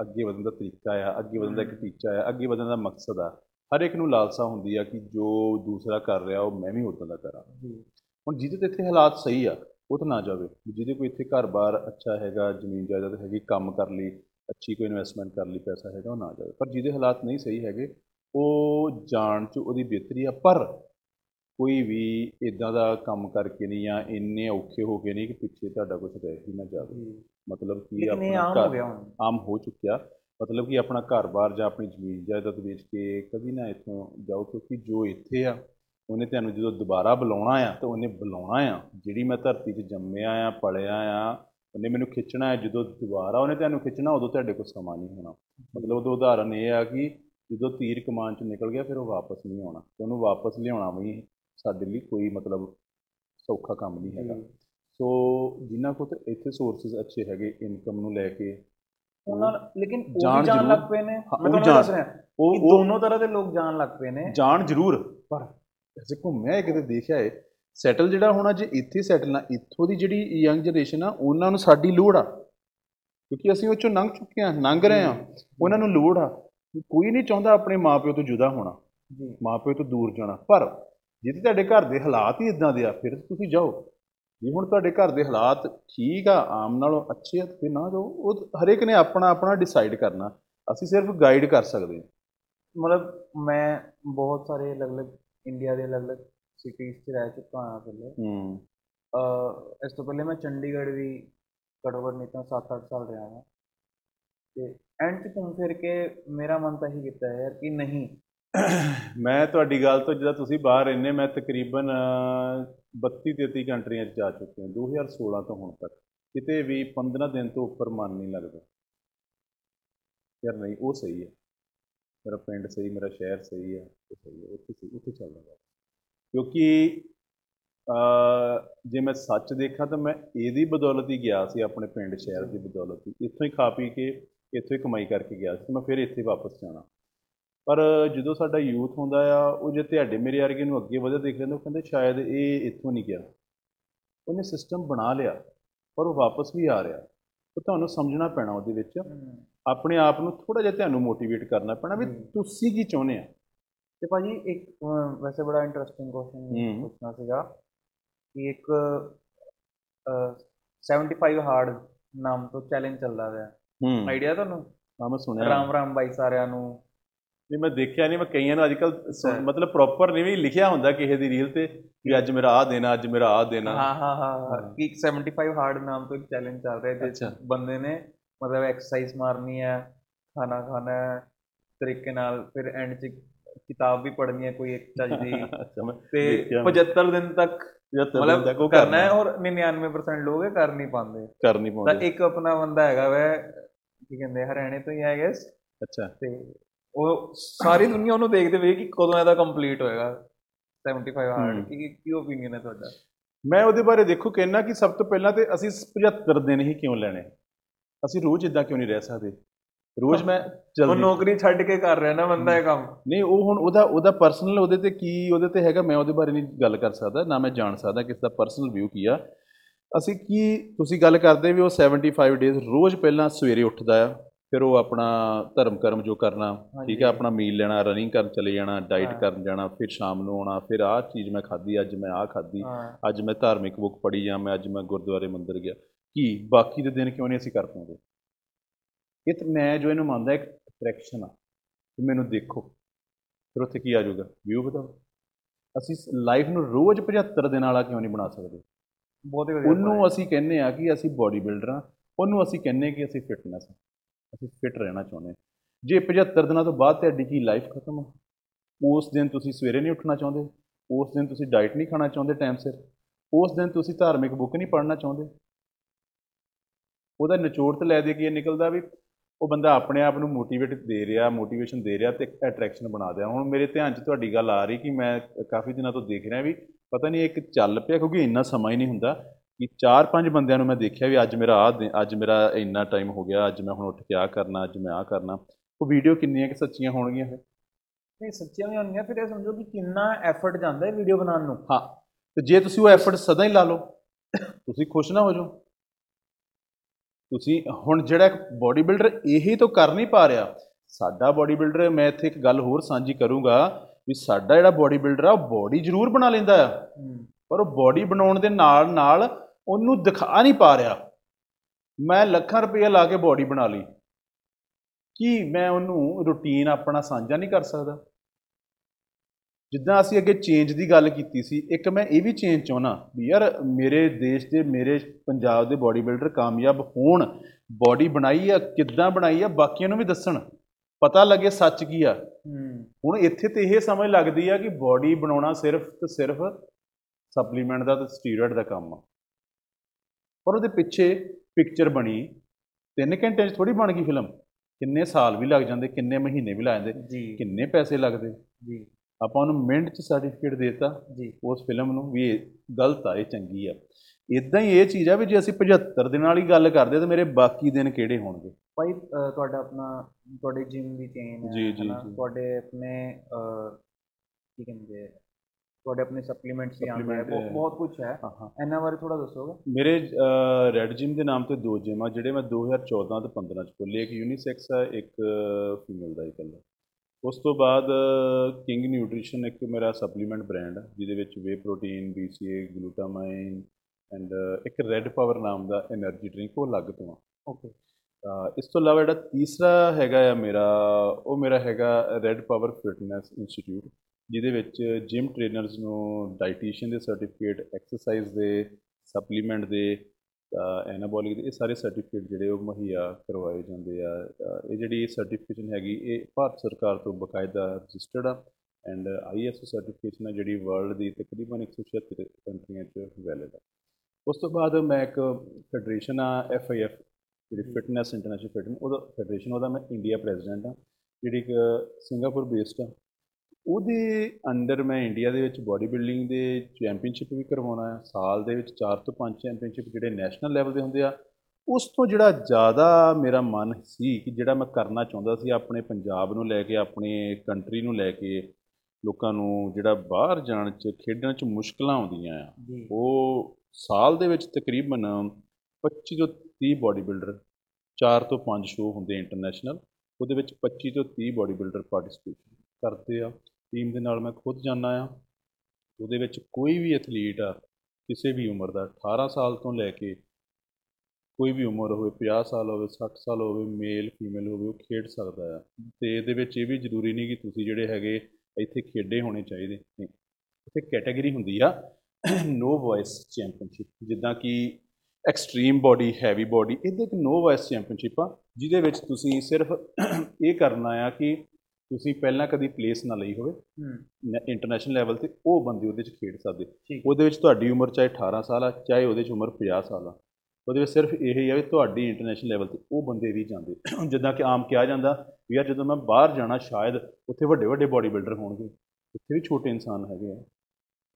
ਅੱਗੇ ਵਧਣ ਦਾ ਤਰੀਕਾ ਆ ਅੱਗੇ ਵਧਣ ਦਾ ਇੱਕ ਟੀਚਾ ਆ ਅੱਗੇ ਵਧਣ ਦਾ ਮਕਸਦ ਆ। ਹਰ ਇੱਕ ਨੂੰ ਲਾਲਸਾ ਹੁੰਦੀ ਆ ਕਿ ਜੋ ਦੂਸਰਾ ਕਰ ਰਿਹਾ ਉਹ ਮੈਂ ਵੀ ਉਦਾਂ ਦਾ ਕਰਾਂ। ਹੁਣ ਜਿਹਦੇ ਤੇ ਇੱਥੇ ਹਾਲਾਤ ਸਹੀ ਆ ਉਹ ਤਾਂ ਨਾ ਜਾਵੇ। ਜਿਹਦੇ ਕੋਈ ਇੱਥੇ ਘਰ-ਬਾਰ ਅੱਛਾ ਹੈਗਾ ਜ਼ਮੀਨ ਜਾਇਦਾਦ ਹੈਗੀ ਕੰਮ ਕਰ ਲਈ ਅੱਛੀ ਕੋਈ ਇਨਵੈਸਟਮੈਂਟ ਕਰ ਲਈ ਪੈਸਾ ਹੈਗਾ ਉਹ ਨਾ ਜਾਵੇ। ਪਰ ਜਿਹਦੇ ਹਾਲਾਤ ਨਹੀਂ ਸਹੀ ਹੈਗੇ ਉਹ ਜਾਣ 'ਚ ਉਹਦੀ ਬਿਹਤਰੀ ਆ। ਪਰ ਕੋਈ ਵੀ ਇਦਾਂ ਦਾ ਕੰਮ ਕਰਕੇ ਨਹੀਂ ਜਾਂ ਇੰਨੇ ਔਖੇ ਹੋ ਗਏ ਨਹੀਂ ਕਿ ਪਿੱਛੇ ਤੁਹਾਡਾ ਕੁਝ ਰਹਿ ਹੀ ਨਾ ਜਾਵੇ। ਮਤਲਬ ਕਿ ਲੇਕਿਨ ਇਹ ਆਪਣਾ ਆਮ ਹੋ ਘਰ ਗਿਆ ਹੁਣ। ਆਮ ਹੋ ਚੁੱਕਿਆ। ਮਤਲਬ ਕਿ ਆਪਣਾ ਘਰ-ਬਾਰ ਜਾਂ ਆਪਣੀ ਜ਼ਮੀਨ ਜਾਇਦਾਦ ਵੇਚ ਕੇ ਕਦੀ ਨਾ ਇੱਥੋਂ ਜਾਓ ਕਿਉਂਕਿ ਜੋ ਇੱਥੇ ਆ ਉਹਨੇ ਤੁਹਾਨੂੰ ਜਦੋਂ ਦੁਬਾਰਾ ਬੁਲਾਉਣਾ ਆ ਤਾਂ ਉਹਨੇ ਬੁਲਾਉਣਾ ਆ। ਜਿਹੜੀ ਮੈਂ ਧਰਤੀ 'ਚ ਜੰਮਿਆ ਆ ਪਲਿਆ ਆ ਉਹਨੇ ਮੈਨੂੰ ਖਿੱਚਣਾ ਹੈ। ਜਦੋਂ ਦੁਬਾਰਾ ਉਹਨੇ ਤੁਹਾਨੂੰ ਖਿੱਚਣਾ ਉਦੋਂ ਤੁਹਾਡੇ ਕੋਲ ਸਮਾਂ ਨਹੀਂ ਹੋਣਾ। ਮਤਲਬ ਉਹਦਾ ਉਦਾਹਰਨ ਇਹ ਆ ਕਿ ਜਦੋਂ ਤੀਰ ਕਮਾਨ 'ਚ ਨਿਕਲ ਗਿਆ ਫਿਰ ਉਹ ਵਾਪਸ ਨਹੀਂ ਆਉਣਾ। ਤੇ ਉਹਨੂੰ ਵਾਪਸ ਲਿਆਉਣਾ ਵੀ ਸਾਡੇ ਲਈ ਕੋਈ ਮਤਲਬ ਸੌਖਾ ਕੰਮ ਨਹੀਂ ਹੈਗਾ। ਸੋ ਜਿਨ੍ਹਾਂ ਕੋਲ ਤੇ ਇੱਥੇ ਸੋਰਸਸ ਅੱਛੇ ਹੈਗੇ ਇਨਕਮ ਨੂੰ ਲੈ ਕੇ ਉਹਨਾਂ ਲੇਕਿਨ ਉਹ ਜਾਣ ਲੱਗ ਪਏ ਨੇ। ਮੈਂ ਤੁਹਾਨੂੰ ਦੱਸ ਰਿਹਾ ਕਿ ਦੋਨੋਂ ਤਰ੍ਹਾਂ ਦੇ ਲੋਕ ਜਾਣ ਲੱਗ ਪਏ ਨੇ। ਜਾਣ ਜ਼ਰੂਰ। ਪਰ ਐਸੇ ਘੁੰਮਿਆ ਕਿਤੇ ਦੇਖਿਆ ਏ ਸੈਟਲ ਜਿਹੜਾ ਹੋਣਾ ਜੇ ਇੱਥੇ ਸੈਟਲ ਨਾ ਇੱਥੋਂ ਦੀ ਜਿਹੜੀ ਯੰਗ ਜਨਰੇਸ਼ਨ ਆ ਉਹਨਾਂ ਨੂੰ ਸਾਡੀ ਲੋੜ ਆ। ਕਿਉਂਕਿ ਅਸੀਂ ਉਹ ਚੋਂ ਲੰਘ ਚੁੱਕੇ ਆ ਲੰਘ ਰਹੇ ਆ। ਉਹਨਾਂ ਨੂੰ ਲੋੜ ਆ। ਕੋਈ ਨਹੀਂ ਚਾਹੁੰਦਾ ਆਪਣੇ ਮਾਪਿਓ ਤੋਂ ਜੁਦਾ ਹੋਣਾ। ਜੀ। ਮਾਪਿਓ ਤੋਂ ਦੂਰ ਜਾਣਾ। ਪਰ ਜੇ ਤੁਹਾਡੇ ਘਰ ਦੇ ਹਾਲਾਤ ਹੀ ਇਦਾਂ ਦੇ ਆ ਫਿਰ ਤੁਸੀਂ ਜਾਓ। ਜੇ ਹੁਣ ਤੁਹਾਡੇ ਘਰ ਦੇ ਹਾਲਾਤ ਠੀਕ ਆ ਆਮ ਨਾਲੋਂ ਅੱਛੇ ਆ ਤੇ ਨਾ ਜਾਓ। ਉਹ ਹਰੇਕ ਨੇ ਆਪਣਾ ਆਪਣਾ ਡਿਸਾਈਡ ਕਰਨਾ। ਅਸੀਂ ਸਿਰਫ ਗਾਈਡ ਕਰ ਸਕਦੇ ਹਾਂ। ਮਤਲਬ ਮੈਂ ਬਹੁਤ ਸਾਰੇ ਅਲੱਗ-ਅਲੱਗ ਇੰਡੀਆ ਦੇ ਅਲੱਗ-ਅਲੱਗ ਸਿਟੀਜ਼ 'ਚ ਰਹਿ ਚੁੱਕਾ ਹਾਂ ਪਹਿਲੇ। ਹੂੰ। ਅਹ ਇਸ ਤੋਂ ਪਹਿਲੇ ਮੈਂ ਚੰਡੀਗੜ੍ਹ ਵੀ ਘੱਟੋ ਘੱਟ ਨਹੀਂ ਤਾਂ 7-8 ਸਾਲ ਰਿਹਾ ਹਾਂ। ਤੇ ਐਂਡ 'ਚ ਘੁੰਮ ਫਿਰ ਕੇ ਮੇਰਾ ਮਨ ਤਾਂ ਇਹੀ ਕੀਤਾ ਯਾਰ ਕਿ ਨਹੀਂ। ਮੈਂ ਤੁਹਾਡੀ ਗੱਲ ਤੋਂ ਜਦੋਂ ਤੁਸੀਂ ਬਾਹਰ ਰਹਿੰਦੇ ਮੈਂ ਤਕਰੀਬਨ 32 33 ਕੰਟਰੀਆਂ 'ਚ ਜਾ ਚੁੱਕਿਆ 2016 ਤੋਂ ਹੁਣ ਤੱਕ। ਕਿਤੇ ਵੀ 15 ਦਿਨ ਤੋਂ ਉੱਪਰ ਮਨ ਨਹੀਂ ਲੱਗਦਾ। ਯਾਰ ਨਹੀਂ ਉਹ ਸਹੀ ਹੈ। ਮੇਰਾ ਪਿੰਡ ਸਹੀ ਮੇਰਾ ਸ਼ਹਿਰ ਸਹੀ ਹੈ ਉਹ ਸਹੀ ਹੈ ਉੱਥੇ ਸਹੀ ਉੱਥੇ ਚੱਲਦਾ ਵਾ ਕਿਉਂਕਿ ਅਹ, ਜੇ ਮੈਂ ਸੱਚ ਦੇਖਾਂ ਤਾਂ ਮੈਂ ਇਹਦੀ ਬਦੌਲਤ ਹੀ ਗਿਆ ਸੀ ਆਪਣੇ ਪਿੰਡ ਸ਼ਹਿਰ ਦੀ ਬਦੌਲਤ ਹੀ। ਇੱਥੋਂ ਹੀ ਖਾ ਪੀ ਕੇ ਇੱਥੋਂ ਹੀ ਕਮਾਈ ਕਰਕੇ ਗਿਆ ਸੀ ਤੇ ਮੈਂ ਫਿਰ ਇੱਥੇ ਵਾਪਸ ਜਾਣਾ। ਪਰ ਜਦੋਂ ਸਾਡਾ ਯੂਥ ਹੁੰਦਾ ਆ ਉਹ ਜੇ ਤੁਹਾਡੇ ਮੇਰੇ ਵਰਗੇ ਨੂੰ ਅੱਗੇ ਵਧੇ ਦੇਖ ਲੈਂਦੇ ਉਹ ਕਹਿੰਦੇ ਸ਼ਾਇਦ ਇਹ ਇੱਥੋਂ ਨਹੀਂ ਗਿਆ। ਉਹਨੇ ਸਿਸਟਮ ਬਣਾ ਲਿਆ ਪਰ ਉਹ ਵਾਪਸ ਵੀ ਆ ਰਿਹਾ। ਤਾਂ ਤੁਹਾਨੂੰ ਸਮਝਣਾ ਪੈਣਾ ਉਹਦੇ ਵਿੱਚ। ਆਪਣੇ ਆਪ ਨੂੰ ਥੋੜਾ ਜਿਹਾ ਤੁਹਾਨੂੰ ਮੋਟੀਵੇਟ ਕਰਨਾ ਪੈਣਾ ਵੀ। ਤੁਸੀਂ ਕੀ ਚਾਹੁੰਦੇ ਆ। ਤੇ ਭਾਜੀ ਇੱਕ ਵੈਸੇ ਬੜਾ ਇੰਟਰਸਟਿੰਗ ਕੁਐਸਚਨ। ਪੁੱਛਣਾ ਸੀਗਾ ਕਿ ਇੱਕ ਅਹ, 75 ਹਾਰਡ ਨਾਮ ਤੋਂ ਚੈਲੰਜ ਚੱਲਦਾ ਪਿਆ। ਹੂੰ। ਆਈਡੀਆ ਤੁਹਾਨੂੰ? ਹਾਂ ਮੈਂ ਸੁਣਿਆ। ਰਾਮ ਰਾਮ ਬਾਈ ਸਾਰਿਆਂ ਨੂੰ। ਨਹੀਂ ਮੈਂ ਦੇਖਿਆ ਨਹੀਂ ਮੈਂ ਕਈਆਂ ਨੂੰ ਅੱਜਕੱਲ। ਮਤਲਬ ਪ੍ਰੋਪਰ ਨਹੀਂ ਵੀ ਲਿਖਿਆ ਹੁੰਦਾ ਕਿਸੇ ਦੀ ਰੀਲ ਤੇ ਵੀ ਅੱਜ ਮੇਰਾ ਆ ਦੇਣਾ ਅੱਜ ਮੇਰਾ ਆ ਦੇਣਾ ਹਾਂ ਹਾਂ ਹਾਂ। ਕਿ 75 ਹਾਰਡ ਨਾਮ ਤੋਂ ਇੱਕ ਚੈਲੰਜ ਚੱਲ ਰਿਹਾ ਜਿਸ। ਬੰਦੇ ਨੇ ਮਤਲਬ ਐਕਸਰਸਾਈਜ਼ ਮਾਰਨੀ ਹੈ ਖਾਣਾ ਖਾਣਾ ਹੈ ਤਰੀਕੇ ਨਾਲ ਫਿਰ ਐਂਡ 'ਚ ਕਿਤਾਬ ਵੀ ਪੜ੍ਹਨੀ ਹੈ ਕੋਈ ਇੱਕ ਚੱਜ ਦੀ ਤੇ ਦੇਖਿਆ ਮੈਂ। 75 ਦਿਨ ਤੱਕ ਮਤਲਬ ਉਹ ਕਰਨਾ ਹੈ ਔਰ 99% ਲੋਕ ਇਹ ਕਰ ਨਹੀਂ ਪਾਉਂਦੇ ਕਰ ਨਹੀਂ ਤਾਂ ਪਾਉਂਦੇ ਇੱਕ ਆਪਣਾ ਬੰਦਾ ਹੈਗਾ ਵੈ ਕੀ ਕਹਿੰਦੇ ਹਰਿਆਣੇ ਤੋਂ ਹੀ ਹੈ ਗੈਸ ਅੱਛਾ ਤੇ ਉਹ ਸਾਰੀ ਦੁਨੀਆ ਉਹਨੂੰ ਦੇਖਦੇ ਵੇ ਕਿ ਕਦੋਂ ਇਹਦਾ ਕੰਪਲੀਟ ਹੋਏਗਾ। 75 ਹਾਰਡ। ਕੀ ਕੀ ਓਪੀਨੀਅਨ ਹੈ ਤੁਹਾਡਾ? ਮੈਂ ਉਹਦੇ ਬਾਰੇ ਦੇਖੋ ਕਹਿਣਾ ਕਿ ਸਭ ਤੋਂ ਪਹਿਲਾਂ ਤੇ ਅਸੀਂ 75 ਦਿਨ ਹੀ ਕਿਉਂ ਲੈਣੇ? ਅਸੀਂ ਰੋਜ਼ ਇਦਾਂ ਕਿਉਂ ਨਹੀਂ ਰਹਿ ਸਕਦੇ? ਰੋਜ਼ ਮੈਂ ਉਹ ਜਲਦੀ ਨੌਕਰੀ ਛੱਡ ਕੇ ਕਰ ਰਿਹਾ ਨਾ ਬੰਦਾ ਇਹ ਕੰਮ। ਨਹੀਂ ਉਹ ਹੁਣ ਉਹਦਾ ਉਹਦਾ ਪਰਸਨਲ ਉਹਦੇ ਤੇ ਕੀ ਉਹਦੇ ਤੇ ਹੈਗਾ ਮੈਂ ਉਹਦੇ ਬਾਰੇ ਨਹੀਂ ਗੱਲ ਕਰ ਸਕਦਾ ਨਾ ਮੈਂ ਜਾਣ ਸਕਦਾ ਕਿਸ ਦਾ ਪਰਸਨਲ ਵਿਊ ਕੀ ਆ। ਅਸੀਂ ਕੀ ਤੁਸੀਂ ਗੱਲ ਕਰਦੇ ਵੀ ਉਹ 75 ਡੇਜ਼ ਰੋਜ਼ ਪਹਿਲਾਂ ਸਵੇਰੇ ਉੱਠਦਾ ਆ ਫਿਰ ਉਹ ਆਪਣਾ ਧਰਮ ਕਰਮ ਜੋ ਕਰਨਾ ਠੀਕ ਹੈ। ਆਪਣਾ ਮੀਲ ਲੈਣਾ ਰਨਿੰਗ ਕਰਨ ਚਲੇ ਜਾਣਾ ਡਾਈਟ। ਕਰਨ ਜਾਣਾ ਫਿਰ ਸ਼ਾਮ ਨੂੰ ਆਉਣਾ ਫਿਰ ਆਹ ਚੀਜ਼ ਮੈਂ ਖਾਧੀ ਅੱਜ ਮੈਂ ਆਹ ਖਾਧੀ ਅੱਜ ਮੈਂ ਧਾਰਮਿਕ ਬੁੱਕ ਪੜ੍ਹੀ ਜਾਂ ਮੈਂ ਅੱਜ ਮੈਂ ਗੁਰਦੁਆਰੇ ਮੰਦਿਰ ਗਿਆ। ਕੀ ਬਾਕੀ ਦੇ ਦਿਨ ਕਿਉਂ ਨਹੀਂ ਅਸੀਂ ਕਰ ਪਾਉਂਦੇ? ਇਹ ਤਾਂ ਮੈਂ ਜੋ ਇਹਨੂੰ ਮੰਨਦਾ ਇੱਕ ਅਟਰੈਕਸ਼ਨ ਆ ਕਿ ਮੈਨੂੰ ਦੇਖੋ ਫਿਰ ਉੱਥੇ ਕੀ ਆ ਜਾਊਗਾ? ਵਿਊ ਬਤਾਓ ਅਸੀਂ ਲਾਈਫ ਨੂੰ ਰੋਜ਼ 75 ਦਿਨ ਵਾਲਾ ਕਿਉਂ ਨਹੀਂ ਬਣਾ ਸਕਦੇ? ਬਹੁਤ ਵਧੀਆ ਉਹਨੂੰ ਅਸੀਂ ਕਹਿੰਦੇ ਆ ਕਿ ਅਸੀਂ ਬਾਡੀ ਬਿਲਡਰ ਆ ਉਹਨੂੰ ਅਸੀਂ ਕਹਿੰਦੇ ਕਿ ਅਸੀਂ ਫਿਟਨੈਸ ਅਸੀਂ ਫਿਟ ਰਹਿਣਾ ਚਾਹੁੰਦੇ ਹਾਂ। ਜੇ 75 ਦਿਨਾਂ ਤੋਂ ਬਾਅਦ ਤੁਹਾਡੀ ਕੀ ਲਾਈਫ ਖਤਮ ਆ? ਉਸ ਦਿਨ ਤੁਸੀਂ ਸਵੇਰੇ ਨਹੀਂ ਉੱਠਣਾ ਚਾਹੁੰਦੇ? ਉਸ ਦਿਨ ਤੁਸੀਂ ਡਾਈਟ ਨਹੀਂ ਖਾਣਾ ਚਾਹੁੰਦੇ ਟਾਈਮ ਸਿਰ? ਉਸ ਦਿਨ ਤੁਸੀਂ ਧਾਰਮਿਕ ਬੁੱਕ ਨਹੀਂ ਪੜ੍ਹਨਾ ਚਾਹੁੰਦੇ? ਉਹਦਾ ਨਿਚੋੜ ਤੇ ਲੈ ਦੇ ਕੇ ਇਹ ਨਿਕਲਦਾ ਵੀ ਉਹ ਬੰਦਾ ਆਪਣੇ ਆਪ ਨੂੰ ਮੋਟੀਵੇਟ ਦੇ ਰਿਹਾ ਮੋਟੀਵੇਸ਼ਨ ਦੇ ਰਿਹਾ ਤੇ ਅਟਰੈਕਸ਼ਨ ਬਣਾ ਦਿਆ। ਹੁਣ ਮੇਰੇ ਧਿਆਨ 'ਚ ਤੁਹਾਡੀ ਗੱਲ ਆ ਰਹੀ ਕਿ ਮੈਂ ਕਾਫੀ ਦਿਨਾਂ ਤੋਂ ਦੇਖ ਰਿਹਾ ਵੀ ਪਤਾ ਨਹੀਂ ਇੱਕ ਚੱਲ ਪਿਆ ਕਿਉਂਕਿ ਇੰਨਾ ਸਮਾਂ ਹੀ ਨਹੀਂ ਹੁੰਦਾ। ਕਿ ਚਾਰ ਪੰਜ ਬੰਦਿਆਂ ਨੂੰ ਮੈਂ ਦੇਖਿਆ ਵੀ ਅੱਜ ਮੇਰਾ ਦਿਨ- ਅੱਜ ਮੇਰਾ ਇੰਨਾ ਟਾਈਮ ਹੋ ਗਿਆ ਅੱਜ ਮੈਂ ਹੁਣ ਉੱਠ ਕੇ ਆਹ ਕਰਨਾ ਅੱਜ ਮੈਂ ਆਹ ਕਰਨਾ। ਉਹ ਵੀਡੀਓ ਕਿੰਨੀਆਂ ਕਿ ਸੱਚੀਆਂ ਹੋਣਗੀਆਂ ਫਿਰ ਨਹੀਂ ਸੱਚੀਆਂ ਵੀ ਹੋਣਗੀਆਂ ਫਿਰ ਇਹ ਸਮਝੋ ਕਿ ਕਿੰਨਾ ਐਫਰਟ ਜਾਂਦਾ ਹੈ ਵੀਡੀਓ ਬਣਾਉਣ ਨੂੰ। ਹਾਂ ਤੇ ਜੇ ਤੁਸੀਂ ਉਹ ਐਫਰਟ ਸਦਾ ਹੀ ਲਾ ਲਓ ਤੁਸੀਂ ਖੁਸ਼ ਨਾ ਹੋ ਜਾਓ। ਤੁਸੀਂ ਹੁਣ ਜਿਹੜਾ ਇੱਕ ਬਾਡੀ ਬਿਲਡਰ ਇਹੀ ਤਾਂ ਕਰ ਨਹੀਂ ਪਾ ਰਿਹਾ ਸਾਡਾ ਬਾਡੀ ਬਿਲਡਰ ਮੈਂ ਇੱਥੇ ਇੱਕ ਗੱਲ ਹੋਰ ਸਾਂਝੀ ਕਰੂੰਗਾ ਵੀ ਸਾਡਾ ਜਿਹੜਾ ਬਾਡੀ ਬਿਲਡਰ ਆ ਉਹ ਬਾਡੀ ਜ਼ਰੂਰ ਬਣਾ ਲੈਂਦਾ ਆ। ਪਰ ਉਹ ਬਾਡੀ ਬਣਾਉਣ ਦੇ ਨਾਲ ਨਾਲ ਉਹਨੂੰ ਦਿਖਾ ਨਹੀਂ ਪਾ ਰਿਹਾ। ਮੈਂ ਲੱਖਾਂ ਰੁਪਏ ਲਾ ਕੇ ਬਾਡੀ ਬਣਾ ਲਈ। ਕੀ ਮੈਂ ਉਹਨੂੰ ਰੁਟੀਨ ਆਪਣਾ ਸਾਂਝਾ ਨਹੀਂ ਕਰ ਸਕਦਾ? ਜਿੱਦਾਂ ਅਸੀਂ ਅੱਗੇ ਚੇਂਜ ਦੀ ਗੱਲ ਕੀਤੀ ਸੀ ਇੱਕ ਮੈਂ ਇਹ ਵੀ ਚੇਂਜ ਚਾਹੁੰਦਾ ਵੀ ਯਾਰ ਮੇਰੇ ਦੇਸ਼ ਦੇ ਮੇਰੇ ਪੰਜਾਬ ਦੇ ਬਾਡੀ ਬਿਲਡਰ ਕਾਮਯਾਬ ਹੋਣ। ਬਾਡੀ ਬਣਾਈ ਆ ਕਿੱਦਾਂ ਬਣਾਈ ਆ ਬਾਕੀਆਂ ਨੂੰ ਵੀ ਦੱਸਣ। ਪਤਾ ਲੱਗੇ ਸੱਚ ਕੀ ਆ। ਹੁਣ ਇੱਥੇ ਤੇ ਇਹ ਸਮਝ ਲੱਗਦੀ ਆ ਕਿ ਬਾਡੀ ਬਣਾਉਣਾ ਸਿਰਫ ਤੇ ਸਿਰਫ ਸਪਲੀਮੈਂਟ ਦਾ ਤੇ ਸਟੀਰੋਇਡ ਦਾ ਕੰਮ ਆ। ਪਰ ਉਹਦੇ ਪਿੱਛੇ ਪਿਕਚਰ ਬਣੀ। 3 ਘੰਟੇ 'ਚ ਥੋੜੀ ਬਣ ਗਈ ਫਿਲਮ ਕਿੰਨੇ ਸਾਲ ਵੀ ਲੱਗ ਜਾਂਦੇ ਕਿੰਨੇ ਮਹੀਨੇ ਵੀ ਲੱਗ ਜਾਂਦੇ ਕਿੰਨੇ ਪੈਸੇ ਲੱਗਦੇ। ਜੀ। ਆਪਾਂ ਉਹਨੂੰ ਮਿੰਟ 'ਚ ਸਰਟੀਫਿਕੇਟ ਦੇਤਾ। ਜੀ। ਉਸ ਫਿਲਮ ਨੂੰ ਵੀ ਇਹ ਗਲਤ ਆ ਇਹ ਚੰਗੀ ਆ। ਇਦਾਂ ਹੀ ਇਹ ਚੀਜ਼ ਆ ਵੀ ਜੇ ਅਸੀਂ 75 ਦਿਨਾਂ ਵਾਲੀ ਗੱਲ ਕਰਦੇ ਤਾਂ ਮੇਰੇ ਬਾਕੀ ਦਿਨ ਕਿਹੜੇ ਹੋਣਗੇ? ਭਾਈ ਤੁਹਾਡਾ ਆਪਣਾ ਤੁਹਾਡੇ ਜਿਮ ਦੀ ਚੇਨ ਹੈ ਜੀ, ਜੀ। ਤੁਹਾਡੇ ਆਪਣੇ ਕੀ ਕਹਿੰਦੇ ਤੁਹਾਡੇ ਆਪਣੇ ਸਪਲੀਮੈਂਟਸ ਵੀ ਆਉਂਦੇ ਆ ਬਹੁਤ ਕੁਝ ਹੈ। ਇਹਨਾਂ ਬਾਰੇ ਥੋੜਾ ਦੱਸੋਗੇ? ਮੇਰੇ ਰੈਡ ਜਿਮ ਦੇ ਨਾਮ ਤੇ ਦੋ ਜਿਮ ਆ ਜਿਹੜੇ ਮੈਂ 2014 ਤੇ 15 ਚ ਖੋਲੇ ਇੱਕ ਯੂਨੀਸੈਕਸ ਆ ਇੱਕ ਫੀਮੇਲ ਦਾ ਇਕੱਲਾ ਉਸ ਤੋਂ ਬਾਅਦ ਕਿੰਗ ਨਿਊਟ੍ਰੀਸ਼ਨ ਇੱਕ ਮੇਰਾ ਸਪਲੀਮੈਂਟ ਬ੍ਰਾਂਡ ਆ ਜਿਹਦੇ ਵਿੱਚ whey protein BCA glutamine and ਇੱਕ ਰੈੱਡ ਪਾਵਰ ਨਾਮ ਦਾ એનર્ਜੀ ਡਰਿੰਕ ਉਹ ਲੱਗ ਤੋਂ ਆ। ਓਕੇ ਇਸ ਤੋਂ ਇਲਾਵਾ ਜਿਹੜਾ ਤੀਸਰਾ ਹੈਗਾ ਆ ਮੇਰਾ ਉਹ ਮੇਰਾ ਹੈਗਾ ਰੈੱਡ ਪਾਵਰ ਫਿਟਨੈਸ ਇੰਸਟੀਚਿਊਟ ਜਿਹਦੇ ਵਿੱਚ ਜਿਮ ਟ੍ਰੇਨਰਸ ਨੂੰ ਡਾਈਟੀਸ਼ੀਅਨ ਦੇ ਸਰਟੀਫਿਕੇਟ ਐਕਸਰਸਾਈਜ਼ ਦੇ ਸਪਲੀਮੈਂਟ ਦੇ ਐਨਾਬੋਲਿਕ ਦੇ ਇਹ ਸਾਰੇ ਸਰਟੀਫਿਕੇਟ ਜਿਹੜੇ ਉਹ ਮੁਹੱਈਆ ਕਰਵਾਏ ਜਾਂਦੇ ਆ। ਇਹ ਜਿਹੜੀ ਸਰਟੀਫਿਕੇਸ਼ਨ ਹੈਗੀ ਇਹ ਭਾਰਤ ਸਰਕਾਰ ਤੋਂ ਬਕਾਇਦਾ ਰਜਿਸਟਰਡ ਆ ਐਂਡ ਆਈਐਸਓ ਸਰਟੀਫਿਕੇਸ਼ਨ ਹੈ ਜਿਹੜੀ ਵਰਲਡ ਦੀ ਤਕਰੀਬਨ 176 ਕੰਟਰੀਆਂ 'ਚ ਵੈਲਿਡ ਆ। ਉਸ ਤੋਂ ਬਾਅਦ ਮੈਂ ਇੱਕ ਫੈਡਰੇਸ਼ਨ ਆ ਐਫਆਈਐਫ ਜਿਹੜੀ ਫਿਟਨੈਸ ਇੰਟਰਨੈਸ਼ਨਲ ਫਿਟਨੈਸ ਉਹਦਾ ਫੈਡਰੇਸ਼ਨ ਉਹਦਾ ਮੈਂ ਇੰਡੀਆ ਪ੍ਰੈਜ਼ੀਡੈਂਟ ਆ। ਜਿਹੜੀ ਇੱਕ ਸਿੰਗਾਪੁਰ ਬੇਸਡ ਆ ਉਹਦੇ ਅੰਡਰ ਮੈਂ ਇੰਡੀਆ ਦੇ ਵਿੱਚ ਬਾਡੀ ਬਿਲਡਿੰਗ ਦੇ ਚੈਂਪੀਅਨਸ਼ਿਪ ਵੀ ਕਰਵਾਉਣਾ ਹੈ। ਸਾਲ ਦੇ ਵਿੱਚ 4 ਤੋਂ 5 ਚੈਂਪੀਅਨਸ਼ਿਪ ਜਿਹੜੇ ਨੈਸ਼ਨਲ ਲੈਵਲ ਦੇ ਹੁੰਦੇ ਆ ਉਸ ਤੋਂ ਜਿਹੜਾ ਜ਼ਿਆਦਾ ਮੇਰਾ ਮਨ ਸੀ ਕਿ ਜਿਹੜਾ ਮੈਂ ਕਰਨਾ ਚਾਹੁੰਦਾ ਸੀ ਆਪਣੇ ਪੰਜਾਬ ਨੂੰ ਲੈ ਕੇ ਆਪਣੇ ਕੰਟਰੀ ਨੂੰ ਲੈ ਕੇ ਲੋਕਾਂ ਨੂੰ ਜਿਹੜਾ ਬਾਹਰ ਜਾਣ 'ਚ ਖੇਡਣ 'ਚ ਮੁਸ਼ਕਲਾਂ ਆਉਂਦੀਆਂ ਆ। ਉਹ ਸਾਲ ਦੇ ਵਿੱਚ ਤਕਰੀਬਨ 25 ਤੋਂ 30 ਬਾਡੀ ਬਿਲਡਰ 4 ਤੋਂ 5 ਸ਼ੋਅ ਹੁੰਦੇ ਇੰਟਰਨੈਸ਼ਨਲ ਉਹਦੇ ਵਿੱਚ 25 ਤੋਂ 30 ਬਾਡੀ ਬਿਲਡਰ ਪਾਰਟਿਸਿਪੇਟ ਕਰਦੇ ਆ। ਟੀਮ ਦੇ ਨਾਲ ਮੈਂ ਖੁਦ ਜਾਂਦਾ ਆ। ਉਹਦੇ ਵਿੱਚ ਕੋਈ ਵੀ ਐਥਲੀਟ ਆ, ਕਿਸੇ ਵੀ ਉਮਰ ਦਾ 18 ਸਾਲ ਤੋਂ ਲੈ ਕੇ ਕੋਈ ਵੀ ਉਮਰ ਹੋਵੇ 50 ਸਾਲ ਹੋਵੇ 60 ਸਾਲ ਹੋਵੇ ਮੇਲ ਫੀਮੇਲ ਹੋਵੇ, ਉਹ ਖੇਡ ਸਕਦਾ ਆ। ਤੇ ਇਹਦੇ ਵਿੱਚ ਇਹ ਵੀ ਜ਼ਰੂਰੀ ਨਹੀਂ ਕਿ ਤੁਸੀਂ ਜਿਹੜੇ ਹੈਗੇ ਇੱਥੇ ਖੇਡੇ ਹੋਣੇ ਚਾਹੀਦੇ। ਨਹੀਂ ਇੱਥੇ ਕੈਟਾਗਰੀ ਹੁੰਦੀ ਆ ਨੋ ਵੌਇਸ ਚੈਂਪੀਅਨਸ਼ਿਪ ਜਿੱਦਾਂ ਕਿ ਐਕਸਟ੍ਰੀਮ ਬਾਡੀ ਹੈਵੀ ਬਾਡੀ ਇਹਦੇ ਇੱਕ ਨੋ ਵੌਇਸ ਚੈਂਪੀਅਨਸ਼ਿਪ ਆ, ਜਿਹਦੇ ਵਿੱਚ ਤੁਸੀਂ ਸਿਰਫ ਇਹ ਕਰਨਾ ਆ ਕਿ ਤੁਸੀਂ ਪਹਿਲਾਂ ਕਦੀ ਪਲੇਸ ਨਾ ਲਈ ਹੋਵੇ। ਹੂੰ। ਇੰਟਰਨੈਸ਼ਨਲ ਲੈਵਲ ਤੇ ਉਹ ਬੰਦੇ ਉਹਦੇ 'ਚ ਖੇਡ ਸਕਦੇ। ਉਹਦੇ ਵਿੱਚ ਤੁਹਾਡੀ ਉਮਰ ਚਾਹੇ 18 ਸਾਲ ਆ ਚਾਹੇ ਉਹਦੇ 'ਚ ਉਮਰ 50 ਸਾਲ ਆ। ਉਹਦੇ ਵਿੱਚ ਸਿਰਫ ਇਹ ਹੀ ਆ ਵੀ ਤੁਹਾਡੀ ਇੰਟਰਨੈਸ਼ਨਲ ਲੈਵਲ ਤੇ ਉਹ ਬੰਦੇ ਵੀ ਜਾਂਦੇ। ਜਿੱਦਾਂ ਕਿ ਆਮ ਕਿਹਾ ਜਾਂਦਾ ਵੀ ਯਾਰ ਜਦੋਂ ਮੈਂ ਬਾਹਰ ਜਾਣਾ ਸ਼ਾਇਦ ਉੱਥੇ ਵੱਡੇ ਵੱਡੇ ਬਾਡੀ ਬਿਲਡਰ ਹੋਣਗੇ। ਉੱਥੇ ਵੀ ਛੋਟੇ ਇਨਸਾਨ ਹੈਗੇ ਆ।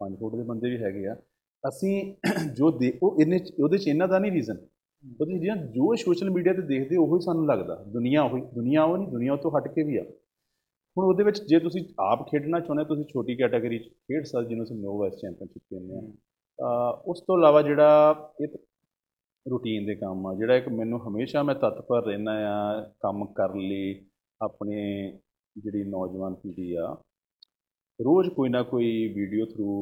5 ਫੁੱਟ ਦੇ ਬੰਦੇ ਵੀ ਹੈਗੇ ਆ। ਅਸੀਂ ਜੋ ਦੇ ਉਹ ਇਹਨੇ ਉਹਦੇ 'ਚ ਇਹਨਾਂ ਦਾ ਨਹੀਂ ਰੀਜ਼ਨ ਉਹਦੇ ਜਿਹੜਾ ਜੋ ਸੋਸ਼ਲ ਮੀਡੀਆ ਤੇ ਦੇਖਦੇ ਉਹੀ ਸਾਨੂੰ ਲੱਗਦਾ। ਦੁਨੀਆ ਉਹੀ ਦੁਨੀਆ ਉਹ ਨਹੀਂ ਦੁਨੀਆ ਤੋਂ ਹਟ ਕੇ ਵੀ ਆ। ਹੁਣ ਉਹਦੇ ਵਿੱਚ ਜੇ ਤੁਸੀਂ ਆਪ ਖੇਡਣਾ ਚਾਹੁੰਦੇ ਤੁਸੀਂ ਛੋਟੀ ਕੈਟਾਗਰੀ 'ਚ ਖੇਡ ਸਕਦੇ ਜਿਹਨੂੰ ਅਸੀਂ ਨੋ ਵੈਸ ਚੈਂਪੀਅਨਸ਼ਿਪ ਕਹਿੰਦੇ ਆ ਉਸ ਤੋਂ ਇਲਾਵਾ ਜਿਹੜਾ ਇਹ ਰੂਟੀਨ ਦੇ ਕੰਮ ਆ ਜਿਹੜਾ ਇੱਕ ਮੈਨੂੰ ਹਮੇਸ਼ਾ ਮੈਂ ਤਤਪਰ ਰਹਿਣਾ ਆ ਕੰਮ ਕਰਨ ਲਈ ਆਪਣੇ ਜਿਹੜੀ ਨੌਜਵਾਨ ਪੀੜ੍ਹੀ ਆ ਰੋਜ਼ ਕੋਈ ਨਾ ਕੋਈ ਵੀਡੀਓ ਥਰੂ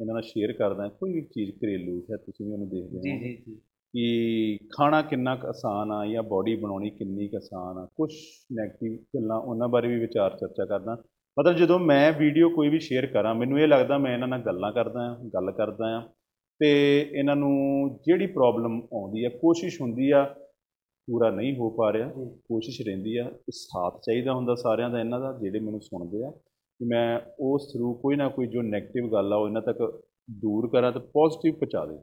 ਇਹਨਾਂ ਨਾਲ ਸ਼ੇਅਰ ਕਰਦਾ ਕੋਈ ਵੀ ਚੀਜ਼ ਘਰੇਲੂ ਹੈ ਤੁਸੀਂ ਵੀ ਉਹਨੂੰ ਦੇਖਦੇ ਜੀ ਹੋ ਜੀ ਜੀ। ਕਿ ਖਾਣਾ ਕਿੰਨਾ ਕੁ ਆਸਾਨ ਆ ਜਾਂ ਬਾਡੀ ਬਣਾਉਣੀ ਕਿੰਨੀ ਕੁ ਆਸਾਨ ਆ ਕੁਝ 네ਗੇਟਿਵ ਗੱਲਾਂ ਉਹਨਾਂ ਬਾਰੇ ਵੀ ਵਿਚਾਰ ਚਰਚਾ ਕਰਦਾ ਮਤਲਬ ਜਦੋਂ ਮੈਂ ਵੀਡੀਓ ਕੋਈ ਵੀ ਸ਼ੇਅਰ ਕਰਾਂ ਮੈਨੂੰ ਇਹ ਲੱਗਦਾ ਮੈਂ ਇਹਨਾਂ ਨਾਲ ਗੱਲਾਂ ਕਰਦਾ ਆ ਗੱਲ ਕਰਦਾ ਆ ਤੇ ਇਹਨਾਂ ਨੂੰ ਜਿਹੜੀ ਪ੍ਰੋਬਲਮ ਆਉਂਦੀ ਆ ਕੋਸ਼ਿਸ਼ ਹੁੰਦੀ ਆ ਪੂਰਾ ਨਹੀਂ ਹੋ ਪਾ ਰਿਹਾ। ਕੋਸ਼ਿਸ਼ ਰਹਿੰਦੀ ਆ ਸਾਥ ਚਾਹੀਦਾ ਹੁੰਦਾ ਸਾਰਿਆਂ ਦਾ ਇਹਨਾਂ ਦਾ ਜਿਹੜੇ ਮੈਨੂੰ ਸੁਣਦੇ ਆ ਕਿ ਮੈਂ ਉਸ ਥਰੂ ਕੋਈ ਨਾ ਕੋਈ ਜੋ 네ਗੇਟਿਵ ਗੱਲ ਆ ਉਹ ਇਹਨਾਂ ਤੱਕ ਦੂਰ ਕਰਾਂ ਤੇ ਪੋਜ਼ਿਟਿਵ ਪਹੁੰਚਾ ਦੇ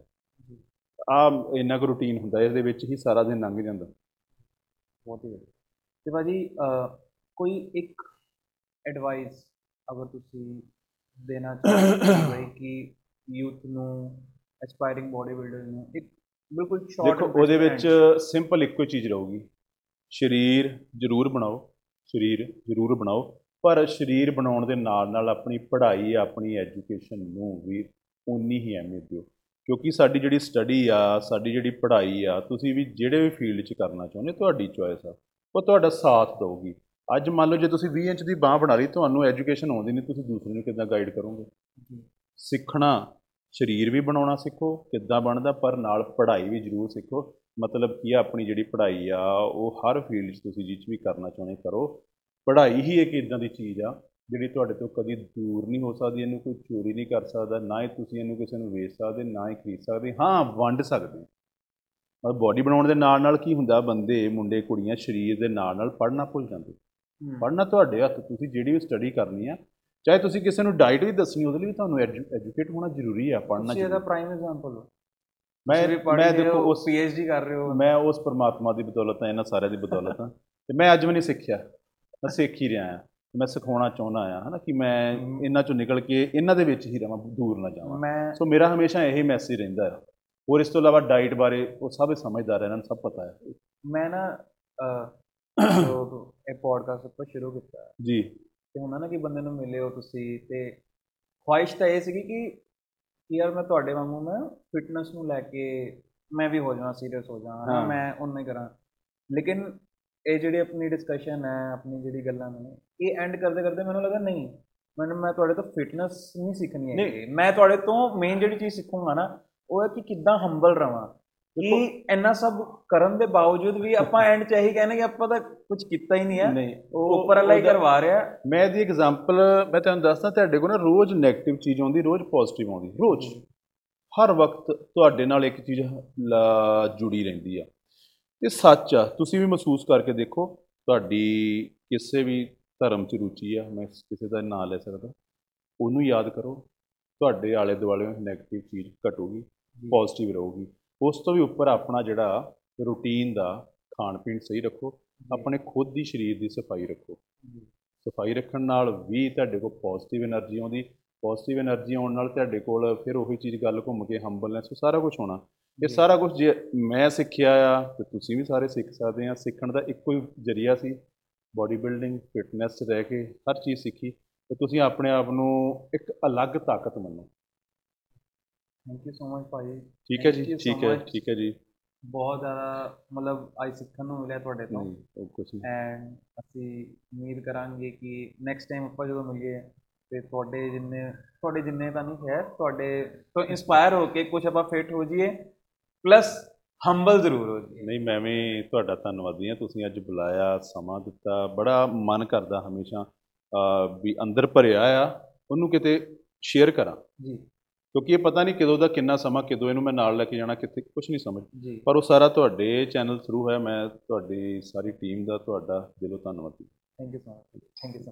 ਆ ਇੰਨਾ ਕੁ ਰੂਟੀਨ ਹੁੰਦਾ ਇਸ ਦੇ ਵਿੱਚ ਹੀ ਸਾਰਾ ਦਿਨ ਲੰਘ ਜਾਂਦਾ। ਬਹੁਤ ਹੀ ਵਧੀਆ। ਤੇ ਭਾਜੀ ਕੋਈ ਇੱਕ ਐਡਵਾਈਸ ਅਗਰ ਤੁਸੀਂ ਦੇਣਾ ਚਾਹੋ ਕਿ ਯੂਥ ਨੂੰ ਐਸਪਾਇਰਿੰਗ ਬਾਡੀ ਬਿਲਡਰ ਨੂੰ ਇੱਕ ਬਿਲਕੁਲ ਸ਼ਾਰਟ ਦੇਖੋ ਉਹਦੇ ਵਿੱਚ ਸਿੰਪਲ ਇੱਕੋ ਚੀਜ਼ ਰਹੂਗੀ। ਸਰੀਰ ਜ਼ਰੂਰ ਬਣਾਓ ਸਰੀਰ ਜ਼ਰੂਰ ਬਣਾਓ ਪਰ ਸਰੀਰ ਬਣਾਉਣ ਦੇ ਨਾਲ ਨਾਲ ਆਪਣੀ ਪੜ੍ਹਾਈ ਆਪਣੀ ਐਜੂਕੇਸ਼ਨ ਨੂੰ ਵੀ ਉਨੀ ਹੀ ਅਹਿਮੀਅਤ ਦਿਓ। ਕਿਉਂਕਿ ਸਾਡੀ ਜਿਹੜੀ ਸਟੱਡੀ ਆ ਸਾਡੀ ਜਿਹੜੀ ਪੜ੍ਹਾਈ ਆ ਤੁਸੀਂ ਵੀ ਜਿਹੜੇ ਵੀ ਫੀਲਡ 'ਚ ਕਰਨਾ ਚਾਹੁੰਦੇ ਤੁਹਾਡੀ ਚੋਇਸ ਆ। ਉਹ ਤੁਹਾਡਾ ਸਾਥ ਦਊਗੀ। ਅੱਜ ਮੰਨ ਲਓ ਜੇ ਤੁਸੀਂ 20 ਇੰਚ ਦੀ ਬਾਹ ਬਣਾ ਲਈ ਤੁਹਾਨੂੰ ਐਜੂਕੇਸ਼ਨ ਆਉਂਦੀ ਨਹੀਂ ਤੁਸੀਂ ਦੂਸਰੇ ਨੂੰ ਕਿੱਦਾਂ ਗਾਈਡ ਕਰੋਗੇ? ਸਿੱਖਣਾ ਸਰੀਰ ਵੀ ਬਣਾਉਣਾ ਸਿੱਖੋ ਕਿੱਦਾਂ ਬਣਦਾ ਪਰ ਨਾਲ ਪੜ੍ਹਾਈ ਵੀ ਜ਼ਰੂਰ ਸਿੱਖੋ। ਮਤਲਬ ਕੀ ਆ ਆਪਣੀ ਜਿਹੜੀ ਪੜ੍ਹਾਈ ਆ ਉਹ ਹਰ ਫੀਲਡ 'ਚ ਤੁਸੀਂ ਜਿਹ 'ਚ ਵੀ ਕਰਨਾ ਚਾਹੁੰਦੇ ਕਰੋ। ਪੜ੍ਹਾਈ ਹੀ ਇੱਕ ਇਦਾਂ ਦੀ ਚੀਜ਼ ਆ ਜਿਹੜੀ ਤੁਹਾਡੇ ਤੋਂ ਕਦੀ ਦੂਰ ਨਹੀਂ ਹੋ ਸਕਦੀ ਇਹਨੂੰ ਕੋਈ ਚੋਰੀ ਨਹੀਂ ਕਰ ਸਕਦਾ ਨਾ ਹੀ ਤੁਸੀਂ ਇਹਨੂੰ ਕਿਸੇ ਨੂੰ ਵੇਚ ਸਕਦੇ ਨਾ ਹੀ ਖਰੀਦ ਸਕਦੇ। ਹਾਂ ਵੰਡ ਸਕਦੇ ਮਤਲਬ ਬਾਡੀ ਬਣਾਉਣ ਦੇ ਨਾਲ ਨਾਲ ਕੀ ਹੁੰਦਾ ਬੰਦੇ ਮੁੰਡੇ ਕੁੜੀਆਂ ਸਰੀਰ ਦੇ ਨਾਲ ਨਾਲ ਪੜ੍ਹਨਾ ਭੁੱਲ ਜਾਂਦੇ। ਪੜ੍ਹਨਾ ਤੁਹਾਡੇ ਹੱਥ ਤੁਸੀਂ ਜਿਹੜੀ ਵੀ ਸਟੱਡੀ ਕਰਨੀ ਆ ਚਾਹੇ ਤੁਸੀਂ ਕਿਸੇ ਨੂੰ ਡਾਈਟ ਵੀ ਦੱਸਣੀ ਉਹਦੇ ਲਈ ਵੀ ਤੁਹਾਨੂੰ ਐਜੂਕੇਟ ਹੋਣਾ ਜ਼ਰੂਰੀ ਆ ਪੜ੍ਹਨਾ ਤੁਸੀਂ ਇਹਦਾ ਪ੍ਰਾਈਮ ਐਗਜ਼ਾਮਪਲ ਹੋ ਮੈਂ ਮੈਂ ਦੇਖੋ ਉਸ ਪੀਐਚਡੀ ਕਰ ਰਹੇ ਹੋ। ਮੈਂ ਉਸ ਪਰਮਾਤਮਾ ਦੀ ਬਦੌਲਤ ਆ ਇਹਨਾਂ ਸਾਰਿਆਂ ਦੀ ਬਦੌਲਤ ਆ। ਤੇ ਮੈਂ ਅੱਜ ਵੀ ਨਹੀਂ ਸਿੱਖਿਆ। ਮੈਂ ਸਿੱਖ ਹੀ ਰਿਹਾ ਆ। ਮੈਂ ਸਿਖਾਉਣਾ ਚਾਹੁੰਦਾ ਆ ਹਨਾ ਕਿ ਮੈਂ ਇਹਨਾਂ ਚੋਂ ਨਿਕਲ ਕੇ ਇਹਨਾਂ ਦੇ ਵਿੱਚ ਹੀ ਰਵਾਂ ਦੂਰ ਨਾ ਜਾਵਾਂ। ਸੋ ਮੇਰਾ ਹਮੇਸ਼ਾ ਇਹੀ ਮੈਸੇਜ ਰਹਿੰਦਾ ਹੈ ਹੋਰ ਇਸ ਤੋਂ ਇਲਾਵਾ ਡਾਈਟ ਬਾਰੇ ਉਹ ਸਭ ਸਮਝਦਾਰ ਇਹਨਾਂ ਨੂੰ ਸਭ ਪਤਾ ਹੈ ਮੈਂ ਨਾ ਇਹ ਪੋਡਕਾਸਟ ਆਪਾਂ ਸ਼ੁਰੂ ਕੀਤਾ ਜੀ। ਤੇ ਹੁੰਦਾ ਨਾ ਕਿ ਬੰਦੇ ਨੂੰ ਮਿਲੇ ਹੋ ਤੁਸੀਂ ਤੇ ਖੁਆਇਸ਼ ਤਾਂ ਇਹ ਸੀਗੀ ਕਿ ਯਾਰ ਮੈਂ ਤੁਹਾਡੇ ਵਾਂਗੂ ਮੈਂ ਫਿਟਨੈਸ ਨੂੰ ਲੈ ਕੇ ਮੈਂ ਵੀ ਹੋ ਜਾਵਾਂ ਸੀਰੀਅਸ ਹੋ ਹਾਂ। ਮੈਂ ਉਹਨਾਂ ਹੀ ਕਰਾਂ। ਲੇਕਿਨ ਇਹ ਜਿਹੜੀ ਆਪਣੀ ਡਿਸਕਸ਼ਨ ਹੈ ਆਪਣੀ ਜਿਹੜੀ ਗੱਲਾਂ ਨੇ ਇਹ ਐਂਡ ਕਰਦੇ ਕਰਦੇ ਮੈਨੂੰ ਲੱਗਾ ਨਹੀਂ ਮੈਨੂੰ ਮੈਂ ਤੁਹਾਡੇ ਤੋਂ ਫਿਟਨੈਸ ਨਹੀਂ ਸਿੱਖਣੀ ਨਹੀਂ। ਹੈ ਮੈਂ ਤੁਹਾਡੇ ਤੋਂ ਮੇਨ ਜਿਹੜੀ ਚੀਜ਼ ਸਿੱਖੂੰਗਾ ਨਾ ਉਹ ਹੈ ਕਿ ਕਿੱਦਾਂ ਹੰਬਲ ਰਵਾਂ। ਕਿ ਇੰਨਾ ਸਭ ਕਰਨ ਦੇ ਬਾਵਜੂਦ ਵੀ ਆਪਾਂ ਐਂਡ ਚ ਇਹੀ ਕਹਿੰਦੇ ਕਿ ਆਪਾਂ ਤਾਂ ਕੁਝ ਕੀਤਾ ਹੀ ਨਹੀਂ ਹੈ। ਉਹ ਉੱਪਰ ਵਾਲਾ ਹੀ ਕਰਵਾ ਰਿਹਾ। ਮੈਂ ਦੀ ਐਗਜ਼ਾਮਪਲ ਮੈਂ ਤੁਹਾਨੂੰ ਦੱਸਦਾ ਤੁਹਾਡੇ ਕੋਲ ਨਾ ਰੋਜ਼ 네ਗੇਟਿਵ ਚੀਜ਼ ਆਉਂਦੀ ਰੋਜ਼ ਪੋਜ਼ਿਟਿਵ ਆਉਂਦੀ ਰੋਜ਼। ਹਰ ਵਕਤ ਤੁਹਾਡੇ ਨਾਲ ਇੱਕ ਚੀਜ਼ ਜੁੜੀ ਰਹਿੰਦੀ ਆ। ਇਹ ਸੱਚ ਆ। ਤੁਸੀਂ ਵੀ ਮਹਿਸੂਸ ਕਰਕੇ ਦੇਖੋ ਤੁਹਾਡੀ ਕਿਸੇ ਵੀ ਧਰਮ 'ਚ ਰੁਚੀ ਆ ਮੈਂ ਕਿਸੇ ਦਾ ਨਾਂ ਲੈ ਸਕਦਾ ਉਹਨੂੰ ਯਾਦ ਕਰੋ ਤੁਹਾਡੇ ਆਲੇ ਦੁਆਲੇ ਨੈਗੇਟਿਵ ਚੀਜ਼ ਘਟੂਗੀ ਪੋਜ਼ਿਟਿਵ ਰਹੂਗੀ। ਉਸ ਤੋਂ ਵੀ ਉੱਪਰ ਆਪਣਾ ਜਿਹੜਾ ਰੁਟੀਨ ਦਾ ਖਾਣ ਪੀਣ ਸਹੀ ਰੱਖੋ ਆਪਣੇ ਖੁਦ ਦੀ ਸਰੀਰ ਦੀ ਸਫ਼ਾਈ ਰੱਖੋ। ਸਫ਼ਾਈ ਰੱਖਣ ਨਾਲ ਵੀ ਤੁਹਾਡੇ ਕੋਲ ਪੋਜ਼ਿਟਿਵ એનર્ਜੀ ਆਉਂਦੀ ਪੋਜ਼ਿਟਿਵ એનર્ਜੀ ਆਉਣ ਨਾਲ ਤੁਹਾਡੇ ਕੋਲ ਫਿਰ ਉਹੀ ਚੀਜ਼ ਗੱਲ ਘੁੰਮ ਕੇ ਹੰਬਲਨੈਸ ਸਾਰਾ ਕੁਝ ਹੋਣਾ। ਇਹ ਸਾਰਾ ਕੁਝ ਜੇ ਮੈਂ ਸਿੱਖਿਆ ਆ ਤੇ ਤੁਸੀਂ ਵੀ ਸਾਰੇ ਸਿੱਖ ਸਕਦੇ ਆ। ਸਿੱਖਣ ਦਾ ਇੱਕੋ ਹੀ ਜਰੀਆ ਸੀ ਬਾਡੀ ਬਿਲਡਿੰਗ ਫਿਟਨੈਸ ਰਹਿ ਕੇ ਹਰ ਚੀਜ਼ ਸਿੱਖੀ ਤੇ ਤੁਸੀਂ ਆਪਣੇ ਆਪ ਨੂੰ ਇੱਕ ਅਲੱਗ ਤਾਕਤ ਮੰਨੋ। ਥੈਂਕ ਯੂ ਸੋ ਮਚ ਭਾਈ ਠੀਕ ਹੈ ਜੀ ਠੀਕ ਹੈ. ਠੀਕ ਹੈ ਜੀ। ਬਹੁਤ ਜ਼ਿਆਦਾ ਮਤਲਬ ਅੱਜ ਸਿੱਖਣ ਨੂੰ ਮਿਲਿਆ ਤੁਹਾਡੇ ਤੋਂ। ਨਹੀਂ ਕੁਝ ਨਹੀਂ। ਐਂਡ ਅਸੀਂ ਉਮੀਦ ਕਰਾਂਗੇ ਕਿ ਨੈਕਸਟ ਟਾਈਮ ਆਪਾਂ ਜਦੋਂ ਮਿਲੀਏ ਤੇ ਤੁਹਾਡੇ ਜਿੰਨੇ ਤੁਹਾਡੇ ਜਿੰਨੇ ਤਾਂ ਨਹੀਂ ਹੈ ਤੁਹਾਡੇ ਤੋਂ ਇਨਸਪਾਇਰ ਹੋ ਕੇ ਕੁਝ ਆਪਾਂ ਫਿਟ ਹੋ ਜਾਈਏ। ਪਲੱਸ ਹੰਬਲ ਜ਼ਰੂਰ ਹੋ ਜਾਈਏ ਨਹੀਂ ਮੈਂ ਵੀ ਤੁਹਾਡਾ ਧੰਨਵਾਦੀ ਹਾਂ। ਤੁਸੀਂ ਅੱਜ ਬੁਲਾਇਆ ਸਮਾਂ ਦਿੱਤਾ। ਬੜਾ ਮਨ ਕਰਦਾ ਹਮੇਸ਼ਾ ਵੀ ਅੰਦਰ ਭਰਿਆ ਆ। ਉਹਨੂੰ ਕਿਤੇ ਸ਼ੇਅਰ ਕਰਾਂ। ਜੀ। ਕਿਉਂਕਿ ਇਹ ਪਤਾ ਨਹੀਂ ਕਦੋਂ ਦਾ ਕਿੰਨਾ ਸਮਾਂ ਕਦੋਂ ਇਹਨੂੰ ਮੈਂ ਨਾਲ ਲੈ ਕੇ ਜਾਣਾ ਕਿੱਥੇ ਕੁਝ ਨਹੀਂ ਸਮਝ। ਜੀ। ਪਰ ਉਹ ਸਾਰਾ ਤੁਹਾਡੇ ਚੈਨਲ ਥਰੂ ਹੋਇਆ ਮੈਂ ਤੁਹਾਡੀ ਸਾਰੀ ਟੀਮ ਦਾ ਤੁਹਾਡਾ ਦਿਲੋਂ ਧੰਨਵਾਦੀ thank you so much thank you so